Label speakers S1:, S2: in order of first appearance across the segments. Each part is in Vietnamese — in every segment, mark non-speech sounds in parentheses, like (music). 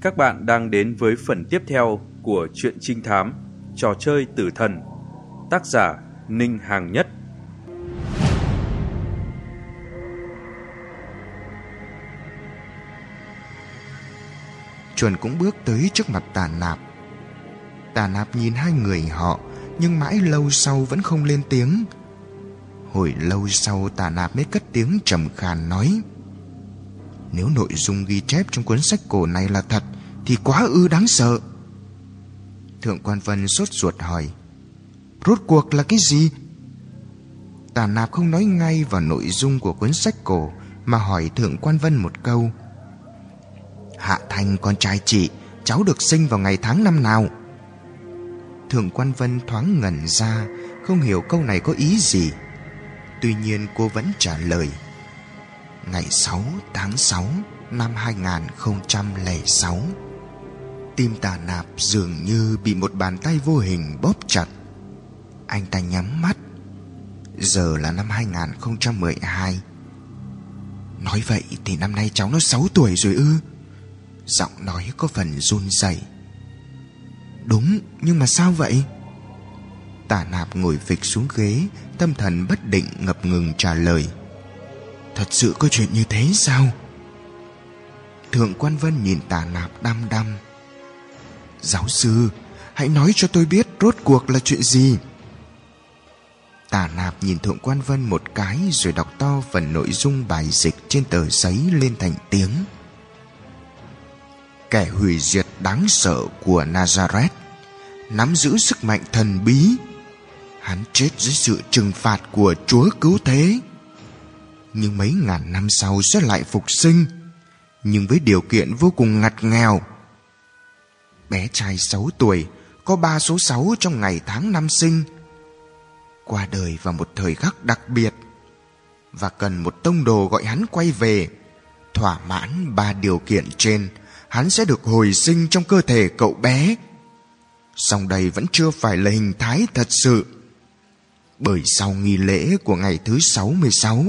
S1: Các bạn đang đến với phần tiếp theo của truyện trinh thám Trò chơi tử thần, Tác giả Ninh Hàng Nhất.
S2: Chuẩn cũng bước tới trước mặt tà nạp. Tà nạp nhìn hai người họ, Nhưng mãi lâu sau vẫn không lên tiếng. Hồi lâu sau, tà nạp mới cất tiếng trầm khàn nói, Nếu nội dung ghi chép trong cuốn sách cổ này là thật thì quá ư đáng sợ. Thượng quan Vân sốt ruột hỏi, Rốt cuộc là cái gì? Tà nạp không nói ngay vào nội dung của cuốn sách cổ Mà hỏi Thượng quan Vân một câu, Hạ Thành con trai chị, Cháu được sinh vào ngày tháng năm nào? Thượng quan Vân thoáng ngẩn ra, Không hiểu câu này có ý gì. Tuy nhiên cô vẫn trả lời, Ngày 6 tháng 6 năm 2006 Tim tà nạp dường như bị một bàn tay vô hình bóp chặt. Anh ta nhắm mắt. Giờ là năm 2012 Nói vậy thì năm nay cháu nó 6 tuổi rồi ư? Giọng nói có phần run rẩy. Đúng, nhưng mà sao vậy? Tả nạp ngồi phịch xuống ghế, Tâm thần bất định ngập ngừng trả lời. Thật sự có chuyện như thế sao? Thượng quan Vân nhìn tả nạp đăm đăm. Giáo sư, Hãy nói cho tôi biết rốt cuộc là chuyện gì. Tả nạp nhìn Thượng quan Vân một cái Rồi đọc to phần nội dung bài dịch trên tờ giấy lên thành tiếng. Kẻ hủy diệt đáng sợ của Nazareth, Nắm giữ sức mạnh thần bí. Hắn chết dưới sự trừng phạt của Chúa cứu thế. Nhưng mấy ngàn năm sau sẽ lại phục sinh, Nhưng với điều kiện vô cùng ngặt nghèo Bé trai 6 tuổi Có ba số 6 trong ngày tháng năm sinh. Qua đời vào một thời khắc đặc biệt Và cần một tông đồ gọi hắn quay về Thỏa mãn ba điều kiện trên Hắn sẽ được hồi sinh trong cơ thể cậu bé. Song đây vẫn chưa phải là hình thái thật sự. Bởi sau nghi lễ của ngày thứ 66,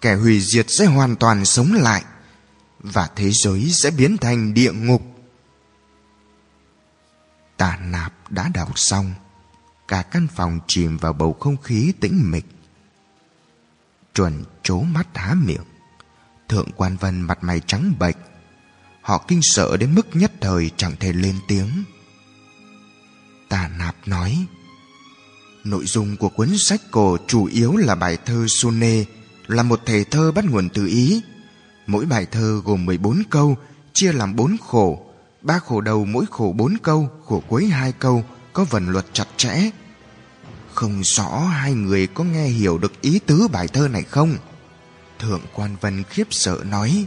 S2: kẻ hủy diệt sẽ hoàn toàn sống lại và thế giới sẽ biến thành địa ngục. Tà nạp đã đọc xong, cả căn phòng chìm vào bầu không khí tĩnh mịch. Chuẩn chố mắt há miệng, thượng quan vân mặt mày trắng bệch. Họ kinh sợ đến mức nhất thời chẳng thể lên tiếng. Tà nạp nói, Nội dung của cuốn sách cổ chủ yếu là bài thơ Sune, là một thể thơ bắt nguồn từ Ý. Mỗi bài thơ gồm 14 câu, chia làm 4 khổ. Ba khổ đầu mỗi khổ bốn câu, khổ cuối hai câu, có vần luật chặt chẽ. Không rõ hai người có nghe hiểu được ý tứ bài thơ này không? Thượng quan Vân khiếp sợ nói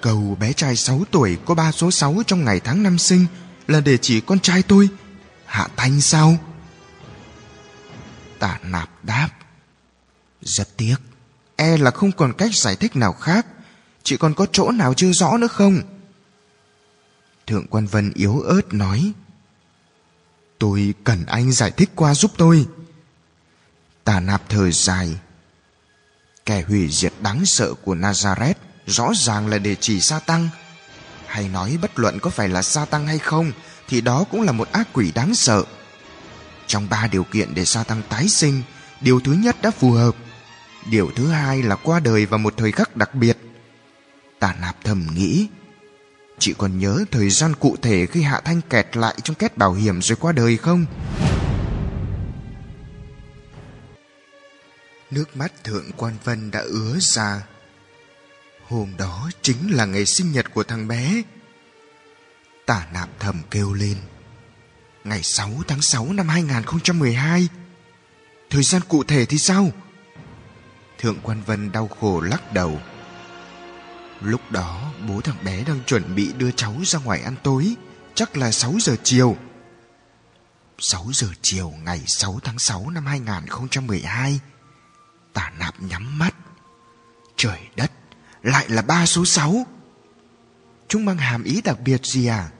S2: Câu bé trai sáu tuổi có ba số sáu trong ngày tháng năm sinh là để chỉ con trai tôi. Hạ Thanh sao? tạ nạp đáp Rất tiếc E là không còn cách giải thích nào khác Chỉ còn có chỗ nào chưa rõ nữa không Thượng quan Vân yếu ớt nói Tôi cần anh giải thích qua giúp tôi Tà nạp thở dài Kẻ hủy diệt đáng sợ của Nazareth Rõ ràng là để chỉ sa tăng Hay nói bất luận có phải là sa tăng hay không Thì đó cũng là một ác quỷ đáng sợ trong ba điều kiện để sa tăng tái sinh, điều thứ nhất đã phù hợp. Điều thứ hai là qua đời vào một thời khắc đặc biệt. Tà nạp thầm nghĩ, chị còn nhớ thời gian cụ thể khi Hạ Thanh kẹt lại trong két bảo hiểm rồi qua đời không? Nước mắt Thượng Quan Vân đã ứa ra. Hôm đó chính là ngày sinh nhật của thằng bé. Tả nạp thầm kêu lên ngày 6 tháng 6 năm 2012. Thời gian cụ thể thì sao? Thượng quan Vân đau khổ lắc đầu. Lúc đó bố thằng bé đang chuẩn bị đưa cháu ra ngoài ăn tối, chắc là 6 giờ chiều. 6 giờ chiều ngày 6 tháng 6 năm 2012. Tả nạp nhắm mắt. Trời đất, lại là ba số 6. Chúng mang hàm ý đặc biệt gì à?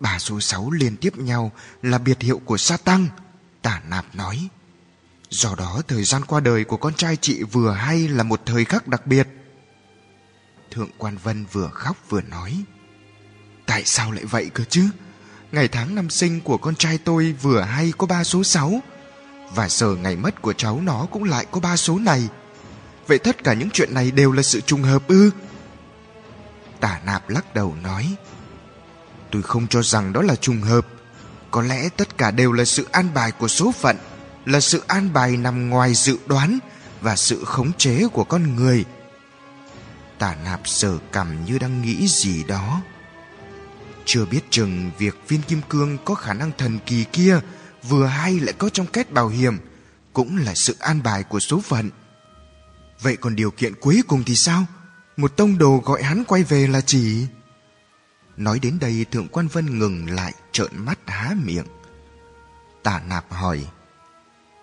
S2: Ba số 6 liên tiếp nhau là biệt hiệu của sa tăng, tả nạp nói. Do đó thời gian qua đời của con trai chị vừa hay là một thời khắc đặc biệt. Thượng quan Vân vừa khóc vừa nói. Tại sao lại vậy cơ chứ? Ngày tháng năm sinh của con trai tôi vừa hay có ba số sáu Và giờ ngày mất của cháu nó cũng lại có ba số này Vậy tất cả những chuyện này đều là sự trùng hợp ư? Tả nạp lắc đầu nói Tôi không cho rằng đó là trùng hợp Có lẽ tất cả đều là sự an bài của số phận, Là sự an bài nằm ngoài dự đoán Và sự khống chế của con người Tả nạp sờ cầm như đang nghĩ gì đó chưa biết chừng việc viên kim cương có khả năng thần kỳ kia vừa hay lại có trong kết bảo hiểm cũng là sự an bài của số phận. Vậy còn điều kiện cuối cùng thì sao? Một tông đồ gọi hắn quay về là chỉ... Nói đến đây, Thượng quan Vân ngừng lại, trợn mắt há miệng. Tả nạp hỏi,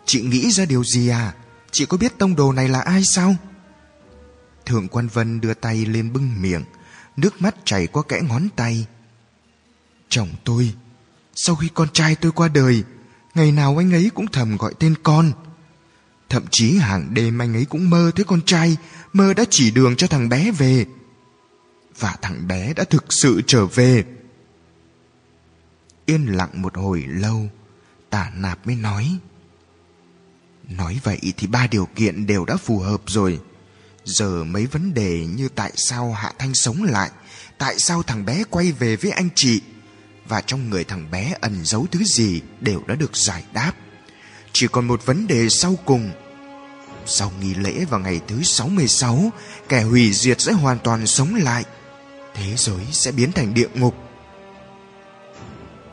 S2: Chị nghĩ ra điều gì à? Chị có biết tông đồ này là ai sao? Thượng quan Vân đưa tay lên bưng miệng. Nước mắt chảy qua kẽ ngón tay. Chồng tôi, Sau khi con trai tôi qua đời, Ngày nào anh ấy cũng thầm gọi tên con. Thậm chí hàng đêm anh ấy cũng mơ thấy con trai, Mơ đã chỉ đường cho thằng bé về. Và thằng bé đã thực sự trở về. Yên lặng một hồi lâu Tả nạp mới nói. Nói vậy thì ba điều kiện đều đã phù hợp rồi. Giờ mấy vấn đề như tại sao Hạ Thanh sống lại Tại sao thằng bé quay về với anh chị và trong người thằng bé ẩn giấu thứ gì đều đã được giải đáp. Chỉ còn một vấn đề sau cùng. Sau nghi lễ vào ngày thứ 66, kẻ hủy diệt sẽ hoàn toàn sống lại. Thế giới sẽ biến thành địa ngục.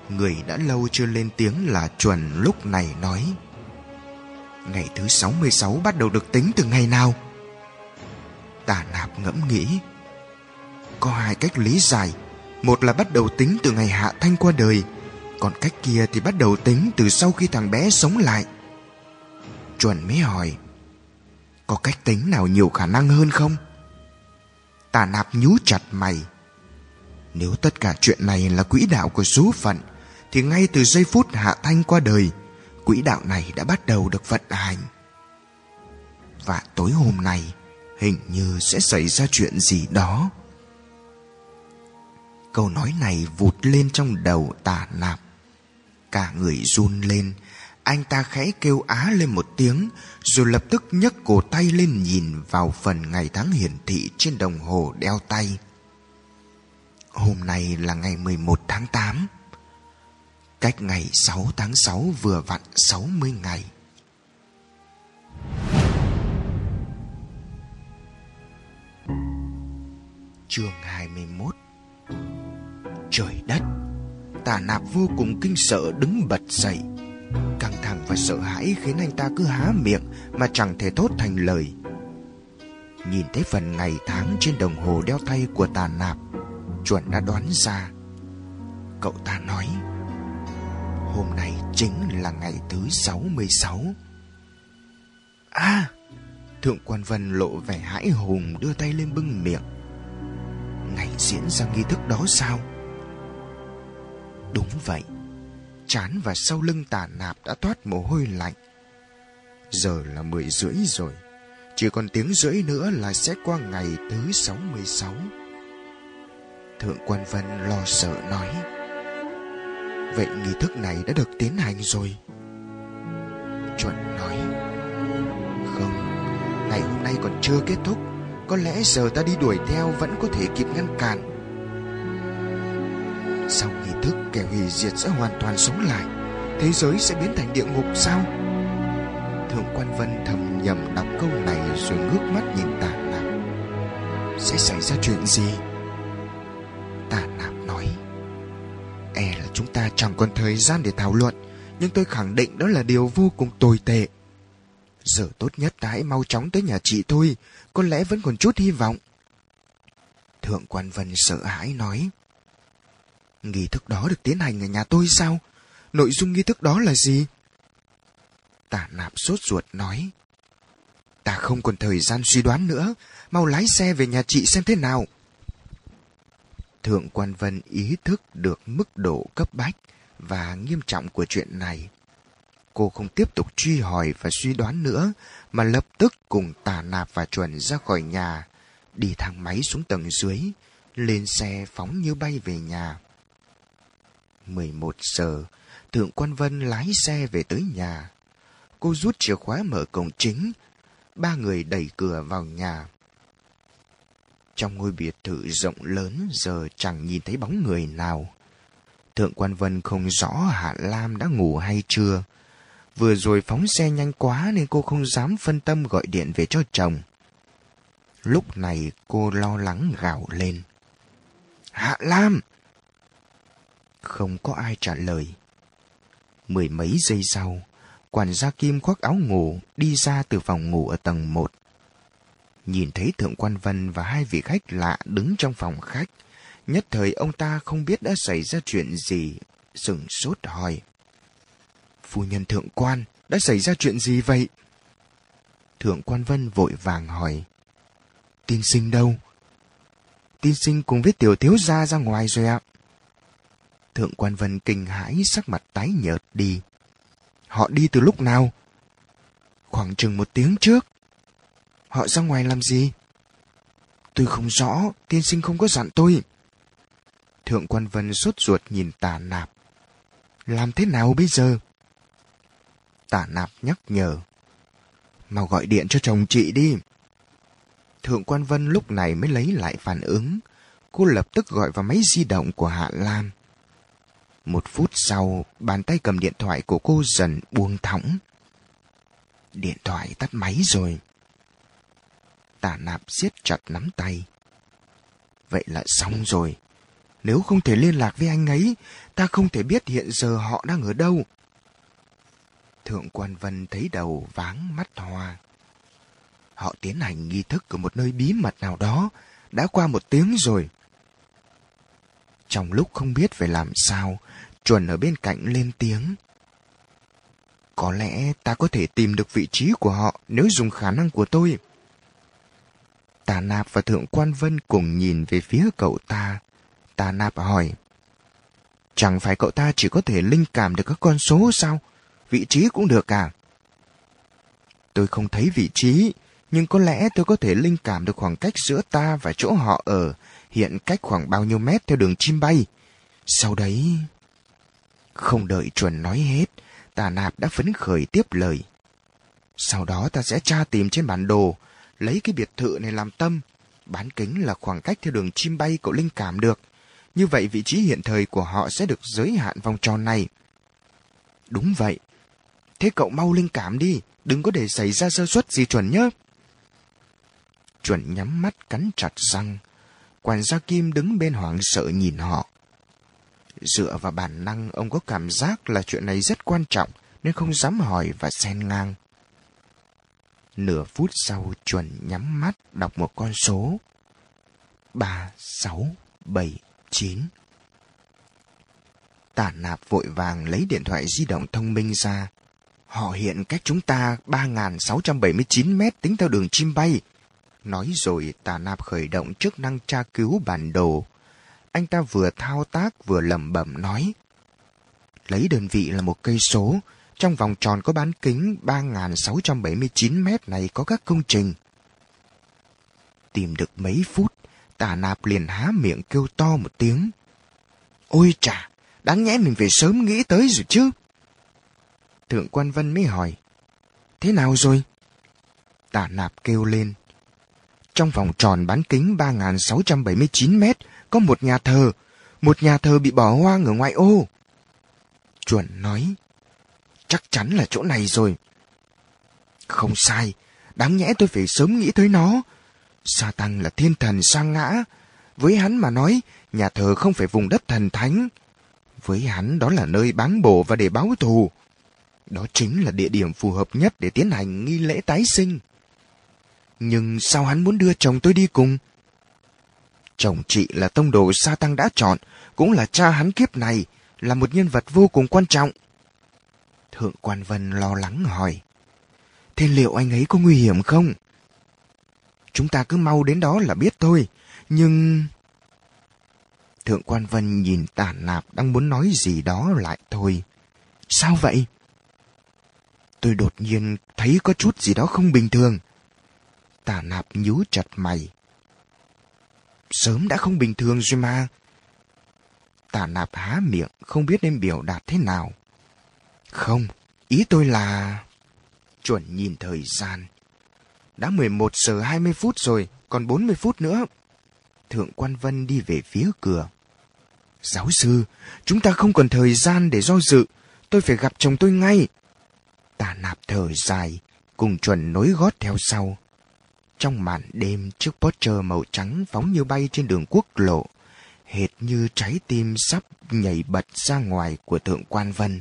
S2: Người đã lâu chưa lên tiếng là chuẩn lúc này nói. Ngày thứ 66 bắt đầu được tính từ ngày nào? Tà nạp ngẫm nghĩ. Có hai cách lý giải một là bắt đầu tính từ ngày Hạ Thanh qua đời, Còn cách kia thì bắt đầu tính từ sau khi thằng bé sống lại Chuẩn mới hỏi, Có cách tính nào nhiều khả năng hơn không? Tà nạp nhú chặt mày, Nếu tất cả chuyện này là quỹ đạo của số phận, Thì ngay từ giây phút Hạ Thanh qua đời, Quỹ đạo này đã bắt đầu được vận hành Và tối hôm nay Hình như sẽ xảy ra chuyện gì đó. Câu nói này vụt lên trong đầu tà nạp Cả người run lên, Anh ta khẽ kêu á lên một tiếng, Rồi lập tức nhấc cổ tay lên nhìn vào phần ngày tháng hiển thị trên đồng hồ đeo tay. Hôm nay là ngày 11 tháng 8 Cách ngày 6 tháng 6 vừa vặn 60 ngày. Chương 21 Trời đất, Tà nạp vô cùng kinh sợ đứng bật dậy. Căng thẳng và sợ hãi khiến anh ta cứ há miệng Mà chẳng thể thốt thành lời. Nhìn thấy phần ngày tháng trên đồng hồ đeo tay của tà nạp, Chuẩn đã đoán ra. Cậu ta nói, Hôm nay chính là ngày thứ 66 À Thượng quan Vân lộ vẻ hãi hùng đưa tay lên bưng miệng. Ngày diễn ra nghi thức đó sao? Đúng vậy. Chán và sau lưng tà nạp đã toát mồ hôi lạnh. Giờ là mười rưỡi rồi. Chỉ còn tiếng rưỡi nữa là sẽ qua ngày thứ sáu mươi sáu. Thượng quan Vân lo sợ nói, Vậy nghi thức này đã được tiến hành rồi. Chuẩn nói, Không, Ngày hôm nay còn chưa kết thúc. Có lẽ giờ ta đi đuổi theo Vẫn có thể kịp ngăn cản. Sau nghi thức, kẻ hủy diệt sẽ hoàn toàn sống lại. Thế giới sẽ biến thành địa ngục sao? Thượng quan Vân thầm nhầm đọc câu này Rồi ngước mắt nhìn tả nạp. Sẽ xảy ra chuyện gì? Tả nạp nói E là chúng ta chẳng còn thời gian để thảo luận, Nhưng tôi khẳng định đó là điều vô cùng tồi tệ. Giờ tốt nhất ta hãy mau chóng tới nhà chị thôi có lẽ vẫn còn chút hy vọng Thượng quan Vân sợ hãi nói, Nghi thức đó được tiến hành ở nhà tôi sao? Nội dung nghi thức đó là gì? Tả nạp sốt ruột nói. Ta không còn thời gian suy đoán nữa. Mau lái xe về nhà chị xem thế nào. Thượng quan Vân ý thức được mức độ cấp bách và nghiêm trọng của chuyện này. Cô không tiếp tục truy hỏi và suy đoán nữa, mà lập tức cùng tà nạp và chuẩn ra khỏi nhà, đi thang máy xuống tầng dưới, lên xe phóng như bay về nhà. 11 giờ, Thượng Quan Vân lái xe về tới nhà. Cô rút chìa khóa mở cổng chính. Ba người đẩy cửa vào nhà. Trong ngôi biệt thự rộng lớn giờ chẳng nhìn thấy bóng người nào. Thượng Quan Vân không rõ Hạ Lam đã ngủ hay chưa. Vừa rồi phóng xe nhanh quá nên cô không dám phân tâm gọi điện về cho chồng. Lúc này cô lo lắng gào lên. Hạ Lam! Không có ai trả lời. Mười mấy giây sau, quản gia Kim khoác áo ngủ đi ra từ phòng ngủ ở tầng một. Nhìn thấy Thượng Quan Vân và hai vị khách lạ đứng trong phòng khách, nhất thời ông ta không biết đã xảy ra chuyện gì, sừng sốt hỏi. Phu nhân Thượng Quan, đã xảy ra chuyện gì vậy? Thượng Quan Vân vội vàng hỏi. Tiên sinh đâu? Tiên sinh cùng với tiểu thiếu gia ra ngoài rồi ạ. Thượng quan Vân kinh hãi sắc mặt tái nhợt đi. Họ đi từ lúc nào? Khoảng chừng một tiếng trước. Họ ra ngoài làm gì? Tôi không rõ, tiên sinh không có dặn tôi. Thượng quan Vân sốt ruột nhìn tà nạp. Làm thế nào bây giờ? Tả nạp nhắc nhở. Mau gọi điện cho chồng chị đi. Thượng quan Vân lúc này mới lấy lại phản ứng. Cô lập tức gọi vào máy di động của Hạ Lam. Một phút sau, bàn tay cầm điện thoại của cô dần buông thõng. Điện thoại tắt máy rồi. Tả nạp siết chặt nắm tay. Vậy là xong rồi. Nếu không thể liên lạc với anh ấy, ta không thể biết hiện giờ họ đang ở đâu. Thượng quan Vân thấy đầu váng mắt hoa. Họ tiến hành nghi thức ở một nơi bí mật nào đó, đã qua một tiếng rồi. Trong lúc không biết phải làm sao, chuẩn ở bên cạnh lên tiếng. Có lẽ ta có thể tìm được vị trí của họ nếu dùng khả năng của tôi. Tà Nạp và Thượng Quan Vân cùng nhìn về phía cậu ta. Tà Nạp hỏi. Chẳng phải cậu ta chỉ có thể linh cảm được các con số sao? Vị trí cũng được cả. Tôi không thấy vị trí, nhưng có lẽ tôi có thể linh cảm được khoảng cách giữa ta và chỗ họ ở, hiện cách khoảng bao nhiêu mét theo đường chim bay. Sau đấy... Không đợi chuẩn nói hết, tà nạp đã phấn khởi tiếp lời. Sau đó ta sẽ tra tìm trên bản đồ, lấy cái biệt thự này làm tâm. Bán kính là khoảng cách theo đường chim bay cậu linh cảm được. Như vậy vị trí hiện thời của họ sẽ được giới hạn vòng tròn này. Đúng vậy. Thế cậu mau linh cảm đi, đừng có để xảy ra sơ suất gì chuẩn nhé. Chuẩn nhắm mắt cắn chặt răng. Quản gia Kim đứng bên hoảng sợ nhìn họ. Dựa vào bản năng, ông có cảm giác là chuyện này rất quan trọng nên không dám hỏi và xen ngang. Nửa phút sau chuẩn nhắm mắt đọc một con số. Ba, sáu, bảy, chín. Tả nạp vội vàng lấy điện thoại di động thông minh ra. Họ hiện cách chúng ta 3.679 mét tính theo đường chim bay. Nói rồi tà nạp khởi động chức năng tra cứu bản đồ anh ta vừa thao tác vừa lẩm bẩm nói. Lấy đơn vị là một cây số, trong vòng tròn có bán kính 3.679 mét này có các công trình. Tìm được mấy phút, tà nạp liền há miệng kêu to một tiếng. Ôi chà, đáng nhẽ mình về sớm nghĩ tới rồi chứ. Thượng quan Vân mới hỏi, thế nào rồi? Tả nạp kêu lên. Trong vòng tròn bán kính 3.679 mét có một nhà thờ, một nhà thờ bị bỏ hoang ở ngoại ô. Chuẩn nói, chắc chắn là chỗ này rồi. Không sai, đáng nhẽ tôi phải sớm nghĩ tới nó. Sa tăng là thiên thần sang ngã. Với hắn mà nói, nhà thờ không phải vùng đất thần thánh. Với hắn đó là nơi bán bổ và để báo thù. Đó chính là địa điểm phù hợp nhất để tiến hành nghi lễ tái sinh. Nhưng sao hắn muốn đưa chồng tôi đi cùng? Chồng chị là tông đồ sa tăng đã chọn, cũng là cha hắn kiếp này, là một nhân vật vô cùng quan trọng. Thượng quan Vân lo lắng hỏi. Thế liệu anh ấy có nguy hiểm không? Chúng ta cứ mau đến đó là biết thôi, nhưng... Thượng quan Vân nhìn tản nạp đang muốn nói gì đó lại thôi. Sao vậy? Tôi đột nhiên thấy có chút gì đó không bình thường. Tả nạp nhú chặt mày. sớm đã không bình thường rồi mà. Tà nạp há miệng không biết nên biểu đạt thế nào. Không, ý tôi là... Chuẩn nhìn thời gian. Đã 11 giờ 20 phút rồi, còn 40 phút nữa. Thượng quan Vân đi về phía cửa. Giáo sư, chúng ta không còn thời gian để do dự. Tôi phải gặp chồng tôi ngay. Tà nạp thở dài, cùng chuẩn nối gót theo sau. Trong màn đêm, chiếc Porsche màu trắng phóng như bay trên đường quốc lộ, hệt như trái tim sắp nhảy bật ra ngoài của thượng quan vân.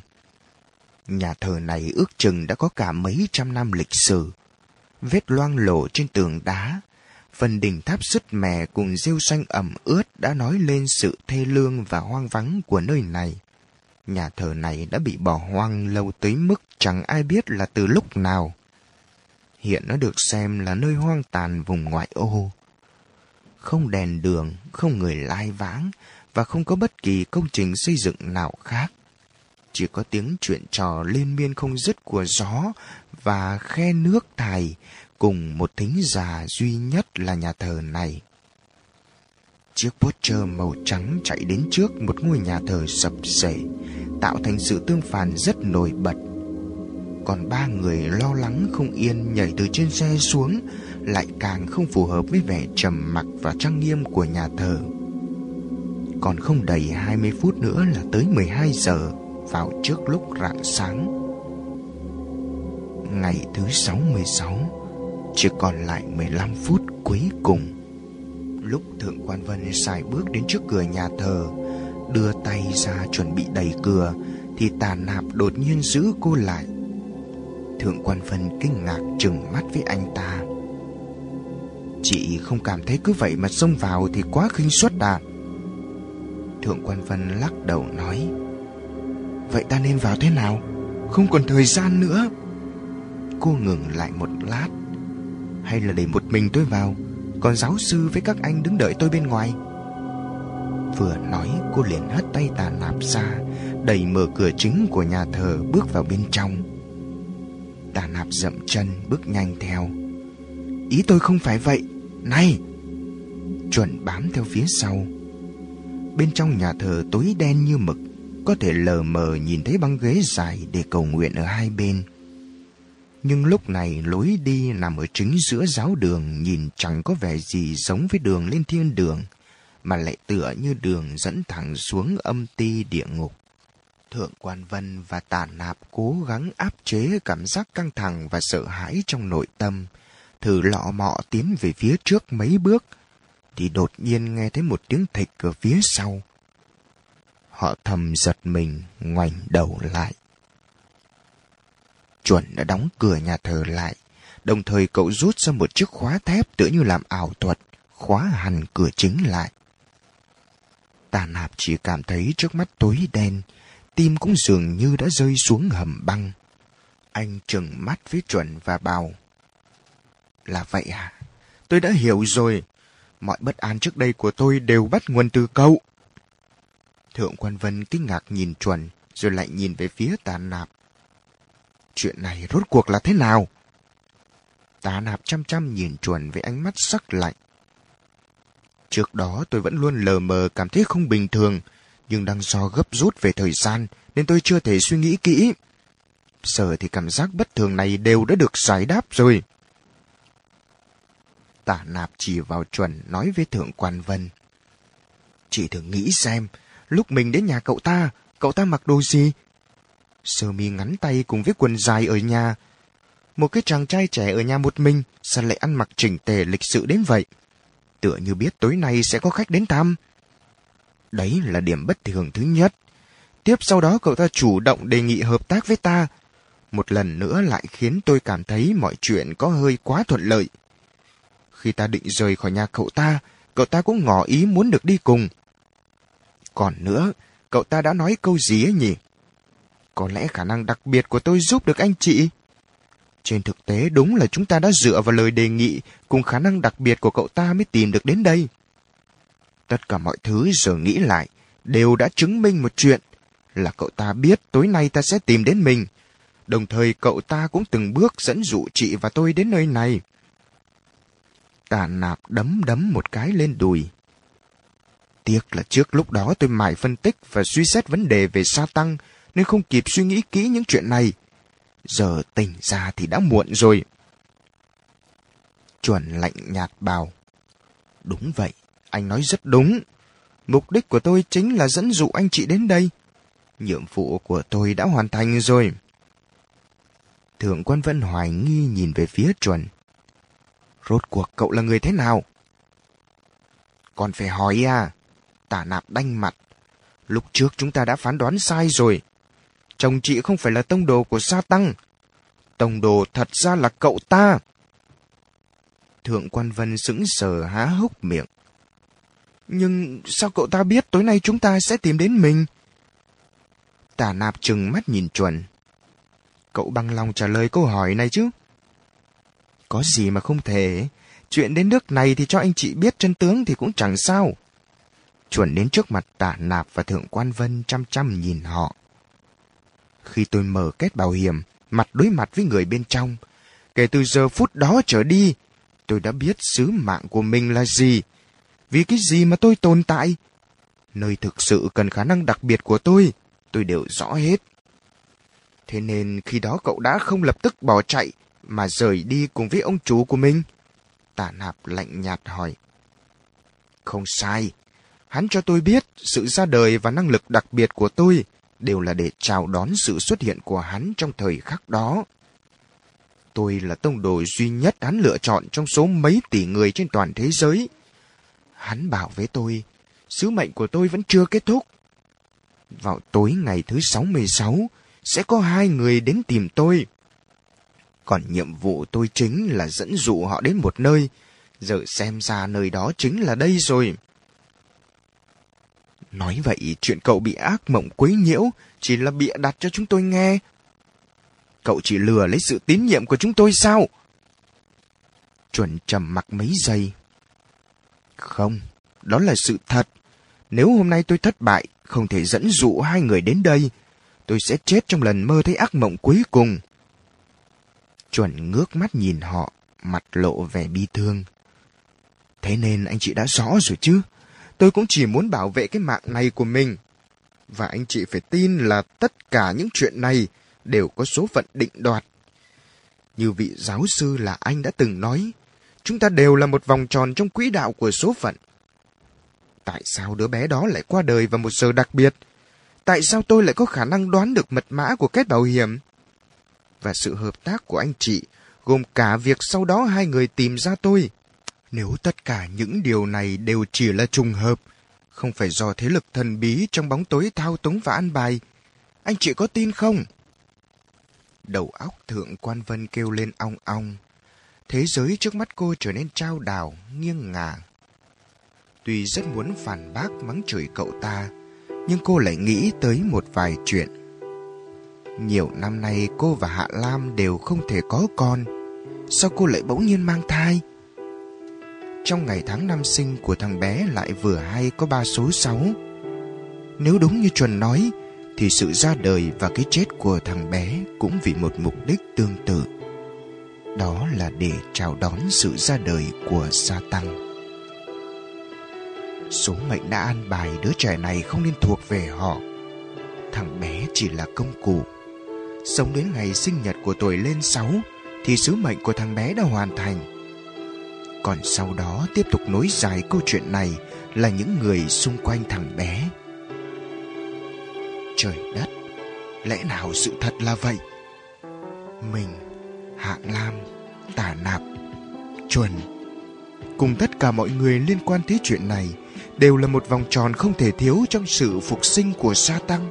S2: Nhà thờ này ước chừng đã có cả mấy trăm năm lịch sử. Vết loang lổ trên tường đá, phần đỉnh tháp sứt mè cùng rêu xanh ẩm ướt đã nói lên sự thê lương và hoang vắng của nơi này. Nhà thờ này đã bị bỏ hoang lâu tới mức chẳng ai biết là từ lúc nào. Hiện nó được xem là nơi hoang tàn vùng ngoại ô. Không đèn đường, không người lai vãng và không có bất kỳ công trình xây dựng nào khác. Chỉ có tiếng chuyện trò liên miên không dứt của gió và khe nước thải cùng một thính già duy nhất là nhà thờ này. Chiếc Porsche màu trắng chạy đến trước một ngôi nhà thờ sập sệ, tạo thành sự tương phản rất nổi bật. Còn ba người lo lắng không yên nhảy từ trên xe xuống, lại càng không phù hợp với vẻ trầm mặc và trang nghiêm của nhà thờ. Còn không đầy 20 phút nữa là tới 12 giờ, vào trước lúc rạng sáng. Ngày thứ 66, chỉ còn lại 15 phút cuối cùng lúc thượng quan vân xài bước đến trước cửa nhà thờ đưa tay ra chuẩn bị đẩy cửa thì tà nạp đột nhiên giữ cô lại thượng quan vân kinh ngạc trừng mắt với anh ta. Chị không cảm thấy cứ vậy mà xông vào thì quá khinh suất à? Thượng quan vân lắc đầu nói, vậy ta nên vào thế nào? Không còn thời gian nữa. Cô ngừng lại một lát. Hay là để một mình tôi vào? Còn giáo sư với các anh đứng đợi tôi bên ngoài. Vừa nói, cô liền hất tay tà nạp ra, Đẩy mở cửa chính của nhà thờ bước vào bên trong tả nạp dậm chân bước nhanh theo. Ý tôi không phải vậy. Này! Chuẩn bám theo phía sau. Bên trong nhà thờ tối đen như mực Có thể lờ mờ nhìn thấy băng ghế dài để cầu nguyện ở hai bên. Nhưng lúc này lối đi nằm ở chính giữa giáo đường nhìn chẳng có vẻ gì giống với đường lên thiên đường, mà lại tựa như đường dẫn thẳng xuống âm ti địa ngục. Thượng quan Vân và Tả Nạp cố gắng áp chế cảm giác căng thẳng và sợ hãi trong nội tâm, thử lọ mọ tiến về phía trước mấy bước, thì đột nhiên nghe thấy một tiếng thịch ở phía sau. Họ thầm giật mình, ngoảnh đầu lại chuẩn đã đóng cửa nhà thờ lại. Đồng thời cậu rút ra một chiếc khóa thép tựa như làm ảo thuật, khóa hẳn cửa chính lại. Tà nạp chỉ cảm thấy trước mắt tối đen, tim cũng dường như đã rơi xuống hầm băng. Anh trừng mắt với chuẩn và bảo. Là vậy à? Tôi đã hiểu rồi. Mọi bất an trước đây của tôi đều bắt nguồn từ cậu. Thượng quan Vân kinh ngạc nhìn chuẩn, rồi lại nhìn về phía tà nạp. Chuyện này rốt cuộc là thế nào? Tá nạp chăm chăm nhìn chuẩn với ánh mắt sắc lạnh. Trước đó tôi vẫn luôn lờ mờ cảm thấy không bình thường, nhưng đang do gấp rút về thời gian nên tôi chưa thể suy nghĩ kỹ. Giờ thì cảm giác bất thường này đều đã được giải đáp rồi. Tả nạp chỉ vào chuẩn nói với thượng quan vân. Chị thử nghĩ xem, lúc mình đến nhà cậu ta, cậu ta mặc đồ gì, sơ mi ngắn tay cùng với quần dài ở nhà. Một cái chàng trai trẻ ở nhà một mình, sao lại ăn mặc chỉnh tề lịch sự đến vậy? Tựa như biết tối nay sẽ có khách đến thăm. Đấy là điểm bất thường thứ nhất. Tiếp sau đó cậu ta chủ động đề nghị hợp tác với ta. Một lần nữa lại khiến tôi cảm thấy mọi chuyện có hơi quá thuận lợi. Khi ta định rời khỏi nhà cậu ta, cậu ta cũng ngỏ ý muốn được đi cùng. Còn nữa, cậu ta đã nói câu gì ấy nhỉ? Có lẽ khả năng đặc biệt của tôi giúp được anh chị. Trên thực tế đúng là chúng ta đã dựa vào lời đề nghị cùng khả năng đặc biệt của cậu ta mới tìm được đến đây. Tất cả mọi thứ giờ nghĩ lại đều đã chứng minh một chuyện là cậu ta biết tối nay ta sẽ tìm đến mình. Đồng thời cậu ta cũng từng bước dẫn dụ chị và tôi đến nơi này. Tà nạp đấm đấm một cái lên đùi. Tiếc là trước lúc đó tôi mải phân tích và suy xét vấn đề về sa tăng nên không kịp suy nghĩ kỹ những chuyện này. Giờ tỉnh ra thì đã muộn rồi. Chuẩn lạnh nhạt bào Đúng vậy, anh nói rất đúng. Mục đích của tôi chính là dẫn dụ anh chị đến đây. Nhiệm vụ của tôi đã hoàn thành rồi. Thượng quan Vân hoài nghi nhìn về phía chuẩn. Rốt cuộc cậu là người thế nào? Còn phải hỏi à? Tả nạp đanh mặt. Lúc trước chúng ta đã phán đoán sai rồi. Chồng chị không phải là tông đồ của sa tăng. Tông đồ thật ra là cậu ta. Thượng quan Vân sững sờ há hốc miệng. Nhưng sao cậu ta biết tối nay chúng ta sẽ tìm đến mình? Tả nạp trừng mắt nhìn chuẩn. Cậu bằng lòng trả lời câu hỏi này chứ? Có gì mà không thể. Chuyện đến nước này thì cho anh chị biết chân tướng thì cũng chẳng sao. Chuẩn đến trước mặt tả nạp và thượng quan vân chăm chăm nhìn họ. Khi tôi mở kết bảo hiểm, mặt đối mặt với người bên trong, kể từ giờ phút đó trở đi, tôi đã biết sứ mạng của mình là gì. Vì cái gì mà tôi tồn tại? Nơi thực sự cần khả năng đặc biệt của tôi, tôi đều rõ hết. Thế nên khi đó cậu đã không lập tức bỏ chạy mà rời đi cùng với ông chủ của mình. Tả nạp lạnh nhạt hỏi. Không sai. Hắn cho tôi biết sự ra đời và năng lực đặc biệt của tôi đều là để chào đón sự xuất hiện của hắn trong thời khắc đó. Tôi là tông đồ duy nhất hắn lựa chọn trong số mấy tỷ người trên toàn thế giới. Hắn bảo với tôi, sứ mệnh của tôi vẫn chưa kết thúc. Vào tối ngày thứ 66, sẽ có hai người đến tìm tôi. Còn nhiệm vụ tôi chính là dẫn dụ họ đến một nơi. Giờ xem ra nơi đó chính là đây rồi. Nói vậy chuyện cậu bị ác mộng quấy nhiễu chỉ là bịa đặt cho chúng tôi nghe. Cậu chỉ lừa lấy sự tín nhiệm của chúng tôi sao? Chuẩn trầm mặc mấy giây. Không, đó là sự thật. Nếu hôm nay tôi thất bại, không thể dẫn dụ hai người đến đây, tôi sẽ chết trong lần mơ thấy ác mộng cuối cùng. Chuẩn ngước mắt nhìn họ, mặt lộ vẻ bi thương. Thế nên anh chị đã rõ rồi chứ? Tôi cũng chỉ muốn bảo vệ cái mạng này của mình. Và anh chị phải tin là tất cả những chuyện này đều có số phận định đoạt. Như vị giáo sư là anh đã từng nói, chúng ta đều là một vòng tròn trong quỹ đạo của số phận. Tại sao đứa bé đó lại qua đời vào một giờ đặc biệt? Tại sao tôi lại có khả năng đoán được mật mã của kết bảo hiểm? Và sự hợp tác của anh chị, gồm cả việc sau đó hai người tìm ra tôi. Nếu tất cả những điều này đều chỉ là trùng hợp, không phải do thế lực thần bí trong bóng tối thao túng và ăn bài, anh chị có tin không? Đầu óc thượng quan vân kêu lên ong ong. Thế giới trước mắt cô trở nên trao đảo, nghiêng ngả. Tuy rất muốn phản bác mắng chửi cậu ta, nhưng cô lại nghĩ tới một vài chuyện. Nhiều năm nay cô và Hạ Lam đều không thể có con. Sao cô lại bỗng nhiên mang thai? Trong ngày tháng năm sinh của thằng bé lại vừa hay có ba số sáu. Nếu đúng như chuẩn nói, thì sự ra đời và cái chết của thằng bé cũng vì một mục đích tương tự. Đó là để chào đón sự ra đời của Sa Tăng. Số mệnh đã an bài đứa trẻ này không nên thuộc về họ. Thằng bé chỉ là công cụ. Sống đến ngày sinh nhật của tuổi lên sáu thì sứ mệnh của thằng bé đã hoàn thành. Còn sau đó tiếp tục nối dài câu chuyện này là những người xung quanh thằng bé. Trời đất, lẽ nào sự thật là vậy? Mình, Hạ Lam, Tả Nạp, Chuẩn, cùng tất cả mọi người liên quan tới chuyện này đều là một vòng tròn không thể thiếu trong sự phục sinh của sa tăng.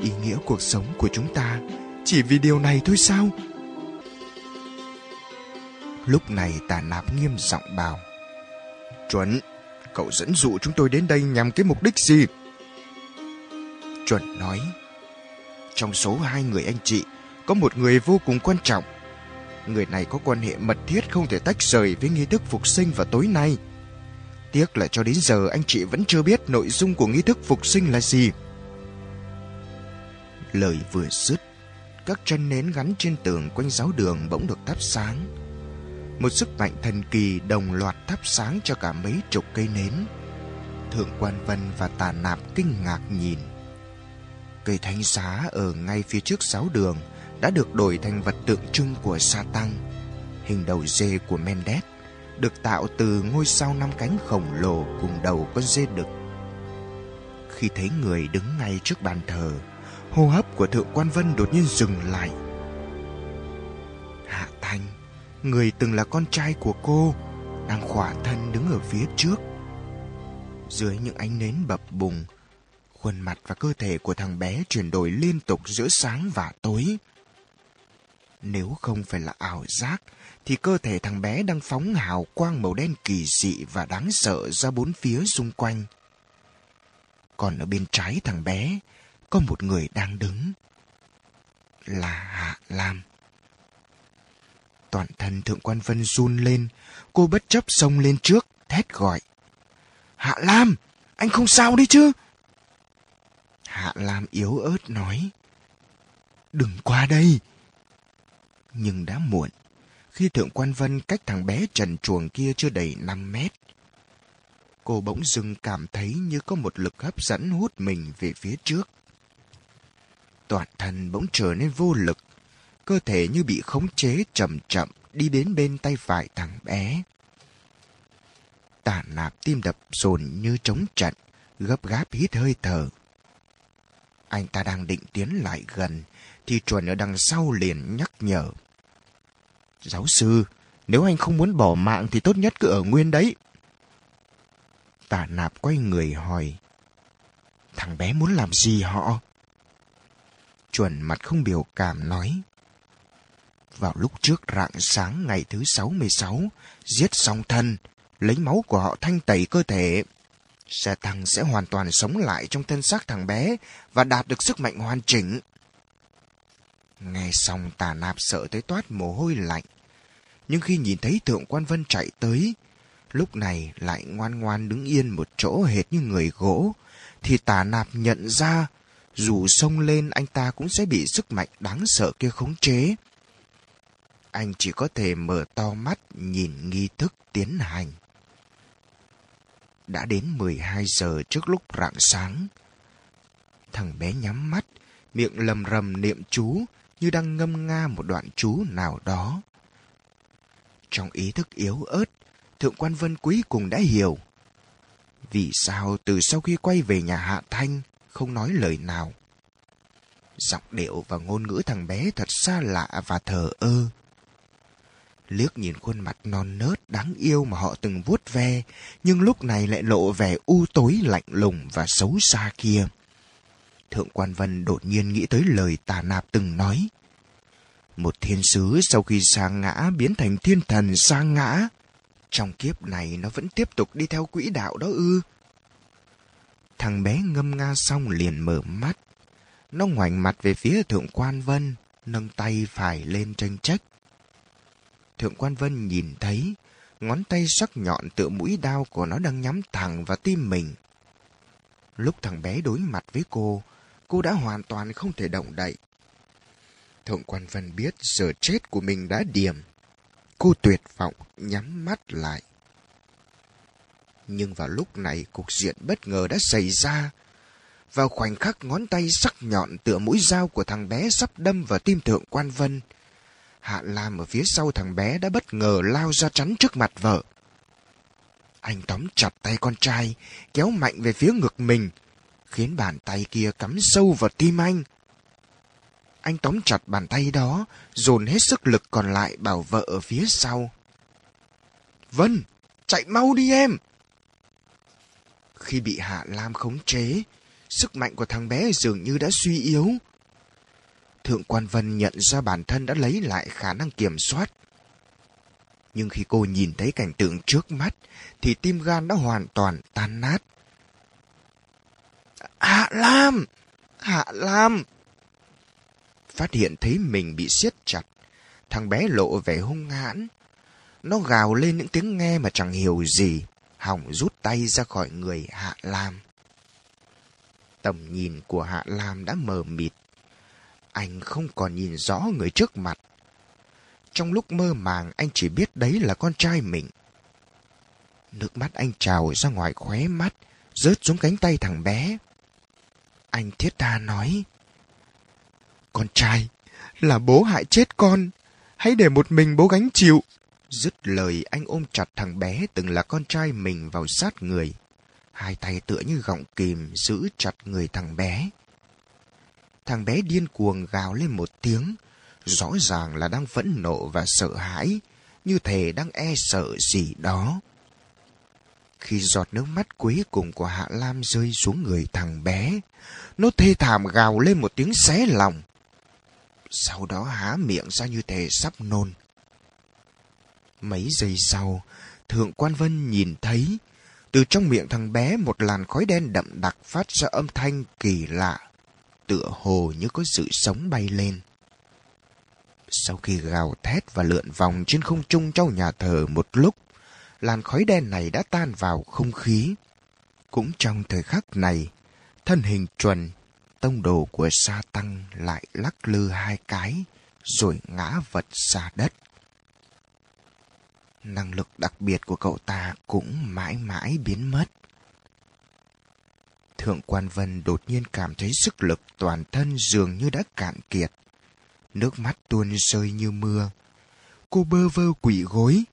S2: Ý nghĩa cuộc sống của chúng ta chỉ vì điều này thôi sao? Lúc này tà nạp nghiêm giọng bảo chuẩn cậu dẫn dụ chúng tôi đến đây nhằm cái mục đích gì? Chuẩn nói trong số hai người anh chị có một người vô cùng quan trọng người này có quan hệ mật thiết không thể tách rời với nghi thức phục sinh vào tối nay Tiếc là cho đến giờ anh chị vẫn chưa biết nội dung của nghi thức phục sinh là gì. Lời vừa dứt, các chân nến gắn trên tường quanh giáo đường bỗng được thắp sáng. Một sức mạnh thần kỳ đồng loạt thắp sáng cho cả mấy chục cây nến. Thượng quan Vân và tà nạp kinh ngạc nhìn. Cây thánh giá ở ngay phía trước giáo đường đã được đổi thành vật tượng trưng của sa tăng. Hình đầu dê của Mendes được tạo từ ngôi sao năm cánh khổng lồ cùng đầu con dê đực. Khi thấy người đứng ngay trước bàn thờ, hô hấp của Thượng quan Vân đột nhiên dừng lại. Hạ Thanh, người từng là con trai của cô, đang khỏa thân đứng ở phía trước. Dưới những ánh nến bập bùng, khuôn mặt và cơ thể của thằng bé chuyển đổi liên tục giữa sáng và tối. Nếu không phải là ảo giác, thì cơ thể thằng bé đang phóng hào quang màu đen kỳ dị và đáng sợ ra bốn phía xung quanh. Còn ở bên trái thằng bé, có một người đang đứng. Là Hạ Lam. Toàn thân Thượng Quan Vân run lên, cô bất chấp xông lên trước, thét gọi. Hạ Lam, anh không sao đi chứ? Hạ Lam yếu ớt nói. Đừng qua đây. Nhưng đã muộn. Khi Thượng Quan Vân cách thằng bé trần chuồng kia chưa đầy 5 mét. Cô bỗng dưng cảm thấy như có một lực hấp dẫn hút mình về phía trước. Toàn thân bỗng trở nên vô lực. Cơ thể như bị khống chế chậm chậm đi đến bên tay phải thằng bé. Tả nạp tim đập dồn như trống trận, gấp gáp hít hơi thở. Anh ta đang định tiến lại gần, thì chuẩn ở đằng sau liền nhắc nhở. Giáo sư, nếu anh không muốn bỏ mạng thì tốt nhất cứ ở nguyên đấy. tạ nạp quay người hỏi. Thằng bé muốn làm gì họ? Chuẩn mặt không biểu cảm nói. Vào lúc trước rạng sáng ngày thứ 66, giết xong thân, lấy máu của họ thanh tẩy cơ thể. Xe tăng sẽ hoàn toàn sống lại trong thân xác thằng bé và đạt được sức mạnh hoàn chỉnh. Nghe xong tà nạp sợ tới toát mồ hôi lạnh. Nhưng khi nhìn thấy Thượng Quan Vân chạy tới, lúc này lại ngoan ngoan đứng yên một chỗ hệt như người gỗ, thì tà nạp nhận ra dù xông lên anh ta cũng sẽ bị sức mạnh đáng sợ kia khống chế. Anh chỉ có thể mở to mắt nhìn nghi thức tiến hành. Đã đến 12 giờ trước lúc rạng sáng. Thằng bé nhắm mắt, miệng lầm rầm niệm chú như đang ngâm nga một đoạn chú nào đó. Trong ý thức yếu ớt, Thượng quan Vân cuối cùng đã hiểu. Vì sao từ sau khi quay về nhà Hạ Thanh không nói lời nào? Giọng điệu và ngôn ngữ thằng bé thật xa lạ và thờ ơ liếc nhìn khuôn mặt non nớt đáng yêu mà họ từng vuốt ve, nhưng lúc này lại lộ vẻ u tối lạnh lùng và xấu xa kia. Thượng quan Vân đột nhiên nghĩ tới lời tà nạp từng nói. Một thiên sứ sau khi sa ngã biến thành thiên thần sa ngã. Trong kiếp này nó vẫn tiếp tục đi theo quỹ đạo đó ư. Thằng bé ngâm nga xong liền mở mắt. Nó ngoảnh mặt về phía thượng quan Vân, nâng tay phải lên tranh trách. Thượng quan Vân nhìn thấy ngón tay sắc nhọn tựa mũi đao của nó đang nhắm thẳng vào tim mình. Lúc thằng bé đối mặt với cô, cô đã hoàn toàn không thể động đậy. Thượng quan Vân biết giờ chết của mình đã điểm. Cô tuyệt vọng nhắm mắt lại. Nhưng vào lúc này cục diện bất ngờ đã xảy ra. Vào khoảnh khắc ngón tay sắc nhọn tựa mũi dao của thằng bé sắp đâm vào tim thượng quan Vân, Hạ Lam ở phía sau thằng bé đã bất ngờ lao ra chắn trước mặt vợ. Anh tóm chặt tay con trai, kéo mạnh về phía ngực mình, khiến bàn tay kia cắm sâu vào tim anh. Anh tóm chặt bàn tay đó, dồn hết sức lực còn lại bảo vợ ở phía sau. Vân, chạy mau đi em! Khi bị Hạ Lam khống chế, sức mạnh của thằng bé dường như đã suy yếu. Thượng quan Vân nhận ra bản thân đã lấy lại khả năng kiểm soát. Nhưng khi cô nhìn thấy cảnh tượng trước mắt, thì tim gan đã hoàn toàn tan nát. Hạ Lam! Hạ Lam! Phát hiện thấy mình bị siết chặt, thằng bé lộ vẻ hung hãn. Nó gào lên những tiếng nghe mà chẳng hiểu gì, hỏng rút tay ra khỏi người Hạ Lam. Tầm nhìn của Hạ Lam đã mờ mịt, anh không còn nhìn rõ người trước mặt. Trong lúc mơ màng anh chỉ biết đấy là con trai mình. Nước mắt anh trào ra ngoài khóe mắt, rớt xuống cánh tay thằng bé. Anh Thiết Tha nói, con trai, là bố hại chết con, hãy để một mình bố gánh chịu. Dứt lời anh ôm chặt thằng bé từng là con trai mình vào sát người. Hai tay tựa như gọng kìm giữ chặt người thằng bé. Thằng bé điên cuồng gào lên một tiếng, rõ ràng là đang phẫn nộ và sợ hãi, như thể đang e sợ gì đó. Khi giọt nước mắt cuối cùng của Hạ Lam rơi xuống người thằng bé, nó thê thảm gào lên một tiếng xé lòng. Sau đó há miệng ra như thể sắp nôn. Mấy giây sau, Thượng Quan Vân nhìn thấy từ trong miệng thằng bé một làn khói đen đậm đặc phát ra âm thanh kỳ lạ, tựa hồ như có sự sống bay lên. Sau khi gào thét và lượn vòng trên không trung trong nhà thờ một lúc, làn khói đen này đã tan vào không khí. Cũng trong thời khắc này, thân hình chuẩn, tông đồ của sa tăng lại lắc lư hai cái, rồi ngã vật ra đất. Năng lực đặc biệt của cậu ta cũng mãi mãi biến mất. Thượng quan Vân đột nhiên cảm thấy sức lực toàn thân dường như đã cạn kiệt. Nước mắt tuôn rơi như mưa. Cô bơ vơ quỷ gối.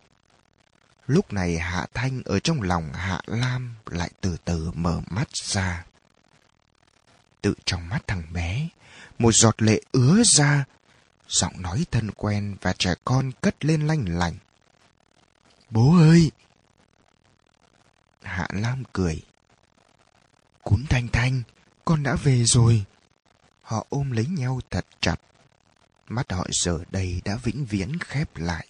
S2: Lúc này Hạ Thanh ở trong lòng Hạ Lam lại từ từ mở mắt ra. Tự trong mắt thằng bé, một giọt lệ ứa ra, giọng nói thân quen và trẻ con cất lên lanh lành. Bố ơi! Hạ Lam cười. Cún Thanh Thanh, con đã về rồi. Họ ôm lấy nhau thật chặt. Mắt họ giờ đây đã vĩnh viễn khép lại.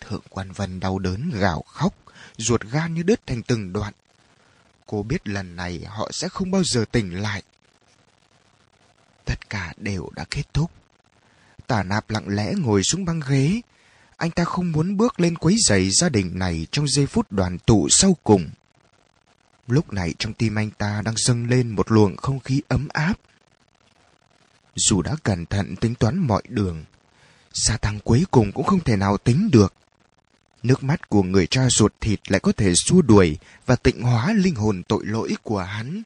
S2: Thượng quan Vân đau đớn gào khóc, ruột gan như đứt thành từng đoạn. Cô biết lần này họ sẽ không bao giờ tỉnh lại. Tất cả đều đã kết thúc. Tả nạp lặng lẽ ngồi xuống băng ghế. Anh ta không muốn bước lên quấy giày gia đình này trong giây phút đoàn tụ sau cùng. Lúc này trong tim anh ta đang dâng lên một luồng không khí ấm áp. Dù đã cẩn thận tính toán mọi đường, Sa tăng cuối cùng cũng không thể nào tính được. Nước mắt của người cha ruột thịt lại có thể xua đuổi và tịnh hóa linh hồn tội lỗi của hắn.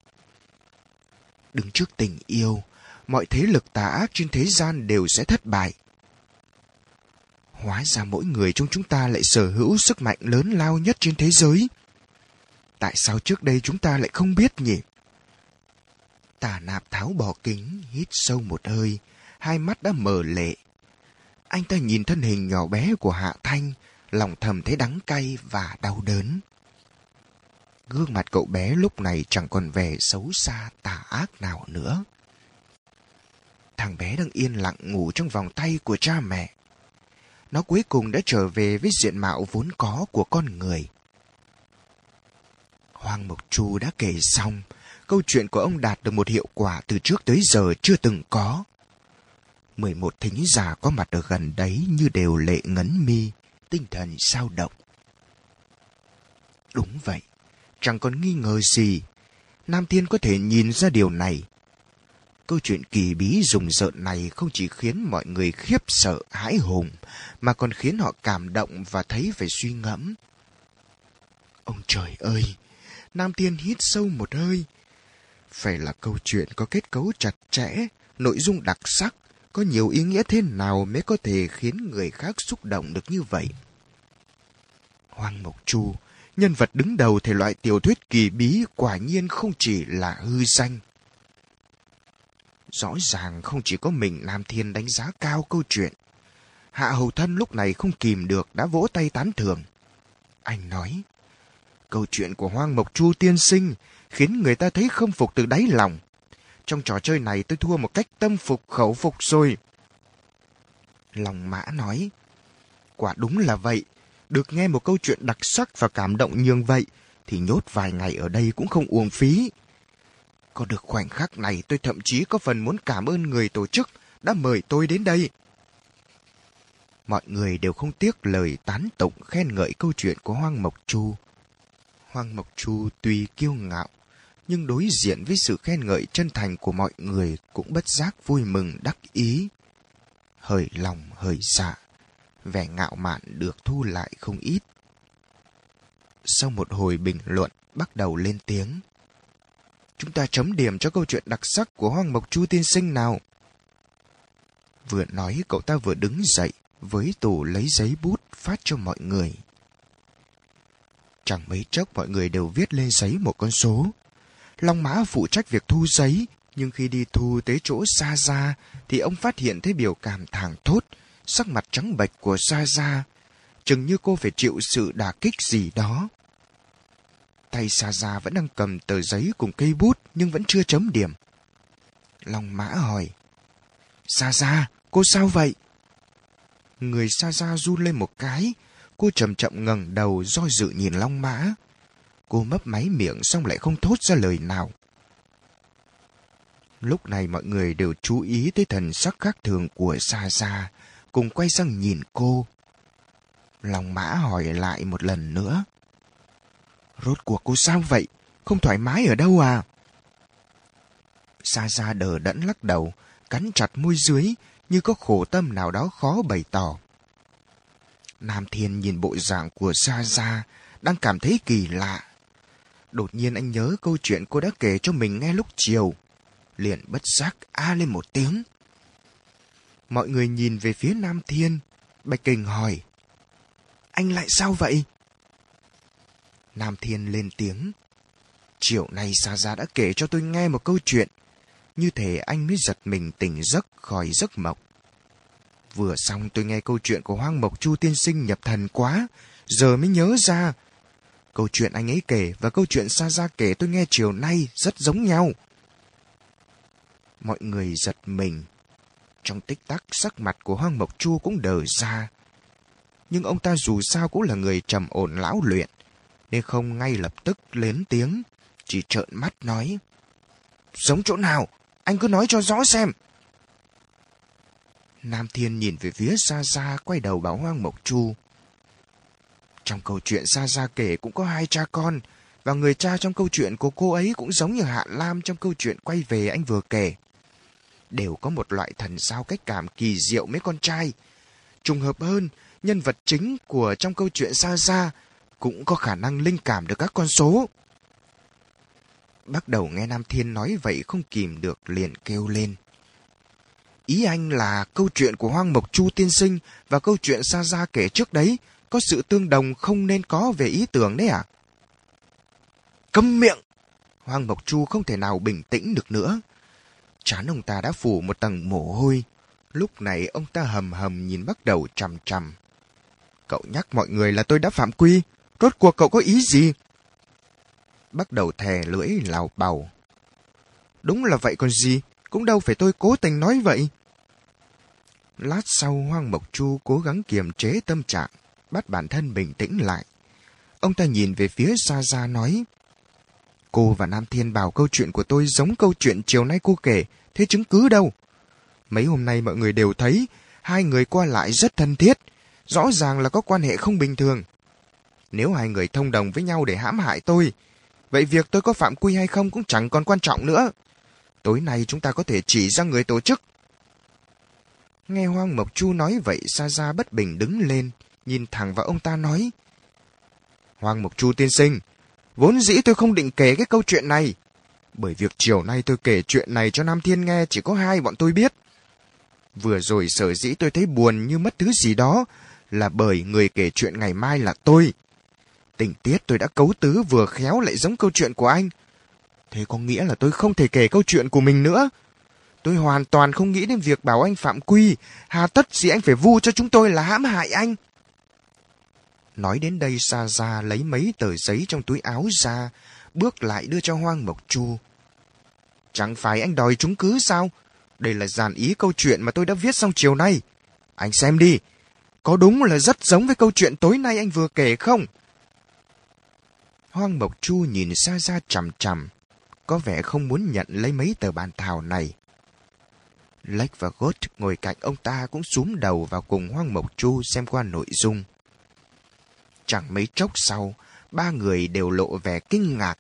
S2: Đứng trước tình yêu, mọi thế lực tà ác trên thế gian đều sẽ thất bại. Hóa ra mỗi người trong chúng ta lại sở hữu sức mạnh lớn lao nhất trên thế giới. Tại sao trước đây chúng ta lại không biết nhỉ? Tà nạp tháo bỏ kính, hít sâu một hơi, hai mắt đã mở lệ. Anh ta nhìn thân hình nhỏ bé của Hạ Thanh, lòng thầm thấy đắng cay và đau đớn. Gương mặt cậu bé lúc này chẳng còn vẻ xấu xa tà ác nào nữa. Thằng bé đang yên lặng ngủ trong vòng tay của cha mẹ. Nó cuối cùng đã trở về với diện mạo vốn có của con người. Hoàng Mộc Chu đã kể xong, câu chuyện của ông đạt được một hiệu quả từ trước tới giờ chưa từng có. mười một thính giả có mặt ở gần đấy như đều lệ ngấn mi, tinh thần sao động. Đúng vậy, chẳng còn nghi ngờ gì. Nam Thiên có thể nhìn ra điều này. Câu chuyện kỳ bí rùng rợn này không chỉ khiến mọi người khiếp sợ, hãi hùng, mà còn khiến họ cảm động và thấy phải suy ngẫm. Ông trời ơi! Nam Thiên hít sâu một hơi. Phải là câu chuyện có kết cấu chặt chẽ, nội dung đặc sắc, có nhiều ý nghĩa thế nào mới có thể khiến người khác xúc động được như vậy? Hoàng Mộc Chu, nhân vật đứng đầu thể loại tiểu thuyết kỳ bí quả nhiên không chỉ là hư danh. Rõ ràng không chỉ có mình Nam Thiên đánh giá cao câu chuyện. Hạ Hầu Thân lúc này không kìm được đã vỗ tay tán thưởng. Anh nói, câu chuyện của Hoang Mộc Chu tiên sinh khiến người ta thấy không phục từ đáy lòng. Trong trò chơi này tôi thua một cách tâm phục khẩu phục rồi. Lòng mã nói, quả đúng là vậy. Được nghe một câu chuyện đặc sắc và cảm động nhường vậy, thì nhốt vài ngày ở đây cũng không uổng phí. Có được khoảnh khắc này tôi thậm chí có phần muốn cảm ơn người tổ chức đã mời tôi đến đây. Mọi người đều không tiếc lời tán tụng khen ngợi câu chuyện của Hoang Mộc Chu. Hoang Mộc Chu tuy kiêu ngạo, nhưng đối diện với sự khen ngợi chân thành của mọi người cũng bất giác vui mừng đắc ý. Hời lòng hời dạ, vẻ ngạo mạn được thu lại không ít. Sau một hồi bình luận, bắt đầu lên tiếng. Chúng ta chấm điểm cho câu chuyện đặc sắc của Hoàng Mộc Chu tiên sinh nào. Vừa nói cậu ta vừa đứng dậy với tủ lấy giấy bút phát cho mọi người. Chẳng mấy chốc mọi người đều viết lên giấy một con số. Long Mã phụ trách việc thu giấy, nhưng khi đi thu tới chỗ Sa Gia thì ông phát hiện thấy biểu cảm thảng thốt, sắc mặt trắng bệch của Sa Gia. Chừng như cô phải chịu sự đả kích gì đó. Tay Sa Gia vẫn đang cầm tờ giấy cùng cây bút nhưng vẫn chưa chấm điểm. Long Mã hỏi. Sa Gia, cô sao vậy? Người Sa Gia run lên một cái, cô chậm chậm ngẩng đầu do dự nhìn Long Mã. Cô mấp máy miệng xong lại không thốt ra lời nào. Lúc này mọi người đều chú ý tới thần sắc khác thường của Sa Sa, cùng quay sang nhìn cô. Long Mã hỏi lại một lần nữa. Rốt cuộc cô sao vậy? Không thoải mái ở đâu à? Sa Sa đờ đẫn lắc đầu, cắn chặt môi dưới như có khổ tâm nào đó khó bày tỏ. Nam Thiên nhìn bộ dạng của Sa Sa, đang cảm thấy kỳ lạ. Đột nhiên anh nhớ câu chuyện cô đã kể cho mình nghe lúc chiều. Liền bất giác a lên một tiếng. Mọi người nhìn về phía Nam Thiên. Bạch Kình hỏi. Anh lại sao vậy? Nam Thiên lên tiếng. Chiều nay Sa Gia đã kể cho tôi nghe một câu chuyện. Như thể anh mới giật mình tỉnh giấc khỏi giấc mộng. Vừa xong tôi nghe câu chuyện của Hoang Mộc Chu tiên sinh nhập thần quá, giờ mới nhớ ra. Câu chuyện anh ấy kể và câu chuyện Sa Gia kể tôi nghe chiều nay rất giống nhau. Mọi người giật mình. Trong tích tắc sắc mặt của Hoang Mộc Chu cũng đờ ra. Nhưng ông ta dù sao cũng là người trầm ổn lão luyện, nên không ngay lập tức lên tiếng, chỉ trợn mắt nói. Giống chỗ nào? Anh cứ nói cho rõ xem. Nam Thiên nhìn về phía xa xa quay đầu bảo Hoang Mộc Chu. Trong câu chuyện Sa Gia kể cũng có hai cha con, và người cha trong câu chuyện của cô ấy cũng giống như Hạ Lam trong câu chuyện quay về anh vừa kể. Đều có một loại thần sao cách cảm kỳ diệu mấy con trai. Trùng hợp hơn, nhân vật chính của trong câu chuyện Sa Gia cũng có khả năng linh cảm được các con số. Bắt đầu nghe Nam Thiên nói vậy không kìm được liền kêu lên. Ý anh là câu chuyện của Hoang Mộc Chu tiên sinh và câu chuyện Sa Gia kể trước đấy có sự tương đồng không nên có về ý tưởng đấy à? Câm miệng! Hoang Mộc Chu không thể nào bình tĩnh được nữa. Chán ông ta đã phủ một tầng mồ hôi. Lúc này ông ta hầm hầm nhìn bắt đầu chằm chằm. Cậu nhắc mọi người là tôi đã phạm quy. Rốt cuộc cậu có ý gì? Bắt đầu thè lưỡi lào bào. Đúng là vậy còn gì? Cũng đâu phải tôi cố tình nói vậy. Lát sau Hoang Mộc Chu cố gắng kiềm chế tâm trạng, bắt bản thân bình tĩnh lại. Ông ta nhìn về phía xa xa nói, Cô và Nam Thiên bảo câu chuyện của tôi giống câu chuyện chiều nay cô kể, thế chứng cứ đâu? Mấy hôm nay mọi người đều thấy, hai người qua lại rất thân thiết, rõ ràng là có quan hệ không bình thường. Nếu hai người thông đồng với nhau để hãm hại tôi, vậy việc tôi có phạm quy hay không cũng chẳng còn quan trọng nữa. Tối nay chúng ta có thể chỉ ra người tổ chức. Nghe Hoang Mộc Chu nói vậy, Sa Gia bất bình đứng lên, nhìn thẳng vào ông ta nói. hoàng Mộc Chu tiên sinh, vốn dĩ tôi không định kể cái câu chuyện này. Bởi việc chiều nay tôi kể chuyện này cho Nam Thiên nghe chỉ có hai bọn tôi biết. Vừa rồi sở dĩ tôi thấy buồn như mất thứ gì đó là bởi người kể chuyện ngày mai là tôi. Tình tiết tôi đã cấu tứ vừa khéo lại giống câu chuyện của anh. Thế có nghĩa là tôi không thể kể câu chuyện của mình nữa. Tôi hoàn toàn không nghĩ đến việc bảo anh phạm quy. Hà tất gì anh phải vu cho chúng tôi là hãm hại anh. Nói đến đây Sa Ra lấy mấy tờ giấy trong túi áo ra, bước lại đưa cho Hoang Mộc Chu. Chẳng phải anh đòi chúng cứ sao? Đây là dàn ý câu chuyện mà tôi đã viết xong chiều nay. Anh xem đi, có đúng là rất giống với câu chuyện tối nay anh vừa kể không? Hoang Mộc Chu nhìn Sa Ra chằm chằm, có vẻ không muốn nhận lấy mấy tờ bàn thảo này. Lách và Gốt ngồi cạnh ông ta cũng súm đầu vào cùng Hoang Mộc Chu xem qua nội dung. Chẳng mấy chốc sau, ba người đều lộ vẻ kinh ngạc.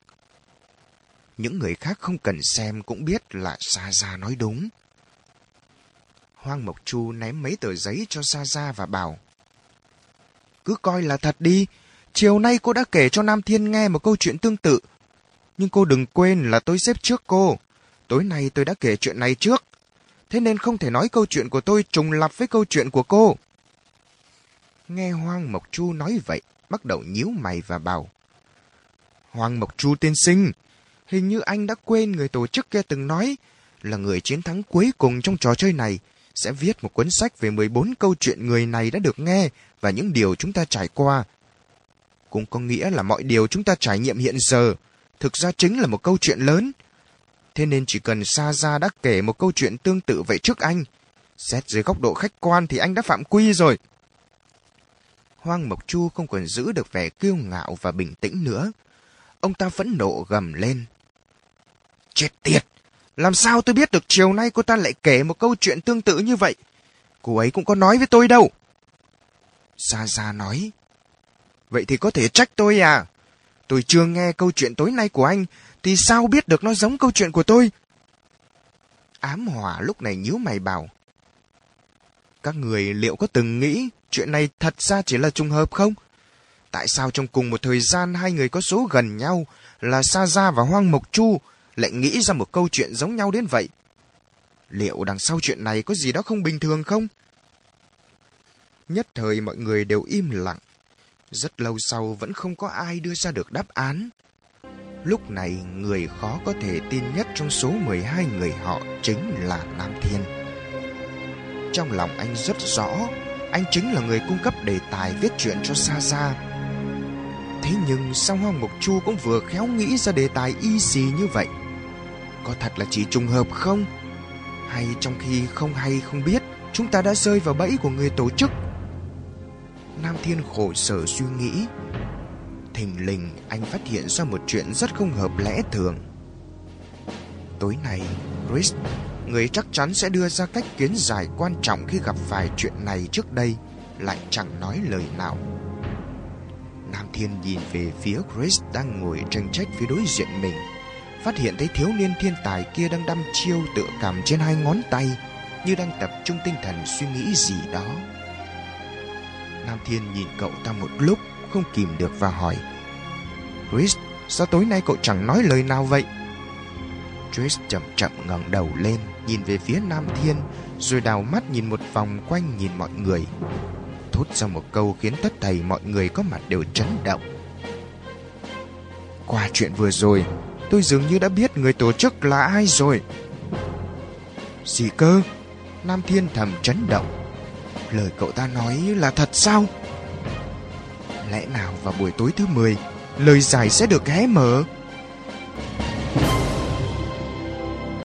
S2: Những người khác không cần xem cũng biết là Sa Gia nói đúng. Hoang Mộc Chu ném mấy tờ giấy cho Sa Gia và bảo. Cứ coi là thật đi, Chiều nay cô đã kể cho Nam Thiên nghe một câu chuyện tương tự. Nhưng cô đừng quên là tôi xếp trước cô. Tối nay tôi đã kể chuyện này trước. Thế nên không thể nói câu chuyện của tôi trùng lặp với câu chuyện của cô. Nghe Hoang Mộc Chu nói vậy, bắt đầu nhíu mày và bảo. Hoàng Mộc Chu tiên sinh, hình như anh đã quên người tổ chức kia từng nói là người chiến thắng cuối cùng trong trò chơi này sẽ viết một cuốn sách về 14 câu chuyện người này đã được nghe và những điều chúng ta trải qua. Cũng có nghĩa là mọi điều chúng ta trải nghiệm hiện giờ thực ra chính là một câu chuyện lớn. Thế nên chỉ cần Sa Gia đã kể một câu chuyện tương tự vậy trước anh, xét dưới góc độ khách quan thì anh đã phạm quy rồi. Hoang Mộc Chu không còn giữ được vẻ kiêu ngạo và bình tĩnh nữa. Ông ta phẫn nộ gầm lên. Chết tiệt! Làm sao tôi biết được chiều nay cô ta lại kể một câu chuyện tương tự như vậy? Cô ấy cũng có nói với tôi đâu. Sa Sa nói. Vậy thì có thể trách tôi à? Tôi chưa nghe câu chuyện tối nay của anh, thì sao biết được nó giống câu chuyện của tôi? Ám hỏa lúc này nhíu mày bảo. Các người liệu có từng nghĩ chuyện này thật ra chỉ là trùng hợp không? Tại sao trong cùng một thời gian hai người có số gần nhau là Sa Gia và Hoang Mộc Chu lại nghĩ ra một câu chuyện giống nhau đến vậy? Liệu đằng sau chuyện này có gì đó không bình thường không? Nhất thời mọi người đều im lặng. Rất lâu sau vẫn không có ai đưa ra được đáp án. Lúc này người khó có thể tin nhất trong số 12 người họ chính là Nam Thiên. Trong lòng anh rất rõ, anh chính là người cung cấp đề tài viết chuyện cho Sa Sa. Thế nhưng sao hoàng Mộc Chu cũng vừa khéo nghĩ ra đề tài y xì như vậy? Có thật là chỉ trùng hợp không? Hay trong khi không hay không biết, chúng ta đã rơi vào bẫy của người tổ chức? Nam Thiên khổ sở suy nghĩ. Thình lình anh phát hiện ra một chuyện rất không hợp lẽ thường. Tối nay, Chris, người chắc chắn sẽ đưa ra cách kiến giải quan trọng khi gặp phải chuyện này trước đây, lại chẳng nói lời nào. Nam Thiên nhìn về phía Chris đang ngồi tranh trách phía đối diện mình, phát hiện thấy thiếu niên thiên tài kia đang đăm chiêu tựa cầm trên hai ngón tay, như đang tập trung tinh thần suy nghĩ gì đó. Nam Thiên nhìn cậu ta một lúc Không kìm được và hỏi Chris, sao tối nay cậu chẳng nói lời nào vậy? Chris chậm chậm ngẩng đầu lên Nhìn về phía Nam Thiên, Rồi đào mắt nhìn một vòng quanh nhìn mọi người Thốt ra một câu khiến tất thầy mọi người có mặt đều chấn động Qua chuyện vừa rồi, Tôi dường như đã biết người tổ chức là ai rồi Gì cơ? Nam Thiên thầm chấn động Lời cậu ta nói là thật sao? Lẽ nào vào buổi tối thứ 10 Lời giải sẽ được hé mở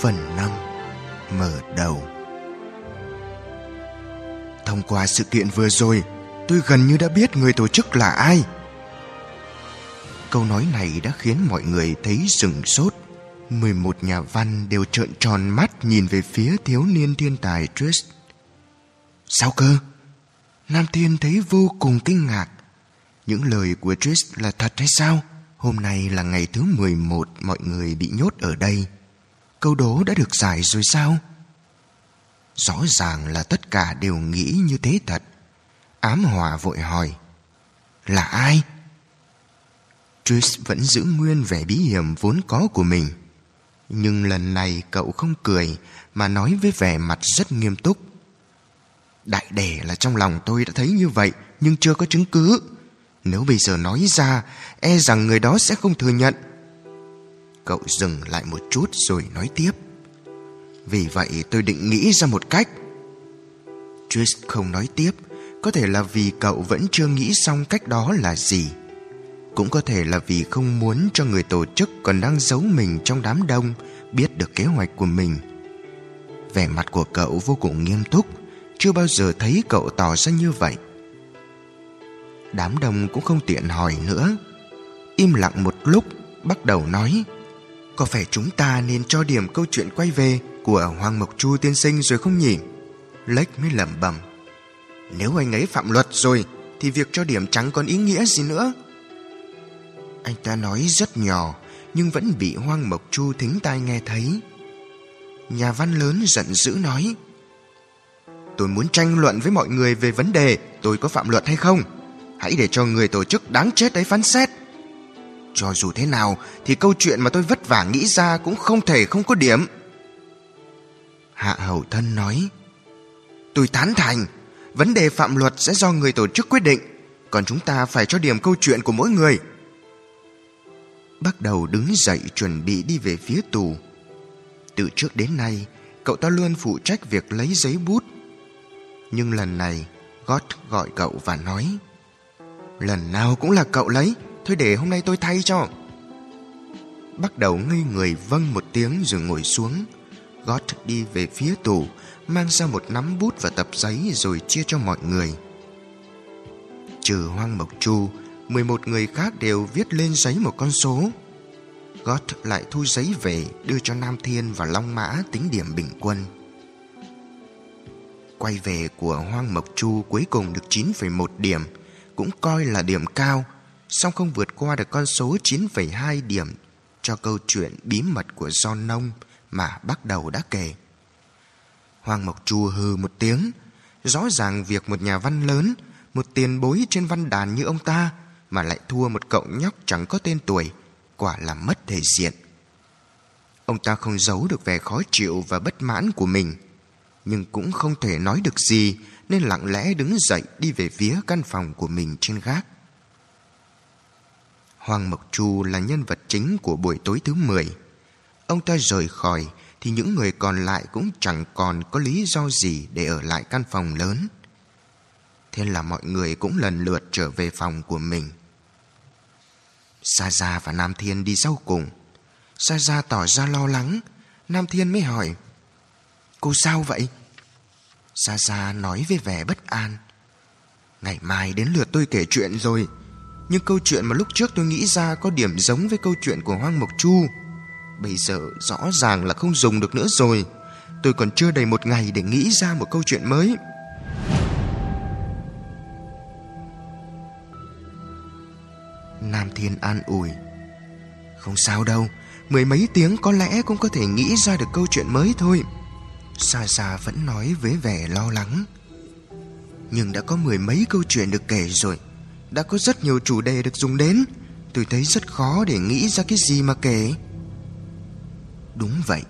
S2: Phần 5 Mở đầu Thông qua sự kiện vừa rồi, Tôi gần như đã biết người tổ chức là ai Câu nói này đã khiến mọi người thấy sừng sốt 11 nhà văn đều trợn tròn mắt nhìn về phía thiếu niên thiên tài Trish. Sao cơ? Nam Thiên thấy vô cùng kinh ngạc. Những lời của Trish là thật hay sao? Hôm nay là ngày thứ 11 mọi người bị nhốt ở đây. Câu đố đã được giải rồi sao? Rõ ràng là tất cả đều nghĩ như thế thật. Ám hòa vội hỏi. Là ai? Trish vẫn giữ nguyên vẻ bí hiểm vốn có của mình. Nhưng lần này cậu không cười mà nói với vẻ mặt rất nghiêm túc. Đại đề là trong lòng tôi đã thấy như vậy nhưng chưa có chứng cứ. Nếu bây giờ nói ra, e rằng người đó sẽ không thừa nhận. Cậu dừng lại một chút rồi nói tiếp. Vì vậy tôi định nghĩ ra một cách. Trish không nói tiếp, có thể là vì cậu vẫn chưa nghĩ xong cách đó là gì. Cũng có thể là vì không muốn cho người tổ chức còn đang giấu mình trong đám đông biết được kế hoạch của mình. Vẻ mặt của cậu vô cùng nghiêm túc, Chưa bao giờ thấy cậu tỏ ra như vậy Đám đông cũng không tiện hỏi nữa Im lặng một lúc Bắt đầu nói có phải chúng ta nên cho điểm câu chuyện quay về Của Hoàng Mộc Chu tiên sinh rồi không nhỉ Lách mới lẩm bẩm Nếu anh ấy phạm luật rồi, Thì việc cho điểm trắng còn ý nghĩa gì nữa Anh ta nói rất nhỏ, Nhưng vẫn bị Hoàng Mộc Chu thính tai nghe thấy Nhà văn lớn giận dữ nói, Tôi muốn tranh luận với mọi người về vấn đề tôi có phạm luật hay không. Hãy để cho người tổ chức đáng chết ấy phán xét. Cho dù thế nào, thì câu chuyện mà tôi vất vả nghĩ ra cũng không thể không có điểm. Hạ Hầu Thân nói, Tôi tán thành, Vấn đề phạm luật sẽ do người tổ chức quyết định, Còn chúng ta phải cho điểm câu chuyện của mỗi người. Bắt đầu đứng dậy chuẩn bị đi về phía tù. Từ trước đến nay, Cậu ta luôn phụ trách việc lấy giấy bút. Nhưng lần này, Gót gọi cậu và nói, Lần nào cũng là cậu lấy Thôi để hôm nay tôi thay cho. Bắt đầu ngây người vâng một tiếng rồi ngồi xuống. Gót đi về phía tủ Mang ra một nắm bút và tập giấy Rồi chia cho mọi người. Trừ Hoang Mộc Chu 11 người khác đều viết lên giấy một con số. Gót lại thu giấy về Đưa cho Nam Thiên và Long Mã tính điểm bình quân. Quay về của Hoang Mộc Chu cuối cùng được 9,1 điểm, cũng coi là điểm cao, song không vượt qua được con số 9,2 điểm cho câu chuyện bí mật của John Nông mà bắt đầu đã kể. Hoàng Mộc Chu hừ một tiếng, rõ ràng việc một nhà văn lớn, một tiền bối trên văn đàn như ông ta mà lại thua một cậu nhóc chẳng có tên tuổi, quả là mất thể diện. Ông ta không giấu được vẻ khó chịu và bất mãn của mình nhưng cũng không thể nói được gì nên lặng lẽ đứng dậy đi về phía căn phòng của mình trên gác. Hoàng Mộc Chu là nhân vật chính của buổi tối thứ 10. Ông ta rời khỏi thì những người còn lại cũng chẳng còn có lý do gì để ở lại căn phòng lớn. Thế là mọi người cũng lần lượt trở về phòng của mình. Sa Gia và Nam Thiên đi sau cùng. Sa Gia tỏ ra lo lắng. Nam Thiên mới hỏi, Cô sao vậy? Sa Gia nói với vẻ bất an, Ngày mai đến lượt tôi kể chuyện rồi nhưng câu chuyện mà lúc trước tôi nghĩ ra Có điểm giống với câu chuyện của Hoang Mộc Chu. Bây giờ rõ ràng là không dùng được nữa rồi. Tôi còn chưa đầy một ngày để nghĩ ra một câu chuyện mới. Nam Thiên an ủi. Không sao đâu, Mười mấy tiếng có lẽ cũng có thể nghĩ ra được câu chuyện mới thôi. Sa Sa vẫn nói với vẻ lo lắng. Nhưng đã có mười mấy câu chuyện được kể rồi. Đã có rất nhiều chủ đề được dùng đến. Tôi thấy rất khó để nghĩ ra cái gì mà kể. Đúng vậy,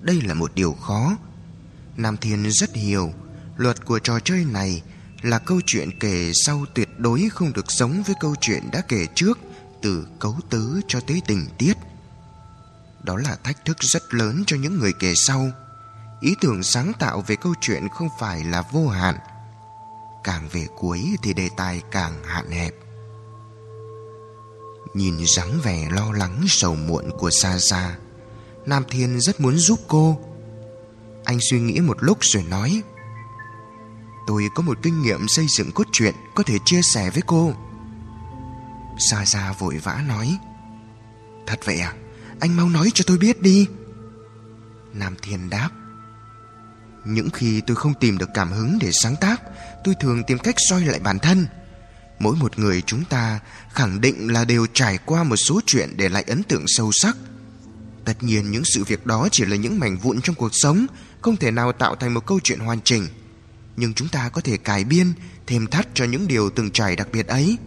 S2: Đây là một điều khó. Nam Thiên rất hiểu, Luật của trò chơi này Là câu chuyện kể sau tuyệt đối không được giống với câu chuyện đã kể trước, Từ cấu tứ cho tới tình tiết. Đó là thách thức rất lớn cho những người kể sau. Ý tưởng sáng tạo về câu chuyện không phải là vô hạn càng về cuối thì đề tài càng hạn hẹp. Nhìn dáng vẻ lo lắng sầu muộn của sa sa nam thiên rất muốn giúp cô. Anh suy nghĩ một lúc rồi nói, tôi có một kinh nghiệm xây dựng cốt truyện có thể chia sẻ với cô. Sa sa vội vã nói, thật vậy à? Anh mau nói cho tôi biết đi. Nam thiên đáp, những khi tôi không tìm được cảm hứng để sáng tác Tôi thường tìm cách soi lại bản thân. Mỗi một người chúng ta khẳng định là đều trải qua một số chuyện để lại ấn tượng sâu sắc. Tất nhiên, những sự việc đó chỉ là những mảnh vụn trong cuộc sống, Không thể nào tạo thành một câu chuyện hoàn chỉnh. Nhưng chúng ta có thể cải biên, Thêm thắt cho những điều từng trải đặc biệt ấy.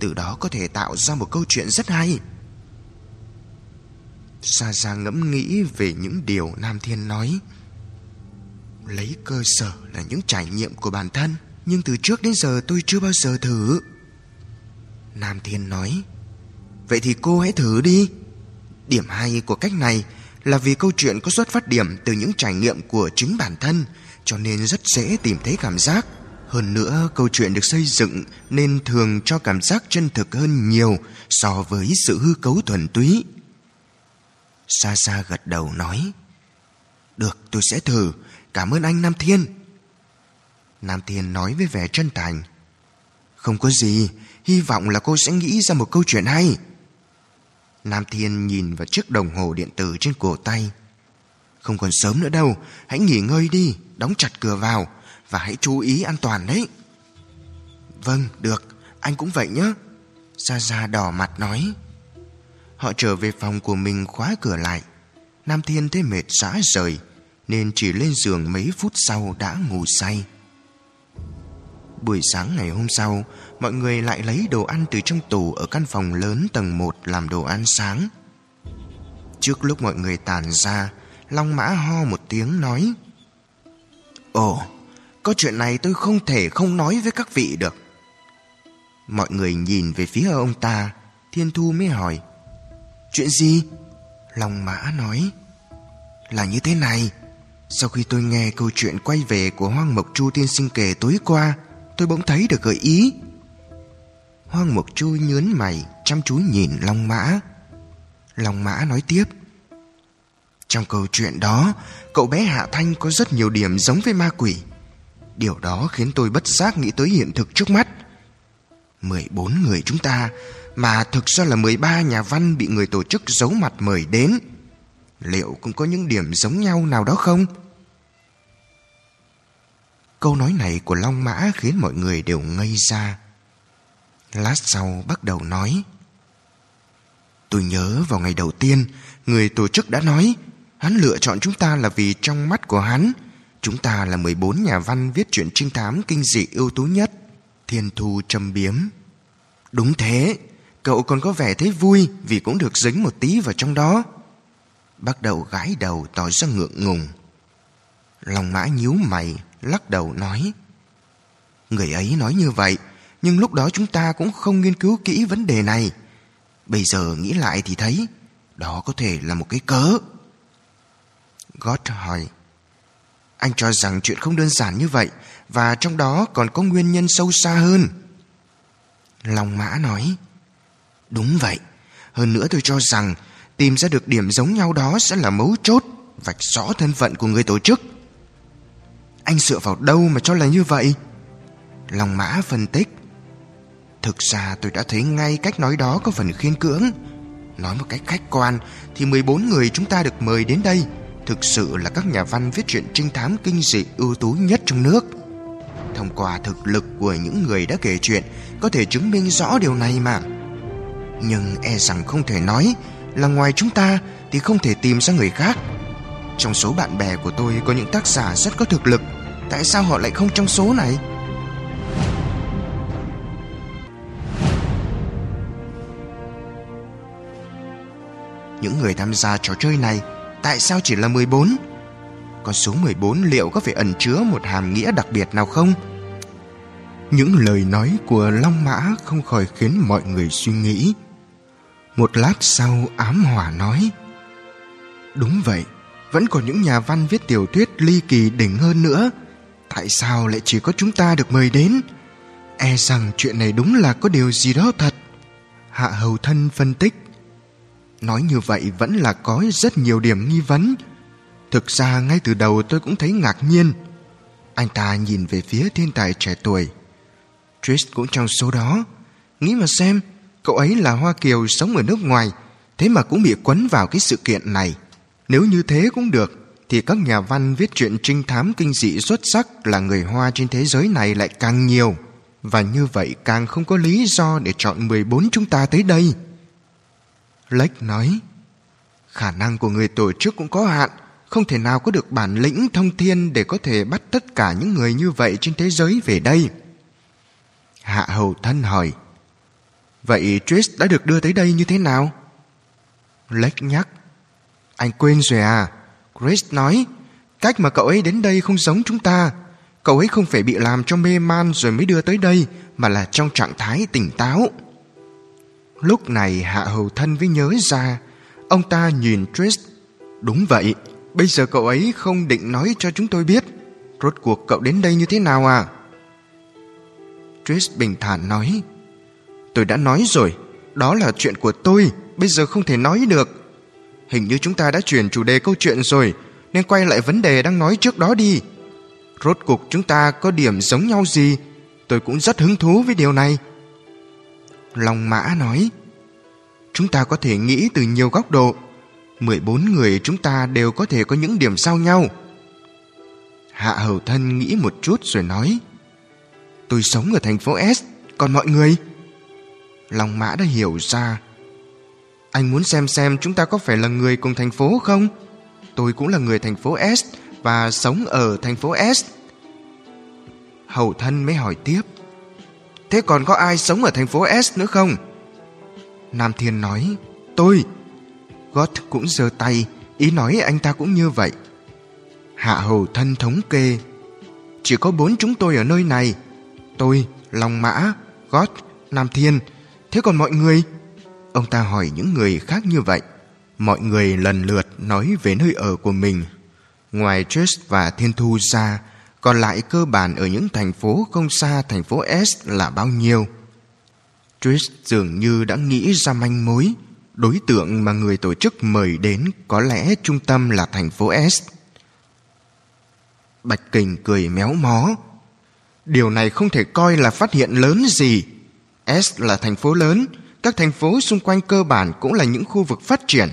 S2: Từ đó có thể tạo ra một câu chuyện rất hay. Xa xa ngẫm nghĩ về những điều Nam Thiên nói. Lấy cơ sở là những trải nghiệm của bản thân nhưng từ trước đến giờ tôi chưa bao giờ thử. Nam thiên nói, vậy thì cô hãy thử đi. Điểm hay của cách này là vì câu chuyện có xuất phát điểm từ những trải nghiệm của chính bản thân, cho nên rất dễ tìm thấy cảm giác. Hơn nữa, câu chuyện được xây dựng nên thường cho cảm giác chân thực hơn nhiều so với sự hư cấu thuần túy. Sa sa gật đầu nói, được, tôi sẽ thử. Cảm ơn anh, Nam Thiên. Nam Thiên nói với vẻ chân thành. Không có gì, hy vọng là cô sẽ nghĩ ra một câu chuyện hay. Nam Thiên nhìn vào chiếc đồng hồ điện tử trên cổ tay. Không còn sớm nữa đâu, hãy nghỉ ngơi đi, đóng chặt cửa vào và hãy chú ý an toàn đấy. Vâng, được, anh cũng vậy nhé. Gia Gia đỏ mặt nói. Họ trở về phòng của mình khóa cửa lại. Nam Thiên thấy mệt rã rời nên chỉ lên giường mấy phút sau đã ngủ say. Buổi sáng ngày hôm sau, mọi người lại lấy đồ ăn từ trong tủ ở căn phòng lớn tầng 1 làm đồ ăn sáng. Trước lúc mọi người tàn ra, Long Mã ho một tiếng nói Ồ, có chuyện này tôi không thể không nói với các vị được. Mọi người nhìn về phía ông ta, Thiên Thu mới hỏi Chuyện gì? Long Mã nói Là như thế này Sau khi tôi nghe câu chuyện quay về của Hoang Mộc Chu tiên sinh kể tối qua Tôi bỗng thấy được gợi ý. Hoang Mộc Chu nhớn mày, Chăm chú nhìn Long Mã. Long Mã nói tiếp, Trong câu chuyện đó, Cậu bé Hạ Thanh có rất nhiều điểm giống với ma quỷ. Điều đó khiến tôi bất giác nghĩ tới hiện thực trước mắt. 14 người chúng ta, Mà thực ra là 13 nhà văn bị người tổ chức giấu mặt mời đến. Liệu cũng có những điểm giống nhau nào đó không? Câu nói này của Long Mã khiến mọi người đều ngây ra. Lát sau bắt đầu nói, Tôi nhớ vào ngày đầu tiên, Người tổ chức đã nói, Hắn lựa chọn chúng ta là vì trong mắt của hắn, Chúng ta là 14 nhà văn viết truyện trinh thám kinh dị ưu tú nhất, Thiên Thu trầm biếm. Đúng thế, Cậu còn có vẻ thấy vui Vì cũng được dính một tí vào trong đó. Bắt đầu gái đầu tỏ ra ngượng ngùng. Lòng mã nhíu mày. Lắc đầu nói, Người ấy nói như vậy, Nhưng lúc đó chúng ta cũng không nghiên cứu kỹ vấn đề này. Bây giờ nghĩ lại thì thấy, Đó có thể là một cái cớ. Gót hỏi, Anh cho rằng chuyện không đơn giản như vậy, Và trong đó còn có nguyên nhân sâu xa hơn. Long Mã nói, Đúng vậy, Hơn nữa tôi cho rằng Tìm ra được điểm giống nhau đó sẽ là mấu chốt, Vạch rõ thân phận của người tổ chức. Anh dựa vào đâu mà cho là như vậy? Long Mã phân tích. Thực ra tôi đã thấy ngay cách nói đó có phần khiên cưỡng. Nói một cách khách quan Thì 14 người chúng ta được mời đến đây Thực sự là các nhà văn viết truyện trinh thám kinh dị ưu tú nhất trong nước. Thông qua thực lực của những người đã kể chuyện, Có thể chứng minh rõ điều này mà. Nhưng e rằng không thể nói Là ngoài chúng ta thì không thể tìm ra người khác. Trong số bạn bè của tôi có những tác giả rất có thực lực. Tại sao họ lại không trong số này Những người tham gia trò chơi này Tại sao chỉ là 14 Con số 14 liệu có phải ẩn chứa một hàm nghĩa đặc biệt nào không những lời nói của Long Mã không khỏi khiến mọi người suy nghĩ. Một lát sau ám hỏa nói Đúng vậy, vẫn còn những nhà văn viết tiểu thuyết ly kỳ đỉnh hơn nữa. Tại sao lại chỉ có chúng ta được mời đến? E rằng chuyện này đúng là có điều gì đó thật. Hạ Hầu Thân phân tích Nói như vậy vẫn là có rất nhiều điểm nghi vấn. Thực ra ngay từ đầu tôi cũng thấy ngạc nhiên. Anh ta nhìn về phía thiên tài trẻ tuổi Trish cũng trong số đó. Nghĩ mà xem, cậu ấy là Hoa Kiều sống ở nước ngoài, thế mà cũng bị quấn vào cái sự kiện này. Nếu như thế cũng được, thì các nhà văn viết chuyện trinh thám kinh dị xuất sắc là người Hoa trên thế giới này lại càng nhiều. Và như vậy càng không có lý do để chọn 14 chúng ta tới đây. Lách nói, khả năng của người tổ chức cũng có hạn, không thể nào có được bản lĩnh thông thiên để có thể bắt tất cả những người như vậy trên thế giới về đây. Hạ hầu thân hỏi Vậy Trish đã được đưa tới đây như thế nào? Lách nhắc Anh quên rồi à Chris nói, Cách mà cậu ấy đến đây không giống chúng ta. Cậu ấy không phải bị làm cho mê man rồi mới đưa tới đây, Mà là trong trạng thái tỉnh táo. Lúc này Hạ Hầu Thân mới nhớ ra, Ông ta nhìn Trish Đúng vậy, Bây giờ cậu ấy không định nói cho chúng tôi biết. Rốt cuộc cậu đến đây như thế nào à? Trish bình thản nói, Tôi đã nói rồi, Đó là chuyện của tôi, Bây giờ không thể nói được. Hình như chúng ta đã chuyển chủ đề câu chuyện rồi Nên quay lại vấn đề đang nói trước đó đi Rốt cuộc chúng ta có điểm giống nhau gì? Tôi cũng rất hứng thú với điều này. Long Mã nói, chúng ta có thể nghĩ từ nhiều góc độ. 14 người chúng ta đều có thể có những điểm giao nhau. Hạ Hầu Thân nghĩ một chút rồi nói, tôi sống ở thành phố S, còn mọi người? Long Mã đã hiểu ra. Anh muốn xem xem chúng ta có phải là người cùng thành phố không? Tôi cũng là người thành phố S và sống ở thành phố S. hậu thân mới hỏi tiếp. Thế còn có ai sống ở thành phố S nữa không? Nam Thiên nói, tôi. Gót cũng giơ tay, ý nói anh ta cũng như vậy. Hạ hầu thân thống kê. Chỉ có bốn chúng tôi ở nơi này. Tôi, Long Mã, Gót, Nam Thiên. Thế còn mọi người? Ông ta hỏi những người khác như vậy. Mọi người lần lượt nói về nơi ở của mình. Ngoài Trish và Thiên Thu ra, còn lại cơ bản ở những thành phố không xa thành phố S là bao nhiêu. Trish dường như đã nghĩ ra manh mối. Đối tượng mà người tổ chức mời đến có lẽ trung tâm là thành phố S. Bạch Kình cười méo mó. Điều này không thể coi là phát hiện lớn gì. S là thành phố lớn, các thành phố xung quanh cơ bản cũng là những khu vực phát triển.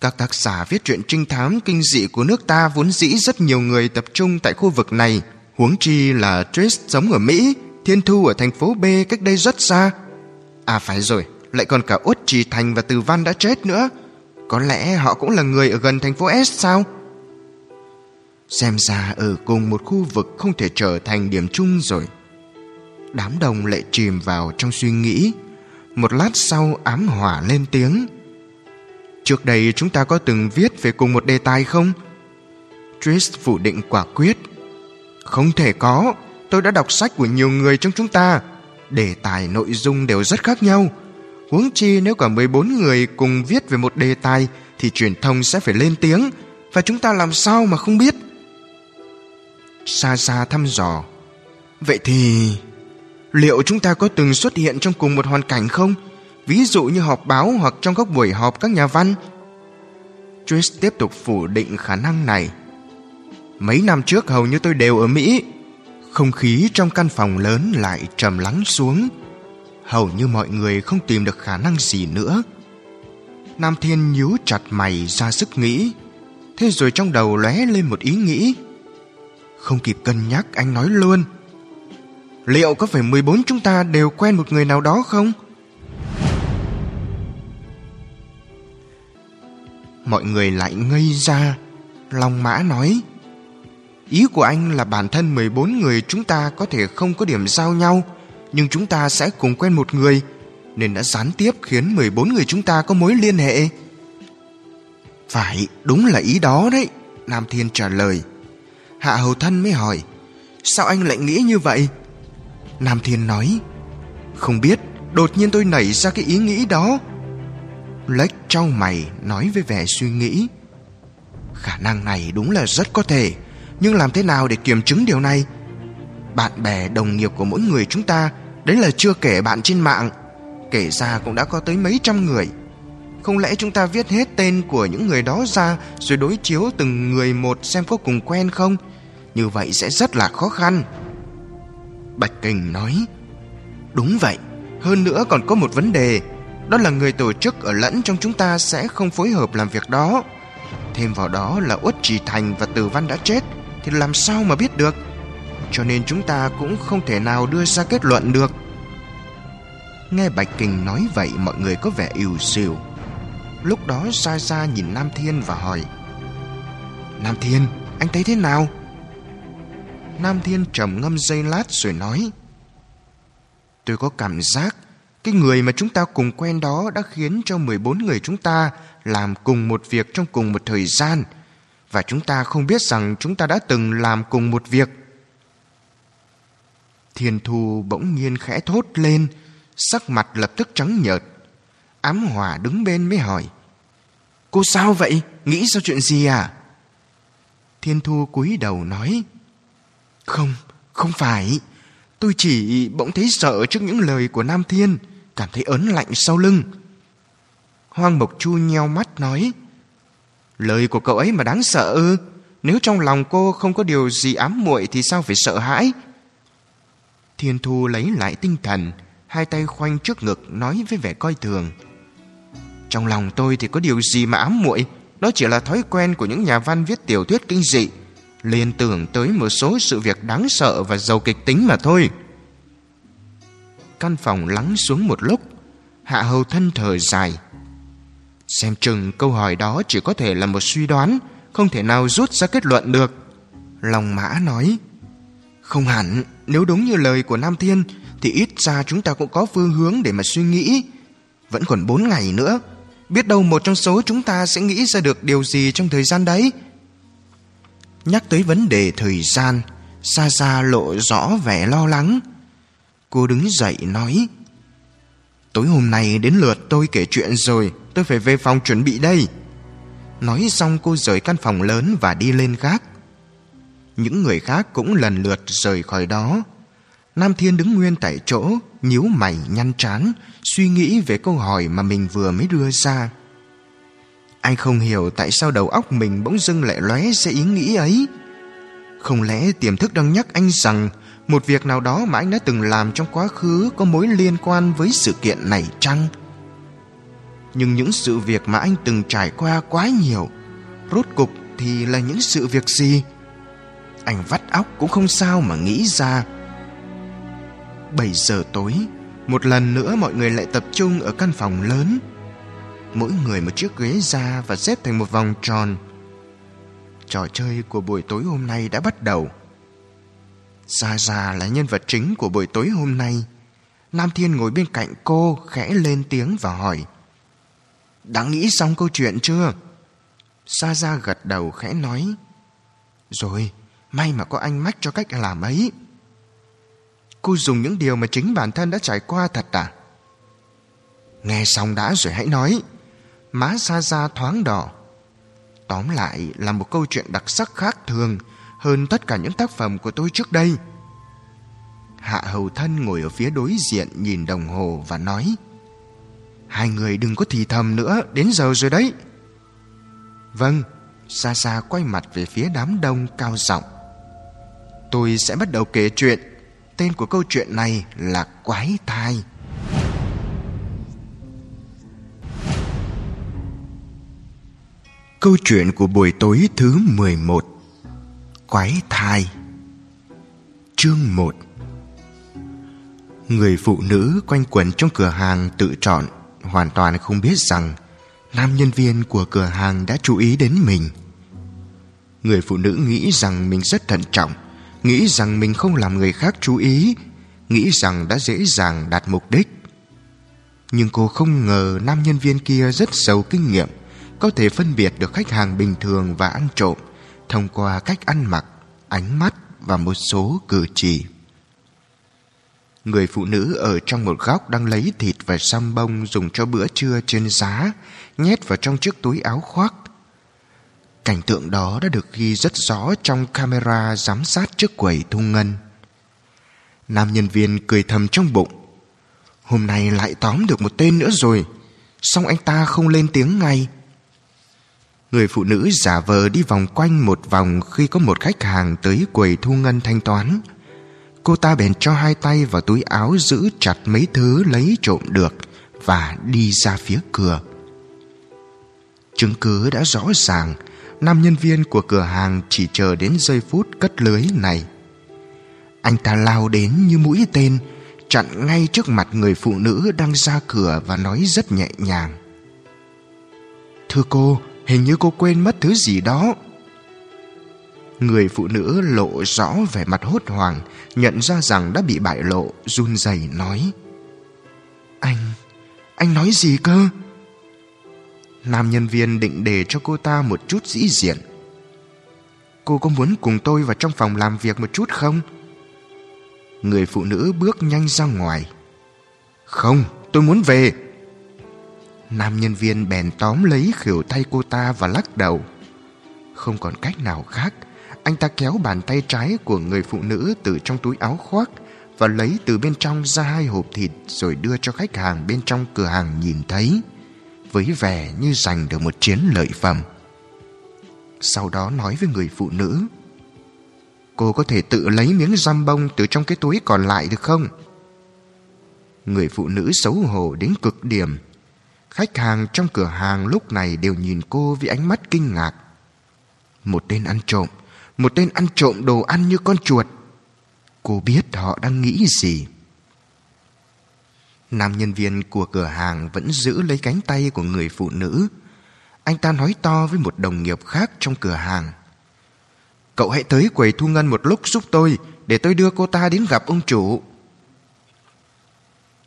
S2: Các tác giả viết truyện trinh thám kinh dị của nước ta vốn dĩ rất nhiều người tập trung tại khu vực này. Huống chi là Trace sống ở Mỹ, Thiên Thu ở thành phố B cách đây rất xa. À phải rồi, lại còn cả Út Trì Thành và Từ Văn đã chết nữa. Có lẽ họ cũng là người ở gần thành phố S sao? Xem ra ở cùng một khu vực không thể trở thành điểm chung rồi. Đám đồng lại chìm vào trong suy nghĩ. Một lát sau ám hỏa lên tiếng. Trước đây chúng ta có từng viết về cùng một đề tài không? tris phủ định quả quyết. Không thể có, tôi đã đọc sách của nhiều người trong chúng ta. Đề tài nội dung đều rất khác nhau. Huống chi nếu cả 14 người cùng viết về một đề tài thì truyền thông sẽ phải lên tiếng và chúng ta làm sao mà không biết. Xa xa thăm dò. Vậy thì liệu chúng ta có từng xuất hiện trong cùng một hoàn cảnh không? ví dụ như họp báo hoặc trong các buổi họp các nhà văn. Trish tiếp tục phủ định khả năng này. Mấy năm trước hầu như tôi đều ở Mỹ. Không khí trong căn phòng lớn lại trầm lắng xuống. Hầu như mọi người không tìm được khả năng gì nữa. Nam Thiên nhíu chặt mày ra sức nghĩ. Thế rồi trong đầu lóe lên một ý nghĩ. Không kịp cân nhắc, anh nói luôn. Liệu có phải 14 chúng ta đều quen một người nào đó không? Mọi người lại ngây ra Long Mã nói Ý của anh là bản thân 14 người chúng ta có thể không có điểm giao nhau Nhưng chúng ta sẽ cùng quen một người Nên đã gián tiếp khiến 14 người chúng ta có mối liên hệ. Phải, đúng là ý đó đấy Nam Thiên trả lời. Hạ Hầu Thân mới hỏi Sao anh lại nghĩ như vậy? Nam Thiên nói Không biết, đột nhiên tôi nảy ra cái ý nghĩ đó. Lách trao mày nói với vẻ suy nghĩ Khả năng này đúng là rất có thể Nhưng làm thế nào để kiểm chứng điều này? Bạn bè đồng nghiệp của mỗi người chúng ta Đấy là chưa kể bạn trên mạng Kể ra cũng đã có tới mấy trăm người. Không lẽ chúng ta viết hết tên của những người đó ra Rồi đối chiếu từng người một xem có cùng quen không? Như vậy sẽ rất là khó khăn. Bạch Kình nói Đúng vậy Hơn nữa còn có một vấn đề đó là người tổ chức ở lẫn trong chúng ta sẽ không phối hợp làm việc đó. Thêm vào đó là Uất Trì Thành và Từ Văn đã chết thì làm sao mà biết được? Cho nên chúng ta cũng không thể nào đưa ra kết luận được. Nghe Bạch Kình nói vậy mọi người có vẻ ưu xìu. Lúc đó Sa Sa nhìn Nam Thiên và hỏi Nam Thiên, anh thấy thế nào? Nam Thiên trầm ngâm giây lát rồi nói Tôi có cảm giác cái người mà chúng ta cùng quen đó đã khiến cho 14 người chúng ta làm cùng một việc trong cùng một thời gian và chúng ta không biết rằng chúng ta đã từng làm cùng một việc. Thiên Thu bỗng nhiên khẽ thốt lên, sắc mặt lập tức trắng nhợt. Ám Hòa đứng bên mới hỏi: "Cô sao vậy? Nghĩ sao chuyện gì à?" Thiên Thu cúi đầu nói: "Không, không phải." Tôi chỉ bỗng thấy sợ trước những lời của Nam Thiên Cảm thấy ớn lạnh sau lưng Hoang Mộc Chu nheo mắt nói Lời của cậu ấy mà đáng sợ ư Nếu trong lòng cô không có điều gì ám muội thì sao phải sợ hãi? Thiên Thu lấy lại tinh thần, hai tay khoanh trước ngực nói với vẻ coi thường. Trong lòng tôi thì có điều gì mà ám muội, đó chỉ là thói quen của những nhà văn viết tiểu thuyết kinh dị, liên tưởng tới một số sự việc đáng sợ và giàu kịch tính mà thôi. Căn phòng lắng xuống một lúc, Hạ Hầu Thân thở dài. Xem chừng câu hỏi đó chỉ có thể là một suy đoán, không thể nào rút ra kết luận được. Lòng Mã nói, không hẳn, nếu đúng như lời của Nam Thiên thì ít ra chúng ta cũng có phương hướng để mà suy nghĩ. Vẫn còn bốn ngày nữa, biết đâu một trong số chúng ta sẽ nghĩ ra được điều gì trong thời gian đấy. Nhắc tới vấn đề thời gian, xa xa lộ rõ vẻ lo lắng. Cô đứng dậy nói, Tối hôm nay đến lượt tôi kể chuyện rồi, tôi phải về phòng chuẩn bị đây. Nói xong cô rời căn phòng lớn và đi lên gác. Những người khác cũng lần lượt rời khỏi đó. Nam Thiên đứng nguyên tại chỗ, nhíu mày nhăn trán, suy nghĩ về câu hỏi mà mình vừa mới đưa ra. Anh không hiểu tại sao đầu óc mình bỗng dưng lại lóe ra ý nghĩ ấy. Không lẽ tiềm thức đang nhắc anh rằng một việc nào đó mà anh đã từng làm trong quá khứ có mối liên quan với sự kiện này chăng? Nhưng những sự việc mà anh từng trải qua quá nhiều, rốt cục thì là những sự việc gì? Anh vắt óc cũng không sao mà nghĩ ra. 7 giờ tối, một lần nữa mọi người lại tập trung ở căn phòng lớn. Mỗi người một chiếc ghế ra và xếp thành một vòng tròn. Trò chơi của buổi tối hôm nay đã bắt đầu. Gia Gia là nhân vật chính của buổi tối hôm nay. Nam Thiên ngồi bên cạnh cô khẽ lên tiếng và hỏi. Đã nghĩ xong câu chuyện chưa? Sa Gia gật đầu khẽ nói. Rồi, may mà có anh mách cho cách làm ấy. Cô dùng những điều mà chính bản thân đã trải qua thật à? Nghe xong đã rồi hãy nói. Má Sa xa thoáng đỏ. Tóm lại là một câu chuyện đặc sắc khác thường hơn tất cả những tác phẩm của tôi trước đây. Hạ Hầu Thân ngồi ở phía đối diện nhìn đồng hồ và nói Hai người đừng có thì thầm nữa, đến giờ rồi đấy. Vâng, xa xa quay mặt về phía đám đông cao giọng. Tôi sẽ bắt đầu kể chuyện. Tên của câu chuyện này là Quái Thai. Câu chuyện của buổi tối thứ 11 Quái thai. Chương 1 Người phụ nữ quanh quẩn trong cửa hàng tự chọn, Hoàn toàn không biết rằng Nam nhân viên của cửa hàng đã chú ý đến mình. Người phụ nữ nghĩ rằng mình rất thận trọng, Nghĩ rằng mình không làm người khác chú ý, Nghĩ rằng đã dễ dàng đạt mục đích. Nhưng cô không ngờ nam nhân viên kia rất giàu kinh nghiệm. Có thể phân biệt được khách hàng bình thường và ăn trộm thông qua cách ăn mặc, ánh mắt và một số cử chỉ. Người phụ nữ ở trong một góc đang lấy thịt và xăm bông dùng cho bữa trưa trên giá, nhét vào trong chiếc túi áo khoác. Cảnh tượng đó đã được ghi rất rõ trong camera giám sát trước quầy thu ngân. Nam nhân viên cười thầm trong bụng. Hôm nay lại tóm được một tên nữa rồi. Xong anh ta không lên tiếng ngay Người phụ nữ giả vờ đi vòng quanh một vòng khi có một khách hàng tới quầy thu ngân thanh toán. Cô ta bèn cho hai tay vào túi áo giữ chặt mấy thứ lấy trộm được và đi ra phía cửa. Chứng cứ đã rõ ràng, nam nhân viên của cửa hàng chỉ chờ đến giây phút cất lưới này. Anh ta lao đến như mũi tên, chặn ngay trước mặt người phụ nữ đang ra cửa và nói rất nhẹ nhàng. Thưa cô, Hình như cô quên mất thứ gì đó. Người phụ nữ lộ rõ vẻ mặt hốt hoảng Nhận ra rằng đã bị bại lộ Run rẩy nói. Anh Anh nói gì cơ? Nam nhân viên định để cho cô ta một chút dĩ diện. Cô có muốn cùng tôi vào trong phòng làm việc một chút không? Người phụ nữ bước nhanh ra ngoài. Không, tôi muốn về. Nam nhân viên bèn tóm lấy khỉu tay cô ta và lắc đầu. Không còn cách nào khác, Anh ta kéo bàn tay trái của người phụ nữ từ trong túi áo khoác Và lấy từ bên trong ra hai hộp thịt Rồi đưa cho khách hàng bên trong cửa hàng nhìn thấy, Với vẻ như giành được một chiến lợi phẩm. Sau đó nói với người phụ nữ, Cô có thể tự lấy miếng giam bông từ trong cái túi còn lại được không? Người phụ nữ xấu hổ đến cực điểm. Khách hàng trong cửa hàng lúc này đều nhìn cô với ánh mắt kinh ngạc. Một tên ăn trộm, Một tên ăn trộm đồ ăn như con chuột. Cô biết họ đang nghĩ gì. Nam nhân viên của cửa hàng vẫn giữ lấy cánh tay của người phụ nữ. Anh ta nói to với một đồng nghiệp khác trong cửa hàng. Cậu hãy tới quầy thu ngân một lúc giúp tôi, Để tôi đưa cô ta đến gặp ông chủ.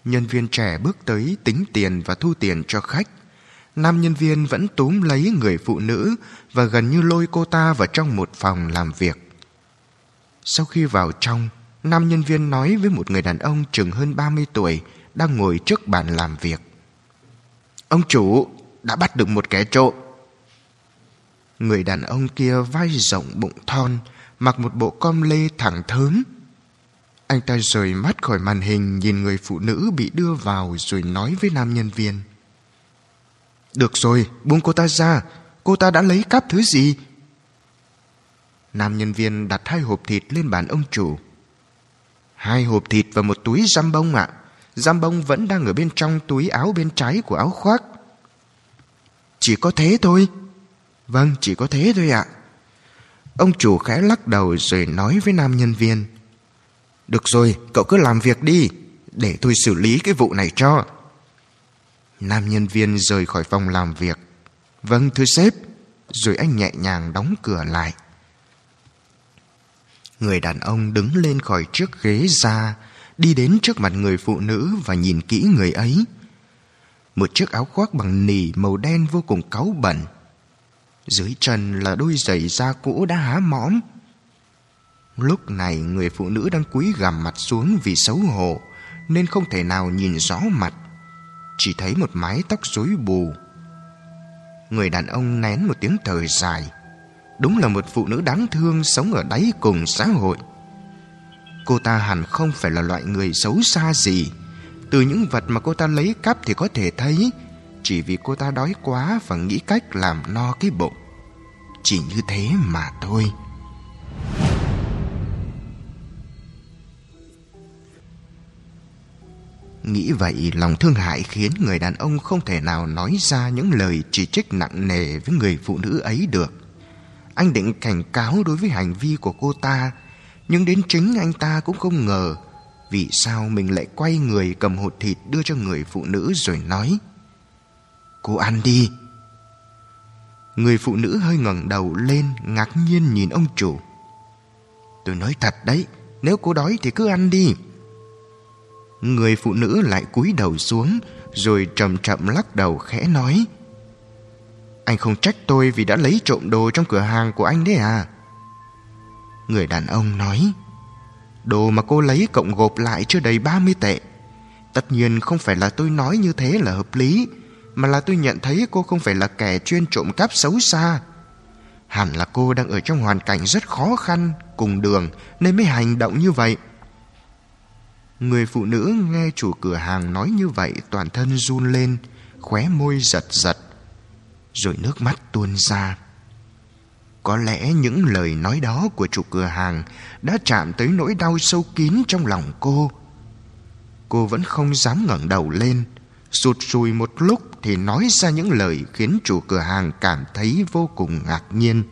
S2: Nhân viên trẻ bước tới tính tiền và thu tiền cho khách. Nam nhân viên vẫn túm lấy người phụ nữ Và gần như lôi cô ta vào trong một phòng làm việc. Sau khi vào trong, Nam nhân viên nói với một người đàn ông chừng hơn 30 tuổi Đang ngồi trước bàn làm việc. Ông chủ, đã bắt được một kẻ trộm. Người đàn ông kia vai rộng bụng thon, Mặc một bộ com lê thẳng thớm. Anh ta rời mắt khỏi màn hình Nhìn người phụ nữ bị đưa vào Rồi nói với nam nhân viên. Được rồi buông cô ta ra. Cô ta đã lấy cắp thứ gì? Nam nhân viên đặt hai hộp thịt lên bàn ông chủ. Hai hộp thịt và một túi giam bông ạ. Giam bông vẫn đang ở bên trong túi áo bên trái của áo khoác. Chỉ có thế thôi. Vâng, chỉ có thế thôi ạ. Ông chủ khẽ lắc đầu rồi nói với nam nhân viên. Được rồi, cậu cứ làm việc đi, để tôi xử lý cái vụ này cho. Nam nhân viên rời khỏi phòng làm việc. Vâng, thưa sếp. Rồi anh nhẹ nhàng đóng cửa lại. Người đàn ông đứng lên khỏi chiếc ghế ra, đi đến trước mặt người phụ nữ và nhìn kỹ người ấy. Một chiếc áo khoác bằng nỉ màu đen vô cùng cáu bẩn dưới chân là đôi giày da cũ đã há mõm Lúc này người phụ nữ đang cúi gằm mặt xuống vì xấu hổ, Nên không thể nào nhìn rõ mặt, Chỉ thấy một mái tóc rối bù. Người đàn ông nén một tiếng thở dài. Đúng là một phụ nữ đáng thương sống ở đáy cùng xã hội. Cô ta hẳn không phải là loại người xấu xa gì. Từ những vật mà cô ta lấy cắp thì có thể thấy, chỉ vì cô ta đói quá và nghĩ cách làm no cái bụng. Chỉ như thế mà thôi. Nghĩ vậy lòng thương hại khiến người đàn ông không thể nào nói ra những lời chỉ trích nặng nề với người phụ nữ ấy được. Anh định cảnh cáo đối với hành vi của cô ta, nhưng đến chính anh ta cũng không ngờ vì sao mình lại quay người cầm hột thịt đưa cho người phụ nữ rồi nói Cô ăn đi. Người phụ nữ hơi ngẩng đầu lên Ngạc nhiên nhìn ông chủ. Tôi nói thật đấy Nếu cô đói thì cứ ăn đi. Người phụ nữ lại cúi đầu xuống Rồi chậm chậm lắc đầu khẽ nói Anh không trách tôi vì đã lấy trộm đồ trong cửa hàng của anh đấy à Người đàn ông nói Đồ mà cô lấy cộng gộp lại chưa đầy 30 tệ Tất nhiên không phải là tôi nói như thế là hợp lý mà là tôi nhận thấy cô không phải là kẻ chuyên trộm cắp xấu xa. Hẳn là cô đang ở trong hoàn cảnh rất khó khăn, cùng đường nên mới hành động như vậy. Người phụ nữ nghe chủ cửa hàng nói như vậy toàn thân run lên, khóe môi giật giật, rồi nước mắt tuôn ra. Có lẽ những lời nói đó của chủ cửa hàng đã chạm tới nỗi đau sâu kín trong lòng cô. Cô vẫn không dám ngẩng đầu lên, sụt sùi một lúc thì nói ra những lời khiến chủ cửa hàng cảm thấy vô cùng ngạc nhiên.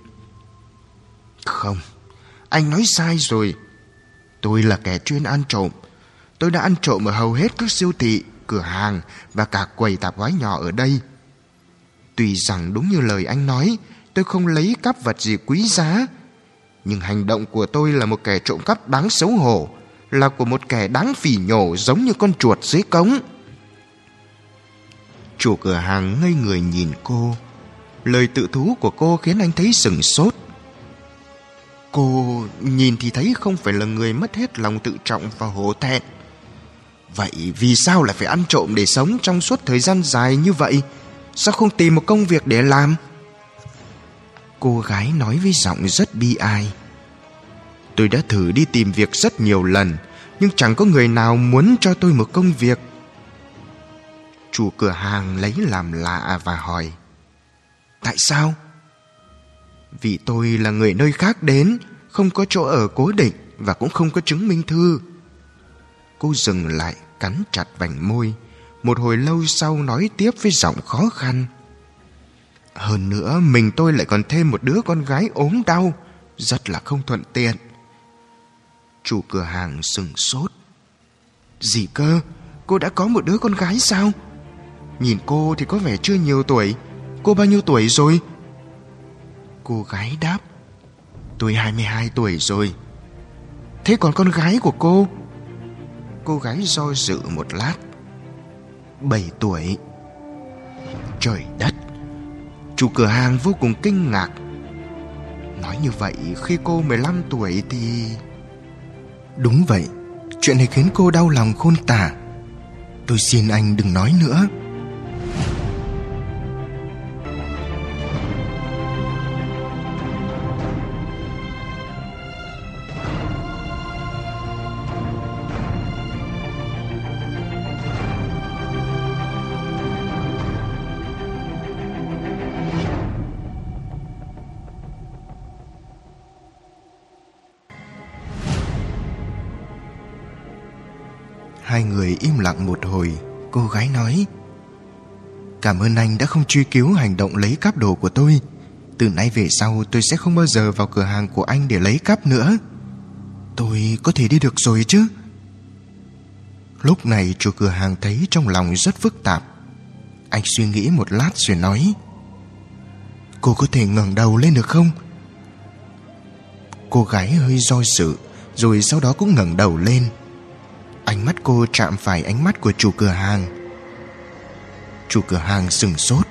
S2: Không, anh nói sai rồi. Tôi là kẻ chuyên ăn trộm. Tôi đã ăn trộm ở hầu hết các siêu thị, cửa hàng và cả quầy tạp hóa nhỏ ở đây. Tuy rằng đúng như lời anh nói, tôi không lấy cắp vật gì quý giá. Nhưng hành động của tôi là một kẻ trộm cắp đáng xấu hổ, là của một kẻ đáng phỉ nhổ giống như con chuột dưới cống. Chủ cửa hàng ngây người nhìn cô Lời tự thú của cô khiến anh thấy sừng sốt Cô nhìn thì thấy không phải là người mất hết lòng tự trọng và hổ thẹn Vậy vì sao lại phải ăn trộm để sống trong suốt thời gian dài như vậy? Sao không tìm một công việc để làm? Cô gái nói với giọng rất bi ai. Tôi đã thử đi tìm việc rất nhiều lần, Nhưng chẳng có người nào muốn cho tôi một công việc. Chủ cửa hàng lấy làm lạ và hỏi, Tại sao? Vì tôi là người nơi khác đến, Không có chỗ ở cố định Và cũng không có chứng minh thư. Cô dừng lại, cắn chặt vành môi. Một hồi lâu sau nói tiếp với giọng khó khăn. Hơn nữa, mình tôi lại còn thêm một đứa con gái ốm đau. Rất là không thuận tiện. Chủ cửa hàng sừng sốt. Gì cơ, Cô đã có một đứa con gái sao? Nhìn cô thì có vẻ chưa nhiều tuổi. Cô bao nhiêu tuổi rồi? Cô gái đáp. Tôi 22 tuổi rồi. Thế còn con gái của cô? Cô gái do dự một lát. Bảy tuổi. Trời đất. Chủ cửa hàng vô cùng kinh ngạc. Nói như vậy, khi cô 15 tuổi thì Đúng vậy. Chuyện này khiến cô đau lòng khôn tả. Tôi xin anh đừng nói nữa. Hai người im lặng một hồi, Cô gái nói, Cảm ơn anh đã không truy cứu hành động lấy cắp đồ của tôi. Từ nay về sau tôi sẽ không bao giờ vào cửa hàng của anh để lấy cắp nữa. Tôi có thể đi được rồi chứ? Lúc này chủ cửa hàng thấy trong lòng rất phức tạp. Anh suy nghĩ một lát rồi nói, Cô có thể ngẩng đầu lên được không? Cô gái hơi do dự, Rồi sau đó cũng ngẩng đầu lên. Ánh mắt cô chạm phải ánh mắt của chủ cửa hàng. Chủ cửa hàng sừng sốt.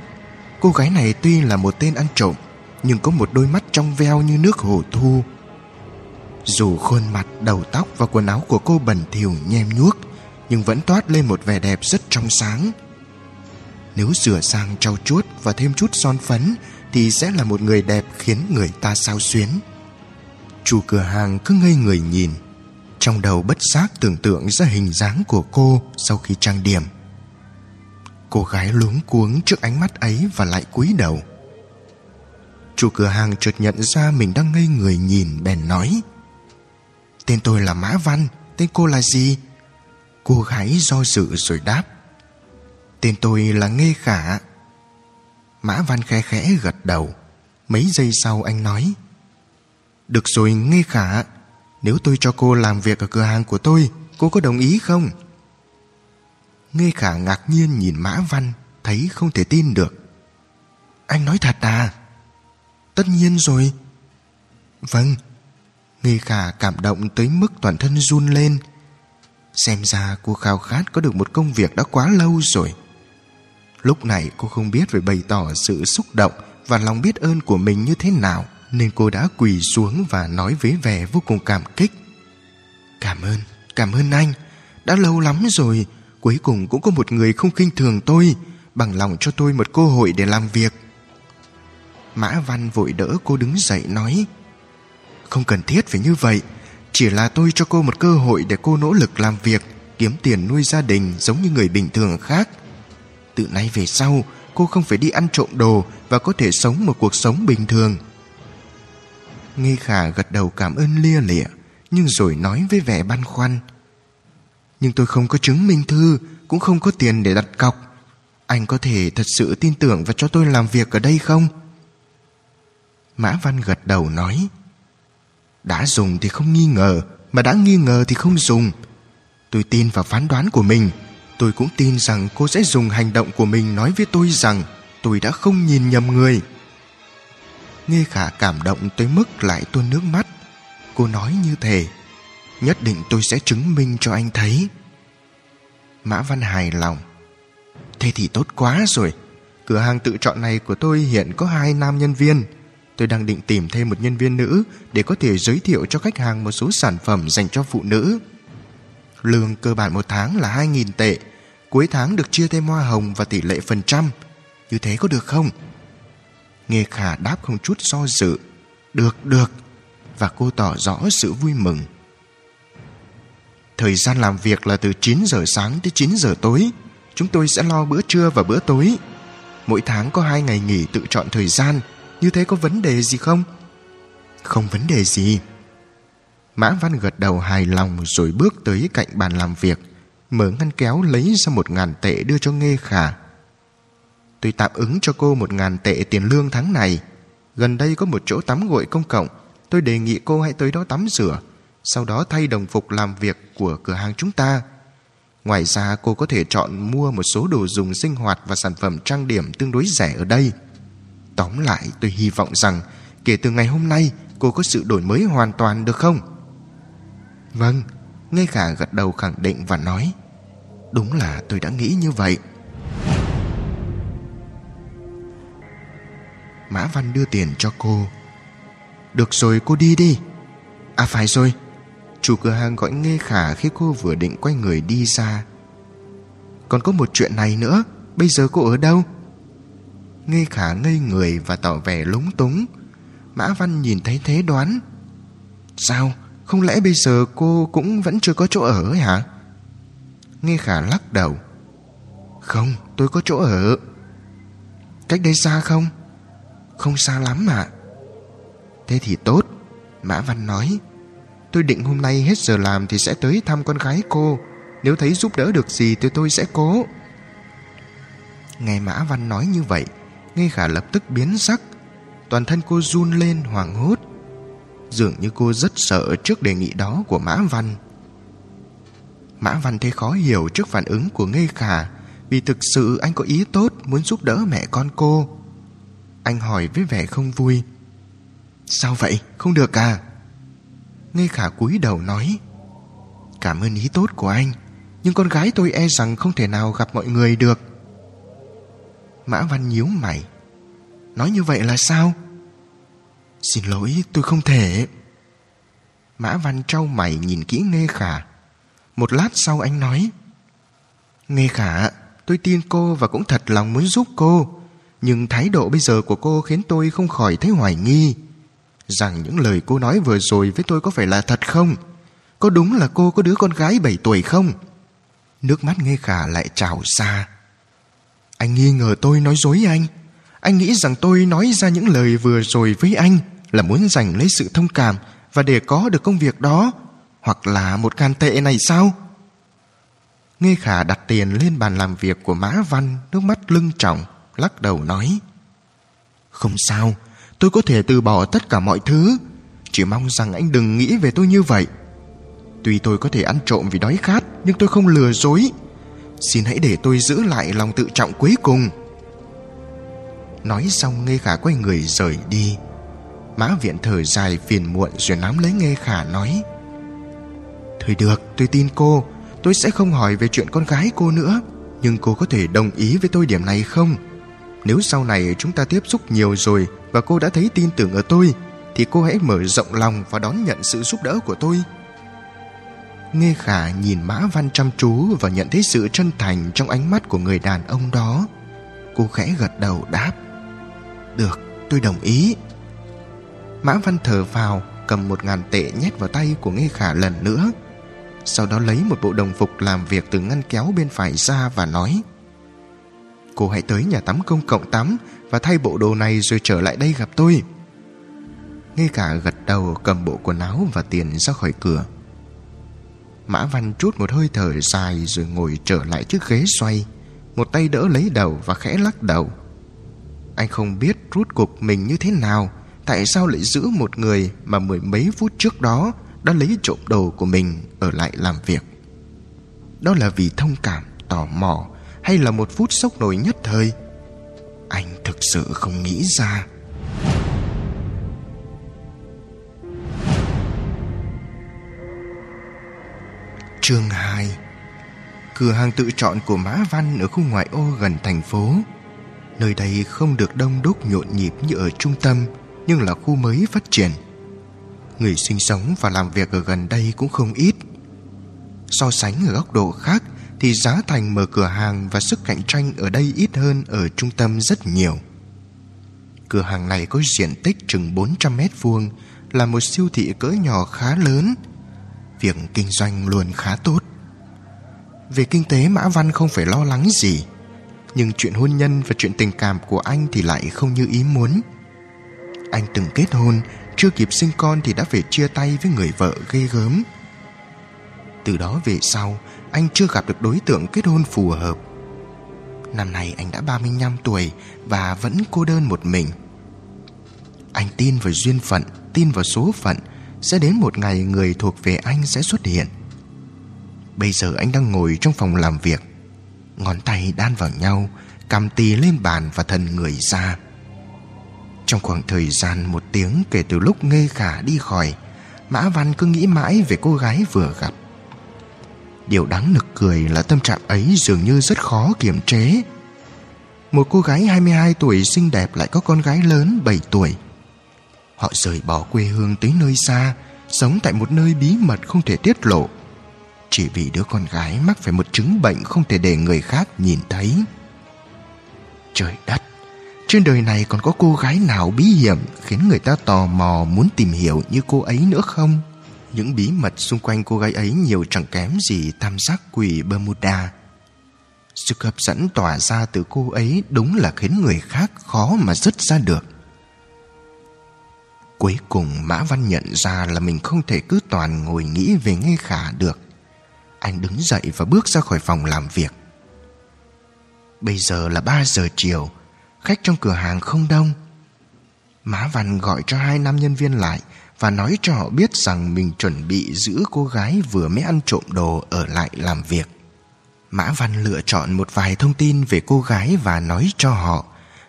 S2: Cô gái này tuy là một tên ăn trộm Nhưng có một đôi mắt trong veo như nước hồ thu. Dù khuôn mặt, đầu tóc và quần áo của cô bẩn thỉu nhem nhuốc Nhưng vẫn toát lên một vẻ đẹp rất trong sáng. Nếu sửa sang trau chuốt và thêm chút son phấn Thì sẽ là một người đẹp khiến người ta sao xuyến. Chủ cửa hàng cứ ngây người nhìn trong đầu bất giác tưởng tượng ra hình dáng của cô sau khi trang điểm. Cô gái luống cuống trước ánh mắt ấy và lại cúi đầu. Chủ cửa hàng chợt nhận ra mình đang ngây người nhìn, bèn nói, tên tôi là mã văn, tên cô là gì? Cô gái do dự rồi đáp, tên tôi là nghê khả. Mã văn khẽ khẽ gật đầu. Mấy giây sau anh nói, được rồi, nghê khả nếu tôi cho cô làm việc ở cửa hàng của tôi, Cô có đồng ý không? Nghe khả ngạc nhiên nhìn Mã Văn, Thấy không thể tin được. Anh nói thật à? Tất nhiên rồi. Vâng. Nghe khả cảm động tới mức toàn thân run lên. Xem ra cô khao khát có được một công việc đã quá lâu rồi. Lúc này cô không biết phải bày tỏ sự xúc động Và lòng biết ơn của mình như thế nào nên cô đã quỳ xuống và nói với vẻ vô cùng cảm kích. Cảm ơn cảm ơn anh. Đã lâu lắm rồi, cuối cùng cũng có một người không khinh thường tôi, bằng lòng cho tôi một cơ hội để làm việc. Mã văn vội đỡ cô đứng dậy nói, không cần thiết phải như vậy. Chỉ là tôi cho cô một cơ hội để cô nỗ lực làm việc, kiếm tiền nuôi gia đình giống như người bình thường khác. Từ nay về sau, cô không phải đi ăn trộm đồ và có thể sống một cuộc sống bình thường. Nghi Khả gật đầu cảm ơn lia lịa, Nhưng rồi nói với vẻ băn khoăn. Nhưng tôi không có chứng minh thư, Cũng không có tiền để đặt cọc. Anh có thể thật sự tin tưởng Và cho tôi làm việc ở đây không? Mã Văn gật đầu nói, Đã dùng thì không nghi ngờ, Mà đã nghi ngờ thì không dùng. Tôi tin vào phán đoán của mình. Tôi cũng tin rằng cô sẽ dùng hành động của mình Nói với tôi rằng Tôi đã không nhìn nhầm người. Nghe khả cảm động tới mức lại tuôn nước mắt. Cô nói như thế Nhất định tôi sẽ chứng minh cho anh thấy. Mã Văn hài lòng. Thế thì tốt quá rồi. Cửa hàng tự chọn này của tôi hiện có hai nam nhân viên. Tôi đang định tìm thêm một nhân viên nữ Để có thể giới thiệu cho khách hàng một số sản phẩm dành cho phụ nữ. Lương cơ bản một tháng là 2.000 tệ, Cuối tháng được chia thêm hoa hồng và tỷ lệ phần trăm. Như thế có được không? Nghe khả đáp không chút do dự Được được Và cô tỏ rõ sự vui mừng Thời gian làm việc là từ 9 giờ sáng tới 9 giờ tối Chúng tôi sẽ lo bữa trưa và bữa tối Mỗi tháng có hai ngày nghỉ tự chọn thời gian Như thế có vấn đề gì không? Không vấn đề gì. Mã Văn gật đầu hài lòng rồi bước tới cạnh bàn làm việc, mở ngăn kéo lấy ra một ngàn tệ đưa cho Nghê Khả. Tôi tạm ứng cho cô một ngàn tệ tiền lương tháng này. Gần đây có một chỗ tắm gội công cộng, tôi đề nghị cô hãy tới đó tắm rửa, sau đó thay đồng phục làm việc của cửa hàng chúng ta. Ngoài ra cô có thể chọn mua một số đồ dùng sinh hoạt và sản phẩm trang điểm tương đối rẻ ở đây. Tóm lại tôi hy vọng rằng kể từ ngày hôm nay cô có sự đổi mới hoàn toàn được không? Vâng, ngay khả gật đầu khẳng định và nói Đúng là tôi đã nghĩ như vậy Mã Văn đưa tiền cho cô. Được rồi, cô đi đi. À phải rồi. Chủ cửa hàng gọi nghe Khả khi cô vừa định quay người đi ra. Còn có một chuyện này nữa. Bây giờ cô ở đâu? Nghe Khả ngây người và tỏ vẻ lúng túng. Mã Văn nhìn thấy thế đoán. Sao? Không lẽ bây giờ cô cũng vẫn chưa có chỗ ở ấy hả? Nghe Khả lắc đầu. Không, tôi có chỗ ở. Cách đây xa không? Không xa lắm ạ Thế thì tốt, Mã Văn nói. Tôi định hôm nay hết giờ làm thì sẽ tới thăm con gái cô. Nếu thấy giúp đỡ được gì thì tôi sẽ cố. Nghe Mã Văn nói như vậy Nghe khả lập tức biến sắc. Toàn thân cô run lên hoảng hốt. Dường như cô rất sợ trước đề nghị đó của Mã Văn. Mã Văn thấy khó hiểu trước phản ứng của Ngây Khả, Vì thực sự anh có ý tốt muốn giúp đỡ mẹ con cô. Anh hỏi với vẻ không vui. Sao vậy? Không được à? nghe Khả cúi đầu nói. Cảm ơn ý tốt của anh, Nhưng con gái tôi e rằng không thể nào gặp mọi người được. Mã Văn nhíu mày. Nói như vậy là sao? Xin lỗi, tôi không thể. Mã Văn trao mày nhìn kỹ Nghe Khả. Một lát sau anh nói. Nghe Khả, Tôi tin cô và cũng thật lòng muốn giúp cô. Nhưng thái độ bây giờ của cô khiến tôi không khỏi thấy hoài nghi. Rằng những lời cô nói vừa rồi với tôi có phải là thật không? Có đúng là cô có đứa con gái 7 tuổi không? Nước mắt Nghe Khả lại trào ra. Anh nghi ngờ tôi nói dối anh. Anh nghĩ rằng tôi nói ra những lời vừa rồi với anh là muốn giành lấy sự thông cảm và để có được công việc đó, hoặc là một can tệ này sao? Nghe khả đặt tiền lên bàn làm việc của Mã Văn, nước mắt lưng trọng lắc đầu nói Không sao, tôi có thể từ bỏ tất cả mọi thứ chỉ mong rằng anh đừng nghĩ về tôi như vậy. Tuy tôi có thể ăn trộm vì đói khát Nhưng tôi không lừa dối. Xin hãy để tôi giữ lại lòng tự trọng cuối cùng. Nói xong nghe Khả quay người rời đi. Mã viện thở dài phiền muộn Rồi nắm lấy nghe Khả nói Thôi được tôi tin cô. Tôi sẽ không hỏi về chuyện con gái cô nữa Nhưng cô có thể đồng ý với tôi điểm này không? Nếu sau này chúng ta tiếp xúc nhiều rồi Và cô đã thấy tin tưởng ở tôi, Thì cô hãy mở rộng lòng Và đón nhận sự giúp đỡ của tôi. Nghe khả nhìn Mã Văn chăm chú Và nhận thấy sự chân thành Trong ánh mắt của người đàn ông đó, Cô khẽ gật đầu đáp, được, tôi đồng ý. Mã Văn thở vào, Cầm một ngàn tệ nhét vào tay của Nghe Khả lần nữa, Sau đó lấy một bộ đồng phục làm việc từ ngăn kéo bên phải ra và nói Cô hãy tới nhà tắm công cộng tắm Và thay bộ đồ này rồi trở lại đây gặp tôi. Ngay cả gật đầu cầm bộ quần áo và tiền ra khỏi cửa. Mã Văn chút một hơi thở dài rồi ngồi trở lại chiếc ghế xoay Một tay đỡ lấy đầu và khẽ lắc đầu. Anh không biết rút cục mình như thế nào Tại sao lại giữ một người Mà mười mấy phút trước đó Đã lấy trộm đồ của mình Ở lại làm việc. Đó là vì thông cảm, tò mò hay là một phút sốc nổi nhất thời? Anh thực sự không nghĩ ra. Chương 2 Cửa hàng tự chọn của Mã Văn ở khu ngoại ô gần thành phố. Nơi đây không được đông đúc nhộn nhịp như ở trung tâm, Nhưng là khu mới phát triển. Người sinh sống và làm việc ở gần đây cũng không ít. So sánh ở góc độ khác thì giá thành mở cửa hàng và sức cạnh tranh ở đây ít hơn ở trung tâm rất nhiều. Cửa hàng này có diện tích chừng 400 mét vuông, Là một siêu thị cỡ nhỏ khá lớn. Việc kinh doanh luôn khá tốt. Về kinh tế, Mã Văn không phải lo lắng gì. Nhưng chuyện hôn nhân và chuyện tình cảm của anh thì lại không như ý muốn. Anh từng kết hôn, Chưa kịp sinh con thì đã phải chia tay với người vợ ghê gớm. Từ đó về sau anh chưa gặp được đối tượng kết hôn phù hợp. Năm nay anh đã 35 tuổi Và vẫn cô đơn một mình. Anh tin vào duyên phận, Tin vào số phận, Sẽ đến một ngày người thuộc về anh sẽ xuất hiện. Bây giờ anh đang ngồi trong phòng làm việc. Ngón tay đan vào nhau Cầm tì lên bàn và thần người ra. Trong khoảng thời gian một tiếng kể từ lúc ngây khả đi khỏi, Mã Văn cứ nghĩ mãi về cô gái vừa gặp. Điều đáng nực cười là tâm trạng ấy dường như rất khó kiềm chế. Một cô gái 22 tuổi xinh đẹp lại có con gái lớn 7 tuổi. Họ rời bỏ quê hương tới nơi xa, Sống tại một nơi bí mật không thể tiết lộ. Chỉ vì đứa con gái mắc phải một chứng bệnh không thể để người khác nhìn thấy. Trời đất, Trên đời này còn có cô gái nào bí hiểm Khiến người ta tò mò muốn tìm hiểu như cô ấy nữa không? Những bí mật xung quanh cô gái ấy nhiều chẳng kém gì tam giác quỷ Bermuda Sức hấp dẫn tỏa ra từ cô ấy đúng là khiến người khác khó mà dứt ra được Cuối cùng Mã Văn nhận ra là mình không thể cứ toàn ngồi nghĩ về Nghe Khả được. Anh đứng dậy và bước ra khỏi phòng làm việc. Bây giờ là 3 giờ chiều, khách trong cửa hàng không đông. Mã Văn gọi cho hai nam nhân viên lại và nói cho họ biết rằng mình chuẩn bị giữ cô gái vừa mới ăn trộm đồ ở lại làm việc. Mã Văn lựa chọn một vài thông tin về cô gái và nói cho họ,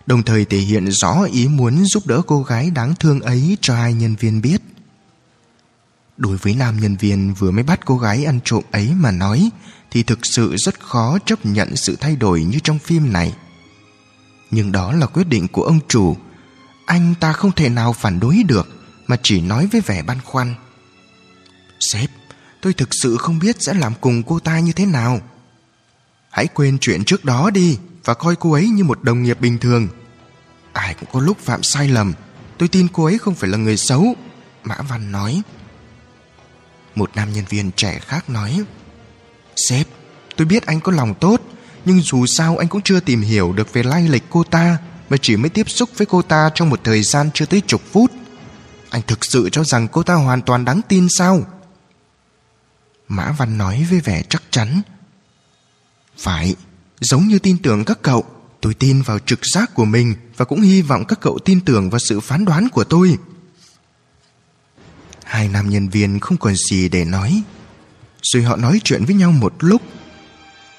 S2: đồng thời thể hiện rõ ý muốn giúp đỡ cô gái đáng thương ấy cho hai nhân viên biết. Đối với nam nhân viên vừa mới bắt cô gái ăn trộm ấy mà nói, thì thực sự rất khó chấp nhận sự thay đổi như trong phim này. Nhưng đó là quyết định của ông chủ. Anh ta không thể nào phản đối được mà chỉ nói với vẻ băn khoăn. Sếp, tôi thực sự không biết sẽ làm cùng cô ta như thế nào. Hãy quên chuyện trước đó đi và coi cô ấy như một đồng nghiệp bình thường. Ai cũng có lúc phạm sai lầm, tôi tin cô ấy không phải là người xấu, Mã Văn nói. Một nam nhân viên trẻ khác nói, Sếp, tôi biết anh có lòng tốt, nhưng dù sao anh cũng chưa tìm hiểu được về lai lịch cô ta mà chỉ mới tiếp xúc với cô ta trong một thời gian chưa tới chục phút. Anh thực sự cho rằng cô ta hoàn toàn đáng tin sao? Mã Văn nói với vẻ chắc chắn. Phải, Giống như tin tưởng các cậu Tôi tin vào trực giác của mình Và cũng hy vọng các cậu tin tưởng vào sự phán đoán của tôi Hai nam nhân viên không còn gì để nói Rồi họ nói chuyện với nhau một lúc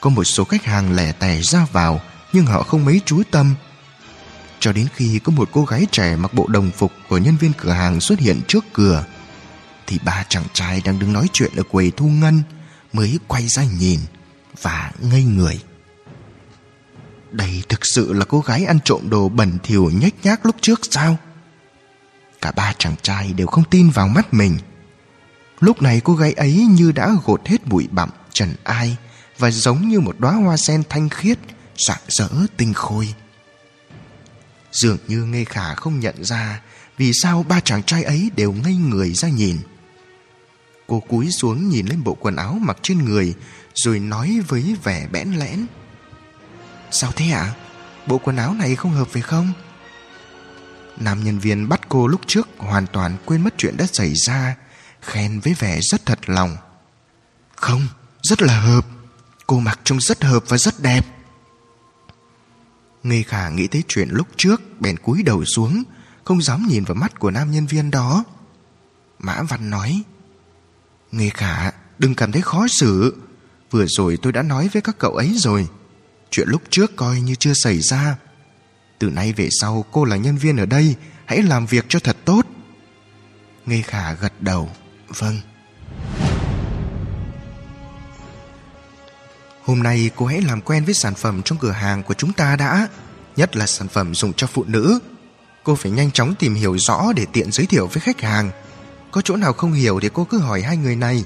S2: Có một số khách hàng lẻ tẻ ra vào Nhưng họ không mấy chú tâm cho đến khi có một cô gái trẻ mặc bộ đồng phục của nhân viên cửa hàng xuất hiện trước cửa Thì ba chàng trai đang đứng nói chuyện ở quầy thu ngân Mới quay ra nhìn Và ngây người đây thực sự là cô gái ăn trộm đồ bẩn thỉu nhếch nhác lúc trước sao? Cả ba chàng trai đều không tin vào mắt mình. Lúc này cô gái ấy như đã gột hết bụi bặm, trần ai và giống như một đóa hoa sen thanh khiết, rạng rỡ tinh khôi. Dường như ngây khả không nhận ra vì sao ba chàng trai ấy đều ngây người ra nhìn. Cô cúi xuống nhìn lên bộ quần áo mặc trên người rồi nói với vẻ bẽn lẽn. Sao thế ạ? À? Bộ quần áo này không hợp phải không? Nam nhân viên bắt cô lúc trước hoàn toàn quên mất chuyện đã xảy ra, khen với vẻ rất thật lòng. Không, rất là hợp. Cô mặc trông rất hợp và rất đẹp. Ngây khả nghĩ tới chuyện lúc trước, bèn cúi đầu xuống, không dám nhìn vào mắt của nam nhân viên đó. Mã Văn nói, Ngây khả, đừng cảm thấy khó xử. Vừa rồi tôi đã nói với các cậu ấy rồi. Chuyện lúc trước coi như chưa xảy ra Từ nay về sau cô là nhân viên ở đây Hãy làm việc cho thật tốt Ngây khả gật đầu Vâng Hôm nay cô hãy làm quen với sản phẩm trong cửa hàng của chúng ta đã, Nhất là sản phẩm dùng cho phụ nữ. Cô phải nhanh chóng tìm hiểu rõ để tiện giới thiệu với khách hàng. Có chỗ nào không hiểu thì cô cứ hỏi hai người này.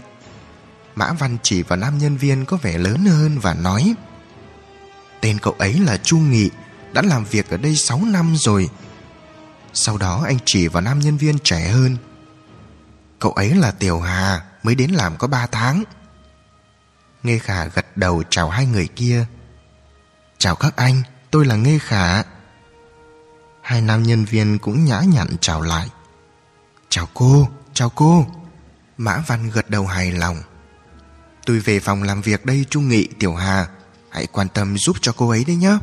S2: Mã Văn chỉ vào nam nhân viên có vẻ lớn hơn và nói, Tên cậu ấy là Chu Nghị, Đã làm việc ở đây 6 năm rồi. Sau đó anh chỉ vào nam nhân viên trẻ hơn, Cậu ấy là Tiểu Hà, Mới đến làm có 3 tháng. Nghe Khả gật đầu chào hai người kia. Chào các anh Tôi là Nghe Khả. Hai nam nhân viên cũng nhã nhặn chào lại. Chào cô, chào cô. Mã Văn gật đầu hài lòng. Tôi về phòng làm việc đây Trung Nghị, Tiểu Hà. Hãy quan tâm giúp cho cô ấy đấy nhé.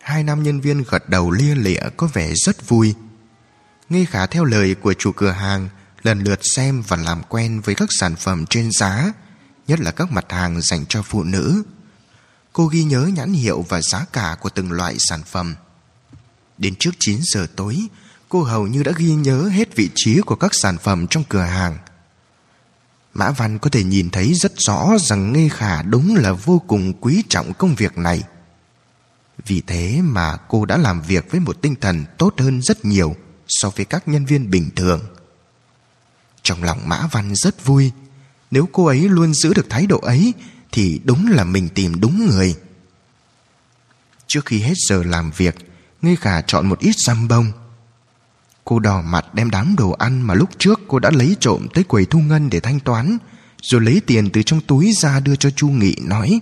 S2: Hai nam nhân viên gật đầu lia lịa có vẻ rất vui. Nghe khả theo lời của chủ cửa hàng Lần lượt xem và làm quen với các sản phẩm trên giá. Nhất là các mặt hàng dành cho phụ nữ Cô ghi nhớ nhãn hiệu và giá cả của từng loại sản phẩm Đến trước 9 giờ tối, Cô hầu như đã ghi nhớ hết vị trí của các sản phẩm trong cửa hàng Mã Văn có thể nhìn thấy rất rõ rằng Nghê Khả đúng là vô cùng quý trọng công việc này. Vì thế mà cô đã làm việc với một tinh thần tốt hơn rất nhiều so với các nhân viên bình thường. Trong lòng Mã Văn rất vui. Nếu cô ấy luôn giữ được thái độ ấy thì đúng là mình tìm đúng người. Trước khi hết giờ làm việc, Nghê Khả chọn một ít răm bông Cô đỏ mặt đem đám đồ ăn mà lúc trước cô đã lấy trộm tới quầy thu ngân để thanh toán, rồi lấy tiền từ trong túi ra đưa cho Chu Nghị nói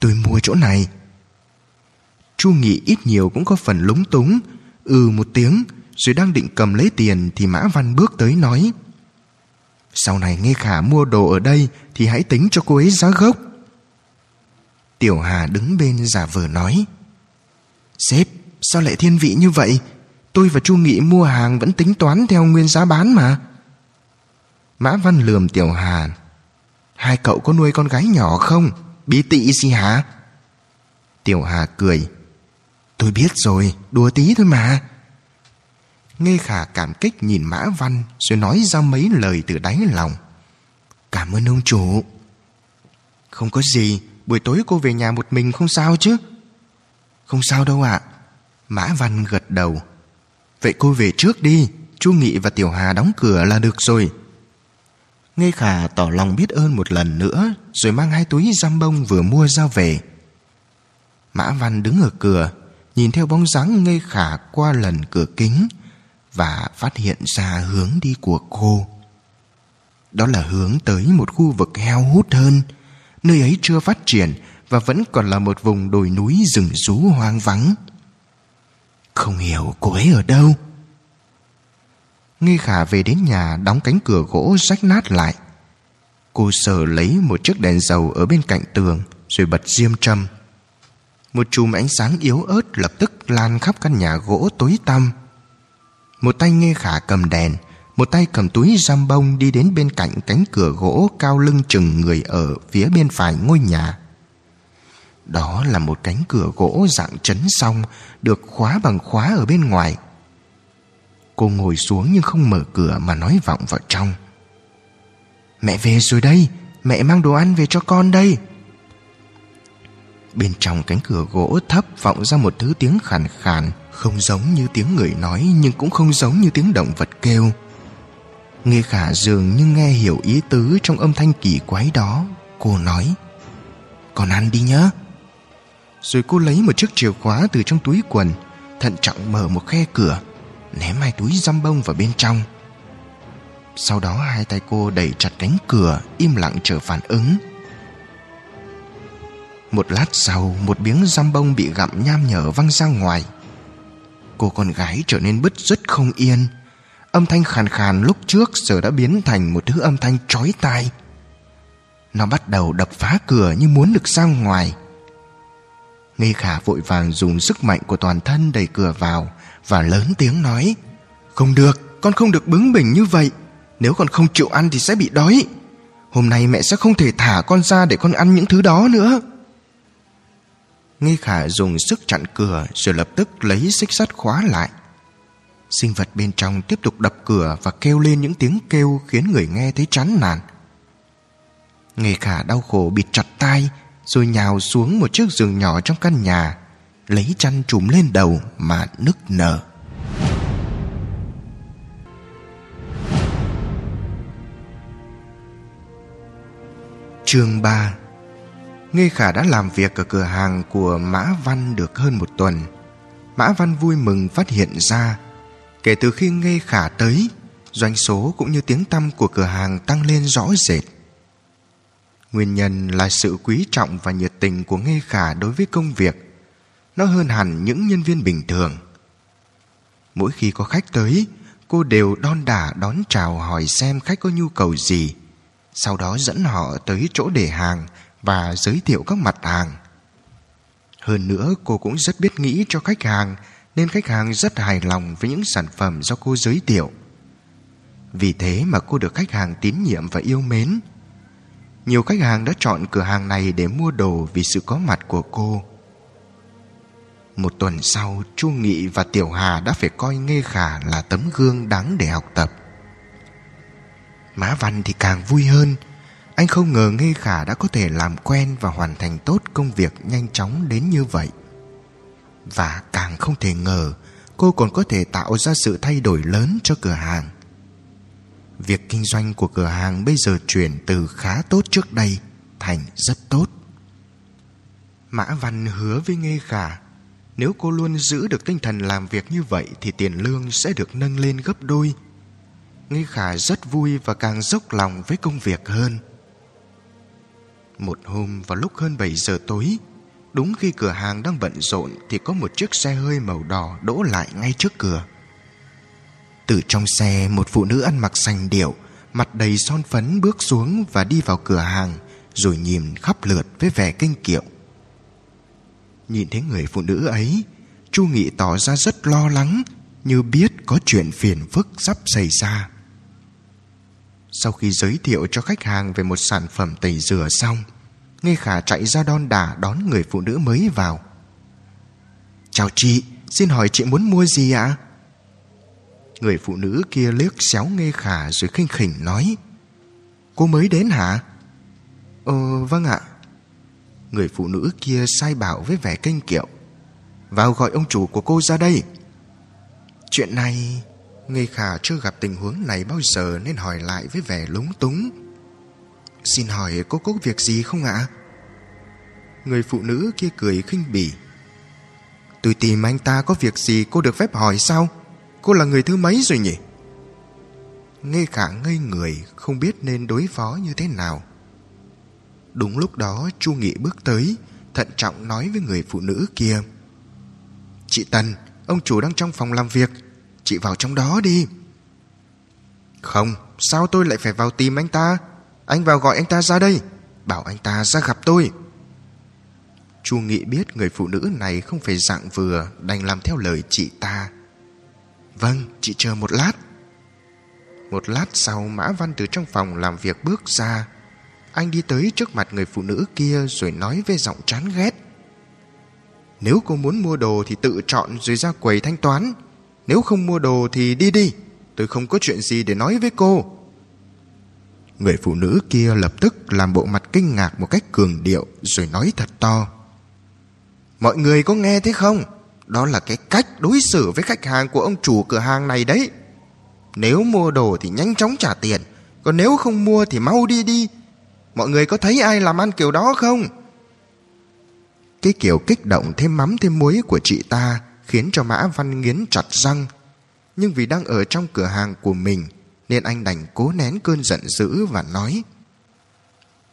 S2: Tôi mua chỗ này. Chu Nghị ít nhiều cũng có phần lúng túng, ừ một tiếng, rồi đang định cầm lấy tiền thì Mã Văn bước tới nói sau này nghe khả mua đồ ở đây thì hãy tính cho cô ấy giá gốc. Tiểu Hà đứng bên giả vờ nói Sếp, sao lại thiên vị như vậy? Tôi và Chu Nghị mua hàng vẫn tính toán theo nguyên giá bán mà. Mã Văn lườm Tiểu Hà. Hai cậu có nuôi con gái nhỏ không? Bí tị gì hả? Tiểu Hà cười. Tôi biết rồi, đùa tí thôi mà. Nghe khả cảm kích nhìn Mã Văn rồi nói ra mấy lời từ đáy lòng. Cảm ơn ông chủ. Không có gì, buổi tối cô về nhà một mình không sao chứ? Không sao đâu ạ. Mã Văn gật đầu. Vậy cô về trước đi Chu Nghị và Tiểu Hà đóng cửa là được rồi nghe Khả tỏ lòng biết ơn một lần nữa Rồi mang hai túi giam bông vừa mua ra về Mã Văn đứng ở cửa Nhìn theo bóng dáng nghe khả qua lần cửa kính và phát hiện ra hướng đi của cô. Đó là hướng tới một khu vực heo hút hơn, Nơi ấy chưa phát triển Và vẫn còn là một vùng đồi núi rừng rú hoang vắng. Không hiểu cô ấy ở đâu. Nghi khả về đến nhà Đóng cánh cửa gỗ rách nát lại. Cô sờ lấy một chiếc đèn dầu Ở bên cạnh tường Rồi bật diêm châm Một chùm ánh sáng yếu ớt Lập tức lan khắp căn nhà gỗ tối tăm. Một tay nghe khả cầm đèn, Một tay cầm túi giam bông Đi đến bên cạnh cánh cửa gỗ Cao lưng chừng người ở phía bên phải ngôi nhà. Đó là một cánh cửa gỗ dạng chấn xong Được khóa bằng khóa ở bên ngoài. Cô ngồi xuống nhưng không mở cửa mà nói vọng vào trong. Mẹ về rồi đây, Mẹ mang đồ ăn về cho con đây. Bên trong cánh cửa gỗ thấp vọng ra một thứ tiếng khàn khàn. Không giống như tiếng người nói, Nhưng cũng không giống như tiếng động vật kêu. Nghe khả dường như nghe hiểu ý tứ Trong âm thanh kỳ quái đó, Cô nói còn ăn đi nhé rồi cô lấy một chiếc chìa khóa từ trong túi quần, Thận trọng mở một khe cửa, Ném hai túi răm bông vào bên trong. Sau đó hai tay cô đẩy chặt cánh cửa, Im lặng chờ phản ứng. Một lát sau, Một miếng răm bông bị gặm nham nhở văng ra ngoài. Cô con gái trở nên bứt rứt không yên. Âm thanh khàn khàn lúc trước Giờ đã biến thành một thứ âm thanh chói tai. Nó bắt đầu đập phá cửa như muốn được ra ngoài. Nghi khả vội vàng dùng sức mạnh của toàn thân đẩy cửa vào Và lớn tiếng nói Không được, con không được bướng bỉnh như vậy. Nếu con không chịu ăn thì sẽ bị đói. Hôm nay mẹ sẽ không thể thả con ra để con ăn những thứ đó nữa. Nghi khả dùng sức chặn cửa Rồi lập tức lấy xích sắt khóa lại. Sinh vật bên trong tiếp tục đập cửa Và kêu lên những tiếng kêu Khiến người nghe thấy chán nản. Nghi khả đau khổ bịt chặt tai rồi nhào xuống một chiếc giường nhỏ trong căn nhà, lấy chăn trùm lên đầu mà nức nở. Chương 3 Nghê Khả đã làm việc ở cửa hàng của Mã Văn được hơn một tuần. Mã Văn vui mừng phát hiện ra, kể từ khi Nghê Khả tới, doanh số cũng như tiếng tăm của cửa hàng tăng lên rõ rệt. Nguyên nhân là sự quý trọng và nhiệt tình của Nghê Khả đối với công việc. Nó hơn hẳn những nhân viên bình thường. Mỗi khi có khách tới Cô đều đon đả đón chào hỏi xem khách có nhu cầu gì Sau đó dẫn họ tới chỗ để hàng và giới thiệu các mặt hàng Hơn nữa cô cũng rất biết nghĩ cho khách hàng Nên khách hàng rất hài lòng với những sản phẩm do cô giới thiệu Vì thế mà cô được khách hàng tín nhiệm và yêu mến Nhiều khách hàng đã chọn cửa hàng này để mua đồ vì sự có mặt của cô một tuần sau, Chu Nghị và Tiểu Hà đã phải coi Nghê Khả là tấm gương đáng để học tập. Mã Văn thì càng vui hơn. Anh không ngờ Nghê Khả đã có thể làm quen và hoàn thành tốt công việc nhanh chóng đến như vậy. Và càng không thể ngờ, cô còn có thể tạo ra sự thay đổi lớn cho cửa hàng. Việc kinh doanh của cửa hàng bây giờ chuyển từ khá tốt trước đây thành rất tốt. Mã Văn hứa với Nghê Khả, nếu cô luôn giữ được tinh thần làm việc như vậy thì tiền lương sẽ được nâng lên gấp đôi. Nghi Khả rất vui và càng dốc lòng với công việc hơn. Một hôm vào lúc hơn 7 giờ tối, đúng khi cửa hàng đang bận rộn thì có một chiếc xe hơi màu đỏ đỗ lại ngay trước cửa. Từ trong xe, một phụ nữ ăn mặc sành điệu, mặt đầy son phấn bước xuống và đi vào cửa hàng, rồi nhìn khắp lượt với vẻ kinh kiệu. Nhìn thấy người phụ nữ ấy Chu Nghị tỏ ra rất lo lắng Như biết có chuyện phiền phức sắp xảy ra sau khi giới thiệu cho khách hàng Về một sản phẩm tẩy rửa xong Nghe khả chạy ra đon đả Đón người phụ nữ mới vào. Chào chị, Xin hỏi chị muốn mua gì ạ? Người phụ nữ kia liếc xéo nghe khả Rồi khinh khỉnh nói, Cô mới đến hả? Ờ vâng ạ. Người phụ nữ kia sai bảo với vẻ kênh kiệu, Vào gọi ông chủ của cô ra đây. Chuyện này người khả chưa gặp tình huống này bao giờ Nên hỏi lại với vẻ lúng túng. Xin hỏi cô có việc gì không ạ? Người phụ nữ kia cười khinh bỉ. Tôi tìm anh ta có việc gì cô được phép hỏi sao? Cô là người thứ mấy rồi nhỉ? Nghe khả ngây người, Không biết nên đối phó như thế nào. Đúng lúc đó, Chu Nghị bước tới, Thận trọng nói với người phụ nữ kia. Chị Tần, Ông chủ đang trong phòng làm việc. Chị vào trong đó đi. Không, Sao tôi lại phải vào tìm anh ta? Anh vào gọi anh ta ra đây, Bảo anh ta ra gặp tôi. Chu Nghị biết người phụ nữ này không phải dạng vừa, Đành làm theo lời chị ta. Vâng chị chờ một lát. Một lát sau, Mã Văn từ trong phòng làm việc bước ra. Anh đi tới trước mặt người phụ nữ kia rồi nói với giọng chán ghét. Nếu cô muốn mua đồ thì tự chọn rồi ra quầy thanh toán. Nếu không mua đồ thì đi đi. Tôi không có chuyện gì để nói với cô. Người phụ nữ kia lập tức làm bộ mặt kinh ngạc một cách cường điệu rồi nói thật to. Mọi người có nghe thế không? Đó là cái cách đối xử với khách hàng của ông chủ cửa hàng này đấy. Nếu mua đồ thì nhanh chóng trả tiền. Còn nếu không mua thì mau đi đi Mọi người có thấy ai làm ăn kiểu đó không? Cái kiểu kích động, thêm mắm, thêm muối của chị ta khiến cho Mã Văn nghiến chặt răng. Nhưng vì đang ở trong cửa hàng của mình nên anh đành cố nén cơn giận dữ và nói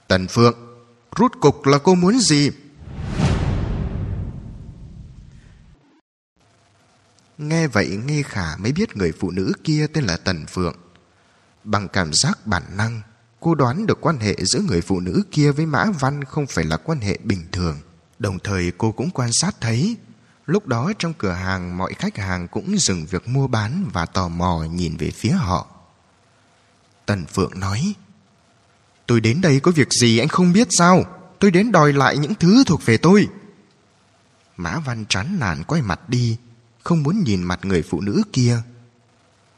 S2: Tần Phượng, rút cục là cô muốn gì? Nghe vậy Nghe Khả mới biết người phụ nữ kia tên là Tần Phượng. Bằng cảm giác bản năng, Cô đoán được quan hệ giữa người phụ nữ kia với Mã Văn không phải là quan hệ bình thường. Đồng thời cô cũng quan sát thấy Lúc đó trong cửa hàng mọi khách hàng cũng dừng việc mua bán và tò mò nhìn về phía họ. Tần Phượng nói Tôi đến đây có việc gì anh không biết sao? Tôi đến đòi lại những thứ thuộc về tôi. Mã Văn chán nản quay mặt đi, không muốn nhìn mặt người phụ nữ kia.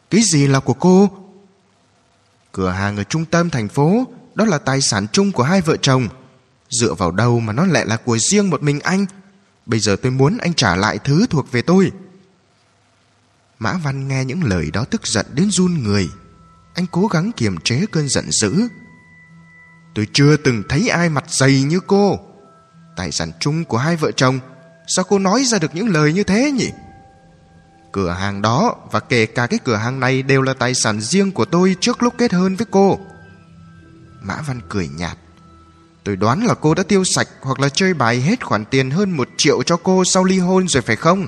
S2: Cái gì là của cô? Cửa hàng ở trung tâm thành phố Đó là tài sản chung của hai vợ chồng Dựa vào đâu mà nó lại là của riêng một mình anh Bây giờ tôi muốn anh trả lại thứ thuộc về tôi. Mã Văn nghe những lời đó tức giận đến run người. Anh cố gắng kiềm chế cơn giận dữ. Tôi chưa từng thấy ai mặt dày như cô. Tài sản chung của hai vợ chồng, Sao cô nói ra được những lời như thế nhỉ? Cửa hàng đó và kể cả cái cửa hàng này đều là tài sản riêng của tôi trước lúc kết hôn với cô. Mã Văn cười nhạt. Tôi đoán là cô đã tiêu sạch hoặc là chơi bài hết khoản tiền hơn một triệu cho cô sau ly hôn rồi phải không?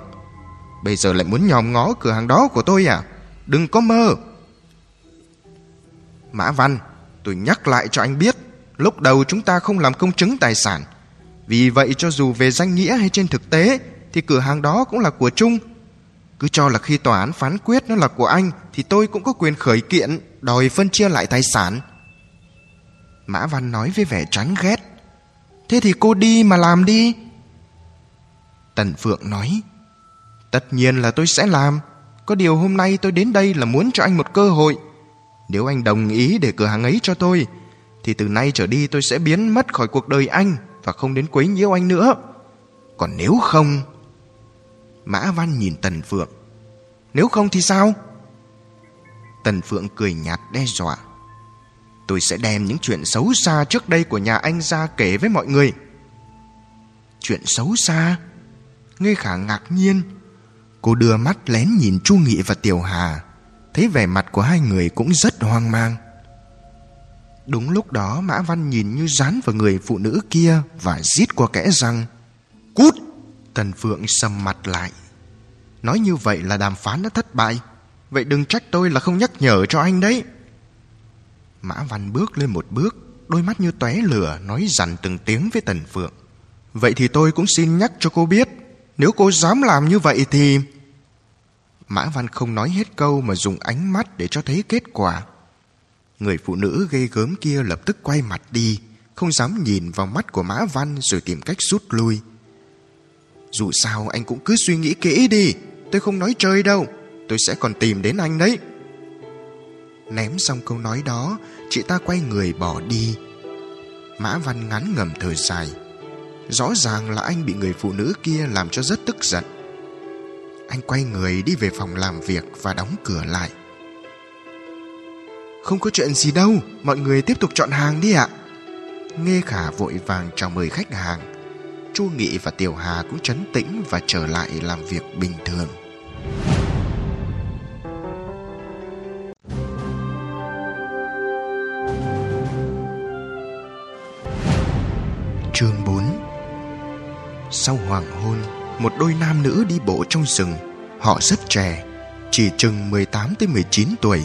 S2: Bây giờ lại muốn nhòm ngó cửa hàng đó của tôi à? Đừng có mơ. Mã Văn, Tôi nhắc lại cho anh biết, Lúc đầu chúng ta không làm công chứng tài sản. Vì vậy cho dù về danh nghĩa hay trên thực tế, Thì cửa hàng đó cũng là của Trung. Cứ cho là khi tòa án phán quyết nó là của anh, Thì tôi cũng có quyền khởi kiện, Đòi phân chia lại tài sản. Mã Văn nói với vẻ chán ghét. Thế thì cô đi mà làm đi. Tần Phượng nói, Tất nhiên là tôi sẽ làm. Có điều hôm nay tôi đến đây là muốn cho anh một cơ hội. Nếu anh đồng ý để cửa hàng ấy cho tôi, Thì từ nay trở đi tôi sẽ biến mất khỏi cuộc đời anh Và không đến quấy nhiễu anh nữa. Còn nếu không Mã Văn nhìn Tần Phượng. Nếu không thì sao? Tần Phượng cười nhạt đe dọa. Tôi sẽ đem những chuyện xấu xa trước đây của nhà anh ra kể với mọi người. Chuyện xấu xa? Nghe khả ngạc nhiên. Cô đưa mắt lén nhìn Chu Nghị và Tiểu Hà. Thấy vẻ mặt của hai người cũng rất hoang mang. Đúng lúc đó, Mã Văn nhìn như dán vào người phụ nữ kia Và rít qua kẽ răng. Cút! Tần Phượng sầm mặt lại. Nói như vậy là đàm phán đã thất bại. Vậy đừng trách tôi là không nhắc nhở cho anh đấy. Mã Văn bước lên một bước, Đôi mắt như tóe lửa, Nói dằn từng tiếng với Tần Phượng. Vậy thì tôi cũng xin nhắc cho cô biết, Nếu cô dám làm như vậy thì Mã Văn không nói hết câu Mà dùng ánh mắt để cho thấy kết quả. Người phụ nữ gây gớm kia lập tức quay mặt đi, Không dám nhìn vào mắt của Mã Văn Rồi tìm cách rút lui. Dù sao anh cũng cứ suy nghĩ kỹ đi, Tôi không nói chơi đâu, Tôi sẽ còn tìm đến anh đấy. Ném xong câu nói đó, Chị ta quay người bỏ đi. Mã Văn ngắn ngầm thở dài. Rõ ràng là anh bị người phụ nữ kia làm cho rất tức giận. Anh quay người đi về phòng làm việc và đóng cửa lại. Không có chuyện gì đâu, Mọi người tiếp tục chọn hàng đi ạ. Nghe khả vội vàng chào mời khách hàng. Chu Nghị và Tiểu Hà cũng trấn tĩnh và trở lại làm việc bình thường. Sau hoàng hôn, Một đôi nam nữ đi bộ trong rừng. Họ rất trẻ, Chỉ chừng 18 tới 19 tuổi.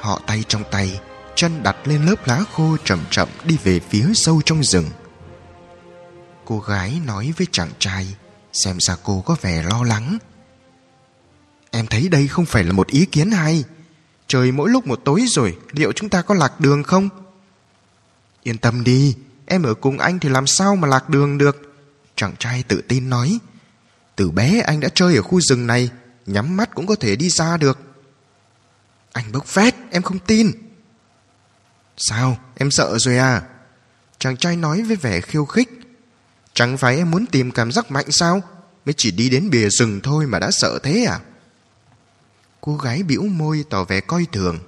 S2: Họ tay trong tay, Chân đặt lên lớp lá khô chậm chậm đi về phía sâu trong rừng. Cô gái nói với chàng trai, Xem ra cô có vẻ lo lắng. Em thấy đây không phải là một ý kiến hay. Trời mỗi lúc một tối rồi, Liệu chúng ta có lạc đường không? Yên tâm đi, Em ở cùng anh thì làm sao mà lạc đường được? Chàng trai tự tin nói, Từ bé anh đã chơi ở khu rừng này, Nhắm mắt cũng có thể đi ra được. Anh bốc phét, Em không tin. Sao, em sợ rồi à? Chàng trai nói với vẻ khiêu khích. Chẳng phải em muốn tìm cảm giác mạnh sao? Mới chỉ đi đến bìa rừng thôi mà đã sợ thế à? Cô gái bĩu môi tỏ vẻ coi thường.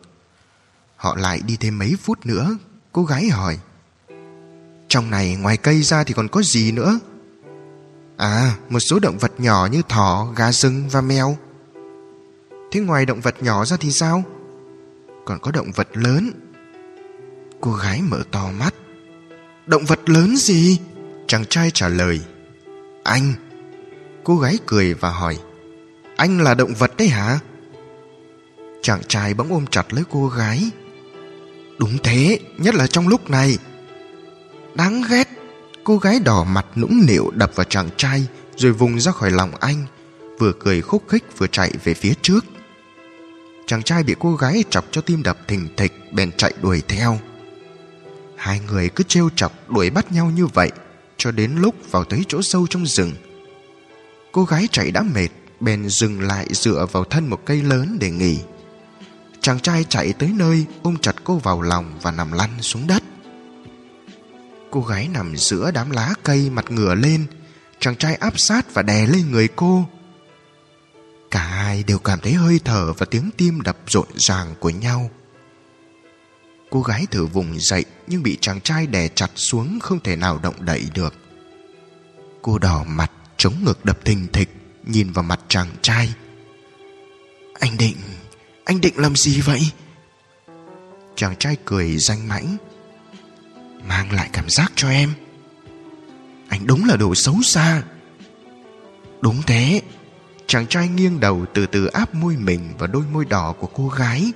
S2: Họ lại đi thêm mấy phút nữa, Cô gái hỏi, trong này ngoài cây ra thì còn có gì nữa? À một số động vật nhỏ như thỏ, gà rừng và mèo. Thế ngoài động vật nhỏ ra thì sao? Còn có động vật lớn. Cô gái mở to mắt. Động vật lớn gì? Chàng trai trả lời. Anh. Cô gái cười và hỏi. Anh là động vật đấy hả? Chàng trai bỗng ôm chặt lấy cô gái. Đúng thế Nhất là trong lúc này. Đáng ghét. Cô gái đỏ mặt nũng nịu đập vào chàng trai, Rồi vùng ra khỏi lòng anh, Vừa cười khúc khích vừa chạy về phía trước. Chàng trai bị cô gái chọc cho tim đập thình thịch, Bèn chạy đuổi theo. Hai người cứ trêu chọc, đuổi bắt nhau như vậy, Cho đến lúc vào tới chỗ sâu trong rừng. Cô gái chạy đã mệt, Bèn dừng lại dựa vào thân một cây lớn để nghỉ. Chàng trai chạy tới nơi, Ôm chặt cô vào lòng và nằm lăn xuống đất. Cô gái nằm giữa đám lá cây mặt ngửa lên Chàng trai áp sát và đè lên người cô. Cả hai đều cảm thấy hơi thở và tiếng tim đập rộn ràng của nhau. Cô gái thử vùng dậy nhưng bị chàng trai đè chặt xuống không thể nào động đậy được. Cô đỏ mặt chống ngực đập thình thịch nhìn vào mặt chàng trai. Anh định, anh định làm gì vậy? Chàng trai cười danh mãnh mang lại cảm giác cho em. Anh đúng là đồ xấu xa. Đúng thế. Chàng trai nghiêng đầu từ từ áp môi mình vào đôi môi đỏ của cô gái.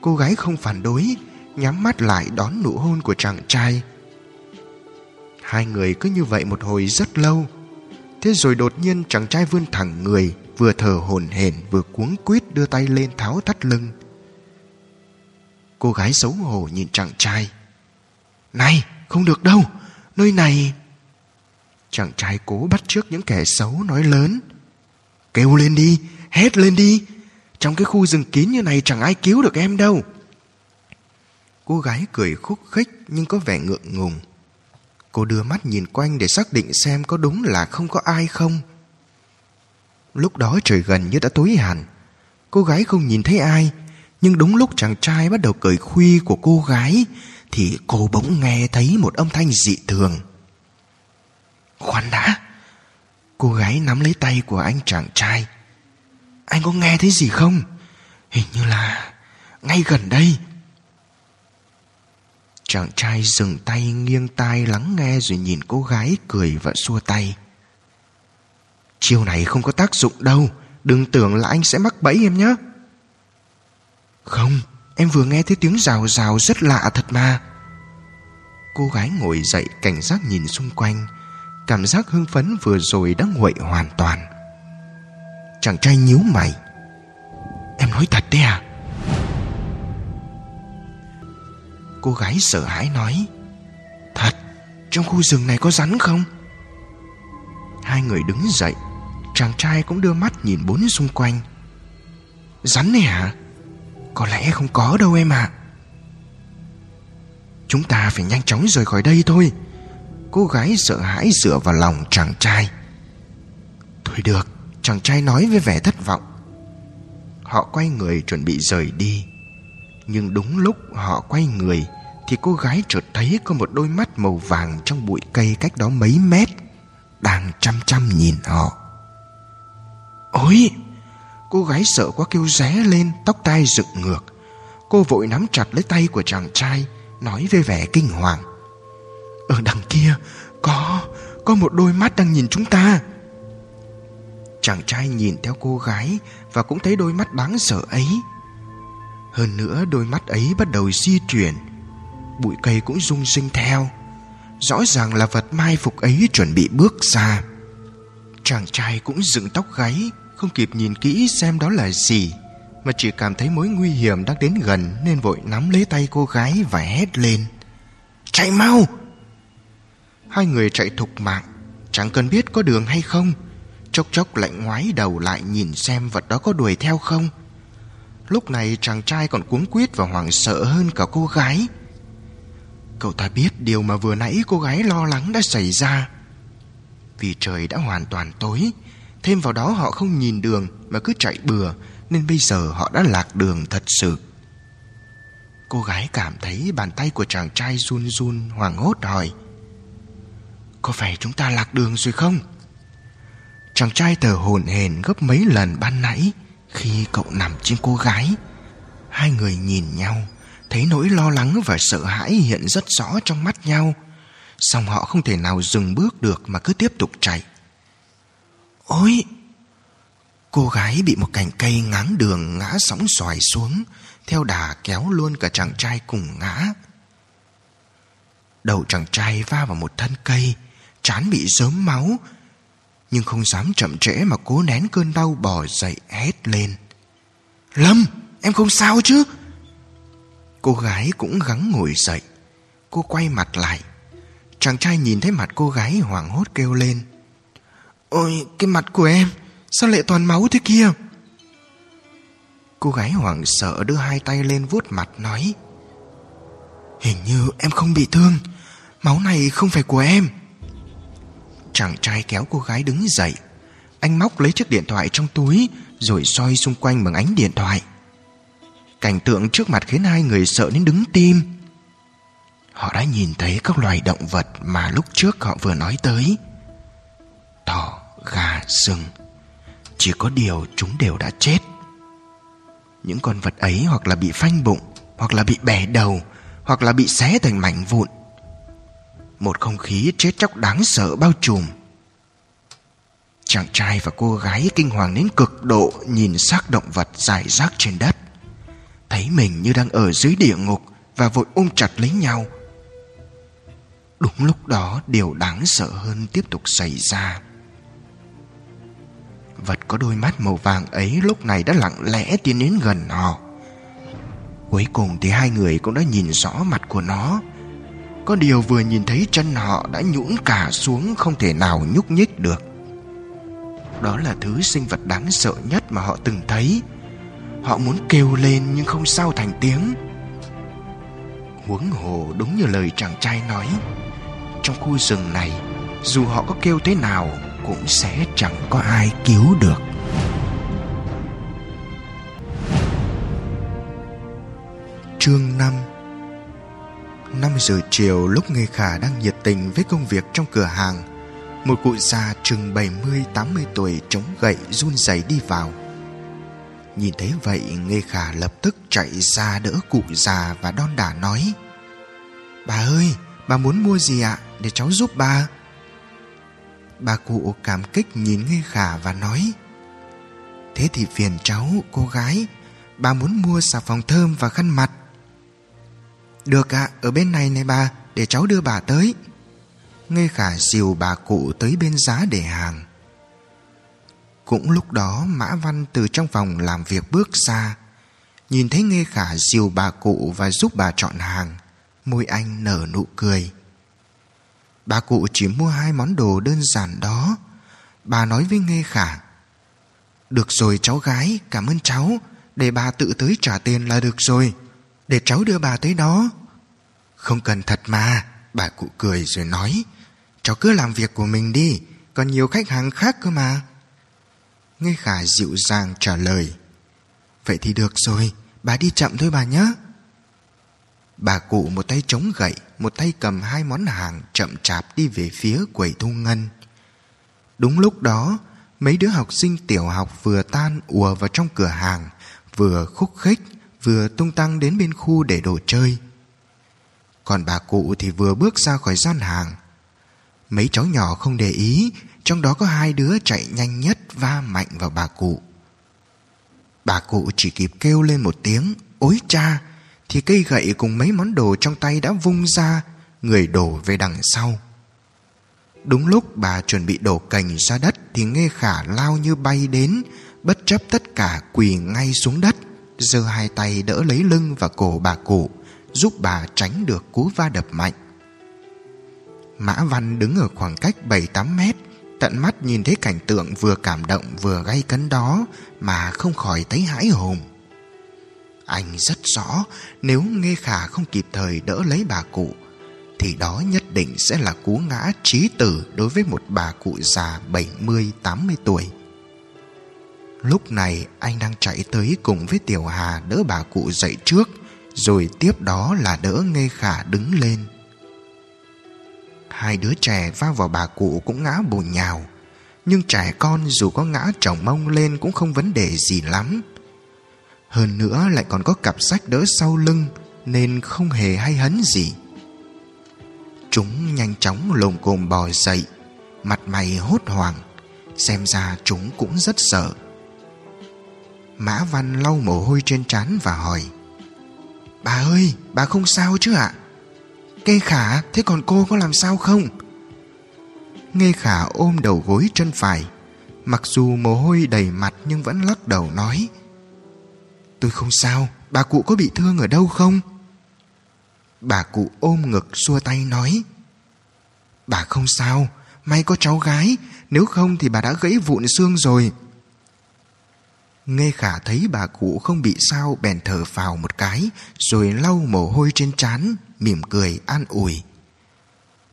S2: Cô gái không phản đối, Nhắm mắt lại đón nụ hôn của chàng trai. Hai người cứ như vậy một hồi rất lâu. Thế rồi đột nhiên chàng trai vươn thẳng người, Vừa thở hổn hển, vừa cuống quýt đưa tay lên tháo thắt lưng. Cô gái xấu hổ nhìn chàng trai. Này, không được đâu. Nơi này. Chàng trai cố bắt trước những kẻ xấu nói lớn. Kêu lên đi, Hét lên đi. Trong cái khu rừng kín như này chẳng ai cứu được em đâu. Cô gái cười khúc khích Nhưng có vẻ ngượng ngùng. Cô đưa mắt nhìn quanh để xác định xem có đúng là không có ai không. Lúc đó trời gần như đã tối hẳn. Cô gái không nhìn thấy ai, Nhưng đúng lúc chàng trai bắt đầu cười khuy của cô gái thì cô bỗng nghe thấy một âm thanh dị thường. Khoan đã, Cô gái nắm lấy tay của anh chàng trai. Anh có nghe thấy gì không? Hình như là Ngay gần đây. Chàng trai dừng tay nghiêng tai lắng nghe rồi nhìn cô gái cười và xua tay. Chiêu này không có tác dụng đâu, Đừng tưởng là anh sẽ mắc bẫy em nhé Không Em vừa nghe thấy tiếng rào rào rất lạ thật mà. Cô gái ngồi dậy cảnh giác nhìn xung quanh, Cảm giác hưng phấn vừa rồi đã nguội hoàn toàn. Chàng trai nhíu mày. Em nói thật đấy à? Cô gái sợ hãi nói. Thật, Trong khu rừng này có rắn không? Hai người đứng dậy, Chàng trai cũng đưa mắt nhìn bốn xung quanh. Rắn này hả? Có lẽ không có đâu em ạ. Chúng ta phải nhanh chóng rời khỏi đây thôi. Cô gái sợ hãi dựa vào lòng chàng trai. Thôi được, Chàng trai nói với vẻ thất vọng. Họ quay người chuẩn bị rời đi. Nhưng đúng lúc họ quay người, Thì cô gái chợt thấy có một đôi mắt màu vàng Trong bụi cây cách đó mấy mét, Đang chăm chăm nhìn họ. Ôi Cô gái sợ quá kêu ré lên, Tóc tai dựng ngược. Cô vội nắm chặt lấy tay của chàng trai, Nói với vẻ kinh hoàng. Ở đằng kia, Có Có một đôi mắt đang nhìn chúng ta. Chàng trai nhìn theo cô gái Và cũng thấy đôi mắt đáng sợ ấy. Hơn nữa, đôi mắt ấy bắt đầu di chuyển, Bụi cây cũng rung sinh theo. Rõ ràng là vật mai phục ấy chuẩn bị bước ra. Chàng trai cũng dựng tóc gáy không kịp nhìn kỹ xem đó là gì, Mà chỉ cảm thấy mối nguy hiểm đang đến gần Nên vội nắm lấy tay cô gái và hét lên. Chạy mau! Hai người chạy thục mạng, Chẳng cần biết có đường hay không, Chốc chốc lại ngoái đầu lại nhìn xem vật đó có đuổi theo không. Lúc này chàng trai còn cuống quýt và hoảng sợ hơn cả cô gái. Cậu ta biết điều mà vừa nãy cô gái lo lắng đã xảy ra. Vì trời đã hoàn toàn tối Thêm vào đó họ không nhìn đường mà cứ chạy bừa, Nên bây giờ họ đã lạc đường thật sự. Cô gái cảm thấy bàn tay của chàng trai run run, hoảng hốt hỏi, Có phải chúng ta lạc đường rồi không? Chàng trai thở hổn hển gấp mấy lần ban nãy Khi cậu nằm trên cô gái. Hai người nhìn nhau, Thấy nỗi lo lắng và sợ hãi hiện rất rõ trong mắt nhau, Song họ không thể nào dừng bước được mà cứ tiếp tục chạy. Ôi, Cô gái bị một cành cây ngáng đường ngã sóng xoài xuống, Theo đà kéo luôn cả chàng trai cùng ngã. Đầu chàng trai va vào một thân cây, Chán bị dớm máu, Nhưng không dám chậm trễ mà cố nén cơn đau bò dậy hét lên. Lâm, em không sao chứ? Cô gái cũng gắng ngồi dậy, Cô quay mặt lại. Chàng trai nhìn thấy mặt cô gái hoảng hốt kêu lên. Ôi, cái mặt của em, Sao lại toàn máu thế kia? Cô gái hoảng sợ đưa hai tay lên vuốt mặt nói, Hình như em không bị thương, Máu này không phải của em. Chàng trai kéo cô gái đứng dậy. Anh móc lấy chiếc điện thoại trong túi, Rồi soi xung quanh bằng ánh điện thoại. Cảnh tượng trước mặt khiến hai người sợ đến đứng tim. Họ đã nhìn thấy các loài động vật mà lúc trước họ vừa nói tới. Thỏ, gà, rừng Chỉ có điều chúng đều đã chết Những con vật ấy hoặc là bị phanh bụng Hoặc là bị bẻ đầu Hoặc là bị xé thành mảnh vụn Một không khí chết chóc đáng sợ bao trùm Chàng trai và cô gái kinh hoàng đến cực độ nhìn xác động vật dài rác trên đất. Thấy mình như đang ở dưới địa ngục và vội ôm chặt lấy nhau. Đúng lúc đó điều đáng sợ hơn tiếp tục xảy ra. Vật có đôi mắt màu vàng ấy lúc này đã lặng lẽ tiến đến gần họ. Cuối cùng thì hai người cũng đã nhìn rõ mặt của nó. Có điều vừa nhìn thấy chân họ đã nhũn cả xuống không thể nào nhúc nhích được. Đó là thứ sinh vật đáng sợ nhất mà họ từng thấy. Họ muốn kêu lên nhưng không sao thành tiếng. Huống hồ đúng như lời chàng trai nói, trong khu rừng này, dù họ có kêu thế nào cũng sẽ chẳng có ai cứu được. Chương 5 5 giờ chiều lúc Nghê Khả đang nhiệt tình với công việc trong cửa hàng Một cụ già chừng 70-80 tuổi chống gậy run rẩy đi vào. Nhìn thấy vậy Nghê Khả lập tức chạy ra đỡ cụ già và đon đả nói Bà ơi, bà muốn mua gì ạ? Để cháu giúp bà. Bà cụ cảm kích nhìn nghe Khả và nói Thế thì phiền cháu, cô gái Bà muốn mua xà phòng thơm và khăn mặt được ạ, ở bên này này bà, để cháu đưa bà tới. Nghe khả dìu bà cụ tới bên giá để hàng. Cũng lúc đó Mã Văn từ trong phòng làm việc bước ra. Nhìn thấy Nghe khả dìu bà cụ và giúp bà chọn hàng. Môi anh nở nụ cười. Bà cụ chỉ mua hai món đồ đơn giản đó. Bà nói với Nghe khả. Được rồi cháu gái, cảm ơn cháu. Để bà tự tới trả tiền là được rồi. Để cháu đưa bà tới đó Không cần thật mà Bà cụ cười rồi nói Cháu cứ làm việc của mình đi Còn nhiều khách hàng khác cơ mà Nghe khả dịu dàng trả lời Vậy thì được rồi Bà đi chậm thôi bà nhé Bà cụ một tay chống gậy một tay cầm hai món hàng Chậm chạp đi về phía quầy thu ngân Đúng lúc đó Mấy đứa học sinh tiểu học vừa tan ùa vào trong cửa hàng Vừa khúc khích vừa tung tăng đến bên khu để đồ chơi. Còn bà cụ thì vừa bước ra khỏi gian hàng. Mấy cháu nhỏ không để ý, trong đó có hai đứa chạy nhanh nhất va mạnh vào bà cụ. Bà cụ chỉ kịp kêu lên một tiếng, ối cha, thì cây gậy cùng mấy món đồ trong tay đã vung ra, người đổ về đằng sau. Đúng lúc bà chuẩn bị đổ cành ra đất thì nghe khả lao như bay đến, bất chấp tất cả quỳ ngay xuống đất giơ hai tay đỡ lấy lưng và cổ bà cụ, giúp bà tránh được cú va đập mạnh. Mã Văn đứng ở khoảng cách 7-8 mét, tận mắt nhìn thấy cảnh tượng vừa cảm động vừa gay cấn đó mà không khỏi thấy hãi hùng. Anh rất rõ, nếu Nghe Khả không kịp thời đỡ lấy bà cụ, thì đó nhất định sẽ là cú ngã trí tử đối với một bà cụ già 70-80 tuổi. Lúc này anh đang chạy tới cùng với Tiểu Hà đỡ bà cụ dậy trước, Rồi tiếp đó là đỡ nghe Khả đứng lên Hai đứa trẻ va vào bà cụ cũng ngã bùn nhào, Nhưng trẻ con dù có ngã chồng mông lên cũng không vấn đề gì lắm hơn nữa lại còn có cặp sách đỡ sau lưng Nên không hề hay hấn gì Chúng nhanh chóng lồm cồm bò dậy Mặt mày hốt hoảng Xem ra chúng cũng rất sợ Mã Văn lau mồ hôi trên trán và hỏi Bà ơi, bà không sao chứ ạ? Nghe khả, thế còn cô có làm sao không? Nghe khả ôm đầu gối chân phải Mặc dù mồ hôi đầy mặt nhưng vẫn lắc đầu nói Tôi không sao, bà cụ có bị thương ở đâu không? Bà cụ ôm ngực xua tay nói. Bà không sao, may có cháu gái. Nếu không thì bà đã gãy vụn xương rồi. Nghe khả thấy bà cụ không bị sao bèn thở vào một cái Rồi lau mồ hôi trên trán Mỉm cười an ủi.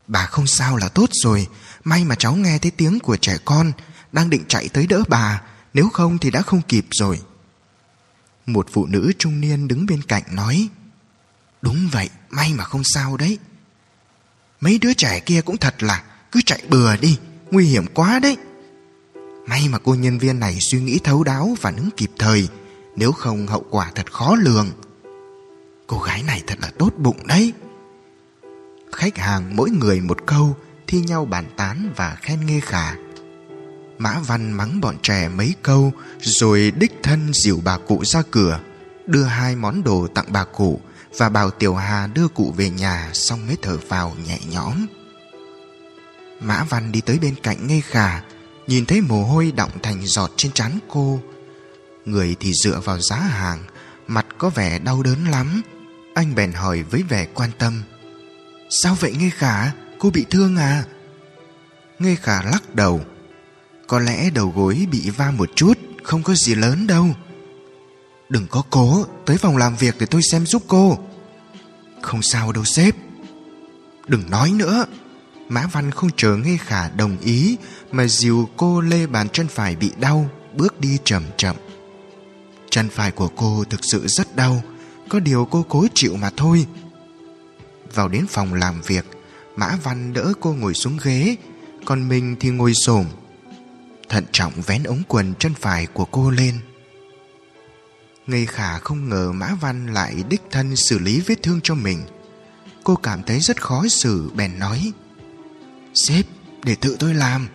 S2: Bà không sao là tốt rồi. May mà cháu nghe thấy tiếng của trẻ con Đang định chạy tới đỡ bà. Nếu không thì đã không kịp rồi. Một phụ nữ trung niên đứng bên cạnh nói, Đúng vậy, May mà không sao đấy. Mấy đứa trẻ kia cũng thật là, Cứ chạy bừa đi, Nguy hiểm quá đấy. May mà cô nhân viên này suy nghĩ thấu đáo và ứng kịp thời, Nếu không hậu quả thật khó lường. Cô gái này thật là tốt bụng đấy. Khách hàng mỗi người một câu, Thi nhau bàn tán và khen nghe khả. Mã Văn mắng bọn trẻ mấy câu, Rồi đích thân dìu bà cụ ra cửa, Đưa hai món đồ tặng bà cụ Và bảo Tiểu Hà đưa cụ về nhà, Xong mới thở vào nhẹ nhõm. Mã Văn đi tới bên cạnh ngây khả Nhìn thấy mồ hôi đọng thành giọt trên trán cô. Người thì dựa vào giá hàng, Mặt có vẻ đau đớn lắm. Anh bèn hỏi với vẻ quan tâm. Sao vậy Nghe Khả Cô bị thương à? Nghe Khả lắc đầu. Có lẽ đầu gối bị va một chút, Không có gì lớn đâu. Đừng có cố, Tới phòng làm việc để tôi xem giúp cô. Không sao đâu sếp. Đừng nói nữa. Mã Văn không chờ nghe Khả đồng ý, Mà dìu cô lê bàn chân phải bị đau, Bước đi chậm chậm. Chân phải của cô thực sự rất đau, Có điều cô cố chịu mà thôi. Vào đến phòng làm việc, Mã Văn đỡ cô ngồi xuống ghế, Còn mình thì ngồi xổm. Thận trọng vén ống quần chân phải của cô lên. Ngây khả không ngờ Mã Văn lại đích thân xử lý vết thương cho mình. Cô cảm thấy rất khó xử, bèn nói, Sếp, để tự tôi làm.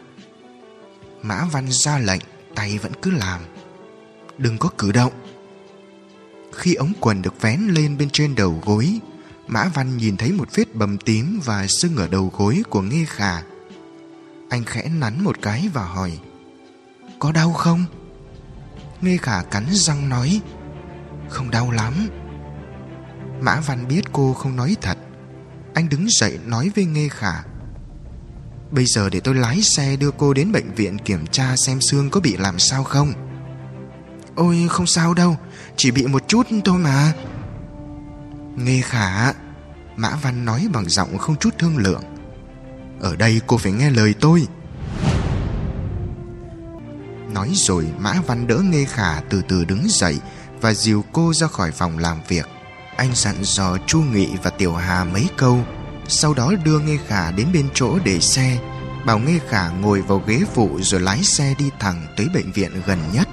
S2: Mã Văn ra lệnh, Tay vẫn cứ làm. Đừng có cử động. Khi ống quần được vén lên bên trên đầu gối, Mã Văn nhìn thấy một vết bầm tím Và sưng ở đầu gối của Nghê Khả. Anh khẽ nắn một cái và hỏi có đau không? Nghe Khả cắn răng nói, Không đau lắm. Mã Văn biết cô không nói thật. Anh đứng dậy nói với Nghe Khả, Bây giờ để tôi lái xe đưa cô đến bệnh viện kiểm tra xem xương có bị làm sao không? Ôi, không sao đâu, Chỉ bị một chút thôi mà. Nghe khả, Mã Văn nói bằng giọng không chút thương lượng, Ở đây cô phải nghe lời tôi. Nói rồi, Mã Văn đỡ Nghe Khả từ từ đứng dậy Và dìu cô ra khỏi phòng làm việc. Anh dặn dò Chu Nghị và Tiểu Hà mấy câu, Sau đó đưa Nghe Khả đến bên chỗ để xe. Bảo Nghe Khả ngồi vào ghế phụ Rồi lái xe đi thẳng tới bệnh viện gần nhất.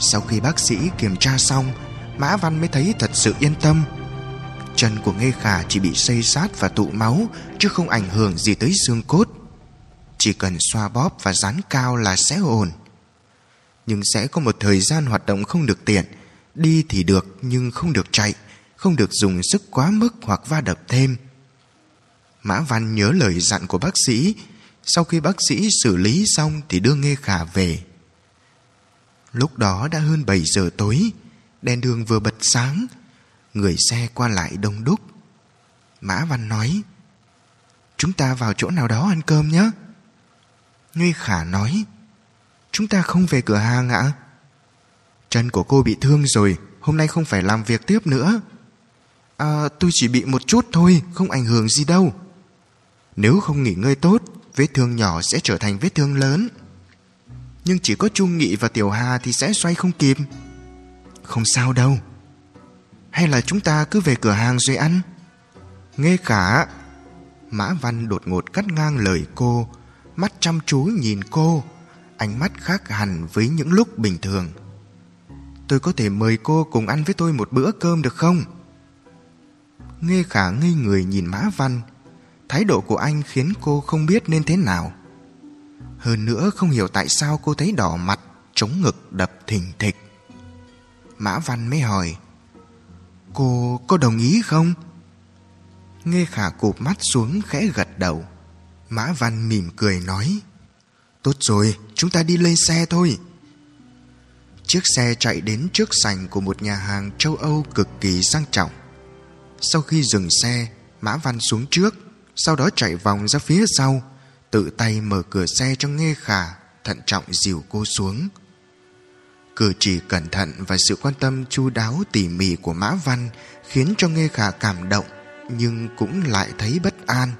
S2: Sau khi bác sĩ kiểm tra xong, Mã Văn mới thấy thật sự yên tâm. Chân của Nghê Khả chỉ bị xây sát và tụ máu, Chứ không ảnh hưởng gì tới xương cốt. Chỉ cần xoa bóp và dán cao là sẽ ổn. Nhưng sẽ có một thời gian hoạt động không được tiện. Đi thì được, nhưng không được chạy. Không được dùng sức quá mức hoặc va đập thêm. Mã Văn nhớ lời dặn của bác sĩ. Sau khi bác sĩ xử lý xong Thì đưa nghe Khả về. Lúc đó đã hơn 7 giờ tối. Đèn đường vừa bật sáng. Người xe qua lại đông đúc. Mã Văn nói, Chúng ta vào chỗ nào đó ăn cơm nhé. Nguy Khả nói, Chúng ta không về cửa hàng ạ. Chân của cô bị thương rồi, Hôm nay không phải làm việc tiếp nữa. À tôi chỉ bị một chút thôi, Không ảnh hưởng gì đâu. Nếu không nghỉ ngơi tốt, Vết thương nhỏ sẽ trở thành vết thương lớn. Nhưng chỉ có Trung Nghị và Tiểu Hà thì sẽ xoay không kịp. Không sao đâu. Hay là chúng ta cứ về cửa hàng rồi ăn? Nghe cả Mã Văn đột ngột cắt ngang lời cô Mắt chăm chú nhìn cô, Ánh mắt khác hẳn với những lúc bình thường Tôi có thể mời cô cùng ăn với tôi một bữa cơm được không? Nghe khả ngây người nhìn Mã Văn, Thái độ của anh khiến cô không biết nên thế nào hơn nữa không hiểu tại sao cô thấy đỏ mặt, Chống ngực đập thình thịch Mã Văn mới hỏi, Cô có đồng ý không? Nghe khả cụp mắt xuống khẽ gật đầu Mã Văn mỉm cười nói Tốt rồi, chúng ta đi lên xe thôi Chiếc xe chạy đến trước sảnh của một nhà hàng châu Âu cực kỳ sang trọng Sau khi dừng xe Mã Văn xuống trước Sau đó chạy vòng ra phía sau tự tay mở cửa xe cho Nghe Khả, thận trọng dìu cô xuống. Cử chỉ cẩn thận và sự quan tâm chu đáo tỉ mỉ của Mã Văn khiến cho Nghe Khả cảm động nhưng cũng lại thấy bất an.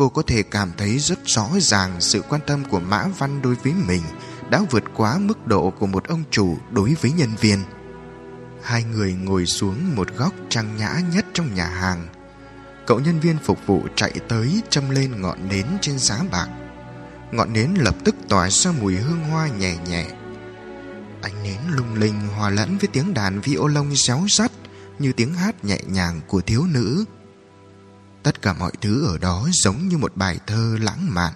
S2: Cô có thể cảm thấy rất rõ ràng sự quan tâm của Mã Văn đối với mình đã vượt quá mức độ của một ông chủ đối với nhân viên. Hai người ngồi xuống một góc trang nhã nhất trong nhà hàng. Cậu nhân viên phục vụ chạy tới châm lên ngọn nến trên giá bạc. Ngọn nến lập tức tỏa ra mùi hương hoa nhẹ nhẹ. Ánh nến lung linh hòa lẫn với tiếng đàn violon réo rắt Như tiếng hát nhẹ nhàng của thiếu nữ. Tất cả mọi thứ ở đó giống như một bài thơ lãng mạn.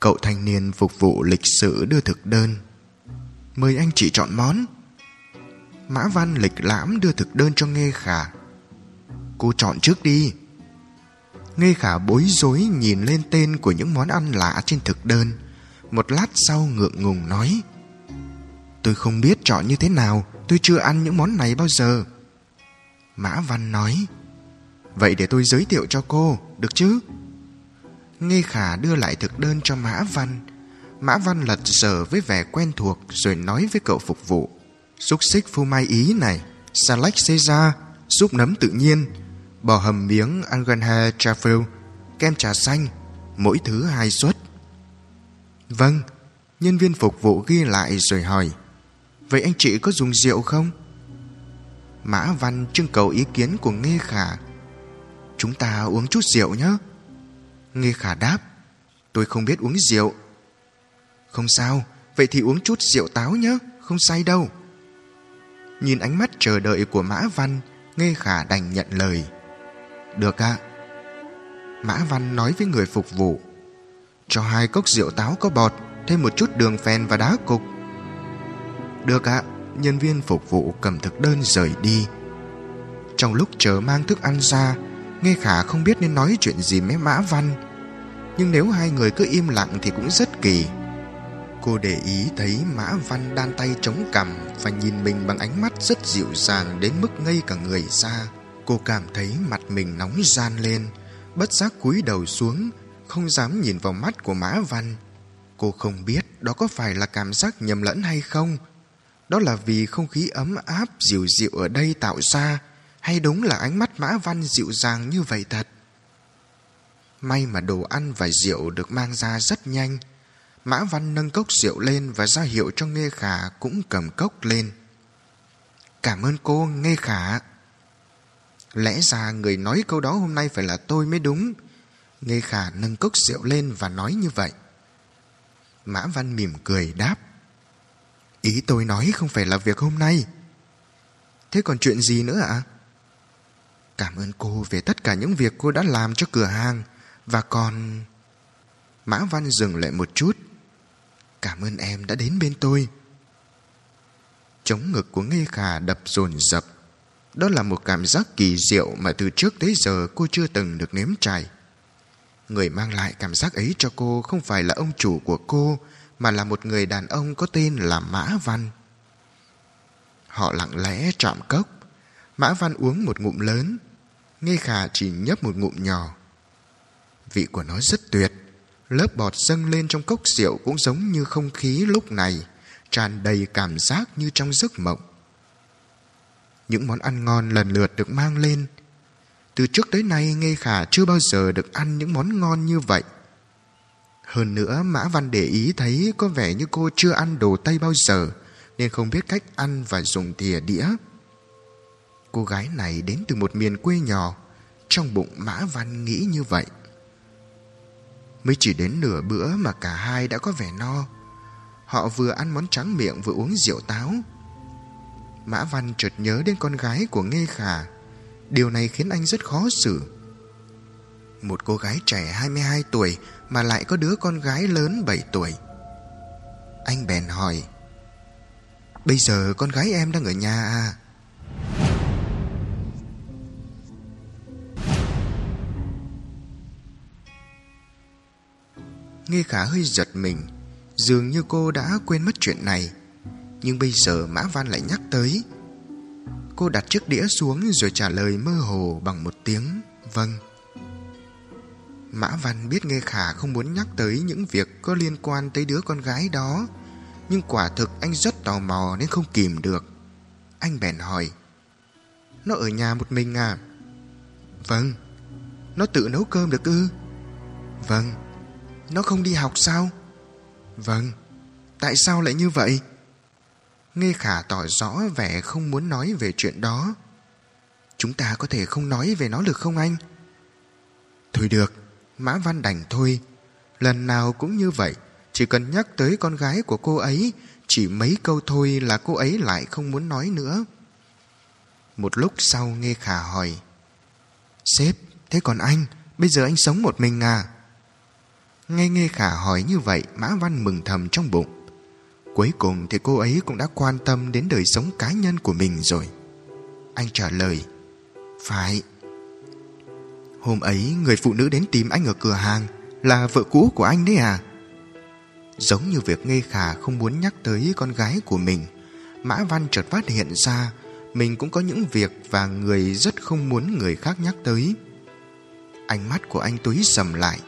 S2: Cậu thanh niên phục vụ lịch sự đưa thực đơn. Mời anh chị chọn món. Mã Văn lịch lãm đưa thực đơn cho nghe Khả. Cô chọn trước đi. Nghe Khả bối rối nhìn lên tên của những món ăn lạ trên thực đơn. Một lát sau ngượng ngùng nói, Tôi không biết chọn như thế nào, Tôi chưa ăn những món này bao giờ. Mã Văn nói Vậy để tôi giới thiệu cho cô, Được chứ? Nghe Khả đưa lại thực đơn cho Mã Văn. Mã Văn lật dở với vẻ quen thuộc Rồi nói với cậu phục vụ. Xúc xích phô mai ý này Salad Caesar, Súp nấm tự nhiên, Bò hầm miếng Angenha Truffle Kem trà xanh, Mỗi thứ hai suất. Vâng Nhân viên phục vụ ghi lại rồi hỏi. Vậy anh chị có dùng rượu không? Mã Văn trưng cầu ý kiến của nghe Khả. Chúng ta uống chút rượu nhé. Nghe Khả đáp, Tôi không biết uống rượu. Không sao, Vậy thì uống chút rượu táo nhé, Không say đâu. Nhìn ánh mắt chờ đợi của Mã Văn Nghe Khả đành nhận lời. Được ạ. Mã Văn nói với người phục vụ, Cho hai cốc rượu táo có bọt, Thêm một chút đường phèn và đá cục. Được ạ, Nhân viên phục vụ cầm thực đơn rời đi. Trong lúc chờ mang thức ăn ra Nghe Khả không biết nên nói chuyện gì với Mã Văn. Nhưng nếu hai người cứ im lặng thì cũng rất kỳ. Cô để ý thấy Mã Văn đan tay chống cằm Và nhìn mình bằng ánh mắt rất dịu dàng Đến mức ngây cả người ra. Cô cảm thấy mặt mình nóng gian lên, Bất giác cúi đầu xuống, Không dám nhìn vào mắt của Mã Văn. Cô không biết đó có phải là cảm giác nhầm lẫn hay không. Đó là vì không khí ấm áp dịu dịu ở đây tạo ra hay đúng là ánh mắt Mã Văn dịu dàng như vậy thật? May mà đồ ăn và rượu được mang ra rất nhanh. Mã Văn nâng cốc rượu lên và ra hiệu cho Nghe Khả cũng cầm cốc lên. Cảm ơn cô, Nghe Khả. Lẽ ra người nói câu đó hôm nay phải là tôi mới đúng. Nghe Khả nâng cốc rượu lên và nói như vậy. Mã Văn mỉm cười đáp. Ý tôi nói không phải là việc hôm nay. Thế còn chuyện gì nữa ạ? À? Cảm ơn cô về tất cả những việc cô đã làm cho cửa hàng. Và còn... Mã Văn dừng lại một chút. Cảm ơn em đã đến bên tôi. Chống ngực của Nghê Khả đập dồn dập. Đó là một cảm giác kỳ diệu Mà từ trước tới giờ cô chưa từng được nếm trải. Người mang lại cảm giác ấy cho cô Không phải là ông chủ của cô, Mà là một người đàn ông có tên là Mã Văn. Họ lặng lẽ chạm cốc. Mã Văn uống một ngụm lớn Nghe khả chỉ nhấp một ngụm nhỏ. Vị của nó rất tuyệt, Lớp bọt dâng lên trong cốc rượu Cũng giống như không khí lúc này, tràn đầy cảm giác như trong giấc mộng. Những món ăn ngon lần lượt được mang lên. Từ trước tới nay Nghe Khả chưa bao giờ được ăn những món ngon như vậy. Hơn nữa, Mã Văn để ý thấy Có vẻ như cô chưa ăn đồ Tây bao giờ, Nên không biết cách ăn và dùng thìa đĩa. Cô gái này đến từ một miền quê nhỏ. Trong bụng Mã Văn nghĩ như vậy. Mới chỉ đến nửa bữa mà cả hai đã có vẻ no. Họ vừa ăn món trắng miệng vừa uống rượu táo. Mã Văn chợt nhớ đến con gái của Nghê Khả. Điều này khiến anh rất khó xử. Một cô gái trẻ 22 tuổi Mà lại có đứa con gái lớn 7 tuổi. Anh bèn hỏi, Bây giờ con gái em đang ở nhà à? Nghe khả hơi giật mình, Dường như cô đã quên mất chuyện này. Nhưng bây giờ Mã Văn lại nhắc tới. Cô đặt chiếc đĩa xuống rồi trả lời mơ hồ bằng một tiếng Vâng. Mã Văn biết Nghe Khả không muốn nhắc tới những việc có liên quan tới đứa con gái đó, Nhưng quả thực anh rất tò mò nên không kìm được. Anh bèn hỏi, Nó ở nhà một mình à? Vâng. Nó tự nấu cơm được ư? Vâng nó không đi học sao? Vâng, tại sao lại như vậy? Nghe khả tỏ rõ vẻ không muốn nói về chuyện đó. Chúng ta có thể không nói về nó được không anh? Thôi được, Mã Văn đành thôi. Lần nào cũng như vậy, chỉ cần nhắc tới con gái của cô ấy, chỉ mấy câu thôi là cô ấy lại không muốn nói nữa. Một lúc sau nghe khả hỏi Sếp, thế còn anh, bây giờ anh sống một mình à? Nghe Nghe Khả hỏi như vậy, Mã Văn mừng thầm trong bụng. Cuối cùng thì cô ấy cũng đã quan tâm đến đời sống cá nhân của mình rồi. Anh trả lời, Phải. Hôm ấy, người phụ nữ đến tìm anh ở cửa hàng Là vợ cũ của anh đấy à? Giống như việc Nghe Khả không muốn nhắc tới con gái của mình, Mã Văn chợt phát hiện ra Mình cũng có những việc và người rất không muốn người khác nhắc tới. Ánh mắt của anh túi sầm lại.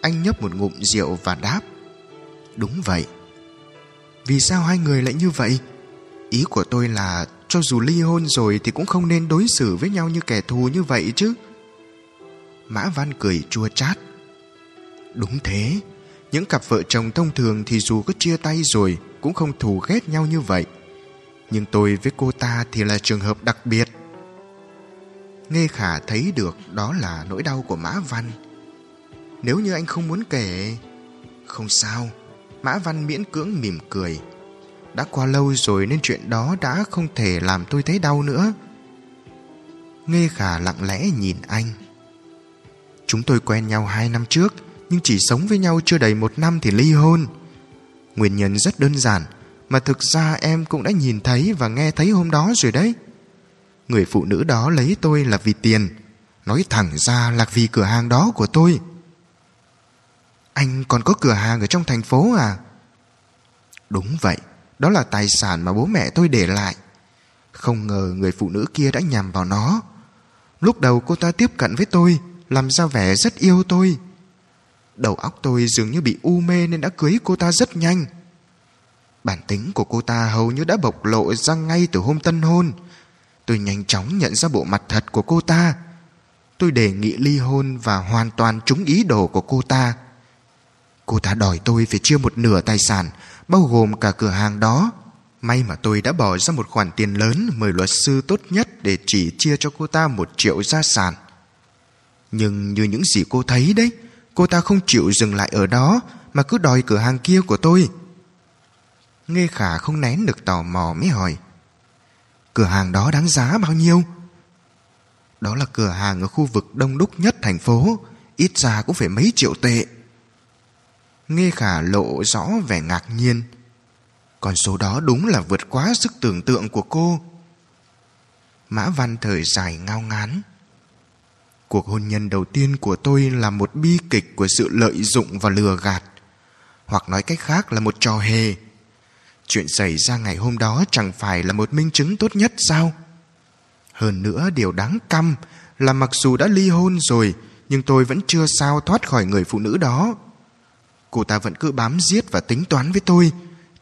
S2: Anh nhấp một ngụm rượu và đáp, Đúng vậy. Vì sao hai người lại như vậy? Ý của tôi là Cho dù ly hôn rồi Thì cũng không nên đối xử với nhau như kẻ thù như vậy chứ. Mã Văn cười chua chát. Đúng thế, Những cặp vợ chồng thông thường Thì dù có chia tay rồi Cũng không thù ghét nhau như vậy. Nhưng tôi với cô ta thì là trường hợp đặc biệt. Nghe khả thấy được đó là nỗi đau của Mã Văn. Nếu như anh không muốn kể... Không sao, Mã Văn miễn cưỡng mỉm cười. Đã qua lâu rồi nên chuyện đó đã không thể làm tôi thấy đau nữa. Nghe khả lặng lẽ nhìn anh. Chúng tôi quen nhau hai năm trước, nhưng chỉ sống với nhau chưa đầy một năm thì ly hôn. Nguyên nhân rất đơn giản, mà thực ra em cũng đã nhìn thấy và nghe thấy hôm đó rồi đấy. Người phụ nữ đó lấy tôi là vì tiền Nói thẳng ra là vì cửa hàng đó của tôi anh còn có cửa hàng ở trong thành phố à? Đúng vậy, Đó là tài sản mà bố mẹ tôi để lại Không ngờ người phụ nữ kia đã nhằm vào nó Lúc đầu cô ta tiếp cận với tôi, Làm ra vẻ rất yêu tôi Đầu óc tôi dường như bị u mê Nên đã cưới cô ta rất nhanh Bản tính của cô ta hầu như đã bộc lộ ra ngay từ hôm tân hôn Tôi nhanh chóng nhận ra bộ mặt thật của cô ta. Tôi đề nghị ly hôn và hoàn toàn trúng ý đồ của cô ta. Cô ta đòi tôi phải chia một nửa tài sản, bao gồm cả cửa hàng đó. May mà tôi đã bỏ ra một khoản tiền lớn mời luật sư tốt nhất để chỉ chia cho cô ta một triệu gia sản. Nhưng như những gì cô thấy đấy, cô ta không chịu dừng lại ở đó mà cứ đòi cửa hàng kia của tôi. Nghe khả không nén được tò mò mới hỏi. Cửa hàng đó đáng giá bao nhiêu? Đó là cửa hàng ở khu vực đông đúc nhất thành phố Ít ra cũng phải mấy triệu tệ Nghe khả lộ rõ vẻ ngạc nhiên Con số đó đúng là vượt quá sức tưởng tượng của cô Mã Văn thời dài ngao ngán Cuộc hôn nhân đầu tiên của tôi là một bi kịch của sự lợi dụng và lừa gạt, Hoặc nói cách khác là một trò hề Chuyện xảy ra ngày hôm đó chẳng phải là một minh chứng tốt nhất sao? Hơn nữa, điều đáng căm là mặc dù đã ly hôn rồi, nhưng tôi vẫn chưa sao thoát khỏi người phụ nữ đó. Cô ta vẫn cứ bám giết và tính toán với tôi,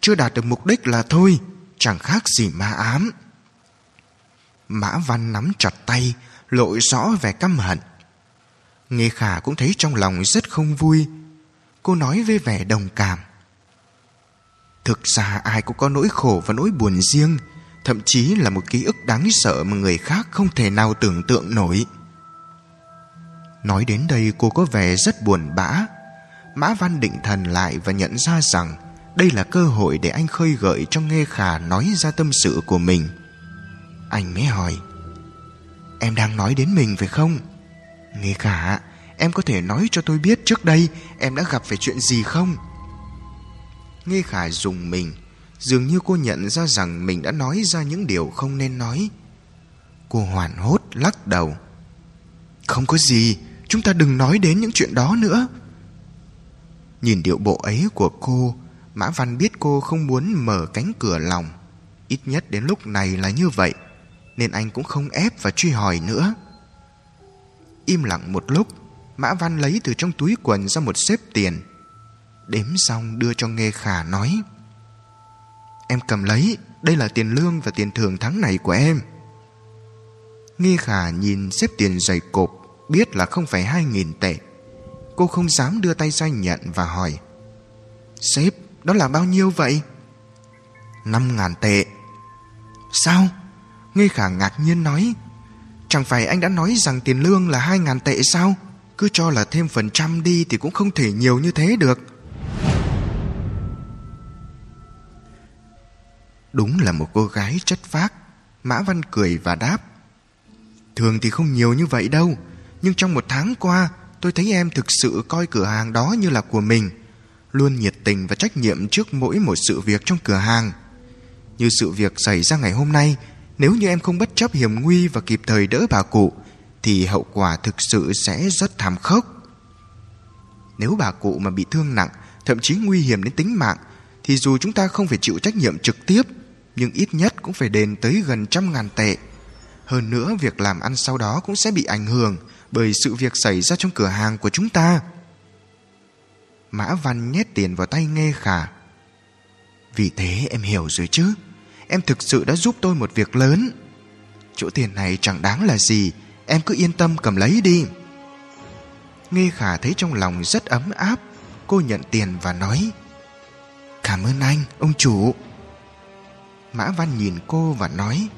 S2: chưa đạt được mục đích là thôi, chẳng khác gì ma ám. Mã Văn nắm chặt tay, lộ rõ vẻ căm hận. Nghe khả cũng thấy trong lòng rất không vui. Cô nói với vẻ đồng cảm. Thực ra ai cũng có nỗi khổ và nỗi buồn riêng Thậm chí là một ký ức đáng sợ mà người khác không thể nào tưởng tượng nổi Nói đến đây cô có vẻ rất buồn bã Mã Văn định thần lại và nhận ra rằng Đây là cơ hội để anh khơi gợi cho Nghe Khả nói ra tâm sự của mình Anh mới hỏi, Em đang nói đến mình phải không? Nghe Khả, Em có thể nói cho tôi biết trước đây Em đã gặp phải chuyện gì không? Nghe Khả dùng mình, Dường như cô nhận ra rằng Mình đã nói ra những điều không nên nói Cô hoảng hốt lắc đầu, Không có gì, Chúng ta đừng nói đến những chuyện đó nữa Nhìn điệu bộ ấy của cô, Mã Văn biết cô không muốn mở cánh cửa lòng. Ít nhất đến lúc này là như vậy, Nên anh cũng không ép và truy hỏi nữa. Im lặng một lúc, Mã Văn lấy từ trong túi quần ra một xếp tiền. Đếm xong đưa cho Nghê Khả nói, Em cầm lấy, Đây là tiền lương và tiền thưởng tháng này của em. Nghi Khả nhìn xếp tiền dày cộp, Biết là không phải hai nghìn tệ. Cô không dám đưa tay ra nhận và hỏi, Sếp, đó là bao nhiêu vậy? Năm ngàn tệ. Sao? Nghê Khả ngạc nhiên nói, Chẳng phải anh đã nói rằng tiền lương là hai ngàn tệ sao? Cứ cho là thêm phần trăm đi Thì cũng không thể nhiều như thế được. Đúng là một cô gái chất phác, Mã Văn cười và đáp, Thường thì không nhiều như vậy đâu, Nhưng trong một tháng qua tôi thấy em thực sự coi cửa hàng đó như là của mình, luôn nhiệt tình và trách nhiệm trước mỗi một sự việc trong cửa hàng. Như sự việc xảy ra ngày hôm nay, nếu như em không bất chấp hiểm nguy và kịp thời đỡ bà cụ, thì hậu quả thực sự sẽ rất thảm khốc. Nếu bà cụ mà bị thương nặng, thậm chí nguy hiểm đến tính mạng, thì dù chúng ta không phải chịu trách nhiệm trực tiếp, nhưng ít nhất cũng phải đền tới gần trăm ngàn tệ. Hơn nữa, việc làm ăn sau đó cũng sẽ bị ảnh hưởng bởi sự việc xảy ra trong cửa hàng của chúng ta. Mã Văn nhét tiền vào tay nghe khả. Vì thế em hiểu rồi chứ. Em thực sự đã giúp tôi một việc lớn. Chỗ tiền này chẳng đáng là gì, em cứ yên tâm cầm lấy đi. Nghe khả thấy trong lòng rất ấm áp, cô nhận tiền và nói Cảm ơn anh, ông chủ. Mã Văn nhìn cô và nói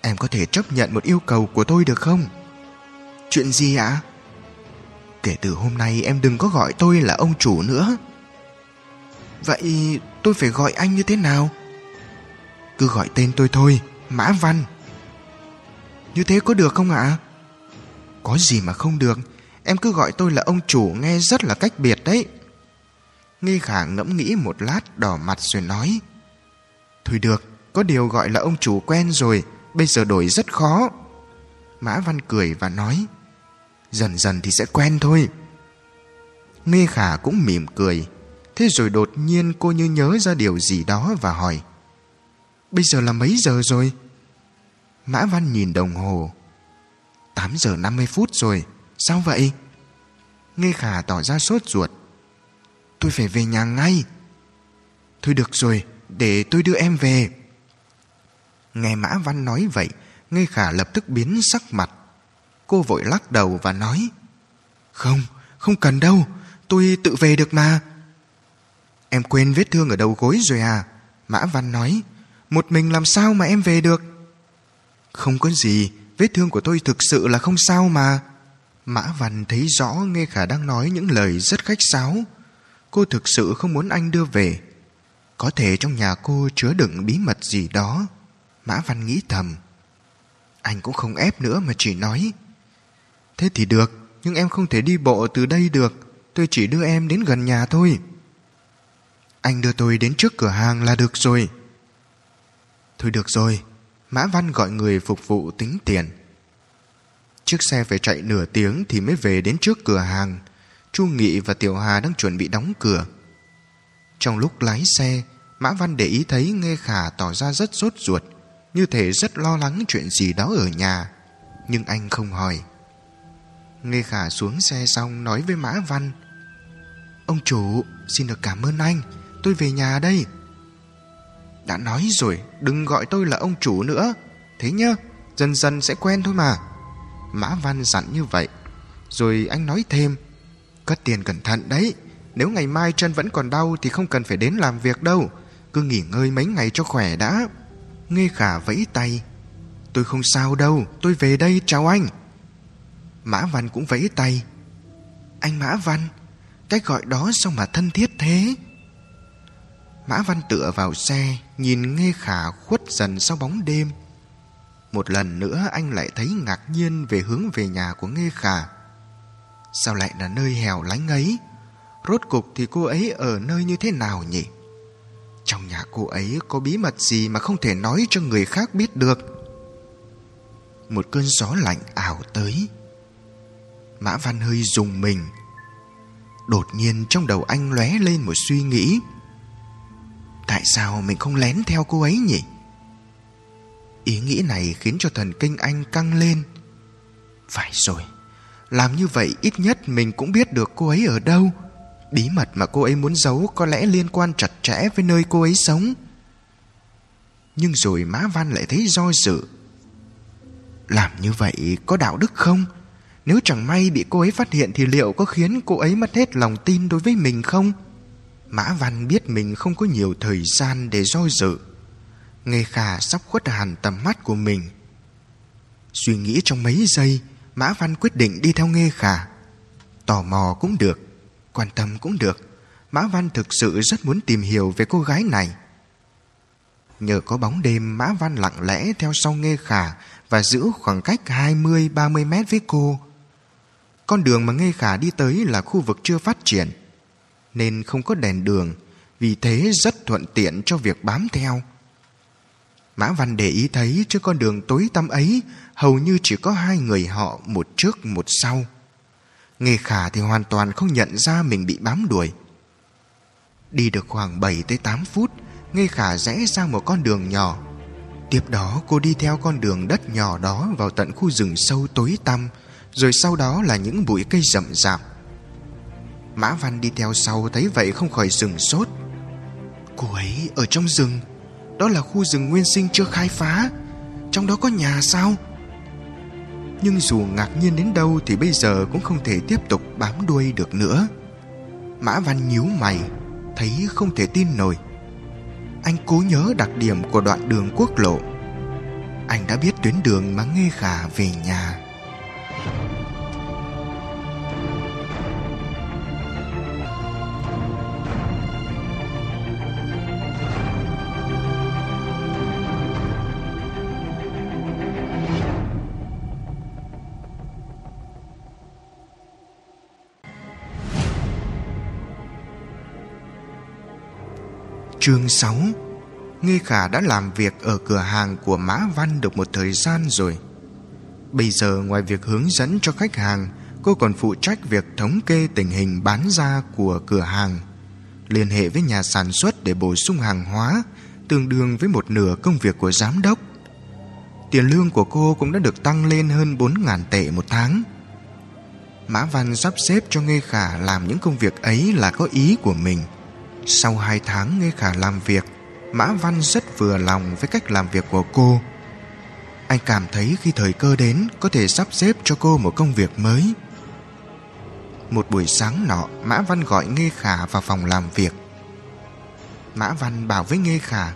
S2: Em có thể chấp nhận một yêu cầu của tôi được không? Chuyện gì ạ? Kể từ hôm nay em đừng có gọi tôi là ông chủ nữa. Vậy tôi phải gọi anh như thế nào? Cứ gọi tên tôi thôi, Mã Văn. Như thế có được không ạ? Có gì mà không được. Em cứ gọi tôi là ông chủ nghe rất là cách biệt đấy. Nghi khả ngẫm nghĩ một lát, đỏ mặt rồi nói. Thôi được, Có điều gọi là ông chủ quen rồi, Bây giờ đổi rất khó. Mã Văn cười và nói. Dần dần thì sẽ quen thôi. Nghe khả cũng mỉm cười. Thế rồi đột nhiên cô như nhớ ra điều gì đó và hỏi, Bây giờ là mấy giờ rồi? Mã Văn nhìn đồng hồ. Tám giờ 50 phút rồi. Sao vậy? Nghe khả tỏ ra sốt ruột. Tôi phải về nhà ngay. Thôi được rồi, Để tôi đưa em về. Nghe Mã Văn nói vậy Nghe khả lập tức biến sắc mặt. Cô vội lắc đầu và nói Không, không cần đâu Tôi tự về được mà. Em quên vết thương ở đầu gối rồi à? Mã Văn nói Một mình làm sao mà em về được? Không có gì Vết thương của tôi thực sự là không sao mà. Mã Văn thấy rõ Nghe Khả đang nói những lời rất khách sáo. Cô thực sự không muốn anh đưa về. Có thể trong nhà cô chứa đựng bí mật gì đó. Mã Văn nghĩ thầm. Anh cũng không ép nữa mà chỉ nói. Thế thì được, Nhưng em không thể đi bộ từ đây được. Tôi chỉ đưa em đến gần nhà thôi. Anh đưa tôi đến trước cửa hàng là được rồi. Thôi được rồi, Mã Văn gọi người phục vụ tính tiền. Chiếc xe phải chạy nửa tiếng Thì mới về đến trước cửa hàng. Chu Nghị và Tiểu Hà đang chuẩn bị đóng cửa. Trong lúc lái xe, Mã Văn để ý thấy Nghe Khả tỏ ra rất sốt ruột, Như thể rất lo lắng chuyện gì đó ở nhà. Nhưng anh không hỏi. Nghe Khả xuống xe xong nói với Mã Văn. Ông chủ, xin được cảm ơn anh. Tôi về nhà đây. Đã nói rồi, Đừng gọi tôi là ông chủ nữa. Thế nhá, Dần dần sẽ quen thôi mà. Mã Văn dặn như vậy. Rồi anh nói thêm. Cất tiền cẩn thận đấy. Nếu ngày mai chân vẫn còn đau Thì không cần phải đến làm việc đâu. Cứ nghỉ ngơi mấy ngày cho khỏe đã. Nghe khả vẫy tay. Tôi không sao đâu. Tôi về đây, chào anh. Mã Văn cũng vẫy tay. Anh Mã Văn, cái gọi đó sao mà thân thiết thế? Mã Văn tựa vào xe, Nhìn nghe khả khuất dần sau bóng đêm. Một lần nữa anh lại thấy ngạc nhiên Về hướng về nhà của nghe khả. Sao lại là nơi hẻo lánh ấy? Rốt cục thì cô ấy ở nơi như thế nào nhỉ? Trong nhà cô ấy có bí mật gì Mà không thể nói cho người khác biết được? Một cơn gió lạnh ảo tới. Mã Văn hơi dùng mình. Đột nhiên trong đầu anh lóe lên một suy nghĩ. Tại sao mình không lén theo cô ấy nhỉ? Ý nghĩ này khiến cho thần kinh anh căng lên. Phải rồi, Làm như vậy ít nhất mình cũng biết được cô ấy ở đâu. Bí mật mà cô ấy muốn giấu có lẽ liên quan chặt chẽ với nơi cô ấy sống. Nhưng rồi Mã Văn lại thấy do dự. Làm như vậy có đạo đức không? Nếu chẳng may bị cô ấy phát hiện Thì liệu có khiến cô ấy mất hết lòng tin đối với mình không? Mã Văn biết mình không có nhiều thời gian để do dự. Nghe khả sắp khuất hẳn tầm mắt của mình. Suy nghĩ trong mấy giây, Mã Văn quyết định đi theo Nghe khả Tò mò cũng được, Quan tâm cũng được. Mã Văn thực sự rất muốn tìm hiểu về cô gái này. Nhờ có bóng đêm, Mã Văn lặng lẽ theo sau Nghe khả Và giữ khoảng cách 20-30 mét với cô. Con đường mà Nghe Khả đi tới là khu vực chưa phát triển, nên không có đèn đường, vì thế rất thuận tiện cho việc bám theo. Mã Văn để ý thấy trên con đường tối tăm ấy hầu như chỉ có hai người họ một trước một sau. Nghe Khả thì hoàn toàn không nhận ra mình bị bám đuổi. Đi được khoảng 7 tới 8 phút, Nghe Khả rẽ sang một con đường nhỏ. Tiếp đó cô đi theo con đường đất nhỏ đó vào tận khu rừng sâu tối tăm, rồi sau đó là những bụi cây rậm rạp. Mã Văn đi theo sau thấy vậy không khỏi dừng sốt. Cô ấy ở trong rừng, đó là khu rừng nguyên sinh chưa khai phá, trong đó có nhà sao? Nhưng dù ngạc nhiên đến đâu thì bây giờ cũng không thể tiếp tục bám đuôi được nữa. Mã Văn nhíu mày, thấy không thể tin nổi. Anh cố nhớ đặc điểm của đoạn đường quốc lộ. Anh đã biết tuyến đường mà nghe Khả về nhà. Chương 6 Nghe Khả đã làm việc ở cửa hàng của Mã Văn được một thời gian rồi. Bây giờ ngoài việc hướng dẫn cho khách hàng, cô còn phụ trách việc thống kê tình hình bán ra của cửa hàng, liên hệ với nhà sản xuất để bổ sung hàng hóa, tương đương với một nửa công việc của giám đốc. Tiền lương của cô cũng đã được tăng lên hơn 4.000 tệ một tháng. Mã Văn sắp xếp cho Nghe Khả làm những công việc ấy là có ý của mình – sau hai tháng nghe khả làm việc Mã Văn rất vừa lòng với cách làm việc của cô anh cảm thấy khi thời cơ đến Có thể sắp xếp cho cô một công việc mới. Một buổi sáng nọ Mã Văn gọi Nghê Khả vào phòng làm việc. Mã Văn bảo với Nghê Khả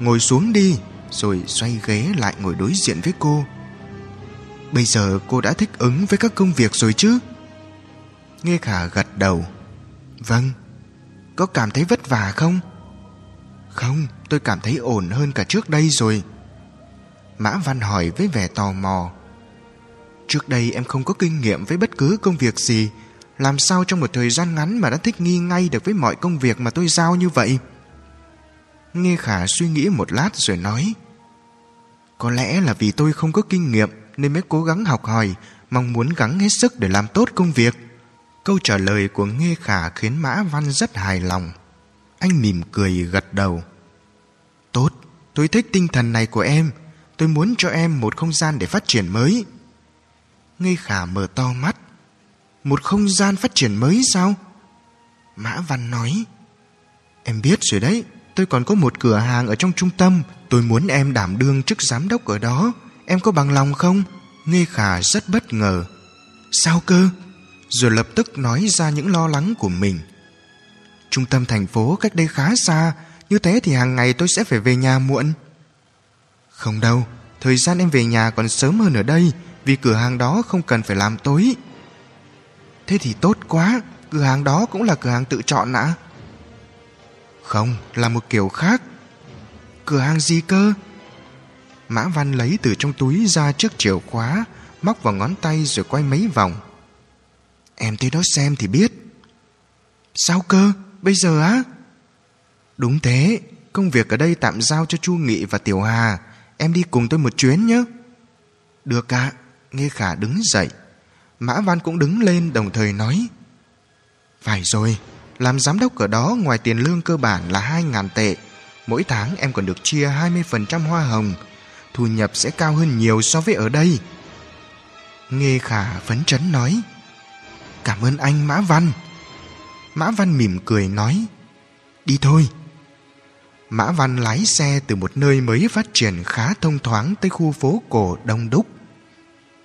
S2: Ngồi xuống đi Rồi xoay ghế lại ngồi đối diện với cô. Bây giờ cô đã thích ứng với các công việc rồi chứ? Nghê Khả gật đầu Vâng. Có cảm thấy vất vả không? Không, tôi cảm thấy ổn hơn cả trước đây rồi. Mã Văn hỏi với vẻ tò mò. Trước đây em không có kinh nghiệm với bất cứ công việc gì, làm sao trong một thời gian ngắn mà đã thích nghi ngay được với mọi công việc mà tôi giao như vậy? Nghe Khả suy nghĩ một lát rồi nói. Có lẽ là vì tôi không có kinh nghiệm nên mới cố gắng học hỏi, mong muốn gắng hết sức để làm tốt công việc. Câu trả lời của nghe Khả khiến Mã Văn rất hài lòng. Anh mỉm cười gật đầu. Tốt, tôi thích tinh thần này của em. Tôi muốn cho em một không gian để phát triển mới. ngây Khả mở to mắt. Một không gian phát triển mới sao? Mã Văn nói. Em biết rồi đấy, tôi còn có một cửa hàng ở trong trung tâm. Tôi muốn em đảm đương chức giám đốc ở đó. Em có bằng lòng không? ngây Khả rất bất ngờ. Sao cơ? rồi lập tức nói ra những lo lắng của mình. Trung tâm thành phố cách đây khá xa, như thế thì hàng ngày tôi sẽ phải về nhà muộn. Không đâu, thời gian em về nhà còn sớm hơn ở đây, vì cửa hàng đó không cần phải làm tối. Thế thì tốt quá, cửa hàng đó cũng là cửa hàng tự chọn ạ. Không, là một kiểu khác. Cửa hàng gì cơ? Mã Văn lấy từ trong túi ra chiếc chìa khóa, móc vào ngón tay rồi quay mấy vòng. Em tới đó xem thì biết Sao cơ Bây giờ á Đúng thế Công việc ở đây tạm giao cho Chu Nghị và Tiểu Hà Em đi cùng tôi một chuyến nhé. Được ạ Nghe Khả đứng dậy. Mã Văn cũng đứng lên đồng thời nói, Phải rồi, Làm giám đốc ở đó ngoài tiền lương cơ bản là hai ngàn tệ. Mỗi tháng em còn được chia 20% hoa hồng. Thu nhập sẽ cao hơn nhiều so với ở đây. Nghe Khả phấn chấn nói, Cảm ơn anh, Mã Văn. Mã Văn mỉm cười nói, Đi thôi. Mã Văn lái xe từ một nơi mới phát triển khá thông thoáng tới khu phố cổ đông đúc.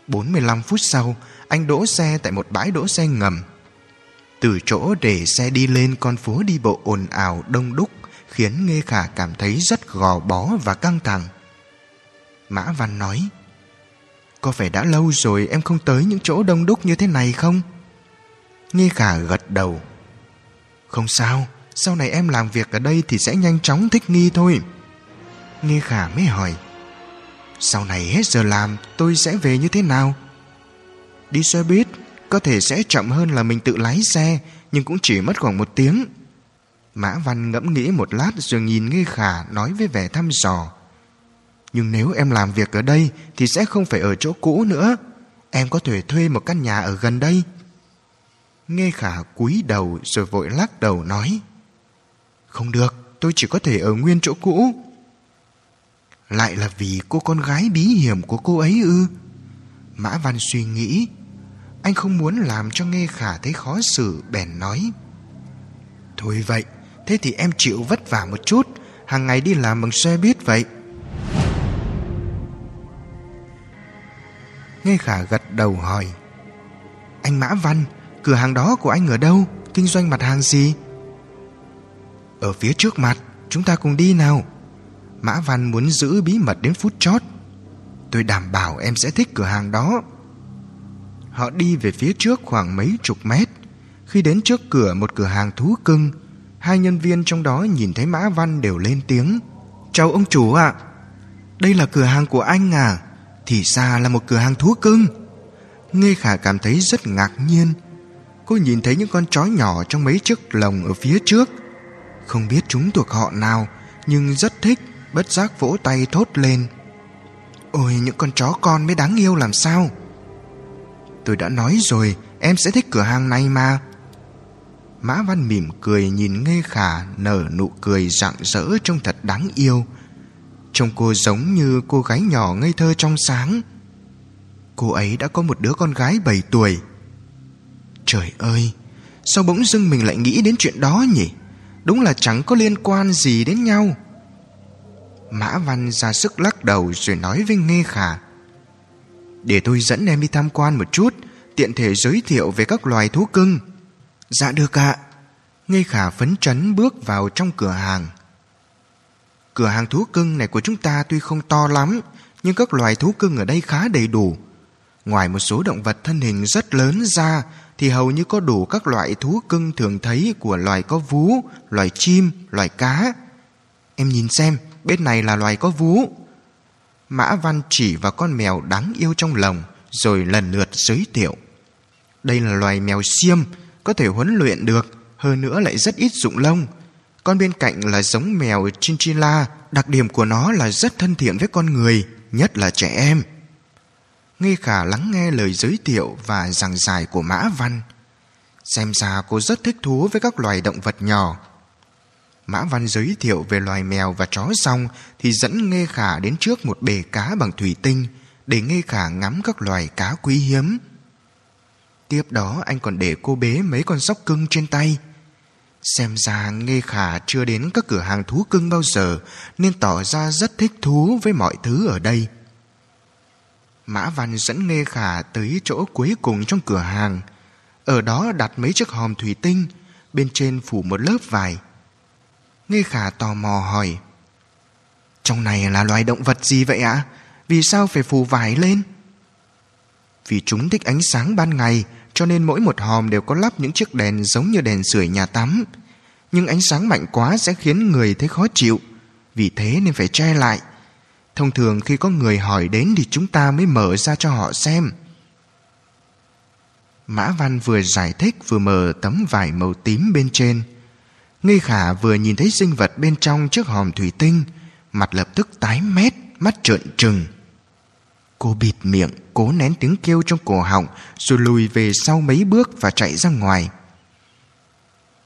S2: 45 phút sau, anh đỗ xe tại một bãi đỗ xe ngầm. Từ chỗ để xe đi lên con phố đi bộ ồn ào đông đúc khiến Nghê Khả cảm thấy rất gò bó và căng thẳng. Mã Văn nói Có phải đã lâu rồi em không tới những chỗ đông đúc như thế này không? Nghe khả gật đầu Không sao sau này em làm việc ở đây thì sẽ nhanh chóng thích nghi thôi. Nghe khả mới hỏi, Sau này hết giờ làm, tôi sẽ về như thế nào? Đi xe buýt, có thể sẽ chậm hơn là mình tự lái xe, Nhưng cũng chỉ mất khoảng một tiếng. Mã Văn ngẫm nghĩ một lát rồi nhìn nghi Khả nói với vẻ thăm dò, Nhưng nếu em làm việc ở đây Thì sẽ không phải ở chỗ cũ nữa. Em có thể thuê một căn nhà ở gần đây. Nghe Khả cúi đầu rồi vội lắc đầu nói không được, Tôi chỉ có thể ở nguyên chỗ cũ. Lại là vì cô con gái bí hiểm của cô ấy ư? Mã Văn suy nghĩ. Anh không muốn làm cho Nghe Khả thấy khó xử, Bèn nói. Thôi vậy, Thế thì em chịu vất vả một chút. Hàng ngày đi làm bằng xe buýt vậy. Nghe Khả gật đầu hỏi. Anh Mã Văn, Cửa hàng đó của anh ở đâu? Kinh doanh mặt hàng gì? Ở phía trước mặt, Chúng ta cùng đi nào. Mã Văn muốn giữ bí mật đến phút chót. Tôi đảm bảo em sẽ thích cửa hàng đó. Họ đi về phía trước khoảng mấy chục mét. Khi đến trước cửa một cửa hàng thú cưng, Hai nhân viên trong đó nhìn thấy Mã Văn đều lên tiếng. Chào ông chủ ạ. Đây là cửa hàng của anh à? Thì ra là một cửa hàng thú cưng. Nghe Khả cảm thấy rất ngạc nhiên. Cô nhìn thấy những con chó nhỏ trong mấy chiếc lồng ở phía trước. Không biết chúng thuộc họ nào Nhưng rất thích Bất giác vỗ tay thốt lên Ôi những con chó con mới đáng yêu làm sao Tôi đã nói rồi Em sẽ thích cửa hàng này mà Mã Văn mỉm cười nhìn nghe Khả nở nụ cười rạng rỡ trông thật đáng yêu. Trông cô giống như cô gái nhỏ ngây thơ trong sáng. Cô ấy đã có một đứa con gái 7 tuổi. Trời ơi, sao bỗng dưng mình lại nghĩ đến chuyện đó nhỉ? Đúng là chẳng có liên quan gì đến nhau. Mã Văn ra sức lắc đầu rồi nói với Nghe Khả. Để tôi dẫn em đi tham quan một chút, tiện thể giới thiệu về các loài thú cưng. Dạ được ạ. Nghe khả phấn chấn bước vào trong cửa hàng. Cửa hàng thú cưng này của chúng ta tuy không to lắm, nhưng các loài thú cưng ở đây khá đầy đủ. Ngoài một số động vật thân hình rất lớn ra, thì hầu như có đủ các loại thú cưng thường thấy của loài có vú, loài chim, loài cá. Em nhìn xem, bên này là loài có vú. Mã Văn chỉ vào con mèo đáng yêu trong lòng, rồi lần lượt giới thiệu. Đây là loài mèo xiêm, có thể huấn luyện được, hơn nữa lại rất ít dụng lông. Con bên cạnh là giống mèo Chinchilla, đặc điểm của nó là rất thân thiện với con người, nhất là trẻ em. Nghi khả lắng nghe lời giới thiệu và giảng giải của Mã Văn. Xem ra cô rất thích thú với các loài động vật nhỏ. Mã Văn giới thiệu về loài mèo và chó xong thì dẫn Nghe Khả đến trước một bể cá bằng thủy tinh để Nghe Khả ngắm các loài cá quý hiếm. Tiếp đó anh còn để cô bế mấy con sóc cưng trên tay. Xem ra Nghe Khả chưa đến các cửa hàng thú cưng bao giờ nên tỏ ra rất thích thú với mọi thứ ở đây. Mã Văn dẫn Nghê Khả tới chỗ cuối cùng trong cửa hàng. Ở đó đặt mấy chiếc hòm thủy tinh, bên trên phủ một lớp vải. Nghê Khả tò mò hỏi Trong này là loài động vật gì vậy ạ? Vì sao phải phủ vải lên? Vì chúng thích ánh sáng ban ngày cho nên mỗi một hòm đều có lắp những chiếc đèn giống như đèn sưởi nhà tắm. Nhưng ánh sáng mạnh quá sẽ khiến người thấy khó chịu, vì thế nên phải che lại. Thông thường khi có người hỏi đến thì chúng ta mới mở ra cho họ xem. Mã Văn vừa giải thích vừa mở tấm vải màu tím bên trên. Ngây khả vừa nhìn thấy sinh vật bên trong chiếc hòm thủy tinh, mặt lập tức tái mét, mắt trợn trừng. Cô bịt miệng, cố nén tiếng kêu trong cổ họng rồi lùi về sau mấy bước và chạy ra ngoài.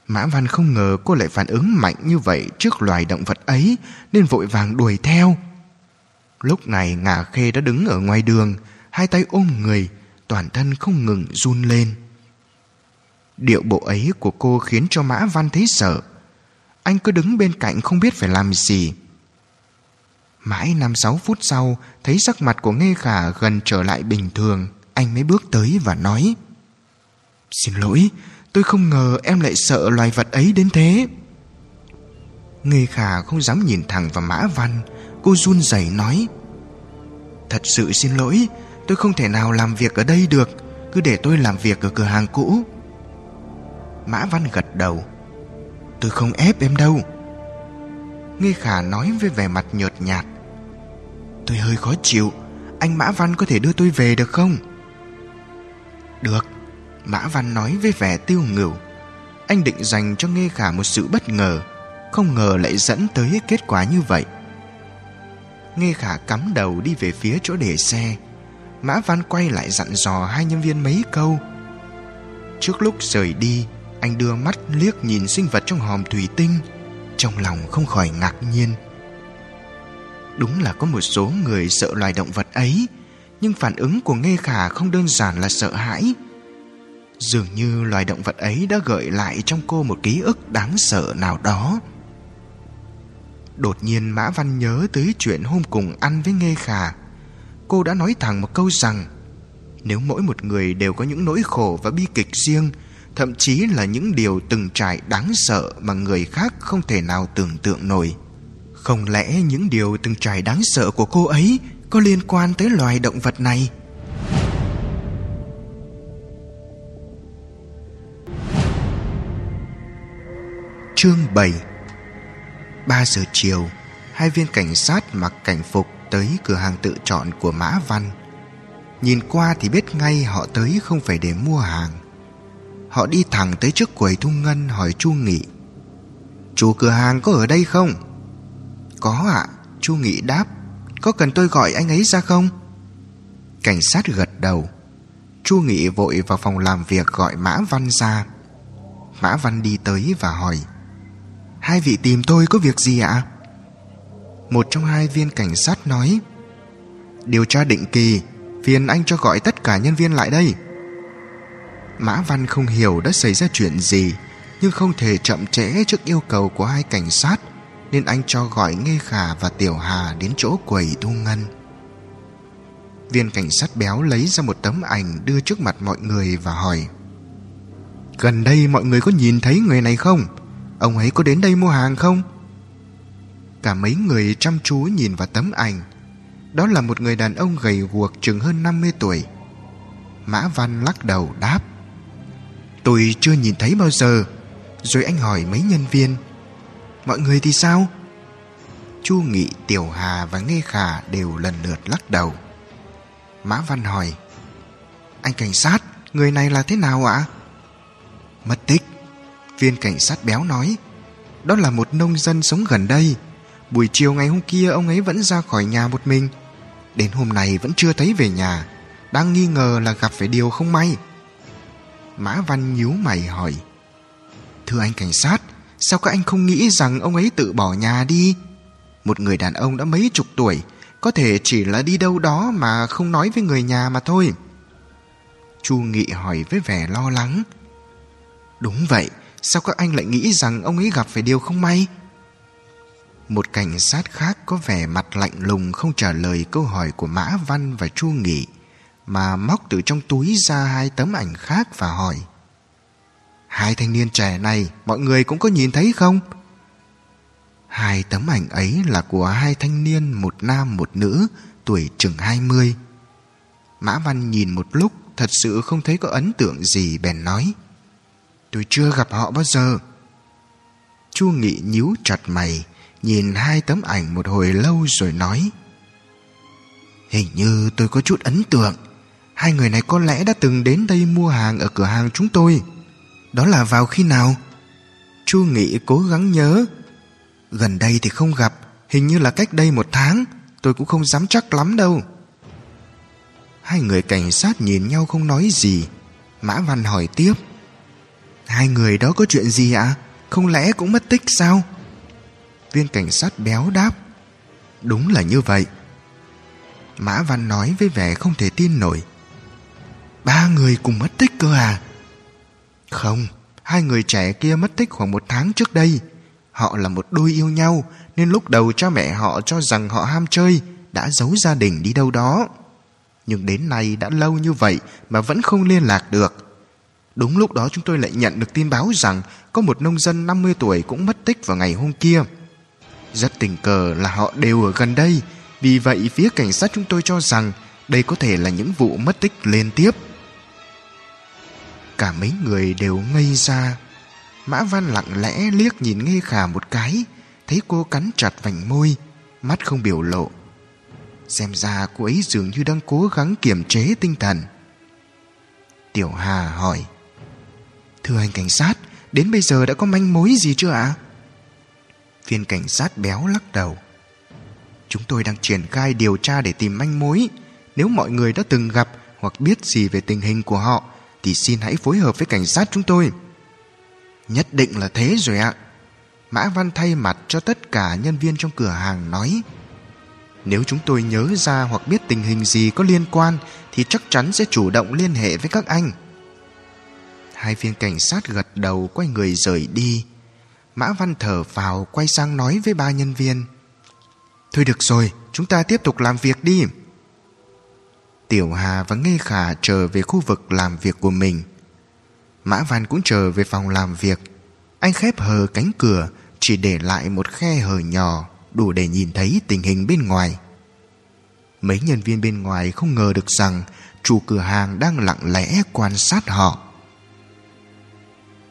S2: Mã Văn không ngờ cô lại phản ứng mạnh như vậy trước loài động vật ấy nên vội vàng đuổi theo. Lúc này ngả khê đã đứng ở ngoài đường, hai tay ôm người, toàn thân không ngừng run lên. Điệu bộ ấy của cô khiến cho Mã Văn thấy sợ. Anh cứ đứng bên cạnh không biết phải làm gì. Mãi năm sáu phút sau Thấy sắc mặt của Nghe Khả gần trở lại bình thường Anh mới bước tới và nói Xin lỗi Tôi không ngờ em lại sợ loài vật ấy đến thế Nghe Khả không dám nhìn thẳng vào Mã Văn Cô run rẩy nói, Thật sự xin lỗi, Tôi không thể nào làm việc ở đây được, Cứ để tôi làm việc ở cửa hàng cũ. Mã Văn gật đầu, Tôi không ép em đâu. Nghe Khả nói với vẻ mặt nhợt nhạt, Tôi hơi khó chịu, Anh Mã Văn có thể đưa tôi về được không? Được, Mã Văn nói với vẻ tiêu ngửu Anh định dành cho Nghe Khả một sự bất ngờ, Không ngờ lại dẫn tới kết quả như vậy. Nghe Khả cắm đầu đi về phía chỗ để xe. Mã Văn quay lại dặn dò hai nhân viên mấy câu. Trước lúc rời đi, Anh đưa mắt liếc nhìn sinh vật trong hòm thủy tinh, Trong lòng không khỏi ngạc nhiên. Đúng là có một số người sợ loài động vật ấy, Nhưng phản ứng của Nghe Khả không đơn giản là sợ hãi. Dường như loài động vật ấy đã gợi lại trong cô một ký ức đáng sợ nào đó. Đột nhiên Mã Văn nhớ tới chuyện hôm cùng ăn với Nghe Khả Cô đã nói thẳng một câu rằng, Nếu mỗi một người đều có những nỗi khổ và bi kịch riêng, Thậm chí là những điều từng trải đáng sợ mà người khác không thể nào tưởng tượng nổi Không lẽ những điều từng trải đáng sợ của cô ấy có liên quan tới loài động vật này? Chương 7 3 giờ chiều, Hai viên cảnh sát mặc cảnh phục tới cửa hàng tự chọn của Mã Văn. Nhìn qua thì biết ngay họ tới không phải để mua hàng. Họ đi thẳng tới trước quầy thu ngân hỏi Chu Nghị. Chủ cửa hàng có ở đây không? Có ạ. Chu Nghị đáp. Có cần tôi gọi anh ấy ra không? Cảnh sát gật đầu. Chu Nghị vội vào phòng làm việc gọi Mã Văn ra. Mã Văn đi tới và hỏi. Hai vị tìm tôi có việc gì ạ? Một trong hai viên cảnh sát nói, Điều tra định kỳ, Phiền anh cho gọi tất cả nhân viên lại đây Mã Văn không hiểu đã xảy ra chuyện gì, Nhưng không thể chậm trễ trước yêu cầu của hai cảnh sát, Nên anh cho gọi Nghe Khả và Tiểu Hà đến chỗ quầy thu ngân Viên cảnh sát béo lấy ra một tấm ảnh đưa trước mặt mọi người và hỏi, Gần đây mọi người có nhìn thấy người này không? Ông ấy có đến đây mua hàng không? Cả mấy người chăm chú nhìn vào tấm ảnh Đó là một người đàn ông gầy guộc chừng hơn 50 tuổi Mã Văn lắc đầu đáp Tôi chưa nhìn thấy bao giờ Rồi anh hỏi mấy nhân viên Mọi người thì sao? Chu Nghị, Tiểu Hà và Nghe Khả đều lần lượt lắc đầu Mã Văn hỏi Anh cảnh sát, người này là thế nào ạ? Mất tích Viên cảnh sát béo nói, Đó là một nông dân sống gần đây. Buổi chiều ngày hôm kia ông ấy vẫn ra khỏi nhà một mình. Đến hôm nay vẫn chưa thấy về nhà. Đang nghi ngờ là gặp phải điều không may. Mã Văn nhíu mày hỏi, Thưa anh cảnh sát, Sao các anh không nghĩ rằng ông ấy tự bỏ nhà đi? Một người đàn ông đã mấy chục tuổi, Có thể chỉ là đi đâu đó mà không nói với người nhà mà thôi. Chu Nghị hỏi với vẻ lo lắng, Đúng vậy Sao các anh lại nghĩ rằng ông ấy gặp phải điều không may? Một cảnh sát khác có vẻ mặt lạnh lùng Không trả lời câu hỏi của Mã Văn và Chu Nghị, Mà móc từ trong túi ra hai tấm ảnh khác và hỏi, Hai thanh niên trẻ này, Mọi người cũng có nhìn thấy không? Hai tấm ảnh ấy là của hai thanh niên, Một nam, một nữ, Tuổi chừng hai mươi. Mã Văn nhìn một lúc, Thật sự không thấy có ấn tượng gì, bèn nói Tôi chưa gặp họ bao giờ. Chu Nghị nhíu chặt mày, Nhìn hai tấm ảnh một hồi lâu rồi nói, Hình như tôi có chút ấn tượng. Hai người này có lẽ đã từng đến đây mua hàng ở cửa hàng chúng tôi. Đó là vào khi nào? Chu Nghị cố gắng nhớ, Gần đây thì không gặp, Hình như là cách đây một tháng, Tôi cũng không dám chắc lắm đâu. Hai người cảnh sát nhìn nhau không nói gì. Mã Văn hỏi tiếp Hai người đó có chuyện gì ạ? Không lẽ cũng mất tích sao? Viên cảnh sát béo đáp Đúng là như vậy Mã Văn nói với vẻ không thể tin nổi Ba người cùng mất tích cơ à? Không, hai người trẻ kia mất tích khoảng một tháng trước đây Họ là một đôi yêu nhau Nên lúc đầu cha mẹ họ cho rằng họ ham chơi Đã giấu gia đình đi đâu đó Nhưng đến nay đã lâu như vậy Mà vẫn không liên lạc được Đúng lúc đó chúng tôi lại nhận được tin báo rằng có một nông dân 50 tuổi cũng mất tích vào ngày hôm kia. Rất tình cờ là họ đều ở gần đây, vì vậy phía cảnh sát chúng tôi cho rằng đây có thể là những vụ mất tích liên tiếp. Cả mấy người đều ngây ra. Mã Văn lặng lẽ liếc nhìn Nghê Khả một cái, thấy cô cắn chặt vành môi, mắt không biểu lộ. Xem ra cô ấy dường như đang cố gắng kiềm chế tinh thần. Tiểu Hà hỏi Thưa anh cảnh sát, Đến bây giờ đã có manh mối gì chưa ạ? Viên cảnh sát béo lắc đầu. Chúng tôi đang triển khai điều tra để tìm manh mối. Nếu mọi người đã từng gặp Hoặc biết gì về tình hình của họ, Thì xin hãy phối hợp với cảnh sát chúng tôi. Nhất định là thế rồi ạ. Mã Văn thay mặt cho tất cả nhân viên trong cửa hàng nói. Nếu chúng tôi nhớ ra hoặc biết tình hình gì có liên quan, Thì chắc chắn sẽ chủ động liên hệ với các anh. Hai viên cảnh sát gật đầu quay người rời đi. Mã Văn thở vào quay sang nói với ba nhân viên. Thôi được rồi, chúng ta tiếp tục làm việc đi. Tiểu Hà và nghe Khả trở về khu vực làm việc của mình. Mã Văn cũng trở về phòng làm việc. Anh khép hờ cánh cửa Chỉ để lại một khe hở nhỏ Đủ để nhìn thấy tình hình bên ngoài. Mấy nhân viên bên ngoài không ngờ được rằng Chủ cửa hàng đang lặng lẽ quan sát họ.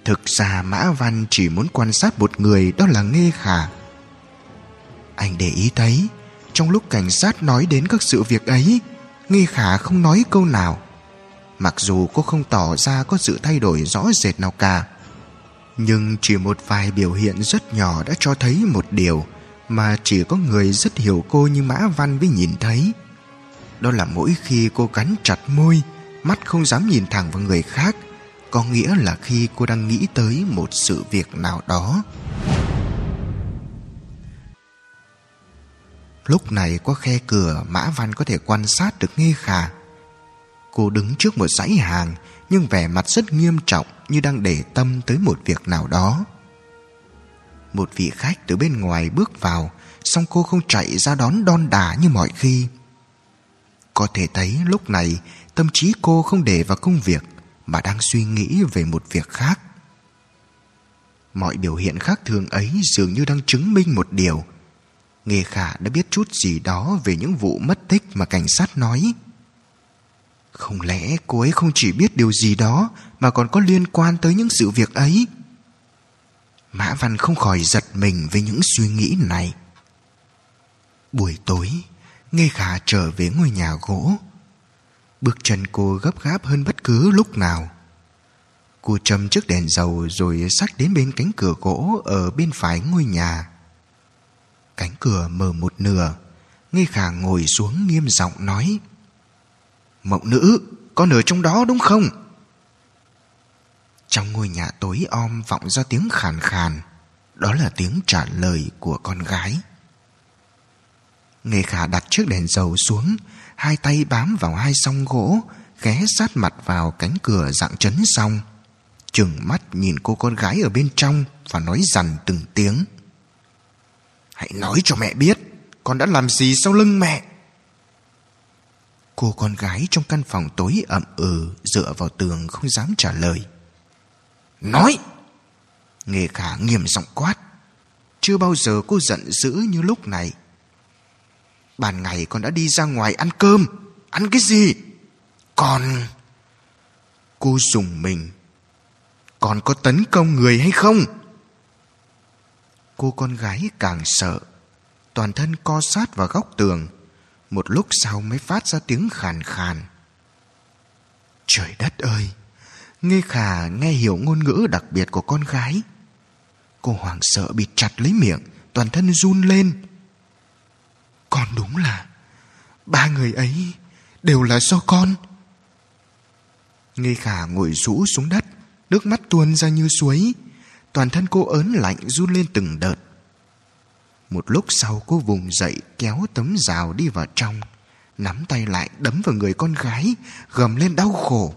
S2: Thực ra Mã Văn chỉ muốn quan sát một người, Đó là Nghe Khả. Anh để ý thấy, Trong lúc cảnh sát nói đến các sự việc ấy Nghe Khả không nói câu nào. Mặc dù cô không tỏ ra có sự thay đổi rõ rệt nào cả, Nhưng chỉ một vài biểu hiện rất nhỏ đã cho thấy một điều Mà chỉ có người rất hiểu cô như Mã Văn mới nhìn thấy. Đó là mỗi khi cô cắn chặt môi, Mắt không dám nhìn thẳng vào người khác có nghĩa là khi cô đang nghĩ tới một sự việc nào đó Lúc này qua khe cửa Mã Văn có thể quan sát được nghe Khả Cô đứng trước một dãy hàng nhưng vẻ mặt rất nghiêm trọng như đang để tâm tới một việc nào đó. Một vị khách từ bên ngoài bước vào, song cô không chạy ra đón đon đả như mọi khi. Có thể thấy lúc này tâm trí cô không để vào công việc mà đang suy nghĩ về một việc khác. Mọi biểu hiện khác thường ấy dường như đang chứng minh một điều. Nghề khả đã biết chút gì đó về những vụ mất tích mà cảnh sát nói. Không lẽ cô ấy không chỉ biết điều gì đó mà còn có liên quan tới những sự việc ấy? Mã Văn không khỏi giật mình với những suy nghĩ này. Buổi tối, Nghe Khả trở về ngôi nhà gỗ. Bước chân cô gấp gáp hơn bất cứ lúc nào. Cô châm chiếc đèn dầu rồi sát đến bên cánh cửa gỗ ở bên phải ngôi nhà. Cánh cửa mở một nửa, Nghe Khả ngồi xuống nghiêm giọng nói. Mộng nữ, con ở trong đó đúng không? Trong ngôi nhà tối om vọng ra tiếng khàn khàn. Đó là tiếng trả lời của con gái. Nghe khả đặt chiếc đèn dầu xuống, hai tay bám vào hai song gỗ, ghé sát mặt vào cánh cửa dạng chấn xong. Chừng mắt nhìn cô con gái ở bên trong và nói dằn từng tiếng. Hãy nói cho mẹ biết, con đã làm gì sau lưng mẹ? Cô con gái trong căn phòng tối ẩm ừ Dựa vào tường không dám trả lời Nói Nghề khả nghiêm giọng quát Chưa bao giờ cô giận dữ như lúc này Ban ngày con đã đi ra ngoài ăn cơm Ăn cái gì Con Cô dùng mình Con có tấn công người hay không Cô con gái càng sợ Toàn thân co sát vào góc tường một lúc sau mới phát ra tiếng khàn khàn. Trời đất ơi! Nghe khả nghe hiểu ngôn ngữ đặc biệt của con gái. Cô hoảng sợ bị chặt lấy miệng, toàn thân run lên. Con đúng là ba người ấy đều là do con. Nghi khả ngồi rũ xuống đất, nước mắt tuôn ra như suối. Toàn thân cô ớn lạnh run lên từng đợt. Một lúc sau cô vùng dậy kéo tấm rào đi vào trong Nắm tay lại đấm vào người con gái Gầm lên đau khổ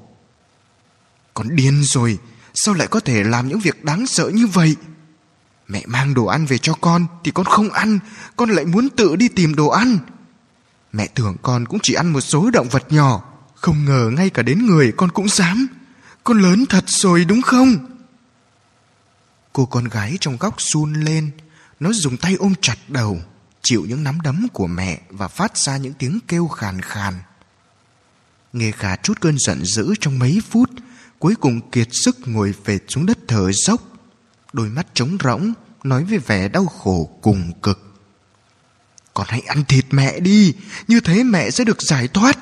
S2: Con điên rồi Sao lại có thể làm những việc đáng sợ như vậy Mẹ mang đồ ăn về cho con Thì con không ăn, Con lại muốn tự đi tìm đồ ăn. Mẹ tưởng con cũng chỉ ăn một số động vật nhỏ, Không ngờ ngay cả đến người con cũng dám. Con lớn thật rồi đúng không? Cô con gái trong góc run lên, nó dùng tay ôm chặt đầu, Chịu những nắm đấm của mẹ Và phát ra những tiếng kêu khàn khàn. Nghe khả chút cơn giận dữ trong mấy phút, Cuối cùng kiệt sức ngồi phệt xuống đất thở dốc. Đôi mắt trống rỗng, Nói với vẻ đau khổ cùng cực. Con hãy ăn thịt mẹ đi, Như thế mẹ sẽ được giải thoát.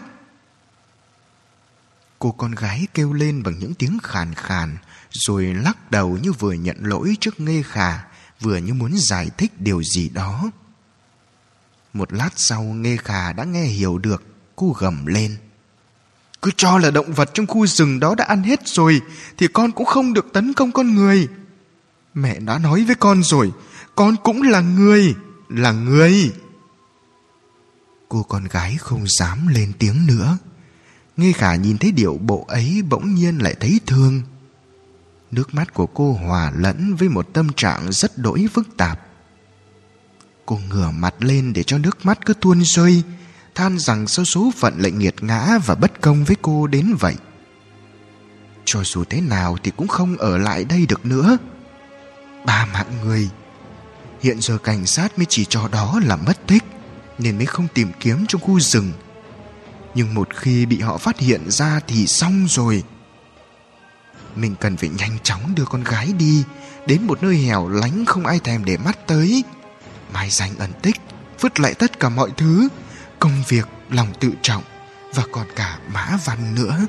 S2: Cô con gái kêu lên bằng những tiếng khàn khàn, Rồi lắc đầu như vừa nhận lỗi trước Nghê Khả Vừa như muốn giải thích điều gì đó. Một lát sau, Nghê Khà đã nghe hiểu được, Cô gầm lên. Cứ cho là động vật trong khu rừng đó đã ăn hết rồi, Thì con cũng không được tấn công con người. Mẹ đã nói với con rồi, Con cũng là người Là người. Cô con gái không dám lên tiếng nữa. Nghe khả nhìn thấy điệu bộ ấy Bỗng nhiên lại thấy thương. Nước mắt của cô hòa lẫn Với một tâm trạng rất đỗi phức tạp. Cô ngửa mặt lên Để cho nước mắt cứ tuôn rơi, Than rằng sao số phận lại nghiệt ngã Và bất công với cô đến vậy. Cho dù thế nào Thì cũng không ở lại đây được nữa. Ba mạng người. Hiện giờ cảnh sát mới chỉ cho đó là mất tích Nên mới không tìm kiếm trong khu rừng. Nhưng một khi bị họ phát hiện ra Thì xong rồi. Mình cần phải nhanh chóng đưa con gái đi Đến một nơi hẻo lánh Không ai thèm để mắt tới. Mai danh ẩn tích Vứt lại tất cả mọi thứ Công việc, lòng tự trọng Và còn cả mã văn nữa.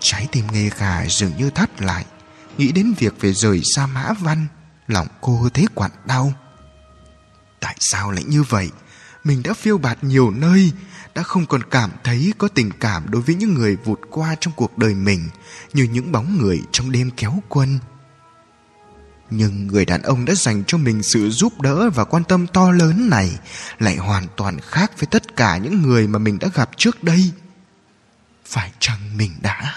S2: Trái tim nghe gà dường như thắt lại. Nghĩ đến việc phải rời xa Mã Văn, Lòng cô thấy quặn đau. Tại sao lại như vậy? Mình đã phiêu bạt nhiều nơi, Đã không còn cảm thấy có tình cảm Đối với những người vụt qua trong cuộc đời mình, Như những bóng người trong đêm kéo quân. Nhưng người đàn ông đã dành cho mình sự giúp đỡ Và quan tâm to lớn này Lại hoàn toàn khác với tất cả những người Mà mình đã gặp trước đây. Phải chăng mình đã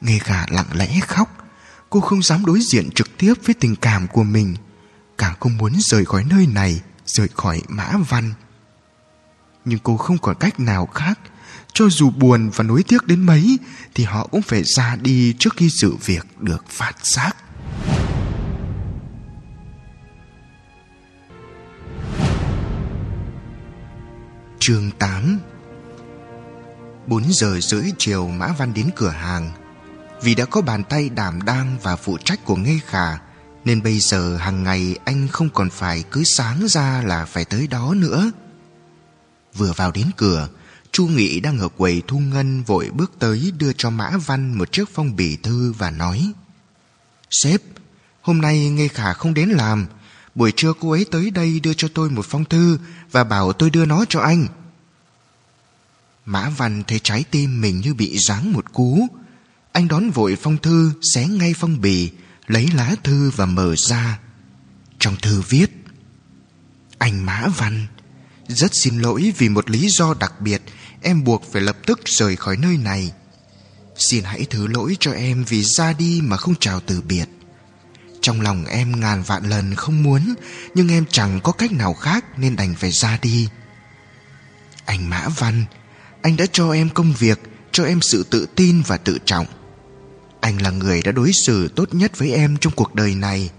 S2: Nghe gà lặng lẽ khóc. Cô không dám đối diện trực tiếp với tình cảm của mình. Càng không muốn rời khỏi nơi này, Rời khỏi Mã Văn. Nhưng cô không còn cách nào khác. Cho dù buồn và nối tiếc đến mấy, Thì họ cũng phải ra đi trước khi sự việc được phát giác. Chương 8 4 giờ rưỡi chiều Mã Văn đến cửa hàng vì đã có bàn tay đảm đang và phụ trách của Nghê Khả Nên bây giờ hàng ngày anh không còn phải cứ sáng ra là phải tới đó nữa. Vừa vào đến cửa Chu Nghị đang ở quầy thu ngân vội bước tới đưa cho Mã Văn một chiếc phong bì thư và nói Sếp, hôm nay Nghê Khả không đến làm. Buổi trưa cô ấy tới đây đưa cho tôi một phong thư Và bảo tôi đưa nó cho anh. Mã Văn thấy trái tim mình như bị giáng một cú anh đón vội phong thư, Xé ngay phong bì, Lấy lá thư và mở ra. Trong thư viết, Anh Mã Văn, Rất xin lỗi vì một lý do đặc biệt, Em buộc phải lập tức rời khỏi nơi này. Xin hãy thứ lỗi cho em Vì ra đi mà không chào từ biệt. Trong lòng em ngàn vạn lần không muốn, Nhưng em chẳng có cách nào khác Nên đành phải ra đi. Anh Mã Văn, Anh đã cho em công việc, Cho em sự tự tin và tự trọng anh là người đã đối xử tốt nhất với em trong cuộc đời này.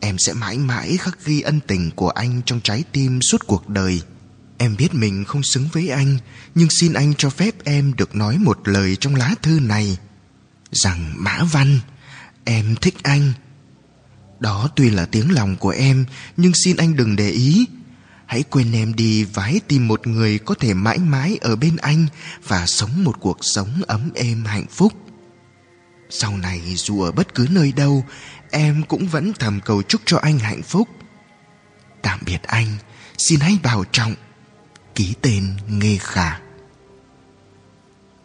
S2: Em sẽ mãi mãi khắc ghi ân tình của anh trong trái tim suốt cuộc đời. Em biết mình không xứng với anh, Nhưng xin anh cho phép em được nói một lời trong lá thư này, Rằng, Mã Văn, Em thích anh. Đó tuy là tiếng lòng của em, Nhưng xin anh đừng để ý. Hãy quên em đi và hãy tìm một người có thể mãi mãi ở bên anh Và sống một cuộc sống ấm êm hạnh phúc sau này dù ở bất cứ nơi đâu, Em cũng vẫn thầm cầu chúc cho anh hạnh phúc. Tạm biệt anh, Xin hãy bảo trọng, Ký tên Nghê Khả.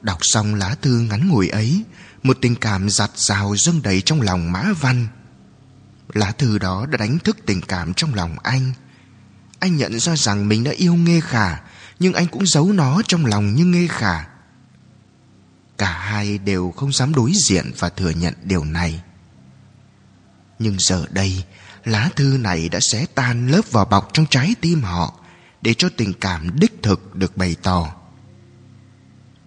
S2: Đọc xong lá thư ngắn ngủi ấy, Một tình cảm giặt rào dâng đầy trong lòng Mã Văn. Lá thư đó đã đánh thức tình cảm trong lòng anh. Anh nhận ra rằng mình đã yêu Nghê Khả, Nhưng anh cũng giấu nó trong lòng như Nghê Khả cả hai đều không dám đối diện và thừa nhận điều này. Nhưng giờ đây, lá thư này đã xé tan lớp vỏ bọc trong trái tim họ để cho tình cảm đích thực được bày tỏ.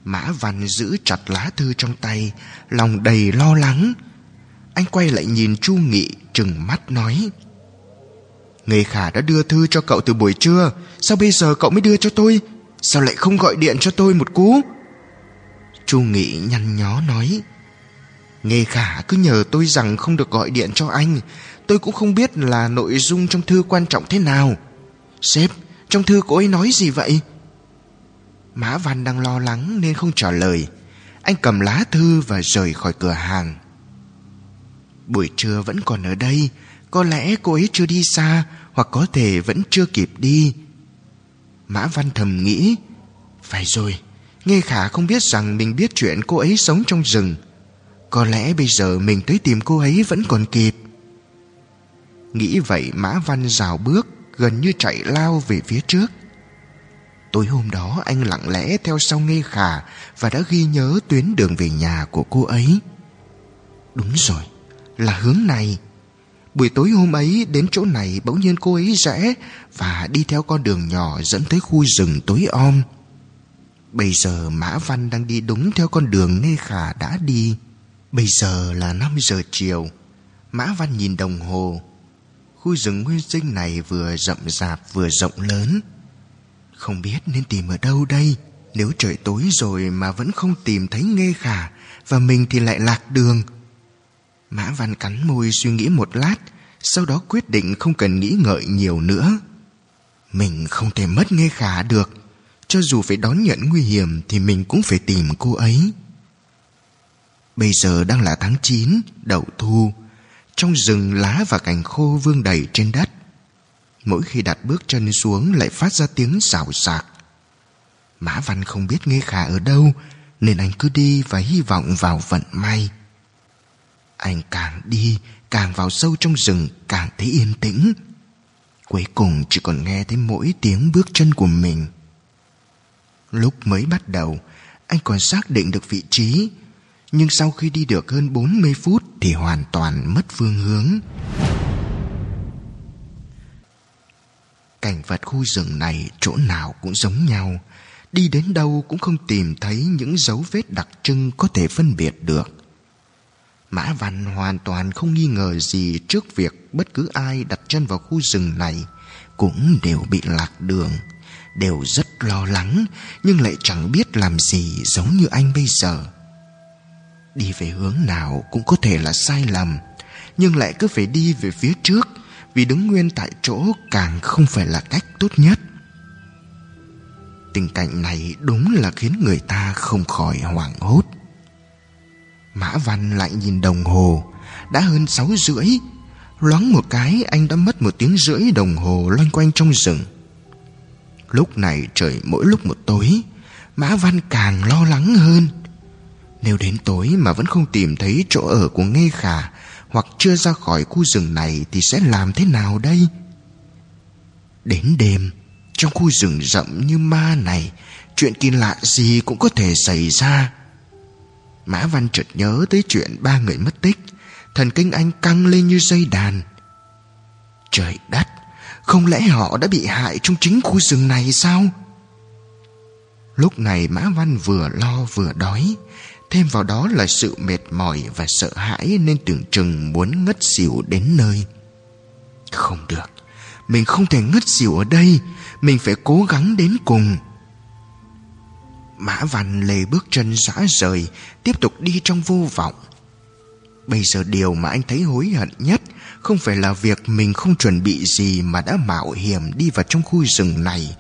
S2: Mã văn giữ chặt lá thư trong tay, lòng đầy lo lắng. Anh quay lại nhìn chu nghị, trừng mắt nói người khả đã đưa thư cho cậu từ buổi trưa, sao bây giờ cậu mới đưa cho tôi? Sao lại không gọi điện cho tôi một cú? Chu Nghị nhăn nhó nói Nghề khả cứ nhờ tôi rằng không được gọi điện cho anh. Tôi cũng không biết là nội dung trong thư quan trọng thế nào. Sếp, trong thư cô ấy nói gì vậy? Mã Văn đang lo lắng nên không trả lời. Anh cầm lá thư và rời khỏi cửa hàng. Buổi trưa vẫn còn ở đây. Có lẽ cô ấy chưa đi xa Hoặc có thể vẫn chưa kịp đi. Mã Văn thầm nghĩ Phải rồi. Nghe Khả không biết rằng mình biết chuyện cô ấy sống trong rừng. Có lẽ bây giờ mình tới tìm cô ấy vẫn còn kịp. Nghĩ vậy, Mã Văn rào bước, Gần như chạy lao về phía trước. Tối hôm đó, anh lặng lẽ theo sau Nghe Khả Và đã ghi nhớ tuyến đường về nhà của cô ấy. Đúng rồi, Là hướng này. Buổi tối hôm ấy, đến chỗ này, bỗng nhiên cô ấy rẽ Và đi theo con đường nhỏ dẫn tới khu rừng tối om. Bây giờ Mã Văn đang đi đúng theo con đường Nê Khả đã đi. Bây giờ là 5 giờ chiều. Mã Văn nhìn đồng hồ. Khu rừng nguyên sinh này vừa rậm rạp vừa rộng lớn. Không biết nên tìm ở đâu đây. Nếu trời tối rồi mà vẫn không tìm thấy Nghê Khả Và mình thì lại lạc đường. Mã Văn cắn môi suy nghĩ một lát, Sau đó quyết định không cần nghĩ ngợi nhiều nữa. Mình không thể mất Nghê Khả được. Cho dù phải đón nhận nguy hiểm Thì mình cũng phải tìm cô ấy. Bây giờ đang là tháng 9 Đậu thu. Trong rừng lá và cành khô vương đầy trên đất, Mỗi khi đặt bước chân xuống Lại phát ra tiếng xào xạc. Mã Văn không biết nghe Khả ở đâu, Nên anh cứ đi và hy vọng vào vận may. Anh càng đi, càng vào sâu trong rừng, càng thấy yên tĩnh. Cuối cùng chỉ còn nghe thấy mỗi tiếng bước chân của mình lúc mới bắt đầu anh còn xác định được vị trí nhưng sau khi đi được hơn 40 phút thì hoàn toàn mất phương hướng. Cảnh vật khu rừng này chỗ nào cũng giống nhau, đi đến đâu cũng không tìm thấy những dấu vết đặc trưng có thể phân biệt được. Mã Văn hoàn toàn không nghi ngờ gì trước việc bất cứ ai đặt chân vào khu rừng này cũng đều bị lạc đường, đều rất lo lắng nhưng lại chẳng biết làm gì giống như anh bây giờ. Đi về hướng nào cũng có thể là sai lầm, nhưng lại cứ phải đi về phía trước vì đứng nguyên tại chỗ càng không phải là cách tốt nhất. Tình cảnh này đúng là khiến người ta không khỏi hoảng hốt. Mã Văn lại nhìn đồng hồ Đã hơn sáu rưỡi Loáng một cái anh đã mất một tiếng rưỡi đồng hồ loanh quanh trong rừng Lúc này trời mỗi lúc một tối, Mã Văn càng lo lắng hơn. Nếu đến tối mà vẫn không tìm thấy chỗ ở của nghe Khả Hoặc chưa ra khỏi khu rừng này Thì sẽ làm thế nào đây? Đến đêm, Trong khu rừng rậm như ma này, Chuyện kỳ lạ gì cũng có thể xảy ra. Mã Văn chợt nhớ tới chuyện ba người mất tích, Thần kinh anh căng lên như dây đàn. Trời đất! Không lẽ họ đã bị hại trong chính khu rừng này sao? Lúc này Mã Văn vừa lo vừa đói. Thêm vào đó là sự mệt mỏi và sợ hãi Nên tưởng chừng muốn ngất xỉu đến nơi. Không được. Mình không thể ngất xỉu ở đây. Mình phải cố gắng đến cùng. Mã Văn lê bước chân rã rời, Tiếp tục đi trong vô vọng. Bây giờ điều mà anh thấy hối hận nhất không phải là việc mình không chuẩn bị gì Mà đã mạo hiểm đi vào trong khu rừng này,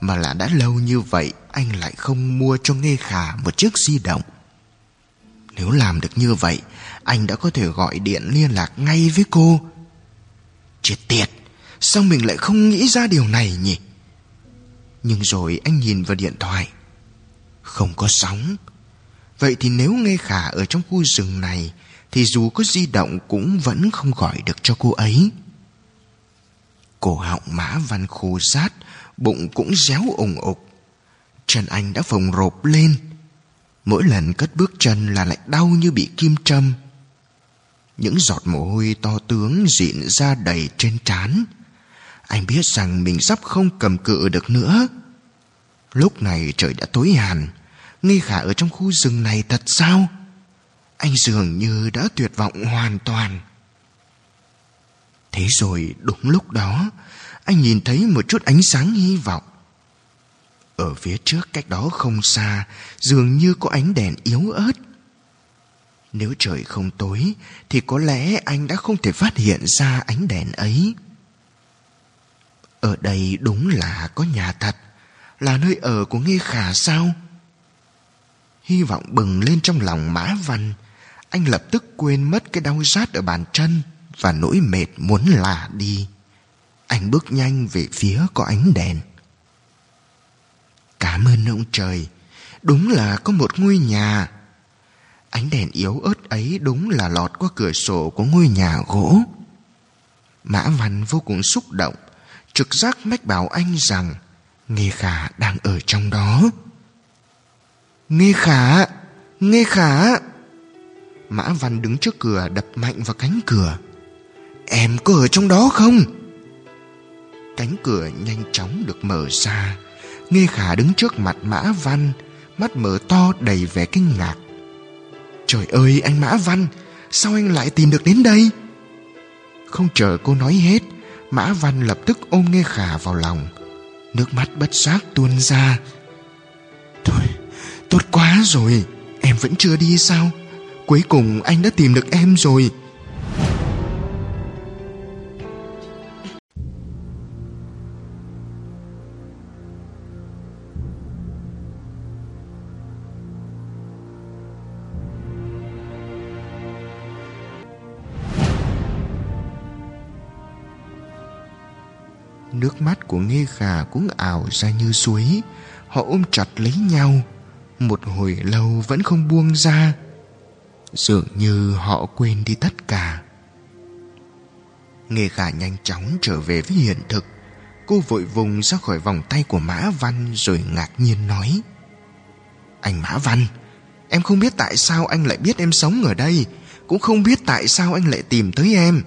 S2: Mà là đã lâu như vậy Anh lại không mua cho nghe Khả một chiếc di động. Nếu làm được như vậy, Anh đã có thể gọi điện liên lạc ngay với cô. Chết tiệt, Sao mình lại không nghĩ ra điều này nhỉ? Nhưng rồi anh nhìn vào điện thoại. Không có sóng. Vậy thì nếu nghe khả ở trong khu rừng này thì dù có di động cũng vẫn không gọi được cho cô ấy. Cổ họng mã văn khô rát, Bụng cũng réo ủng ục. Chân anh đã phồng rộp lên. Mỗi lần cất bước chân là lại đau như bị kim châm. Những giọt mồ hôi to tướng dịn ra đầy trên trán. Anh biết rằng mình sắp không cầm cự được nữa. Lúc này trời đã tối hẳn. Nghi khả ở trong khu rừng này thật sao? Anh dường như đã tuyệt vọng hoàn toàn. Thế rồi đúng lúc đó, Anh nhìn thấy một chút ánh sáng hy vọng. Ở phía trước cách đó không xa, Dường như có ánh đèn yếu ớt. Nếu trời không tối, Thì có lẽ anh đã không thể phát hiện ra ánh đèn ấy. Ở đây đúng là có nhà thật, Là nơi ở của nghe Khả sao? Hy vọng bừng lên trong lòng Mã Văn. Anh lập tức quên mất cái đau rát ở bàn chân Và nỗi mệt muốn lả đi. Anh bước nhanh về phía có ánh đèn. Cảm ơn ông trời, Đúng là có một ngôi nhà. Ánh đèn yếu ớt ấy đúng là lọt qua cửa sổ của ngôi nhà gỗ. Mã Văn vô cùng xúc động, Trực giác mách bảo anh rằng Nghe Khả đang ở trong đó. Nghe Khả Nghe Khả! Mã Văn đứng trước cửa đập mạnh vào cánh cửa. Em có ở trong đó không? Cánh cửa nhanh chóng được mở ra. Nghe Khả đứng trước mặt Mã Văn, Mắt mở to đầy vẻ kinh ngạc. Trời ơi, anh Mã Văn, Sao anh lại tìm được đến đây? Không chờ cô nói hết, Mã Văn lập tức ôm Nghe Khả vào lòng. Nước mắt bất giác tuôn ra. Thôi, Tốt quá rồi, Em vẫn chưa đi sao? Cuối cùng anh đã tìm được em rồi. Nước mắt của nghe Khả cũng ảo ra như suối. Họ ôm chặt lấy nhau. Một hồi lâu vẫn không buông ra. Dường như họ quên đi tất cả. Nghề Khả nhanh chóng trở về với hiện thực. Cô vội vùng ra khỏi vòng tay của Mã Văn Rồi ngạc nhiên nói. Anh Mã Văn, Em không biết tại sao anh lại biết em sống ở đây. Cũng không biết tại sao anh lại tìm tới em.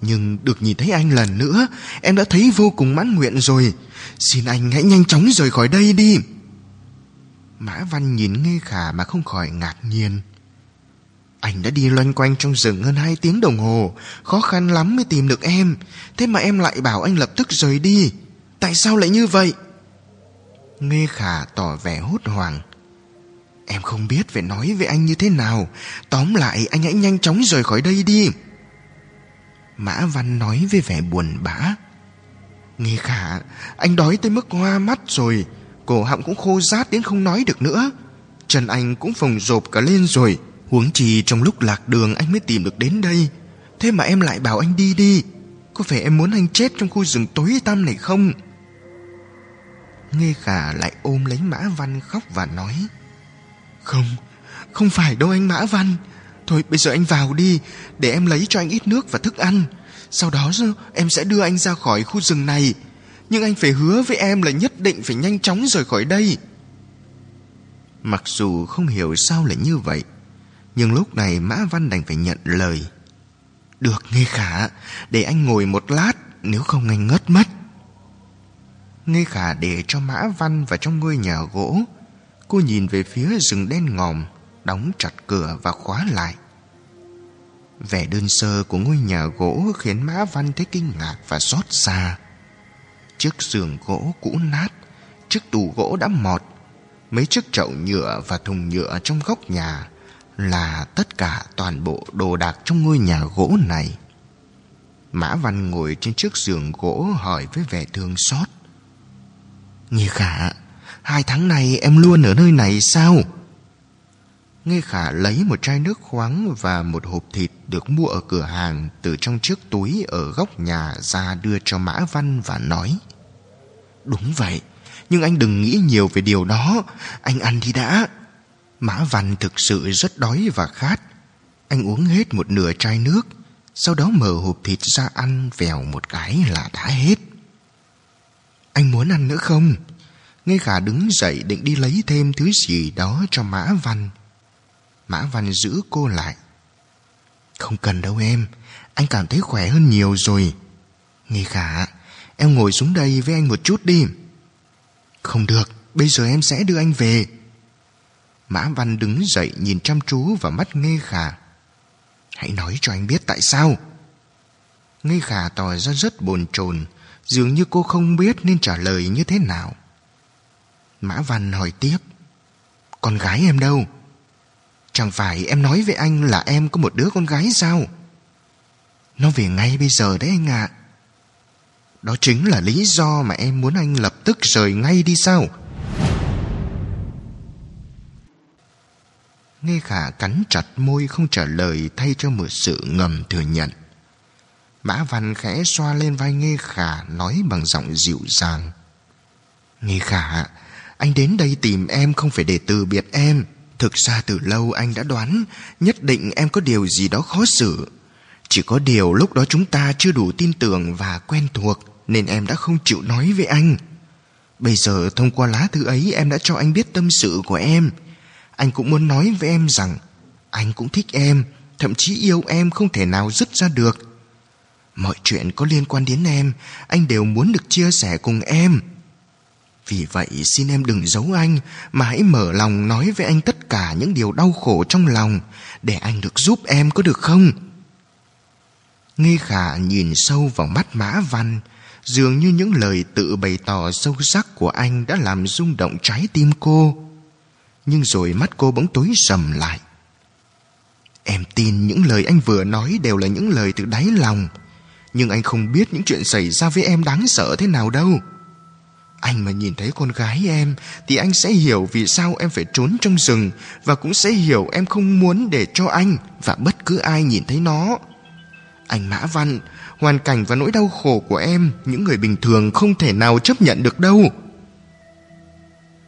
S2: Nhưng được nhìn thấy anh lần nữa, Em đã thấy vô cùng mãn nguyện rồi. Xin anh hãy nhanh chóng rời khỏi đây đi. Mã Văn nhìn nghe Khả mà không khỏi ngạc nhiên. Anh đã đi loanh quanh trong rừng hơn hai tiếng đồng hồ. Khó khăn lắm mới tìm được em. Thế mà em lại bảo anh lập tức rời đi. Tại sao lại như vậy? Nghe Khả tỏ vẻ hốt hoảng. Em không biết phải nói với anh như thế nào. Tóm lại, anh hãy nhanh chóng rời khỏi đây đi. Mã Văn nói với vẻ buồn bã. Nghe khả, Anh đói tới mức hoa mắt rồi. Cổ họng cũng khô rát đến không nói được nữa. Chân anh cũng phồng rộp cả lên rồi. Huống chi trong lúc lạc đường anh mới tìm được đến đây. Thế mà em lại bảo anh đi đi. Có phải em muốn anh chết trong khu rừng tối tăm này không? Nghe khả lại ôm lấy Mã Văn khóc và nói, Không Không phải đâu anh Mã Văn. Thôi, bây giờ anh vào đi, Để em lấy cho anh ít nước và thức ăn. Sau đó em sẽ đưa anh ra khỏi khu rừng này. Nhưng anh phải hứa với em là nhất định phải nhanh chóng rời khỏi đây. Mặc dù không hiểu sao lại như vậy nhưng lúc này Mã Văn đành phải nhận lời. Được Nghê Khả Để anh ngồi một lát Nếu không anh ngất mất. Nghê Khả để cho Mã Văn vào trong ngôi nhà gỗ Cô nhìn về phía rừng đen ngòm Đóng chặt cửa và khóa lại. Vẻ đơn sơ của ngôi nhà gỗ khiến Mã Văn thấy kinh ngạc và xót xa. Chiếc giường gỗ cũ nát, chiếc tủ gỗ đã mọt, mấy chiếc chậu nhựa và thùng nhựa trong góc nhà là tất cả toàn bộ đồ đạc trong ngôi nhà gỗ này. Mã Văn ngồi trên chiếc giường gỗ hỏi với vẻ thương xót. Nghe khả, hai tháng này em luôn ở nơi này sao? Nghe khả lấy một chai nước khoáng và một hộp thịt được mua ở cửa hàng từ trong chiếc túi ở góc nhà ra đưa cho Mã Văn và nói Đúng vậy, nhưng anh đừng nghĩ nhiều về điều đó, anh ăn đi đã. Mã Văn thực sự rất đói và khát. Anh uống hết một nửa chai nước, sau đó mở hộp thịt ra ăn vèo một cái là đã hết. Anh muốn ăn nữa không? Nghe cả đứng dậy định đi lấy thêm thứ gì đó cho Mã Văn. Mã Văn giữ cô lại. Không cần đâu em, anh cảm thấy khỏe hơn nhiều rồi. Nghe khả, em ngồi xuống đây với anh một chút đi. Không được, bây giờ em sẽ đưa anh về. Mã Văn đứng dậy nhìn chăm chú vào mắt Nghê Khả. Hãy nói cho anh biết tại sao. Nghê Khả tỏ ra rất bồn chồn, dường như cô không biết nên trả lời như thế nào. Mã Văn hỏi tiếp. Con gái em đâu? Chẳng phải em nói với anh là em có một đứa con gái sao Nó về ngay bây giờ đấy anh ạ Đó chính là lý do mà em muốn anh lập tức rời ngay đi sao Nghe khả cắn chặt môi không trả lời thay cho một sự ngầm thừa nhận Mã Văn khẽ xoa lên vai Nghe Khả nói bằng giọng dịu dàng. Nghe Khả, anh đến đây tìm em không phải để từ biệt em. Thực ra từ lâu anh đã đoán nhất định em có điều gì đó khó xử. Chỉ có điều lúc đó chúng ta chưa đủ tin tưởng và quen thuộc nên em đã không chịu nói với anh. Bây giờ thông qua lá thư ấy em đã cho anh biết tâm sự của em. Anh cũng muốn nói với em rằng anh cũng thích em, thậm chí yêu em không thể nào dứt ra được. Mọi chuyện có liên quan đến em Anh đều muốn được chia sẻ cùng em. Vì vậy xin em đừng giấu anh Mà hãy mở lòng nói với anh tất cả những điều đau khổ trong lòng Để anh được giúp em có được không? Nghe khả nhìn sâu vào mắt Mã Văn Dường như những lời tự bày tỏ sâu sắc của anh Đã làm rung động trái tim cô. Nhưng rồi mắt cô bỗng tối sầm lại. Em tin những lời anh vừa nói đều là những lời từ đáy lòng. Nhưng anh không biết những chuyện xảy ra với em đáng sợ thế nào đâu. Anh mà nhìn thấy con gái em, Thì anh sẽ hiểu vì sao em phải trốn trong rừng Và cũng sẽ hiểu em không muốn để cho anh Và bất cứ ai nhìn thấy nó. Anh Mã Văn, Hoàn cảnh và nỗi đau khổ của em, Những người bình thường không thể nào chấp nhận được đâu.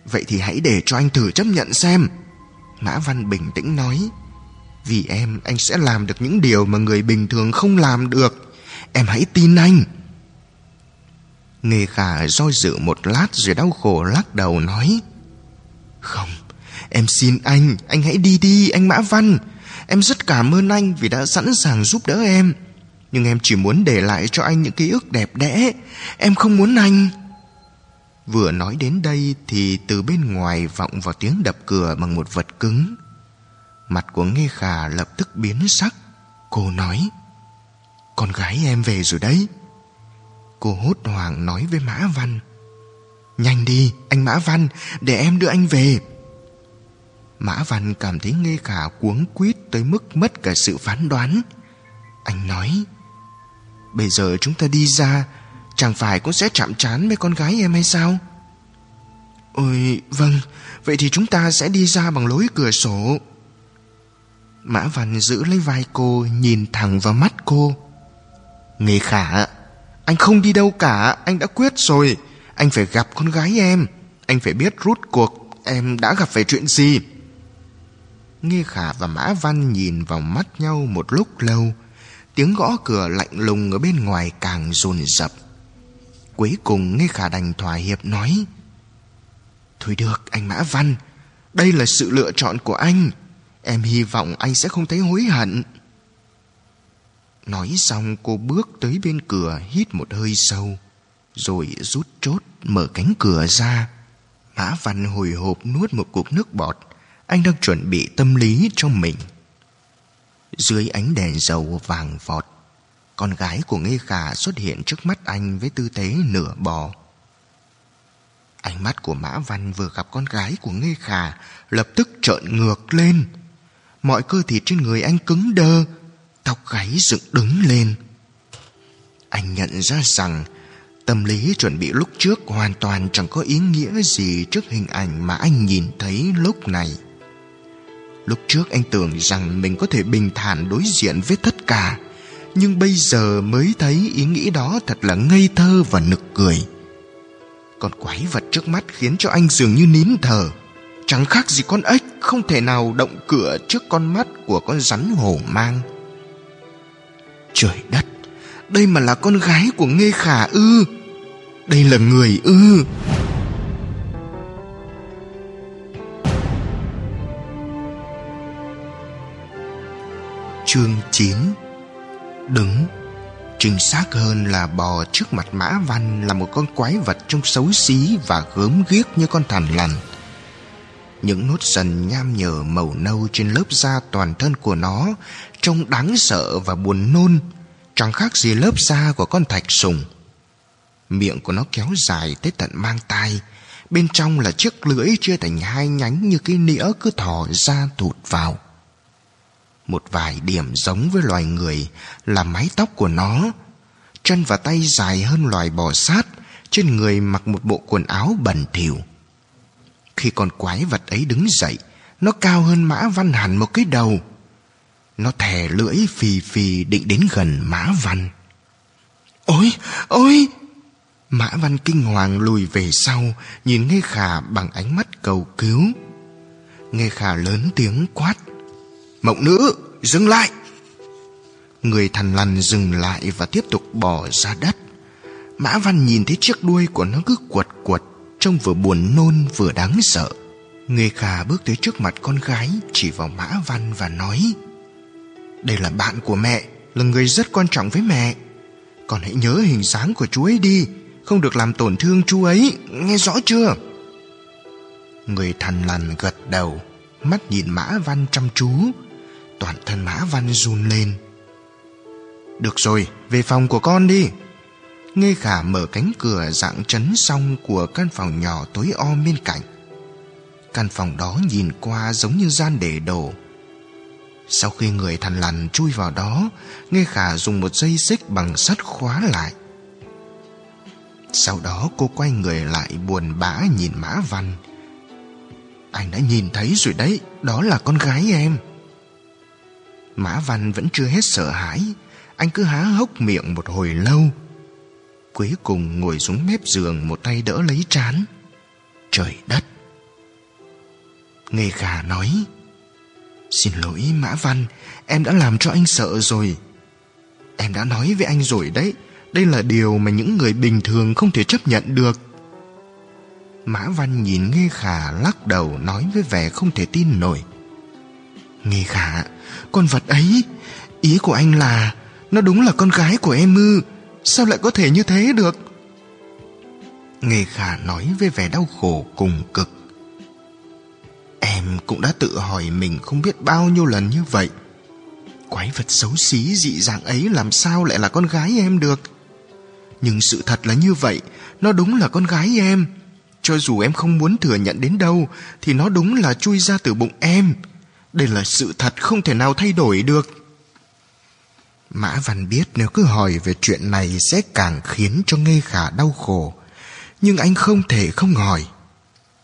S2: Vậy thì hãy để cho anh thử chấp nhận xem. Mã Văn bình tĩnh nói, Vì em, anh sẽ làm được những điều mà người bình thường không làm được. Em hãy tin anh. Nghề khả do dự một lát rồi đau khổ lắc đầu nói, Không, Em xin anh Anh hãy đi đi, anh Mã Văn. Em rất cảm ơn anh vì đã sẵn sàng giúp đỡ em. Nhưng em chỉ muốn để lại cho anh những ký ức đẹp đẽ. Em không muốn anh. Vừa nói đến đây thì từ bên ngoài vọng vào tiếng đập cửa bằng một vật cứng. Mặt của Nghe Khả lập tức biến sắc. Cô nói, con gái em về rồi đấy. Cô hốt hoảng nói với Mã Văn, Nhanh đi, anh Mã Văn, Để em đưa anh về. Mã Văn cảm thấy nghe khả cuống quýt Tới mức mất cả sự phán đoán. Anh nói, Bây giờ chúng ta đi ra Chẳng phải cũng sẽ chạm trán với con gái em hay sao? Ôi vâng. Vậy thì chúng ta sẽ đi ra bằng lối cửa sổ. Mã Văn giữ lấy vai cô, Nhìn thẳng vào mắt cô. Nghề khả, Anh không đi đâu cả, Anh đã quyết rồi. Anh phải gặp con gái em. Anh phải biết rút cuộc, Em đã gặp phải chuyện gì? Nghe khả và Mã Văn nhìn vào mắt nhau một lúc lâu. Tiếng gõ cửa lạnh lùng ở bên ngoài càng dồn dập Cuối cùng Nghe khả đành thỏa hiệp nói, Thôi được, anh Mã Văn, Đây là sự lựa chọn của anh. Em hy vọng anh sẽ không thấy hối hận. Nói xong, cô bước tới bên cửa, hít một hơi sâu, Rồi rút chốt, mở cánh cửa ra. Mã Văn hồi hộp nuốt một cục nước bọt. Anh đang chuẩn bị tâm lý cho mình. Dưới ánh đèn dầu vàng vọt con gái của Nghê Khả xuất hiện trước mắt anh với tư thế nửa bò. Ánh mắt của Mã Văn vừa gặp con gái của Nghê Khả, Lập tức trợn ngược lên. Mọi cơ thịt trên người anh cứng đơ, tóc gáy dựng đứng lên. Anh nhận ra rằng, tâm lý chuẩn bị lúc trước hoàn toàn chẳng có ý nghĩa gì trước hình ảnh mà anh nhìn thấy lúc này. Lúc trước anh tưởng rằng mình có thể bình thản đối diện với tất cả nhưng bây giờ mới thấy ý nghĩ đó thật là ngây thơ và nực cười. Con quái vật trước mắt khiến cho anh dường như nín thở. Chẳng khác gì con ếch không thể nào động cửa trước con mắt của con rắn hổ mang. Trời đất, Đây mà là con gái của Nghê Khả ư? Đây là người ư? Chương 9 Đứng Chính xác hơn là bò trước mặt Mã Văn là một con quái vật trông xấu xí và gớm ghiếc như con thằn lằn. Những nốt sần nham nhở màu nâu trên lớp da toàn thân của nó trông đáng sợ và buồn nôn, chẳng khác gì lớp da của con thạch sùng. Miệng của nó kéo dài tới tận mang tai, bên trong là chiếc lưỡi chia thành hai nhánh như cái nĩa cứ thò ra thụt vào. Một vài điểm giống với loài người là mái tóc của nó, Chân và tay dài hơn loài bò sát Trên người mặc một bộ quần áo bẩn thỉu. Khi con quái vật ấy đứng dậy Nó cao hơn Mã Văn hẳn một cái đầu. Nó thè lưỡi phì phì định đến gần Mã Văn. Ôi, ôi! Mã Văn kinh hoàng lùi về sau Nhìn Nghe Khả bằng ánh mắt cầu cứu. Nghe Khả lớn tiếng quát Mộng nữ, dừng lại. Người thằn lằn dừng lại và tiếp tục bỏ ra đất. Mã Văn nhìn thấy chiếc đuôi của nó cứ quật quật Trông vừa buồn nôn vừa đáng sợ. Người khả bước tới trước mặt con gái Chỉ vào Mã Văn và nói Đây là bạn của mẹ Là người rất quan trọng với mẹ. Con hãy nhớ hình dáng của chú ấy đi Không được làm tổn thương chú ấy Nghe rõ chưa? Người thằn lằn gật đầu Mắt nhìn Mã Văn chăm chú. Toàn thân Mã Văn run lên Được rồi, về phòng của con đi Nghe khả mở cánh cửa dạng chấn xong của căn phòng nhỏ tối om bên cạnh. Căn phòng đó nhìn qua giống như gian để đồ. Sau khi người thằn lằn chui vào đó, Nghe khả dùng một dây xích bằng sắt khóa lại. Sau đó cô quay người lại buồn bã nhìn Mã Văn. Anh đã nhìn thấy rồi đấy, đó là con gái em. Mã Văn vẫn chưa hết sợ hãi, anh cứ há hốc miệng một hồi lâu. Cuối cùng ngồi xuống mép giường Một tay đỡ lấy trán. Trời đất! Nghề khả nói Xin lỗi Mã Văn Em đã làm cho anh sợ rồi. Em đã nói với anh rồi đấy Đây là điều mà những người bình thường Không thể chấp nhận được. Mã Văn nhìn Nghê Khả lắc đầu nói với vẻ không thể tin nổi. Nghê Khả, con vật ấy, ý của anh là nó đúng là con gái của em ư? Sao lại có thể như thế được? Nghề khả nói với vẻ đau khổ cùng cực. Em cũng đã tự hỏi mình không biết bao nhiêu lần như vậy. Quái vật xấu xí dị dạng ấy làm sao lại là con gái em được? Nhưng sự thật là như vậy Nó đúng là con gái em. Cho dù em không muốn thừa nhận đến đâu Thì nó đúng là chui ra từ bụng em. Đây là sự thật không thể nào thay đổi được Mã Văn biết nếu cứ hỏi về chuyện này sẽ càng khiến cho Nghe Khả đau khổ. Nhưng anh không thể không hỏi.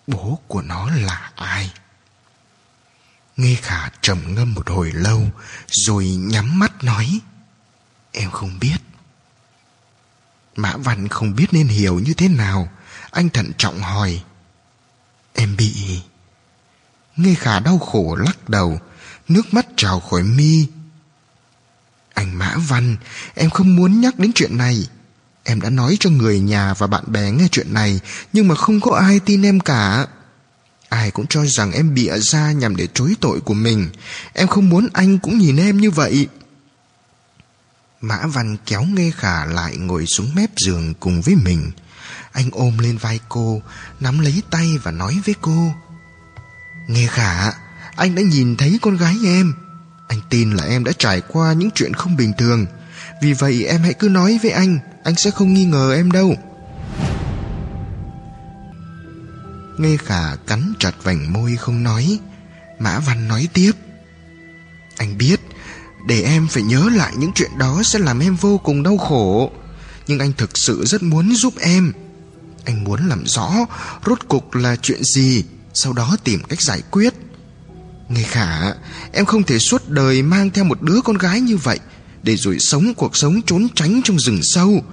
S2: Bố của nó là ai? Nghe Khả trầm ngâm một hồi lâu, rồi nhắm mắt nói. Em không biết. Mã Văn không biết nên hiểu như thế nào. Anh thận trọng hỏi. Em bị nghe Khả đau khổ lắc đầu, nước mắt trào khỏi mi anh Mã Văn, em không muốn nhắc đến chuyện này. Em đã nói cho người nhà và bạn bè nghe chuyện này, nhưng mà không có ai tin em cả. Ai cũng cho rằng em bịa ra nhằm để chối tội của mình. Em không muốn anh cũng nhìn em như vậy. Mã Văn kéo Nghe Khả lại ngồi xuống mép giường cùng với mình. Anh ôm lên vai cô, nắm lấy tay và nói với cô. Nghe Khả, anh đã nhìn thấy con gái em. Anh tin là em đã trải qua những chuyện không bình thường. Vì vậy em hãy cứ nói với anh Anh sẽ không nghi ngờ em đâu. Nghe khả cắn chặt vành môi không nói Mã Văn nói tiếp. Anh biết Để em phải nhớ lại những chuyện đó Sẽ làm em vô cùng đau khổ. Nhưng anh thực sự rất muốn giúp em. Anh muốn làm rõ Rốt cục là chuyện gì. Sau đó tìm cách giải quyết. Nghe khả, Em không thể suốt đời mang theo một đứa con gái như vậy Để rồi sống cuộc sống trốn tránh trong rừng sâu.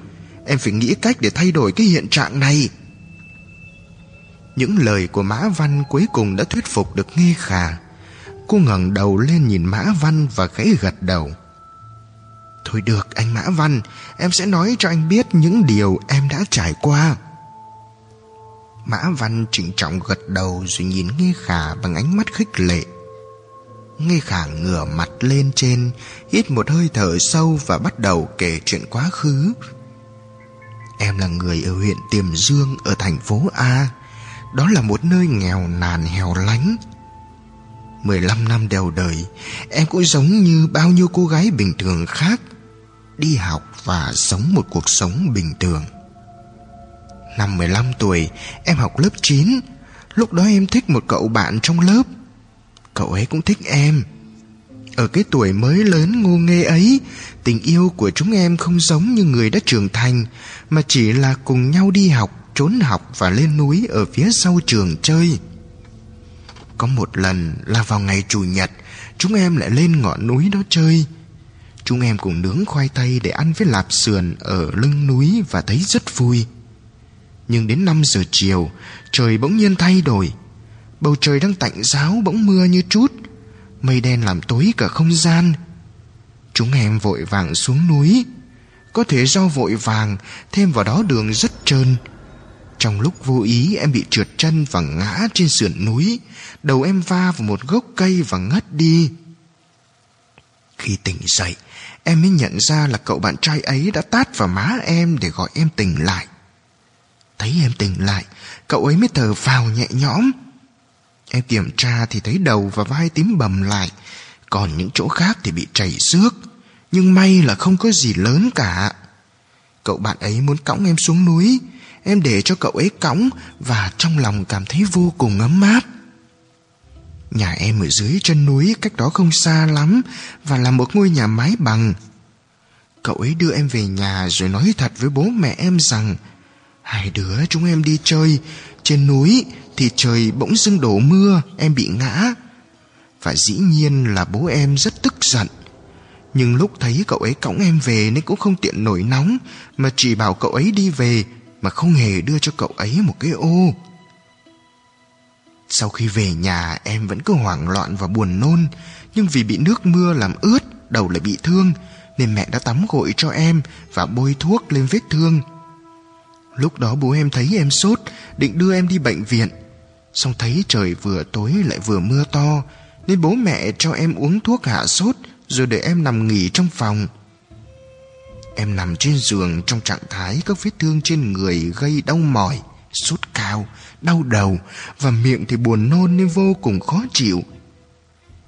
S2: Em phải nghĩ cách để thay đổi cái hiện trạng này. Những lời của Mã Văn cuối cùng đã thuyết phục được Nghe Khả. Cô ngẩng đầu lên nhìn Mã Văn và khẽ gật đầu. Thôi được anh Mã Văn, Em sẽ nói cho anh biết những điều em đã trải qua. Mã Văn trịnh trọng gật đầu rồi nhìn Nghi Khả bằng ánh mắt khích lệ. Nghi khả ngửa mặt lên trên, Hít một hơi thở sâu Và bắt đầu kể chuyện quá khứ. Em là người ở huyện Tiềm Dương, Ở thành phố A. Đó là một nơi nghèo nàn hẻo lánh. 15 năm đều đời, Em cũng giống như bao nhiêu cô gái bình thường khác, Đi học và sống một cuộc sống bình thường. Năm 15 tuổi, Em học lớp 9 Lúc đó em thích một cậu bạn trong lớp. Cậu ấy cũng thích em. Ở cái tuổi mới lớn ngô nghê ấy, tình yêu của chúng em không giống như người đã trưởng thành, mà chỉ là cùng nhau đi học, trốn học và lên núi ở phía sau trường chơi. Có một lần là vào ngày chủ nhật, chúng em lại lên ngọn núi đó chơi. Chúng em cùng nướng khoai tây để ăn với lạp sườn ở lưng núi và thấy rất vui nhưng đến 5 giờ chiều, trời bỗng nhiên thay đổi. Bầu trời đang tạnh giáo bỗng mưa như chút mây đen làm tối cả không gian. Chúng em vội vàng xuống núi. Có thể do vội vàng, thêm vào đó đường rất trơn. Trong lúc vô ý, em bị trượt chân và ngã trên sườn núi. Đầu em va vào một gốc cây và ngất đi. Khi tỉnh dậy, em mới nhận ra là cậu bạn trai ấy đã tát vào má em để gọi em tỉnh lại thấy em tỉnh lại, cậu ấy mới thở phào nhẹ nhõm. Em kiểm tra thì thấy đầu và vai tím bầm lại, Còn những chỗ khác thì bị chảy xước. Nhưng may là không có gì lớn cả. Cậu bạn ấy muốn cõng em xuống núi, Em để cho cậu ấy cõng Và trong lòng cảm thấy vô cùng ấm áp. Nhà em ở dưới chân núi cách đó không xa lắm Và là một ngôi nhà mái bằng. Cậu ấy đưa em về nhà rồi nói thật với bố mẹ em rằng Hai đứa chúng em đi chơi. Trên núi thì trời bỗng dưng đổ mưa, em bị ngã. Và dĩ nhiên là bố em rất tức giận. Nhưng lúc thấy cậu ấy cõng em về nên cũng không tiện nổi nóng, mà chỉ bảo cậu ấy đi về, mà không hề đưa cho cậu ấy một cái ô. Sau khi về nhà, em vẫn cứ hoảng loạn và buồn nôn. Nhưng vì bị nước mưa làm ướt, đầu lại bị thương, nên mẹ đã tắm gội cho em và bôi thuốc lên vết thương lúc đó bố em thấy em sốt định đưa em đi bệnh viện Xong thấy trời vừa tối lại vừa mưa to Nên bố mẹ cho em uống thuốc hạ sốt Rồi để em nằm nghỉ trong phòng Em nằm trên giường trong trạng thái các vết thương trên người gây đau mỏi, sốt cao, đau đầu và miệng thì buồn nôn nên vô cùng khó chịu.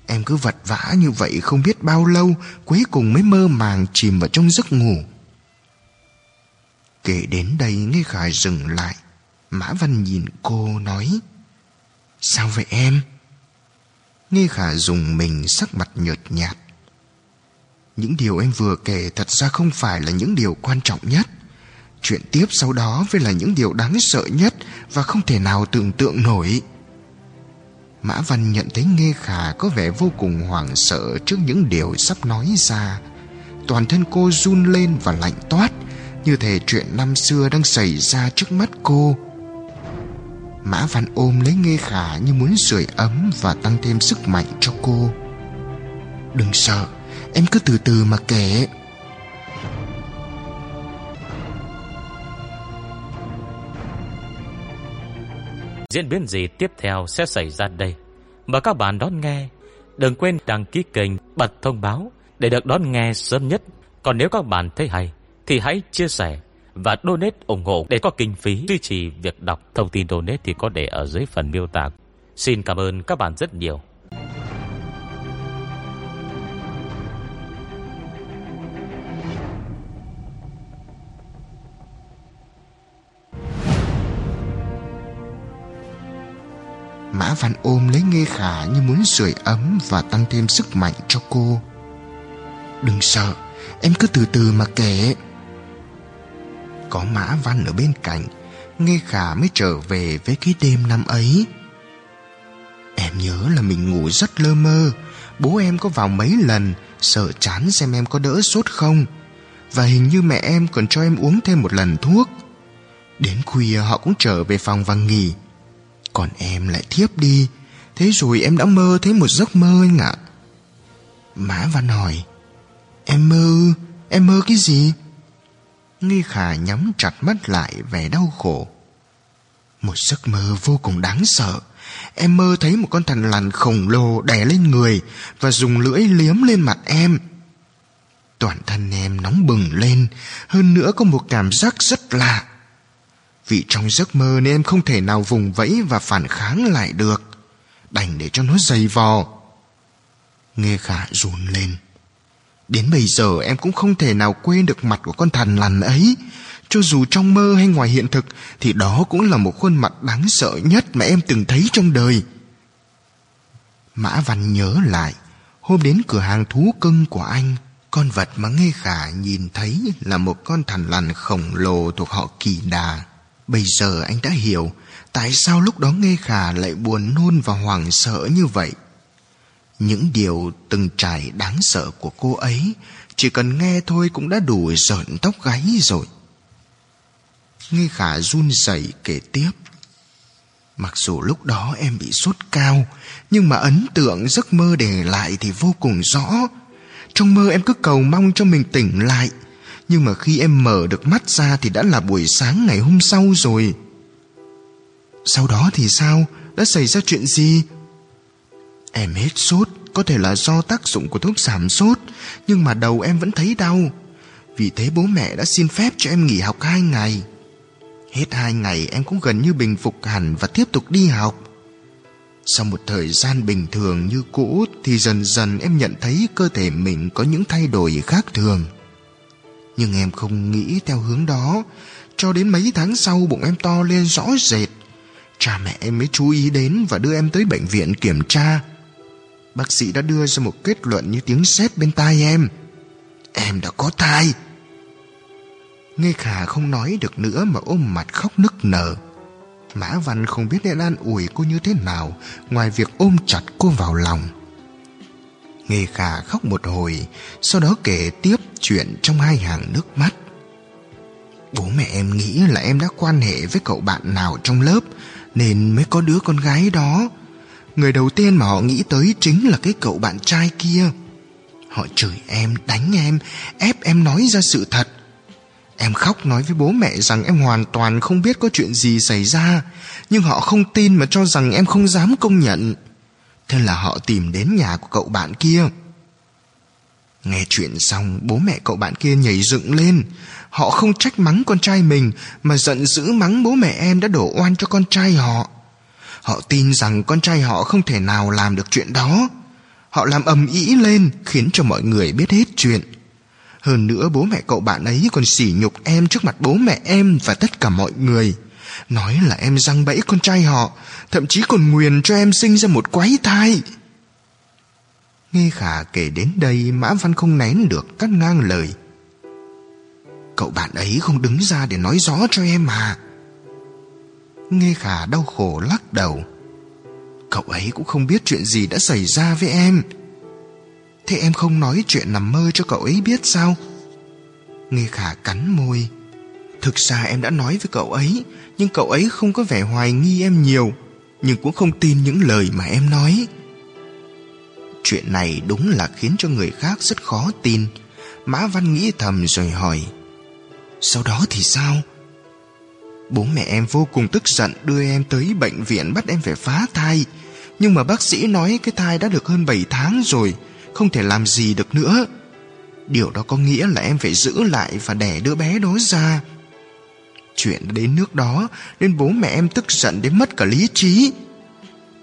S2: Em cứ vật vã như vậy không biết bao lâu cuối cùng mới mơ màng chìm vào trong giấc ngủ. Kể đến đây nghe Khải dừng lại. Mã Văn nhìn cô nói Sao vậy em? Nghe khả dùng mình sắc mặt nhợt nhạt. Những điều em vừa kể thật ra không phải là những điều quan trọng nhất. Chuyện tiếp sau đó mới là những điều đáng sợ nhất và không thể nào tưởng tượng nổi. Mã Văn nhận thấy Nghe Khả có vẻ vô cùng hoảng sợ trước những điều sắp nói ra. Toàn thân cô run lên và lạnh toát, như thể chuyện năm xưa đang xảy ra trước mắt cô. Mã Văn ôm lấy nghe Khả như muốn sưởi ấm và tăng thêm sức mạnh cho cô. Đừng sợ, em cứ từ từ mà kể.
S3: Diễn biến gì tiếp theo sẽ xảy ra đây? Mời các bạn đón nghe. Đừng quên đăng ký kênh, bật thông báo để được đón nghe sớm nhất. Còn nếu các bạn thấy hay, thì hãy chia sẻ và donate ủng hộ để có kinh phí duy trì việc đọc. Thông tin donate thì có để ở dưới phần miêu tả. Xin cảm ơn các bạn rất nhiều.
S2: Mã Văn ôm lấy Nghê Khả như muốn sưởi ấm và tăng thêm sức mạnh cho cô. Đừng sợ, em cứ từ từ mà kể. Có Mã Văn ở bên cạnh, Nghe khả mới trở về với cái đêm năm ấy. Em nhớ là mình ngủ rất lơ mơ. Bố em có vào mấy lần, Sợ chán xem em có đỡ sốt không. Và hình như mẹ em còn cho em uống thêm một lần thuốc. Đến khuya họ cũng trở về phòng và nghỉ. Còn em lại thiếp đi. Thế rồi em đã mơ thấy một giấc mơ anh ạ. Mã Văn hỏi, Em mơ Em mơ cái gì? Nghi Khả nhắm chặt mắt lại vẻ đau khổ. Một giấc mơ vô cùng đáng sợ. Em mơ thấy một con thằn lằn khổng lồ đè lên người và dùng lưỡi liếm lên mặt em. Toàn thân em nóng bừng lên, hơn nữa có một cảm giác rất lạ. Vì trong giấc mơ nên em không thể nào vùng vẫy và phản kháng lại được. Đành để cho nó dày vò. Nghe khả run lên. Đến bây giờ em cũng không thể nào quên được mặt của con thằn lằn ấy. Cho dù trong mơ hay ngoài hiện thực thì đó cũng là một khuôn mặt đáng sợ nhất mà em từng thấy trong đời. Mã Văn nhớ lại, Hôm đến cửa hàng thú cưng của anh Con vật mà Nghe Khả nhìn thấy Là một con thằn lằn khổng lồ thuộc họ Kỳ Đà Bây giờ anh đã hiểu Tại sao lúc đó Nghe Khả lại buồn nôn và hoảng sợ như vậy những điều từng trải đáng sợ của cô ấy, Chỉ cần nghe thôi cũng đã đủ rợn tóc gáy rồi Nghe Khả run rẩy kể tiếp Mặc dù lúc đó em bị sốt cao, Nhưng mà ấn tượng giấc mơ để lại thì vô cùng rõ Trong mơ em cứ cầu mong cho mình tỉnh lại, Nhưng mà khi em mở được mắt ra thì đã là buổi sáng ngày hôm sau rồi Sau đó thì sao? Đã xảy ra chuyện gì? Em hết sốt, Có thể là do tác dụng của thuốc giảm sốt, Nhưng mà đầu em vẫn thấy đau Vì thế bố mẹ đã xin phép cho em nghỉ học hai ngày Hết hai ngày em cũng gần như bình phục hẳn và tiếp tục đi học. Sau một thời gian bình thường như cũ thì dần dần em nhận thấy cơ thể mình có những thay đổi khác thường. Nhưng em không nghĩ theo hướng đó. Cho đến mấy tháng sau bụng em to lên rõ rệt. Cha mẹ em mới chú ý đến và đưa em tới bệnh viện kiểm tra. Bác sĩ đã đưa ra một kết luận như tiếng sét bên tai em. Em đã có thai. Nghe khả không nói được nữa mà ôm mặt khóc nức nở. Mã Văn không biết nên an ủi cô như thế nào ngoài việc ôm chặt cô vào lòng. Nghe khả khóc một hồi, sau đó kể tiếp chuyện trong hai hàng nước mắt. Bố mẹ em nghĩ là em đã quan hệ với cậu bạn nào trong lớp nên mới có đứa con gái đó. Người đầu tiên mà họ nghĩ tới chính là cái cậu bạn trai kia. Họ chửi em, đánh em, ép em nói ra sự thật. Em khóc nói với bố mẹ rằng em hoàn toàn không biết có chuyện gì xảy ra, nhưng họ không tin mà cho rằng em không dám công nhận. Thế là họ tìm đến nhà của cậu bạn kia. Nghe chuyện xong, bố mẹ cậu bạn kia nhảy dựng lên. Họ không trách mắng con trai mình, mà giận dữ mắng bố mẹ em đã đổ oan cho con trai họ. Họ tin rằng con trai họ không thể nào làm được chuyện đó. Họ làm ầm ĩ lên, khiến cho mọi người biết hết chuyện. Hơn nữa bố mẹ cậu bạn ấy còn sỉ nhục em trước mặt bố mẹ em và tất cả mọi người. Nói là em răng bẫy con trai họ, thậm chí còn nguyền cho em sinh ra một quái thai. Nghe khả kể đến đây Mã Văn không nén được cắt ngang lời. Cậu bạn ấy không đứng ra để nói rõ cho em mà. Nghe khả đau khổ lắc đầu. Cậu ấy cũng không biết chuyện gì đã xảy ra với em. Thế em không nói chuyện nằm mơ cho cậu ấy biết sao Nghe khả cắn môi Thực ra em đã nói với cậu ấy, Nhưng cậu ấy không có vẻ hoài nghi em nhiều, Nhưng cũng không tin những lời mà em nói Chuyện này đúng là khiến cho người khác rất khó tin Mã Văn nghĩ thầm rồi hỏi, Sau đó thì sao? Bố mẹ em vô cùng tức giận đưa em tới bệnh viện bắt em phải phá thai Nhưng mà bác sĩ nói cái thai đã được hơn 7 tháng rồi, không thể làm gì được nữa. Điều đó có nghĩa là em phải giữ lại và đẻ đứa bé đó ra. Chuyện đến nước đó, nên bố mẹ em tức giận đến mất cả lý trí.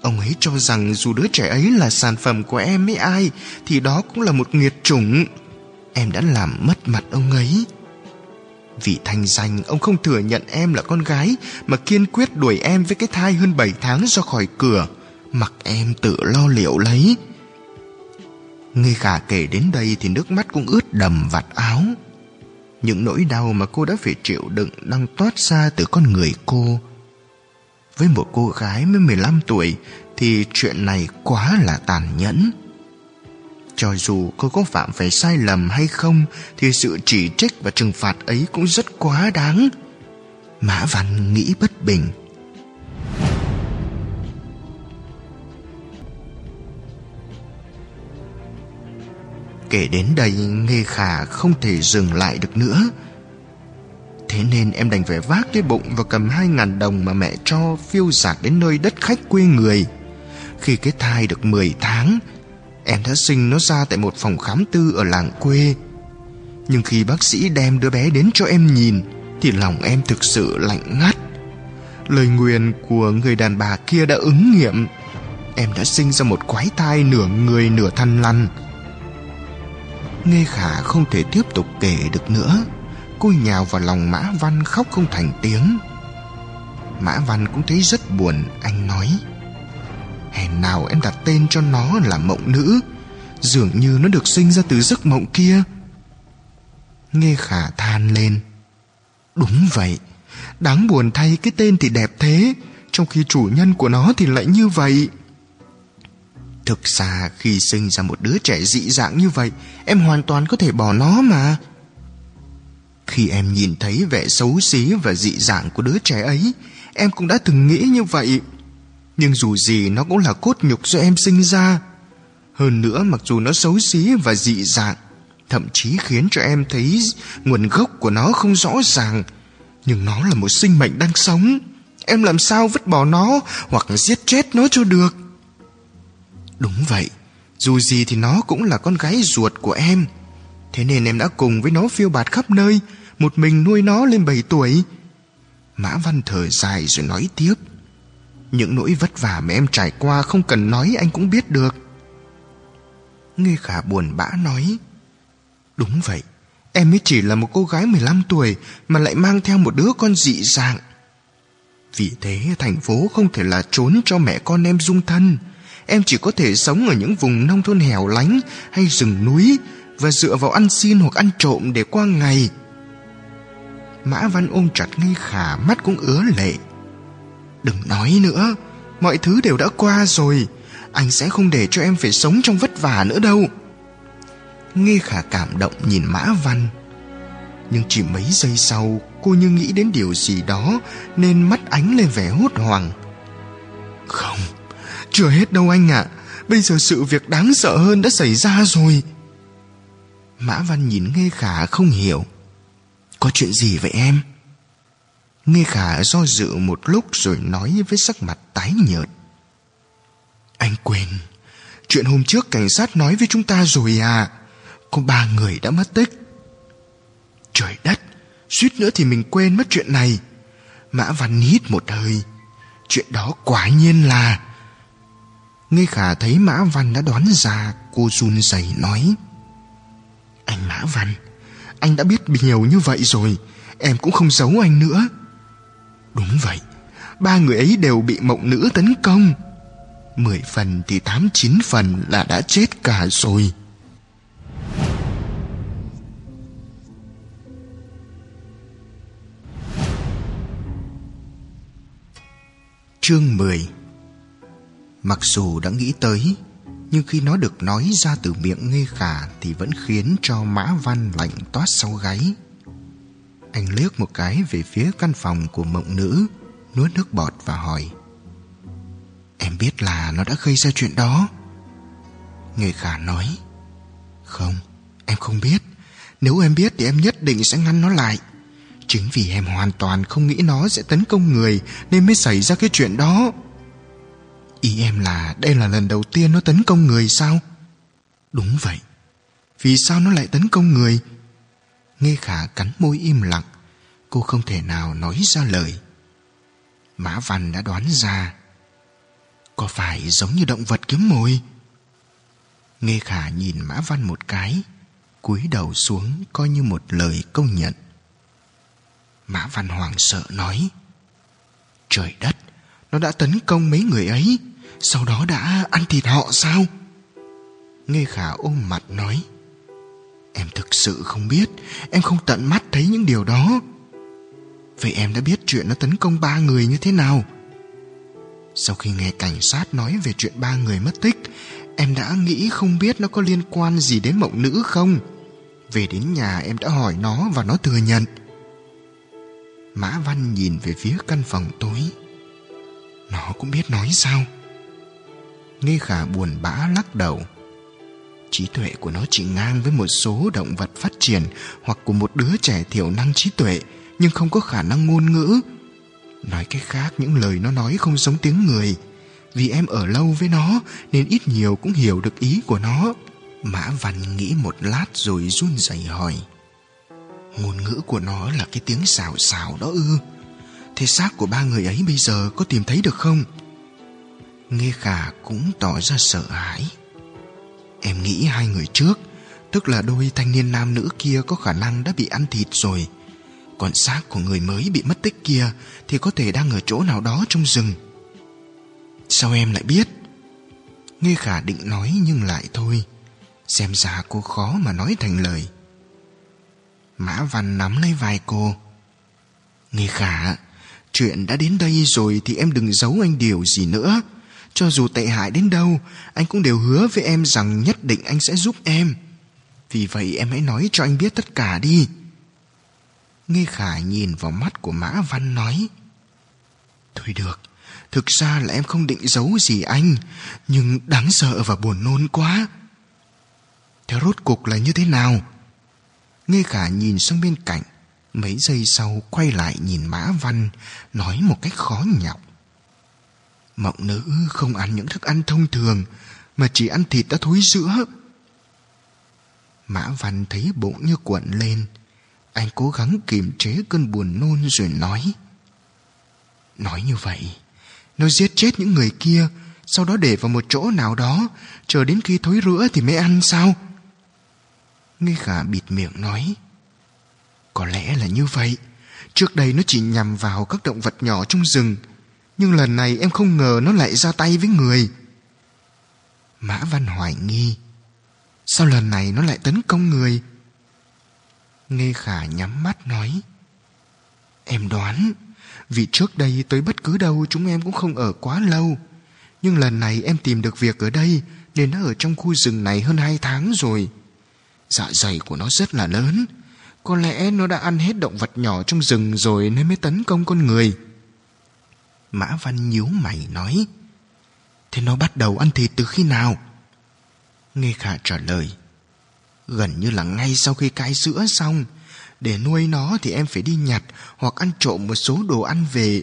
S2: Ông ấy cho rằng dù đứa trẻ ấy là sản phẩm của em với ai, thì đó cũng là một nghiệt chủng. Em đã làm mất mặt ông ấy. Vì thanh danh, ông không thừa nhận em là con gái, mà kiên quyết đuổi em với cái thai hơn 7 tháng ra khỏi cửa. Mặc em tự lo liệu lấy. Nghe khả kể đến đây thì nước mắt cũng ướt đầm vạt áo. Những nỗi đau mà cô đã phải chịu đựng đang toát ra từ con người cô. Với một cô gái mới 15 tuổi thì chuyện này quá là tàn nhẫn. Cho dù cô có phạm phải sai lầm hay không, thì sự chỉ trích và trừng phạt ấy cũng rất quá đáng. Mã Văn nghĩ bất bình. Kể đến đây Nghe Khả không thể dừng lại được nữa Thế nên em đành phải vác cái bụng Và cầm hai ngàn đồng mà mẹ cho Phiêu dạt đến nơi đất khách quê người Khi cái thai được 10 tháng Em đã sinh nó ra tại một phòng khám tư ở làng quê. Nhưng khi bác sĩ đem đứa bé đến cho em nhìn, Thì lòng em thực sự lạnh ngắt. Lời nguyền của người đàn bà kia đã ứng nghiệm. Em đã sinh ra một quái thai nửa người nửa thằn lăn. Nghe khả không thể tiếp tục kể được nữa, Cô nhào vào lòng Mã Văn khóc không thành tiếng. Mã Văn cũng thấy rất buồn, Anh nói. Hèn nào em đặt tên cho nó là mộng nữ? Dường như nó được sinh ra từ giấc mộng kia. Nghe khả than lên. Đúng vậy. Đáng buồn thay cái tên thì đẹp thế. Trong khi chủ nhân của nó thì lại như vậy. Thực ra khi sinh ra một đứa trẻ dị dạng như vậy, Em hoàn toàn có thể bỏ nó mà. Khi em nhìn thấy vẻ xấu xí và dị dạng của đứa trẻ ấy, Em cũng đã từng nghĩ như vậy. Nhưng dù gì nó cũng là cốt nhục do em sinh ra. Hơn nữa, mặc dù nó xấu xí và dị dạng, Thậm chí khiến cho em thấy nguồn gốc của nó không rõ ràng. Nhưng nó là một sinh mệnh đang sống. Em làm sao vứt bỏ nó Hoặc giết chết nó cho được? Đúng vậy. Dù gì thì nó cũng là con gái ruột của em. Thế nên em đã cùng với nó phiêu bạt khắp nơi, Một mình nuôi nó lên bảy tuổi. Mã Văn thở dài rồi nói tiếp. Những nỗi vất vả mà em trải qua Không cần nói anh cũng biết được. Nghe khả buồn bã nói, Đúng vậy, Em mới chỉ là một cô gái 15 tuổi Mà lại mang theo một đứa con dị dạng. Vì thế thành phố không thể là trốn cho mẹ con em dung thân. Em chỉ có thể sống ở những vùng nông thôn hẻo lánh Hay rừng núi Và dựa vào ăn xin hoặc ăn trộm để qua ngày. Mã Văn ôm chặt ngay khả, Mắt cũng ứa lệ. Đừng nói nữa, Mọi thứ đều đã qua rồi. Anh sẽ không để cho em phải sống trong vất vả nữa đâu. Nghe khả cảm động nhìn Mã Văn. Nhưng chỉ mấy giây sau, Cô như nghĩ đến điều gì đó, Nên mắt ánh lên vẻ hốt hoảng. Không, Chưa hết đâu anh ạ. Bây giờ sự việc đáng sợ hơn đã xảy ra rồi. Mã Văn nhìn Nghe Khả không hiểu. Có chuyện gì vậy em? Nghe Khả do dự một lúc rồi nói với sắc mặt tái nhợt. Anh quên, Chuyện hôm trước cảnh sát nói với chúng ta rồi à. Có ba người đã mất tích. Trời đất, Suýt nữa thì mình quên mất chuyện này. Mã Văn hít một hơi. Chuyện đó quả nhiên là Nghe khả thấy Mã Văn đã đoán ra, Cô run rẩy nói. Anh Mã Văn, Anh đã biết nhiều như vậy rồi. Em cũng không giấu anh nữa. Đúng vậy, Ba người ấy đều bị mộng nữ tấn công. Mười phần thì tám, chín phần là đã chết cả rồi. Chương 10 Mặc dù đã nghĩ tới, Nhưng khi nó được nói ra từ miệng nghe khả Thì vẫn khiến cho Mã Văn lạnh toát sau gáy. Anh liếc một cái về phía căn phòng của mộng nữ Nuốt nước bọt và hỏi. Em biết là nó đã gây ra chuyện đó. Người khả nói. Không, em không biết. Nếu em biết thì em nhất định sẽ ngăn nó lại. Chính vì em hoàn toàn không nghĩ nó sẽ tấn công người Nên mới xảy ra cái chuyện đó. Ý em là đây là lần đầu tiên nó tấn công người sao? Đúng vậy. Vì sao nó lại tấn công người? Nghe khả cắn môi im lặng, Cô không thể nào nói ra lời. Mã Văn đã đoán ra, Có phải giống như động vật kiếm mồi? Nghe khả nhìn Mã Văn một cái, cúi đầu xuống coi như một lời công nhận. Mã Văn Hoàng sợ nói, Trời đất, Nó đã tấn công mấy người ấy, Sau đó đã ăn thịt họ sao? Nghe khả ôm mặt nói Em thực sự không biết. Em không tận mắt thấy những điều đó. Vậy em đã biết chuyện nó tấn công ba người như thế nào? Sau khi nghe cảnh sát nói về chuyện ba người mất tích, Em đã nghĩ không biết nó có liên quan gì đến mộng nữ không? Về đến nhà, em đã hỏi nó và nó thừa nhận. Mã Văn nhìn về phía căn phòng tối. Nó cũng biết nói sao? Nghe khả buồn bã lắc đầu. Trí tuệ của nó chỉ ngang với một số động vật phát triển Hoặc của một đứa trẻ thiểu năng trí tuệ, Nhưng không có khả năng ngôn ngữ. Nói cách khác, những lời nó nói không giống tiếng người. Vì em ở lâu với nó, Nên ít nhiều cũng hiểu được ý của nó. Mã Văn nghĩ một lát rồi run rẩy hỏi. Ngôn ngữ của nó là cái tiếng xào xào đó ư? Thế xác của ba người ấy bây giờ có tìm thấy được không? Nghe khả cũng tỏ ra sợ hãi. Em nghĩ hai người trước, Tức là đôi thanh niên nam nữ kia có khả năng đã bị ăn thịt rồi. Còn xác của người mới bị mất tích kia Thì có thể đang ở chỗ nào đó trong rừng. Sao em lại biết? Nghe khả định nói nhưng lại thôi. Xem ra cô khó mà nói thành lời. Mã Văn nắm lấy vai cô. Nghe khả, Chuyện đã đến đây rồi thì em đừng giấu anh điều gì nữa. Cho dù tệ hại đến đâu, Anh cũng đều hứa với em rằng nhất định anh sẽ giúp em. Vì vậy em hãy nói cho anh biết tất cả đi. Nghe Khải nhìn vào mắt của Mã Văn nói, Thôi được, Thực ra là em không định giấu gì anh, Nhưng đáng sợ và buồn nôn quá. Thế rốt cục là như thế nào? Nghe khả nhìn sang bên cạnh, Mấy giây sau quay lại nhìn Mã Văn, Nói một cách khó nhọc. Mộng nữ không ăn những thức ăn thông thường, Mà chỉ ăn thịt đã thối rữa. Mã Văn thấy bụng như cuộn lên. Anh cố gắng kiềm chế cơn buồn nôn rồi nói. Nói như vậy, Nó giết chết những người kia, Sau đó để vào một chỗ nào đó, Chờ đến khi thối rữa thì mới ăn sao? Nghe khả bịt miệng nói. Có lẽ là như vậy, Trước đây nó chỉ nhằm vào các động vật nhỏ trong rừng nhưng lần này em không ngờ nó lại ra tay với người. Mã Văn hoài nghi. Sao lần này nó lại tấn công người? Nghe khả nhắm mắt nói. Em đoán, Vì trước đây tới bất cứ đâu chúng em cũng không ở quá lâu. Nhưng lần này em tìm được việc ở đây, Nên nó ở trong khu rừng này hơn hai tháng rồi. Dạ dày của nó rất là lớn. Có lẽ nó đã ăn hết động vật nhỏ trong rừng rồi nên mới tấn công con người. Mã Văn nhíu mày nói, Thế nó bắt đầu ăn thịt từ khi nào? Nghe Khả trả lời, Gần như là ngay sau khi cai sữa xong. Để nuôi nó thì em phải đi nhặt Hoặc ăn trộm một số đồ ăn về.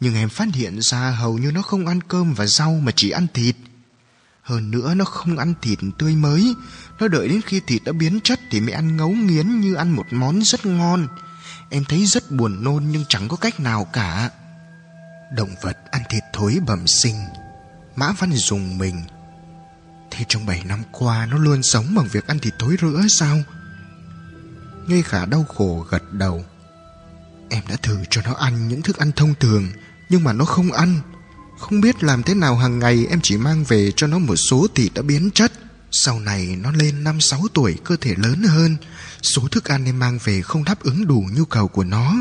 S2: Nhưng em phát hiện ra hầu như nó không ăn cơm và rau Mà chỉ ăn thịt. Hơn nữa nó không ăn thịt tươi mới. Nó đợi đến khi thịt đã biến chất Thì mới ăn ngấu nghiến như ăn một món rất ngon. Em thấy rất buồn nôn Nhưng chẳng có cách nào cả. Động vật ăn thịt thối bẩm sinh. Mã Văn dùng mình. Thế trong 7 năm qua, Nó luôn sống bằng việc ăn thịt thối rữa sao? Ngây khả đau khổ gật đầu. Em đã thử cho nó ăn những thức ăn thông thường, Nhưng mà nó không ăn. Không biết làm thế nào hàng ngày em chỉ mang về cho nó một số thịt đã biến chất. Sau này nó lên 5-6 tuổi, cơ thể lớn hơn. Số thức ăn em mang về không đáp ứng đủ nhu cầu của nó.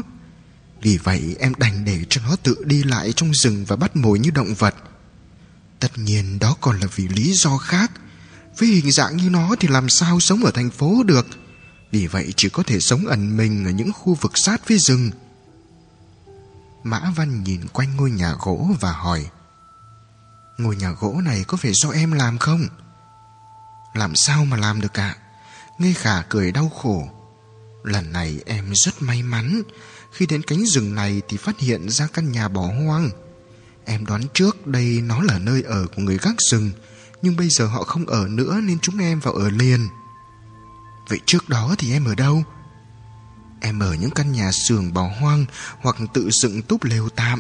S2: Vì vậy, em đành để cho nó tự đi lại trong rừng và bắt mồi như động vật. Tất nhiên đó còn là vì lý do khác. Với hình dạng như nó thì làm sao sống ở thành phố được? Vì vậy chỉ có thể sống ẩn mình ở những khu vực sát với rừng. Mã Văn nhìn quanh ngôi nhà gỗ và hỏi, Ngôi nhà gỗ này có phải do em làm không? Làm sao mà làm được cả Ngây khả cười đau khổ. Lần này em rất may mắn khi đến cánh rừng này thì phát hiện ra căn nhà bỏ hoang. Em đoán trước đây nó là nơi ở của người gác rừng, Nhưng bây giờ họ không ở nữa nên chúng em vào ở liền. Vậy trước đó thì em ở đâu? Em ở những căn nhà xưởng bỏ hoang Hoặc tự dựng túp lều tạm.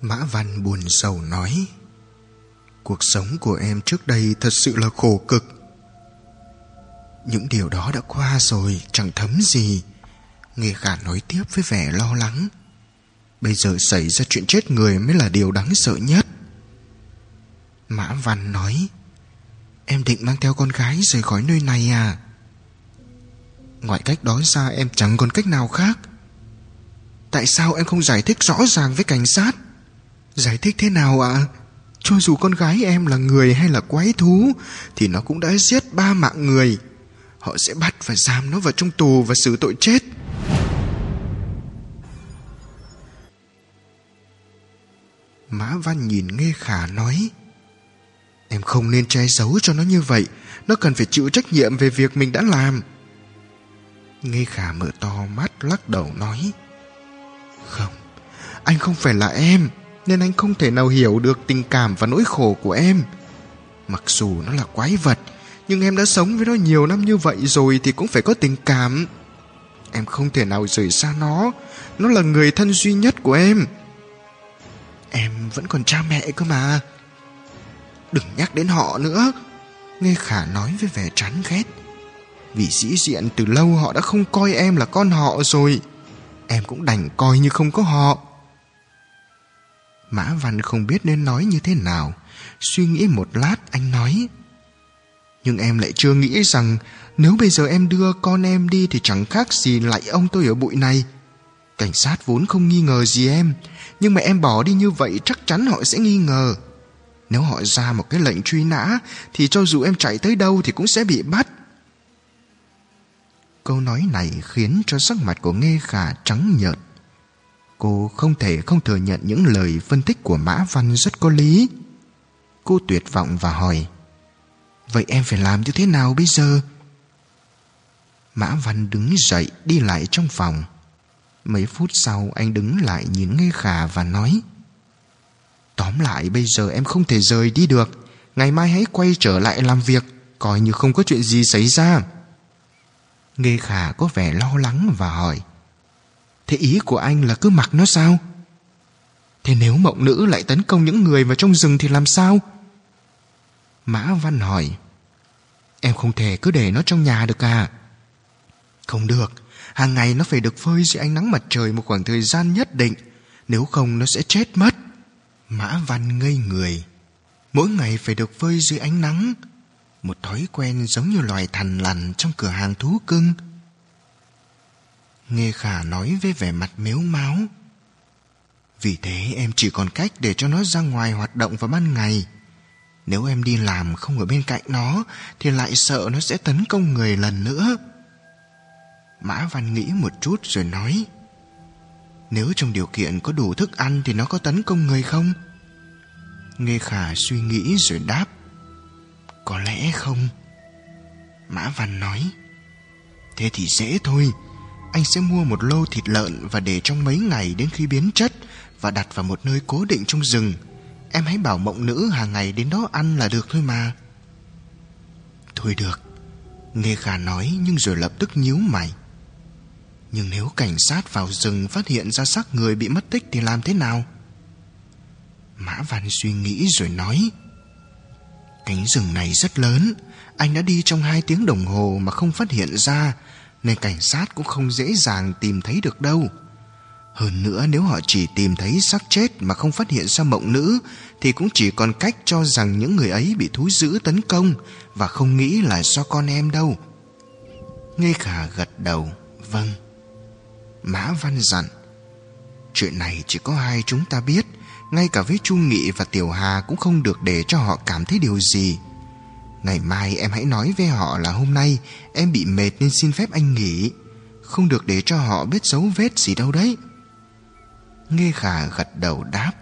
S2: Mã Văn buồn sầu nói, Cuộc sống của em trước đây thật sự là khổ cực. Những điều đó đã qua rồi, Chẳng thấm gì. Nghe khả nói tiếp với vẻ lo lắng. Bây giờ xảy ra chuyện chết người Mới là điều đáng sợ nhất. Mã Văn nói, Em định mang theo con gái rời khỏi nơi này à? Ngoài cách đó ra, em chẳng còn cách nào khác. Tại sao em không giải thích rõ ràng với cảnh sát? Giải thích thế nào ạ? À? Cho dù con gái em là người hay là quái thú, Thì nó cũng đã giết ba mạng người. Họ sẽ bắt và giam nó vào trong tù và xử tội chết. Mã Văn nhìn Nghe Khả nói, Em không nên che giấu cho nó như vậy, Nó cần phải chịu trách nhiệm về việc mình đã làm. Nghe khả mở to mắt lắc đầu nói, Không, Anh không phải là em, Nên anh không thể nào hiểu được tình cảm và nỗi khổ của em. Mặc dù nó là quái vật, Nhưng em đã sống với nó nhiều năm như vậy rồi Thì cũng phải có tình cảm. Em không thể nào rời xa nó Nó là người thân duy nhất của em. Em vẫn còn cha mẹ cơ mà. Đừng nhắc đến họ nữa. Nghe khả nói với vẻ chán ghét. Vì sĩ diện từ lâu họ đã không coi em là con họ rồi. Em cũng đành coi như không có họ. Mã Văn không biết nên nói như thế nào. Suy nghĩ một lát, anh nói. Nhưng em lại chưa nghĩ rằng Nếu bây giờ em đưa con em đi Thì chẳng khác gì lại ông tôi ở bụi này. Cảnh sát vốn không nghi ngờ gì em. Nhưng mà em bỏ đi như vậy Chắc chắn họ sẽ nghi ngờ Nếu họ ra một cái lệnh truy nã, Thì cho dù em chạy tới đâu Thì cũng sẽ bị bắt Câu nói này khiến cho sắc mặt của Nghe Khả trắng nhợt. Cô không thể không thừa nhận những lời phân tích của Mã Văn rất có lý. Cô tuyệt vọng và hỏi, Vậy em phải làm như thế nào bây giờ? Mã Văn đứng dậy, đi lại trong phòng. Mấy phút sau, anh đứng lại nhìn nghe Khả và nói, Tóm lại, bây giờ em không thể rời đi được Ngày mai hãy quay trở lại làm việc, Coi như không có chuyện gì xảy ra nghe khả có vẻ lo lắng và hỏi, Thế ý của anh là cứ mặc nó sao? Thế nếu mộng nữ lại tấn công những người vào trong rừng thì làm sao? Mã Văn hỏi, Em không thể cứ để nó trong nhà được à? Không được Hàng ngày nó phải được phơi dưới ánh nắng mặt trời một khoảng thời gian nhất định. Nếu không, nó sẽ chết mất. Mã Văn ngây người. Mỗi ngày phải được phơi dưới ánh nắng. Một thói quen giống như loài thằn lằn trong cửa hàng thú cưng. Nghe khả nói với vẻ mặt mếu máo. Vì thế em chỉ còn cách để cho nó ra ngoài hoạt động vào ban ngày. Nếu em đi làm không ở bên cạnh nó, thì lại sợ nó sẽ tấn công người lần nữa mã văn nghĩ một chút rồi nói, nếu trong điều kiện có đủ thức ăn thì nó có tấn công người không? Nghe khả suy nghĩ rồi đáp, có lẽ không. Mã Văn nói, Thế thì dễ thôi. Anh sẽ mua một lô thịt lợn Và để trong mấy ngày đến khi biến chất Và đặt vào một nơi cố định trong rừng. Em hãy bảo mộng nữ hàng ngày đến đó ăn là được thôi mà. Thôi được Nghe khả nói nhưng rồi lập tức nhíu mày. Nhưng nếu cảnh sát vào rừng phát hiện ra xác người bị mất tích thì làm thế nào? Mã Văn suy nghĩ rồi nói, Cánh rừng này rất lớn, Anh đã đi trong hai tiếng đồng hồ mà không phát hiện ra, Nên cảnh sát cũng không dễ dàng tìm thấy được đâu. Hơn nữa nếu họ chỉ tìm thấy xác chết mà không phát hiện ra mộng nữ, Thì cũng chỉ còn cách cho rằng những người ấy bị thú dữ tấn công Và không nghĩ là do con em đâu. Nghe khả gật đầu Vâng. Mã Văn dặn, Chuyện này chỉ có hai chúng ta biết, ngay cả với Chu Nghị và Tiểu Hà cũng không được để cho họ cảm thấy điều gì. Ngày mai em hãy nói với họ là hôm nay em bị mệt nên xin phép anh nghỉ. Không được để cho họ biết dấu vết gì đâu đấy. Nghe khả gật đầu đáp.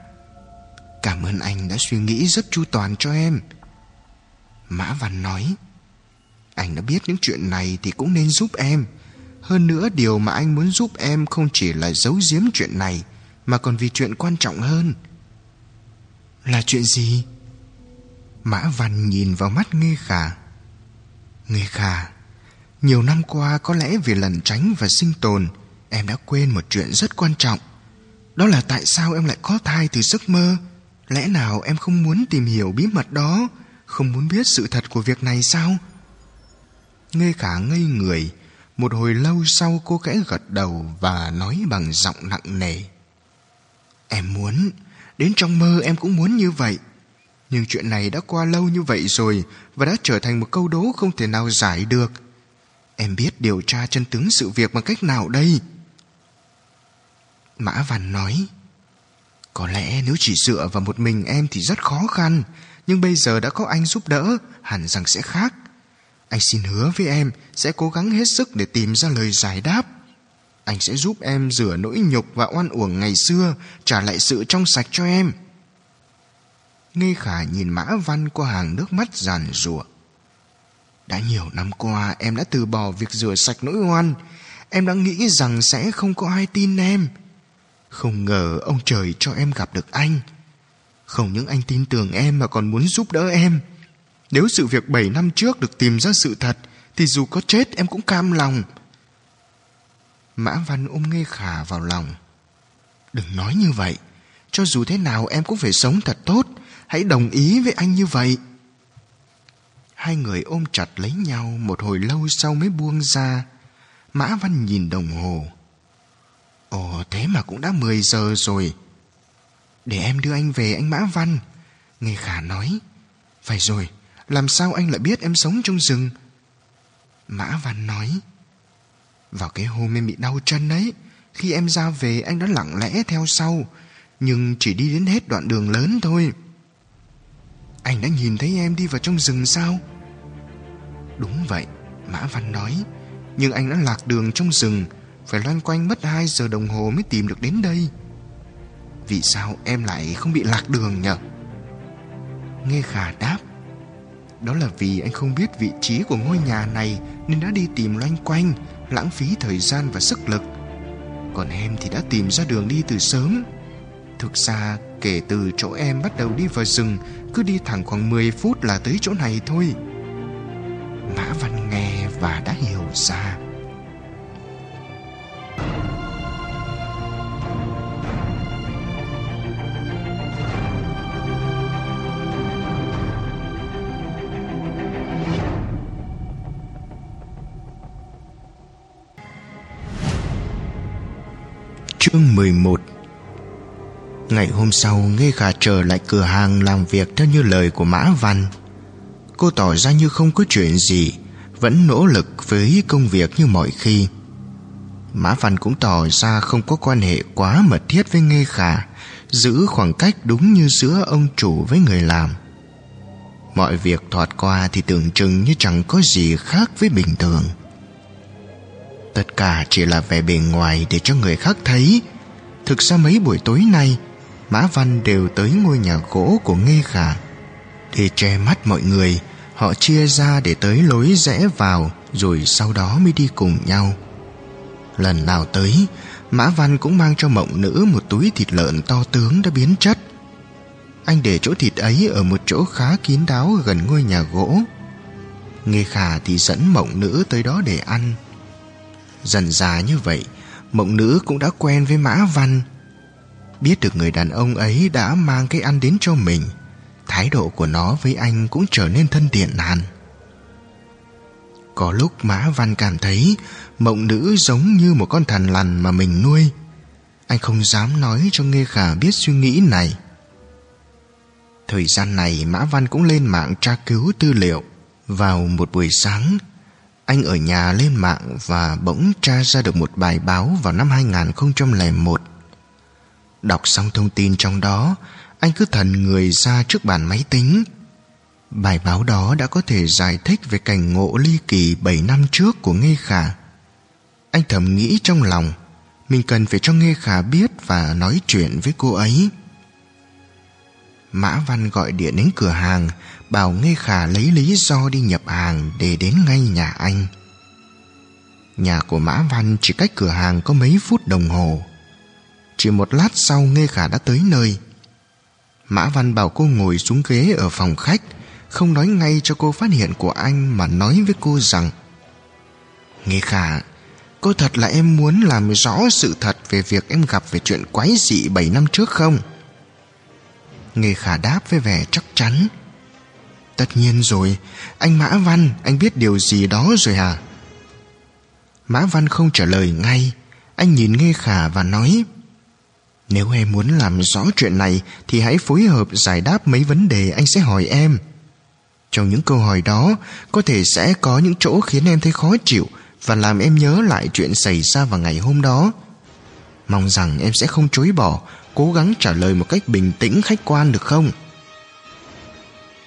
S2: Cảm ơn anh đã suy nghĩ rất chu toàn cho em. Mã Văn nói. Anh đã biết những chuyện này thì cũng nên giúp em. Hơn nữa điều mà anh muốn giúp em không chỉ là giấu giếm chuyện này mà còn vì chuyện quan trọng hơn là chuyện gì? Mã Văn nhìn vào mắt Nghê Khả. Nghê Khả, nhiều năm qua có lẽ vì lẩn tránh và sinh tồn, em đã quên một chuyện rất quan trọng. Đó là tại sao em lại có thai từ giấc mơ? Lẽ nào em không muốn tìm hiểu bí mật đó, không muốn biết sự thật của việc này sao? Nghê Khả ngây người, một hồi lâu sau cô khẽ gật đầu và nói bằng giọng nặng nề. Em muốn, Đến trong mơ em cũng muốn như vậy. Nhưng chuyện này đã qua lâu như vậy rồi Và đã trở thành một câu đố không thể nào giải được. Em biết điều tra chân tướng sự việc bằng cách nào đây? Mã Văn nói Có lẽ nếu chỉ dựa vào một mình em thì rất khó khăn Nhưng bây giờ đã có anh giúp đỡ Hẳn rằng sẽ khác. Anh xin hứa với em Sẽ cố gắng hết sức để tìm ra lời giải đáp anh sẽ giúp em rửa nỗi nhục và oan uổng ngày xưa, trả lại sự trong sạch cho em. Nghe khả nhìn Mã Văn qua hàng nước mắt giàn rủa. Đã nhiều năm qua em đã từ bỏ việc rửa sạch nỗi oan. Em đã nghĩ rằng sẽ không có ai tin em. Không ngờ ông trời cho em gặp được anh. Không những anh tin tưởng em mà còn muốn giúp đỡ em. Nếu sự việc 7 năm trước được tìm ra sự thật thì dù có chết em cũng cam lòng. Mã Văn ôm Nghê Khả vào lòng. Đừng nói như vậy. Cho dù thế nào em cũng phải sống thật tốt. Hãy đồng ý với anh như vậy. Hai người ôm chặt lấy nhau một hồi lâu sau mới buông ra. Mã Văn nhìn đồng hồ. Ồ thế mà cũng đã 10 giờ rồi. Để em đưa anh về anh Mã Văn. Nghe Khả nói. Phải rồi, làm sao anh lại biết em sống trong rừng? Mã Văn nói. Vào cái hôm em bị đau chân ấy, Khi em ra về anh đã lặng lẽ theo sau, Nhưng chỉ đi đến hết đoạn đường lớn thôi. Anh đã nhìn thấy em đi vào trong rừng sao? Đúng vậy, Mã Văn nói, Nhưng anh đã lạc đường trong rừng, Phải loanh quanh mất 2 giờ đồng hồ mới tìm được đến đây. Vì sao em lại không bị lạc đường nhở? Nghe khả đáp đó là vì anh không biết vị trí của ngôi nhà này Nên đã đi tìm loanh quanh, Lãng phí thời gian và sức lực. Còn em thì đã tìm ra đường đi từ sớm. Thực ra, kể từ chỗ em bắt đầu đi vào rừng, Cứ đi thẳng khoảng 10 phút là tới chỗ này thôi. Mã Văn nghe và đã hiểu ra. 11 Ngày hôm sau Nghe Khả trở lại cửa hàng làm việc theo như lời của Mã Văn. Cô tỏ ra như không có chuyện gì, Vẫn nỗ lực với công việc như mọi khi. Mã Văn cũng tỏ ra không có quan hệ quá mật thiết với Nghe Khả, Giữ khoảng cách đúng như giữa ông chủ với người làm. Mọi việc thoạt qua thì tưởng chừng như chẳng có gì khác với bình thường. Tất cả chỉ là vẻ bề ngoài để cho người khác thấy Thực ra mấy buổi tối nay, Mã Văn đều tới ngôi nhà gỗ của Nghê Khả. Để che mắt mọi người, Họ chia ra để tới lối rẽ vào, Rồi sau đó mới đi cùng nhau. Lần nào tới, Mã Văn cũng mang cho mộng nữ Một túi thịt lợn to tướng đã biến chất. Anh để chỗ thịt ấy Ở một chỗ khá kín đáo gần ngôi nhà gỗ. Nghê khả thì dẫn mộng nữ tới đó để ăn. Dần già như vậy Mộng nữ cũng đã quen với Mã Văn. Biết được người đàn ông ấy đã mang cái ăn đến cho mình, Thái độ của nó với anh cũng trở nên thân thiện hẳn. Có lúc Mã Văn cảm thấy Mộng nữ giống như một con thằn lằn mà mình nuôi. Anh không dám nói cho Nghê Khả biết suy nghĩ này. Thời gian này Mã Văn cũng lên mạng tra cứu tư liệu. Vào một buổi sáng anh ở nhà lên mạng và bỗng tra ra được một bài báo vào năm 2001 Đọc xong thông tin trong đó anh cứ thần người ra trước bàn máy tính Bài báo đó đã có thể giải thích về cảnh ngộ ly kỳ 7 năm trước của Nghê Khả. Anh thầm nghĩ trong lòng, mình cần phải cho Nghê Khả biết và nói chuyện với cô ấy. Mã Văn gọi điện đến cửa hàng, bảo nghe Khả lấy lý do đi nhập hàng để đến ngay nhà anh. Nhà của Mã Văn chỉ cách cửa hàng có mấy phút đồng hồ. Chỉ một lát sau nghe Khả đã tới nơi. Mã Văn bảo cô ngồi xuống ghế ở phòng khách, Không nói ngay cho cô phát hiện của anh Mà nói với cô rằng Nghe khả, Có thật là em muốn làm rõ sự thật Về việc em gặp về chuyện quái dị 7 năm trước không Nghe khả đáp với vẻ chắc chắn Tất nhiên rồi Anh Mã Văn Anh biết điều gì đó rồi hả Mã Văn không trả lời ngay Anh nhìn Nghe Khả và nói nếu em muốn làm rõ chuyện này thì hãy phối hợp giải đáp mấy vấn đề anh sẽ hỏi em. Trong những câu hỏi đó, có thể sẽ có những chỗ khiến em thấy khó chịu và làm em nhớ lại chuyện xảy ra vào ngày hôm đó. Mong rằng em sẽ không chối bỏ, cố gắng trả lời một cách bình tĩnh khách quan được không?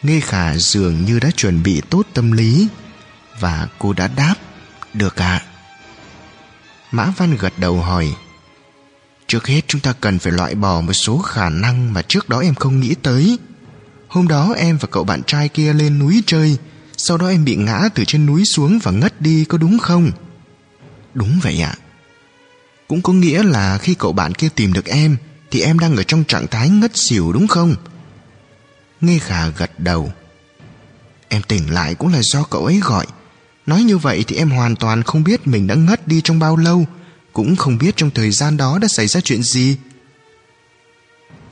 S2: Nghe khả dường như đã chuẩn bị tốt tâm lý và cô đã đáp, được ạ. À? Mã Văn gật đầu hỏi, Trước hết chúng ta cần phải loại bỏ một số khả năng mà trước đó em không nghĩ tới. Hôm đó em và cậu bạn trai kia lên núi chơi, sau đó em bị ngã từ trên núi xuống và ngất đi có đúng không? Đúng vậy ạ. Cũng có nghĩa là khi cậu bạn kia tìm được em thì em đang ở trong trạng thái ngất xỉu đúng không? Nghe khả gật đầu. Em tỉnh lại cũng là do cậu ấy gọi. Nói như vậy thì em hoàn toàn không biết mình đã ngất đi trong bao lâu, cũng không biết trong thời gian đó đã xảy ra chuyện gì.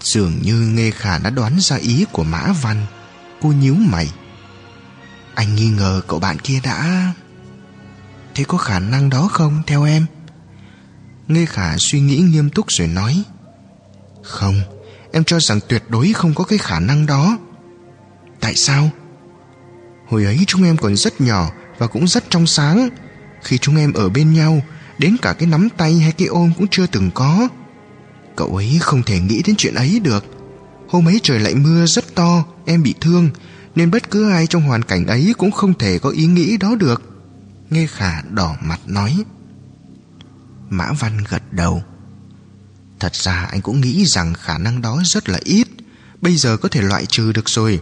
S2: Dường như nghe khả đã đoán ra ý của mã văn. Cô nhíu mày. Anh nghi ngờ cậu bạn kia đã thế có khả năng đó không, theo em? Nghe khả suy nghĩ nghiêm túc rồi nói. Không em cho rằng tuyệt đối không có cái khả năng đó. Tại sao? Hồi ấy chúng em còn rất nhỏ Và cũng rất trong sáng. Khi chúng em ở bên nhau, Đến cả cái nắm tay hay cái ôm cũng chưa từng có. Cậu ấy không thể nghĩ đến chuyện ấy được. Hôm ấy trời lại mưa rất to, Em bị thương, Nên bất cứ ai trong hoàn cảnh ấy Cũng không thể có ý nghĩ đó được. Nghe khả đỏ mặt nói. Mã Văn gật đầu. Thật ra anh cũng nghĩ rằng khả năng đó rất là ít. Bây giờ có thể loại trừ được rồi.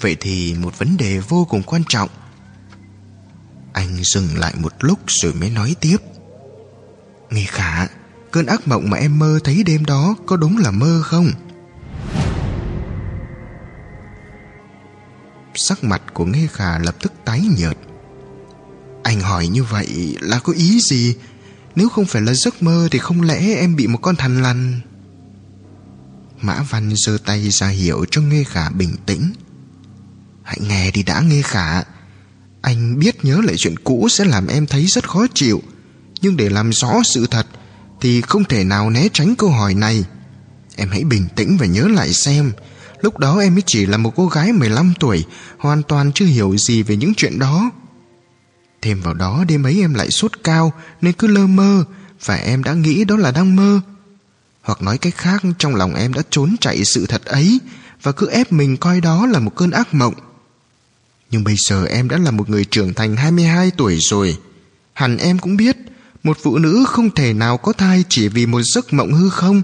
S2: Vậy thì một vấn đề vô cùng quan trọng. Anh dừng lại một lúc rồi mới nói tiếp. Nghe khả, Cơn ác mộng mà em mơ thấy đêm đó Có đúng là mơ không? Sắc mặt của Nghe Khả lập tức tái nhợt. Anh hỏi như vậy là có ý gì? Nếu không phải là giấc mơ Thì không lẽ em bị một con thằn lằn? Mã Văn giơ tay ra hiệu cho Nghe Khả bình tĩnh. Hãy nghe đi đã Nghe Khả. Anh biết nhớ lại chuyện cũ sẽ làm em thấy rất khó chịu. Nhưng để làm rõ sự thật Thì không thể nào né tránh câu hỏi này. Em hãy bình tĩnh và nhớ lại xem. Lúc đó em mới chỉ là một cô gái 15 tuổi, Hoàn toàn chưa hiểu gì về những chuyện đó. Thêm vào đó đêm ấy em lại sốt cao Nên cứ lơ mơ Và em đã nghĩ đó là đang mơ. Hoặc nói cách khác, Trong lòng em đã trốn chạy sự thật ấy Và cứ ép mình coi đó là một cơn ác mộng. Nhưng bây giờ em đã là một người trưởng thành 22 tuổi rồi. Hẳn em cũng biết Một phụ nữ không thể nào có thai Chỉ vì một giấc mộng hư không.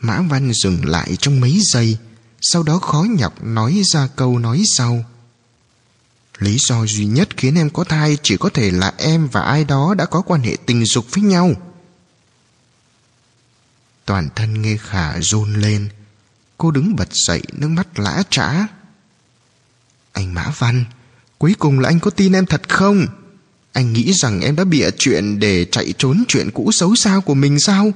S2: Mã Văn dừng lại trong mấy giây, Sau đó khó nhọc nói ra câu nói sau. Lý do duy nhất khiến em có thai Chỉ có thể là em và ai đó đã có quan hệ tình dục với nhau. Toàn thân nghe khả rôn lên. Cô đứng bật dậy, nước mắt lã trã. Anh Mã Văn, Cuối cùng là anh có tin em thật không? Anh nghĩ rằng em đã bịa chuyện Để chạy trốn chuyện cũ xấu xa của mình sao?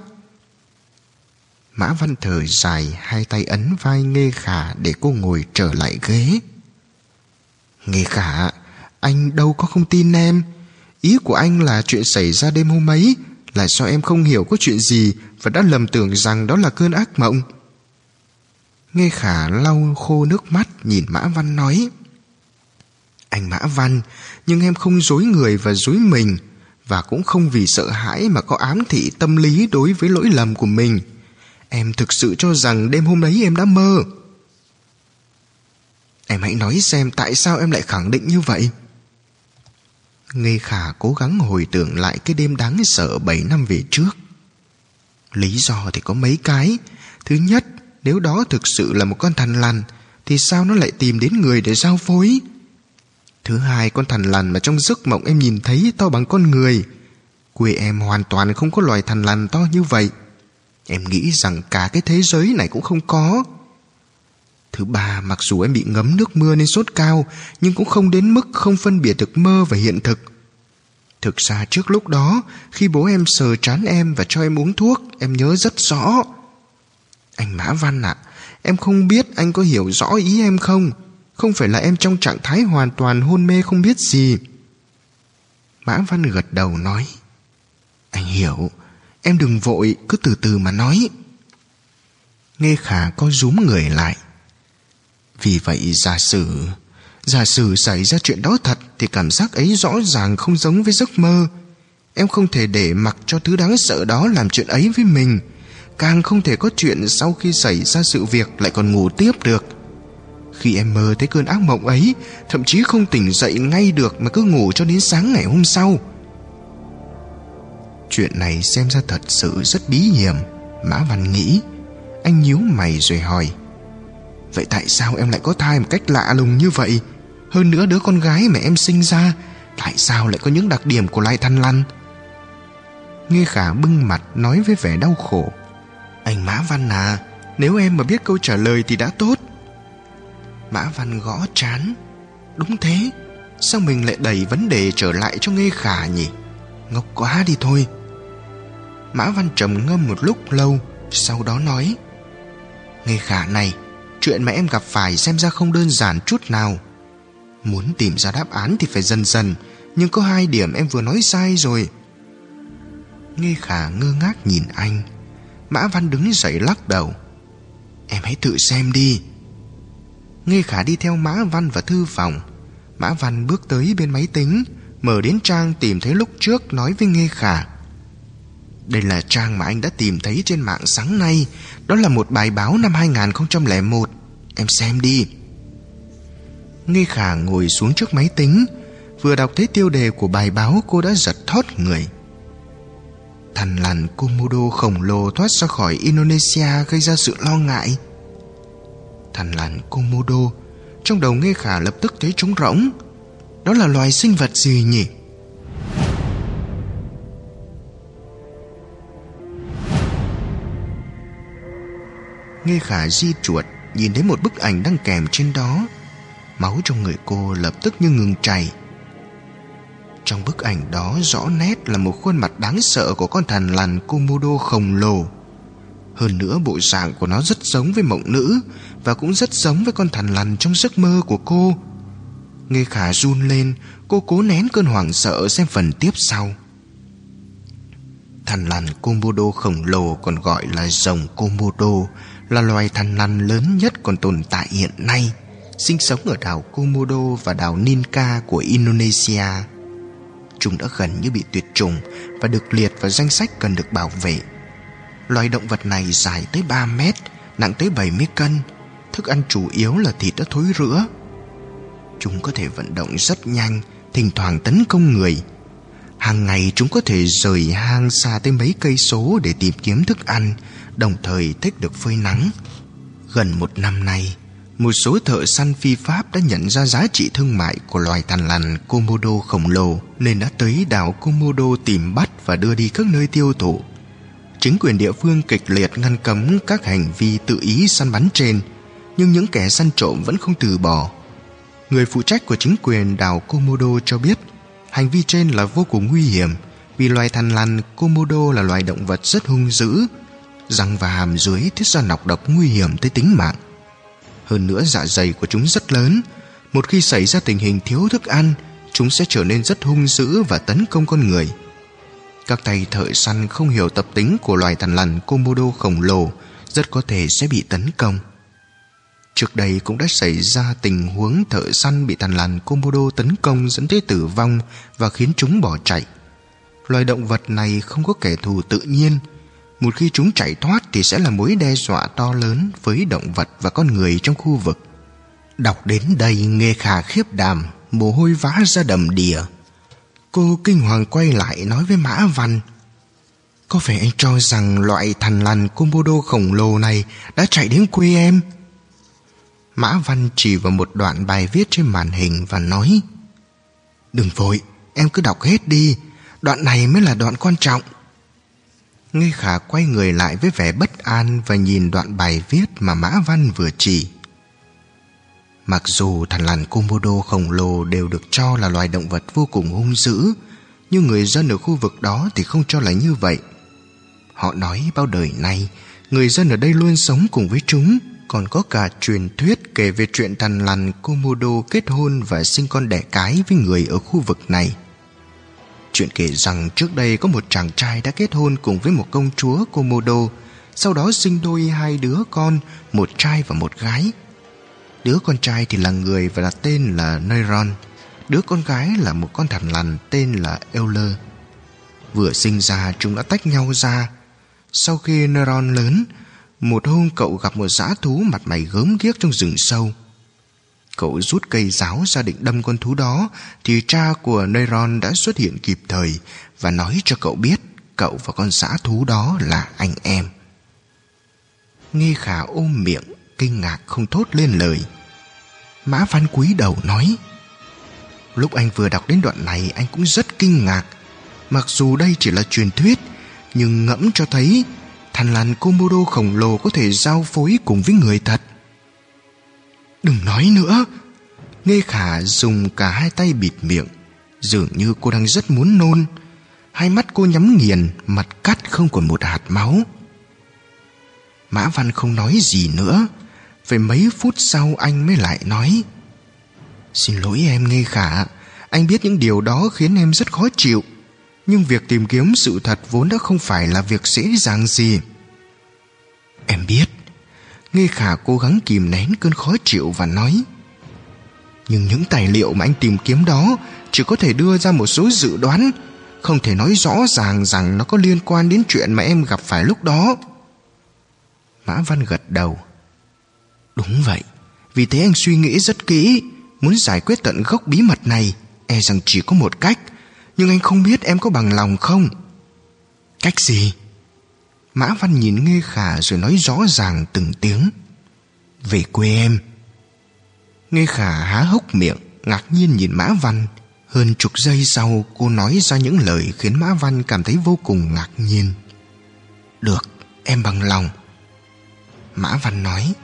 S2: Mã Văn thở dài, Hai tay ấn vai nghe Khả Để cô ngồi trở lại ghế nghe Khả, Anh đâu có không tin em. Ý của anh là chuyện xảy ra đêm hôm ấy, Là do em không hiểu có chuyện gì Và đã lầm tưởng rằng đó là cơn ác mộng. Nghe khả lau khô nước mắt, Nhìn Mã Văn nói. Anh Mã Văn, Nhưng em không dối người và dối mình, Và cũng không vì sợ hãi Mà có ám thị tâm lý đối với lỗi lầm của mình. Em thực sự cho rằng đêm hôm ấy em đã mơ. Em hãy nói xem tại sao em lại khẳng định như vậy. Ngây khả cố gắng hồi tưởng lại cái đêm đáng sợ 7 năm về trước. Lý do thì có mấy cái. Thứ nhất, Nếu đó thực sự là một con thằn lằn, Thì sao nó lại tìm đến người để giao phối? Thứ hai, con thằn lằn mà trong giấc mộng em nhìn thấy to bằng con người. Quê em hoàn toàn không có loài thằn lằn to như vậy. Em nghĩ rằng cả cái thế giới này cũng không có. Thứ ba, mặc dù em bị ngấm nước mưa nên sốt cao, Nhưng cũng không đến mức không phân biệt được mơ và hiện thực. Thực ra trước lúc đó, Khi bố em sờ trán em và cho em uống thuốc, Em nhớ rất rõ. Anh Mã Văn ạ, Em không biết anh có hiểu rõ ý em không? Không phải là em trong trạng thái hoàn toàn hôn mê không biết gì. Mã Văn gật đầu nói, Anh hiểu, Em đừng vội, cứ từ từ mà nói. Nghe khả có rúm người lại. Vì vậy giả sử Giả sử xảy ra chuyện đó thật Thì cảm giác ấy rõ ràng không giống với giấc mơ. Em không thể để mặc cho thứ đáng sợ đó làm chuyện ấy với mình. Càng không thể có chuyện sau khi xảy ra sự việc lại còn ngủ tiếp được. Khi em mơ thấy cơn ác mộng ấy, Thậm chí không tỉnh dậy ngay được mà cứ ngủ cho đến sáng ngày hôm sau. Chuyện này xem ra thật sự rất bí hiểm, Mã Văn nghĩ. Anh nhíu mày rồi hỏi. Vậy tại sao em lại có thai một cách lạ lùng như vậy? Hơn nữa đứa con gái mà em sinh ra, Tại sao lại có những đặc điểm của lai thanh lăn Nghe khả bưng mặt nói với vẻ đau khổ. Anh Mã Văn à Nếu em mà biết câu trả lời thì đã tốt. Mã Văn gõ chán. Đúng thế, Sao mình lại đẩy vấn đề trở lại cho nghe khả nhỉ? Ngốc quá đi thôi. Mã Văn trầm ngâm một lúc lâu, Sau đó nói. Nghe khả này Chuyện mà em gặp phải xem ra không đơn giản chút nào. Muốn tìm ra đáp án thì phải dần dần, Nhưng có hai điểm em vừa nói sai rồi. Nghe khả ngơ ngác nhìn anh, Mã Văn đứng dậy lắc đầu. Em hãy tự xem đi. Nghe Khả đi theo Mã Văn vào thư phòng Mã Văn bước tới bên máy tính, Mở đến trang tìm thấy lúc trước Nói với Nghe Khả. Đây là trang mà anh đã tìm thấy trên mạng sáng nay. Đó là một bài báo năm 2001 Em xem đi. Nghe Khả ngồi xuống trước máy tính. Vừa đọc thấy tiêu đề của bài báo, Cô đã giật thót người. Thằn lằn Komodo khổng lồ thoát ra khỏi Indonesia gây ra sự lo ngại. Thằn lằn Komodo, Trong đầu Nghe Khả lập tức thấy trống rỗng. Đó là loài sinh vật gì nhỉ? Nghe Khả di chuột, Nhìn thấy một bức ảnh đang kèm trên đó, Máu trong người cô lập tức như ngừng chảy. Trong bức ảnh đó rõ nét là một khuôn mặt đáng sợ của con thằn lằn Komodo khổng lồ. Hơn nữa, bộ dạng của nó rất giống với mộng nữ Và cũng rất giống với con thằn lằn trong giấc mơ của cô. Nghe khả run lên, Cô cố nén cơn hoảng sợ xem phần tiếp sau. Thằn lằn Komodo khổng lồ còn gọi là rồng Komodo là loài thằn lằn lớn nhất còn tồn tại hiện nay Sinh sống ở đảo Komodo và đảo Ninka của Indonesia Chúng đã gần như bị tuyệt chủng Và được liệt vào danh sách cần được bảo vệ Loài động vật này dài tới 3 mét, nặng tới 70 cân. Thức ăn chủ yếu là thịt đã thối rữa. Chúng có thể vận động rất nhanh, thỉnh thoảng tấn công người. Hàng ngày chúng có thể rời hang xa tới mấy cây số để tìm kiếm thức ăn, đồng thời thích được phơi nắng. Gần một năm nay, một số thợ săn phi pháp đã nhận ra giá trị thương mại của loài thằn lằn Komodo khổng lồ nên đã tới đảo Komodo tìm bắt và đưa đi các nơi tiêu thụ chính quyền địa phương kịch liệt ngăn cấm các hành vi tự ý săn bắn trên, nhưng những kẻ săn trộm vẫn không từ bỏ. Người phụ trách của chính quyền đảo Komodo cho biết, hành vi trên là vô cùng nguy hiểm vì loài thằn lằn Komodo là loài động vật rất hung dữ, răng và hàm dưới tiết ra nọc độc nguy hiểm tới tính mạng. Hơn nữa dạ dày của chúng rất lớn, một khi xảy ra tình hình thiếu thức ăn, chúng sẽ trở nên rất hung dữ và tấn công con người. Các tay thợ săn không hiểu tập tính của loài thằn lằn Komodo khổng lồ rất có thể sẽ bị tấn công. Trước đây cũng đã xảy ra tình huống thợ săn bị thằn lằn Komodo tấn công dẫn tới tử vong và khiến chúng bỏ chạy. Loài động vật này không có kẻ thù tự nhiên. Một khi chúng chạy thoát thì sẽ là mối đe dọa to lớn với động vật và con người trong khu vực. Đọc đến đây nghe khà khiếp đàm, mồ hôi vã ra đầm đìa. Cô kinh hoàng quay lại nói với Mã Văn Có phải anh cho rằng loại thằn lằn Komodo khổng lồ này đã chạy đến quê em? Mã Văn chỉ vào một đoạn bài viết trên màn hình và nói Đừng vội, em cứ đọc hết đi Đoạn này mới là đoạn quan trọng Nghi Khả quay người lại với vẻ bất an và nhìn đoạn bài viết mà Mã Văn vừa chỉ. Mặc dù thằn lằn Komodo khổng lồ đều được cho là loài động vật vô cùng hung dữ, nhưng người dân ở khu vực đó thì không cho là như vậy. Họ nói bao đời nay, người dân ở đây luôn sống cùng với chúng, còn có cả truyền thuyết kể về chuyện thằn lằn Komodo kết hôn và sinh con đẻ cái với người ở khu vực này. Chuyện kể rằng trước đây có một chàng trai đã kết hôn cùng với một công chúa Komodo, sau đó sinh đôi hai đứa con, một trai và một gái. Đứa con trai thì là người và đặt tên là Neuron Đứa con gái là một con thằn lằn tên là Euler. Vừa sinh ra chúng đã tách nhau ra. Sau khi Neuron lớn Một hôm cậu gặp một dã thú mặt mày gớm ghiếc trong rừng sâu. Cậu rút cây giáo ra định đâm con thú đó, Thì cha của Neron đã xuất hiện kịp thời Và nói cho cậu biết Cậu và con dã thú đó là anh em. Nghe khả ôm miệng, Kinh ngạc không thốt lên lời. Mã Văn cúi đầu nói, Lúc anh vừa đọc đến đoạn này, Anh cũng rất kinh ngạc. Mặc dù đây chỉ là truyền thuyết, Nhưng ngẫm cho thấy Thằn lằn Komodo khổng lồ có thể giao phối cùng với người thật. Đừng nói nữa. Nghe khả dùng cả hai tay bịt miệng, Dường như cô đang rất muốn nôn. Hai mắt cô nhắm nghiền, Mặt cắt không còn một hạt máu. Mã Văn không nói gì nữa. Về mấy phút sau anh mới lại nói, Xin lỗi em nghe khả, Anh biết những điều đó khiến em rất khó chịu. Nhưng việc tìm kiếm sự thật vốn đã không phải là việc dễ dàng gì. Em biết. Nghe khả cố gắng kìm nén cơn khó chịu và nói, Nhưng những tài liệu mà anh tìm kiếm đó Chỉ có thể đưa ra một số dự đoán, Không thể nói rõ ràng rằng nó có liên quan đến chuyện mà em gặp phải lúc đó. Mã Văn gật đầu, Đúng vậy, Vì thế anh suy nghĩ rất kỹ, Muốn giải quyết tận gốc bí mật này E rằng chỉ có một cách, Nhưng anh không biết em có bằng lòng không. Cách gì? Mã Văn nhìn Nghê Khả rồi nói rõ ràng từng tiếng. Về quê em. Nghê Khả há hốc miệng Ngạc nhiên nhìn Mã Văn. Hơn chục giây sau cô nói ra những lời Khiến Mã Văn cảm thấy vô cùng ngạc nhiên. Được, em bằng lòng. Mã Văn nói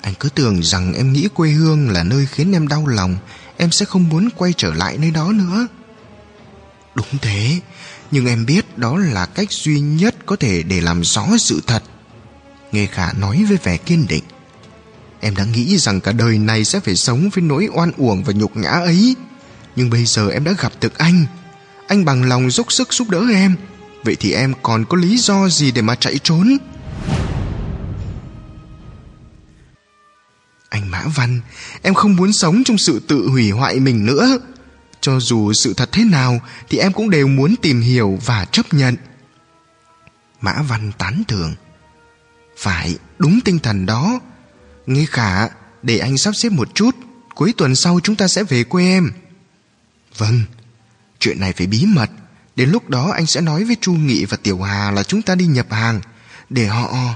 S2: Anh cứ tưởng rằng em nghĩ quê hương là nơi khiến em đau lòng Em sẽ không muốn quay trở lại nơi đó nữa. Đúng thế. Nhưng em biết đó là cách duy nhất Có thể để làm rõ sự thật. Nghe khả nói với vẻ kiên định. Em đã nghĩ rằng cả đời này Sẽ phải sống với nỗi oan uổng và nhục nhã ấy. Nhưng bây giờ em đã gặp được anh. Anh bằng lòng dốc sức giúp đỡ em. Vậy thì em còn có lý do gì để mà chạy trốn? Anh Mã Văn, Em không muốn sống trong sự tự hủy hoại mình nữa. Cho dù sự thật thế nào, Thì em cũng đều muốn tìm hiểu và chấp nhận. Mã Văn tán thưởng. Phải, đúng tinh thần đó. Nghe khả, Để anh sắp xếp một chút, Cuối tuần sau chúng ta sẽ về quê em. Vâng Chuyện này phải bí mật. Đến lúc đó anh sẽ nói với Chu Nghị và Tiểu Hà là chúng ta đi nhập hàng, Để họ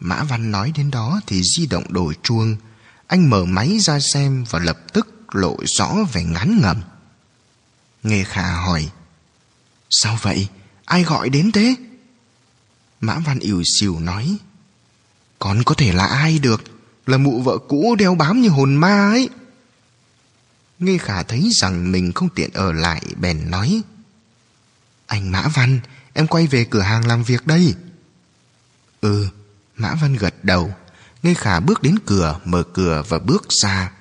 S2: Mã Văn nói đến đó thì di động đổ chuông. Anh mở máy ra xem và lập tức lộ rõ vẻ ngán ngẩm. Nghe khả hỏi. Sao vậy? Ai gọi đến thế? Mã Văn ỉu xìu nói. Còn có thể là ai được? Là mụ vợ cũ đeo bám như hồn ma ấy. Nghe khả thấy rằng mình không tiện ở lại bèn nói. Anh Mã Văn, em quay về cửa hàng làm việc đây. Ừ, Mã Văn gật đầu Nghe Khả bước đến cửa Mở cửa và bước ra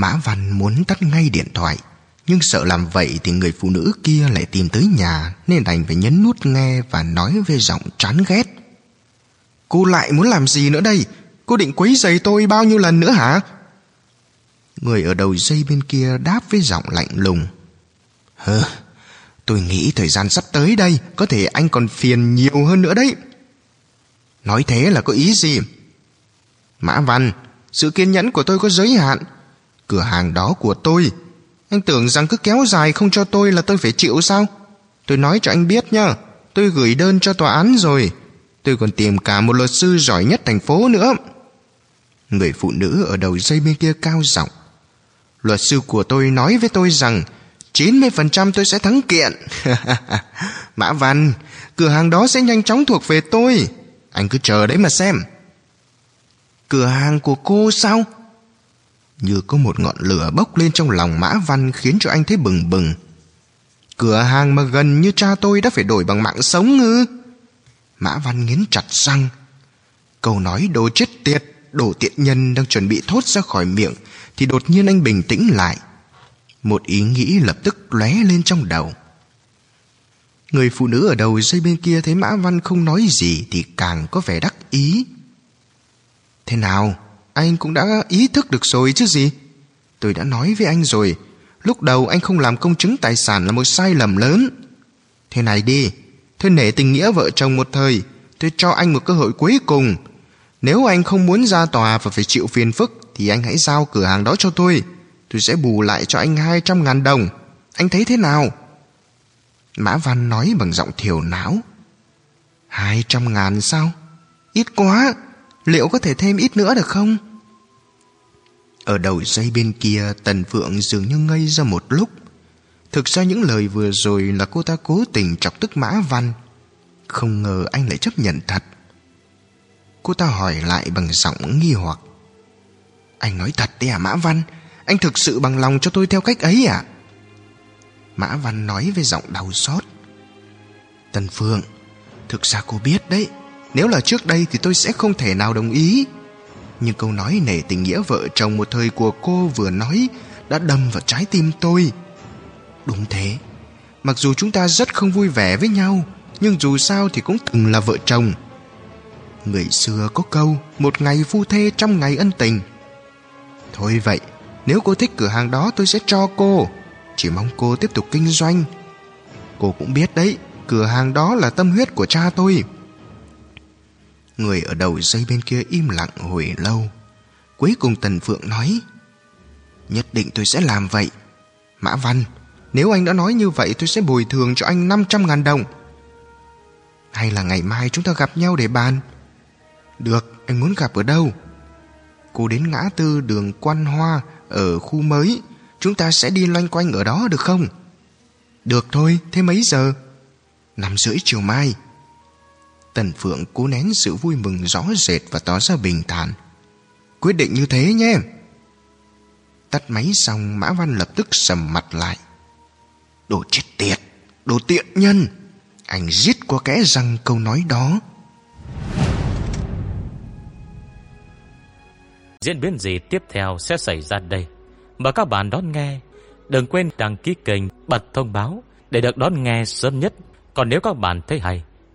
S2: Mã Văn muốn tắt ngay điện thoại Nhưng sợ làm vậy thì người phụ nữ kia lại tìm tới nhà Nên đành phải nhấn nút nghe Và nói với giọng chán ghét. Cô lại muốn làm gì nữa đây? Cô định quấy giày tôi bao nhiêu lần nữa hả? Người ở đầu dây bên kia đáp với giọng lạnh lùng. Hơ Tôi nghĩ thời gian sắp tới đây Có thể anh còn phiền nhiều hơn nữa đấy. Nói thế là có ý gì? Mã Văn, sự kiên nhẫn của tôi có giới hạn. Cửa hàng đó của tôi. Anh tưởng rằng cứ kéo dài không cho tôi là tôi phải chịu sao? Tôi nói cho anh biết nhá. Tôi gửi đơn cho tòa án rồi. Tôi còn tìm cả một luật sư giỏi nhất thành phố nữa. Người phụ nữ ở đầu dây bên kia cao giọng. Luật sư của tôi nói với tôi rằng 90% tôi sẽ thắng kiện. (laughs) Mã Văn, cửa hàng đó sẽ nhanh chóng thuộc về tôi. Anh cứ chờ đấy mà xem Cửa hàng của cô sao như có một ngọn lửa bốc lên trong lòng Mã Văn Khiến cho anh thấy bừng bừng. Cửa hàng mà gần như cha tôi đã phải đổi bằng mạng sống ư? Mã Văn nghiến chặt răng. Câu nói đồ chết tiệt, Đồ tiện nhân đang chuẩn bị thốt ra khỏi miệng Thì đột nhiên anh bình tĩnh lại. Một ý nghĩ lập tức lóe lên trong đầu. Người phụ nữ ở đầu dây bên kia thấy Mã Văn không nói gì thì càng có vẻ đắc ý. Thế nào? Anh cũng đã ý thức được rồi chứ gì? Tôi đã nói với anh rồi, lúc đầu anh không làm công chứng tài sản là một sai lầm lớn. Thế này đi, tôi nể tình nghĩa vợ chồng một thời, tôi cho anh một cơ hội cuối cùng. Nếu anh không muốn ra tòa và phải chịu phiền phức thì anh hãy giao cửa hàng đó cho tôi. Tôi sẽ bù lại cho anh 200 ngàn đồng. Anh thấy thế nào? Mã Văn nói bằng giọng thiểu não. Hai trăm ngàn sao? Ít quá, liệu có thể thêm ít nữa được không? Ở đầu dây bên kia, Tần Phượng dường như ngây ra một lúc. Thực ra những lời vừa rồi là cô ta cố tình chọc tức Mã Văn. Không ngờ anh lại chấp nhận thật. Cô ta hỏi lại bằng giọng nghi hoặc. Anh nói thật đấy à Mã Văn? Anh thực sự bằng lòng cho tôi theo cách ấy à? Mã Văn nói với giọng đau xót Tần phượng, Thực ra cô biết đấy Nếu là trước đây thì tôi sẽ không thể nào đồng ý nhưng câu nói nể tình nghĩa vợ chồng một thời của cô vừa nói Đã đâm vào trái tim tôi. Đúng thế. Mặc dù chúng ta rất không vui vẻ với nhau, Nhưng dù sao thì cũng từng là vợ chồng. Người xưa có câu, Một ngày phu thê trong ngày ân tình. Thôi vậy, Nếu cô thích cửa hàng đó tôi sẽ cho cô. Chỉ mong cô tiếp tục kinh doanh. Cô cũng biết đấy, Cửa hàng đó là tâm huyết của cha tôi. Người ở đầu dây bên kia im lặng hồi lâu. Cuối cùng Tần Phượng nói, Nhất định tôi sẽ làm vậy. Mã Văn, Nếu anh đã nói như vậy, tôi sẽ bồi thường cho anh 500 ngàn đồng. Hay là ngày mai chúng ta gặp nhau để bàn? Được, Anh muốn gặp ở đâu? Cô đến ngã tư đường Quan Hoa Ở khu mới. Chúng ta sẽ đi loanh quanh ở đó, được không? Được thôi, Thế mấy giờ? Năm rưỡi chiều mai. Tần Phượng cố nén sự vui mừng rõ rệt Và tỏ ra bình thản. Quyết định như thế nhé. Tắt máy xong, Mã Văn lập tức sầm mặt lại. Đồ chết tiệt, Đồ tiện nhân. Anh giết qua kẽ răng câu nói đó.
S3: Diễn biến gì tiếp theo sẽ xảy ra đây? Mời các bạn đón nghe, Đừng quên đăng ký kênh Bật thông báo Để được đón nghe sớm nhất. Còn nếu các bạn thấy hay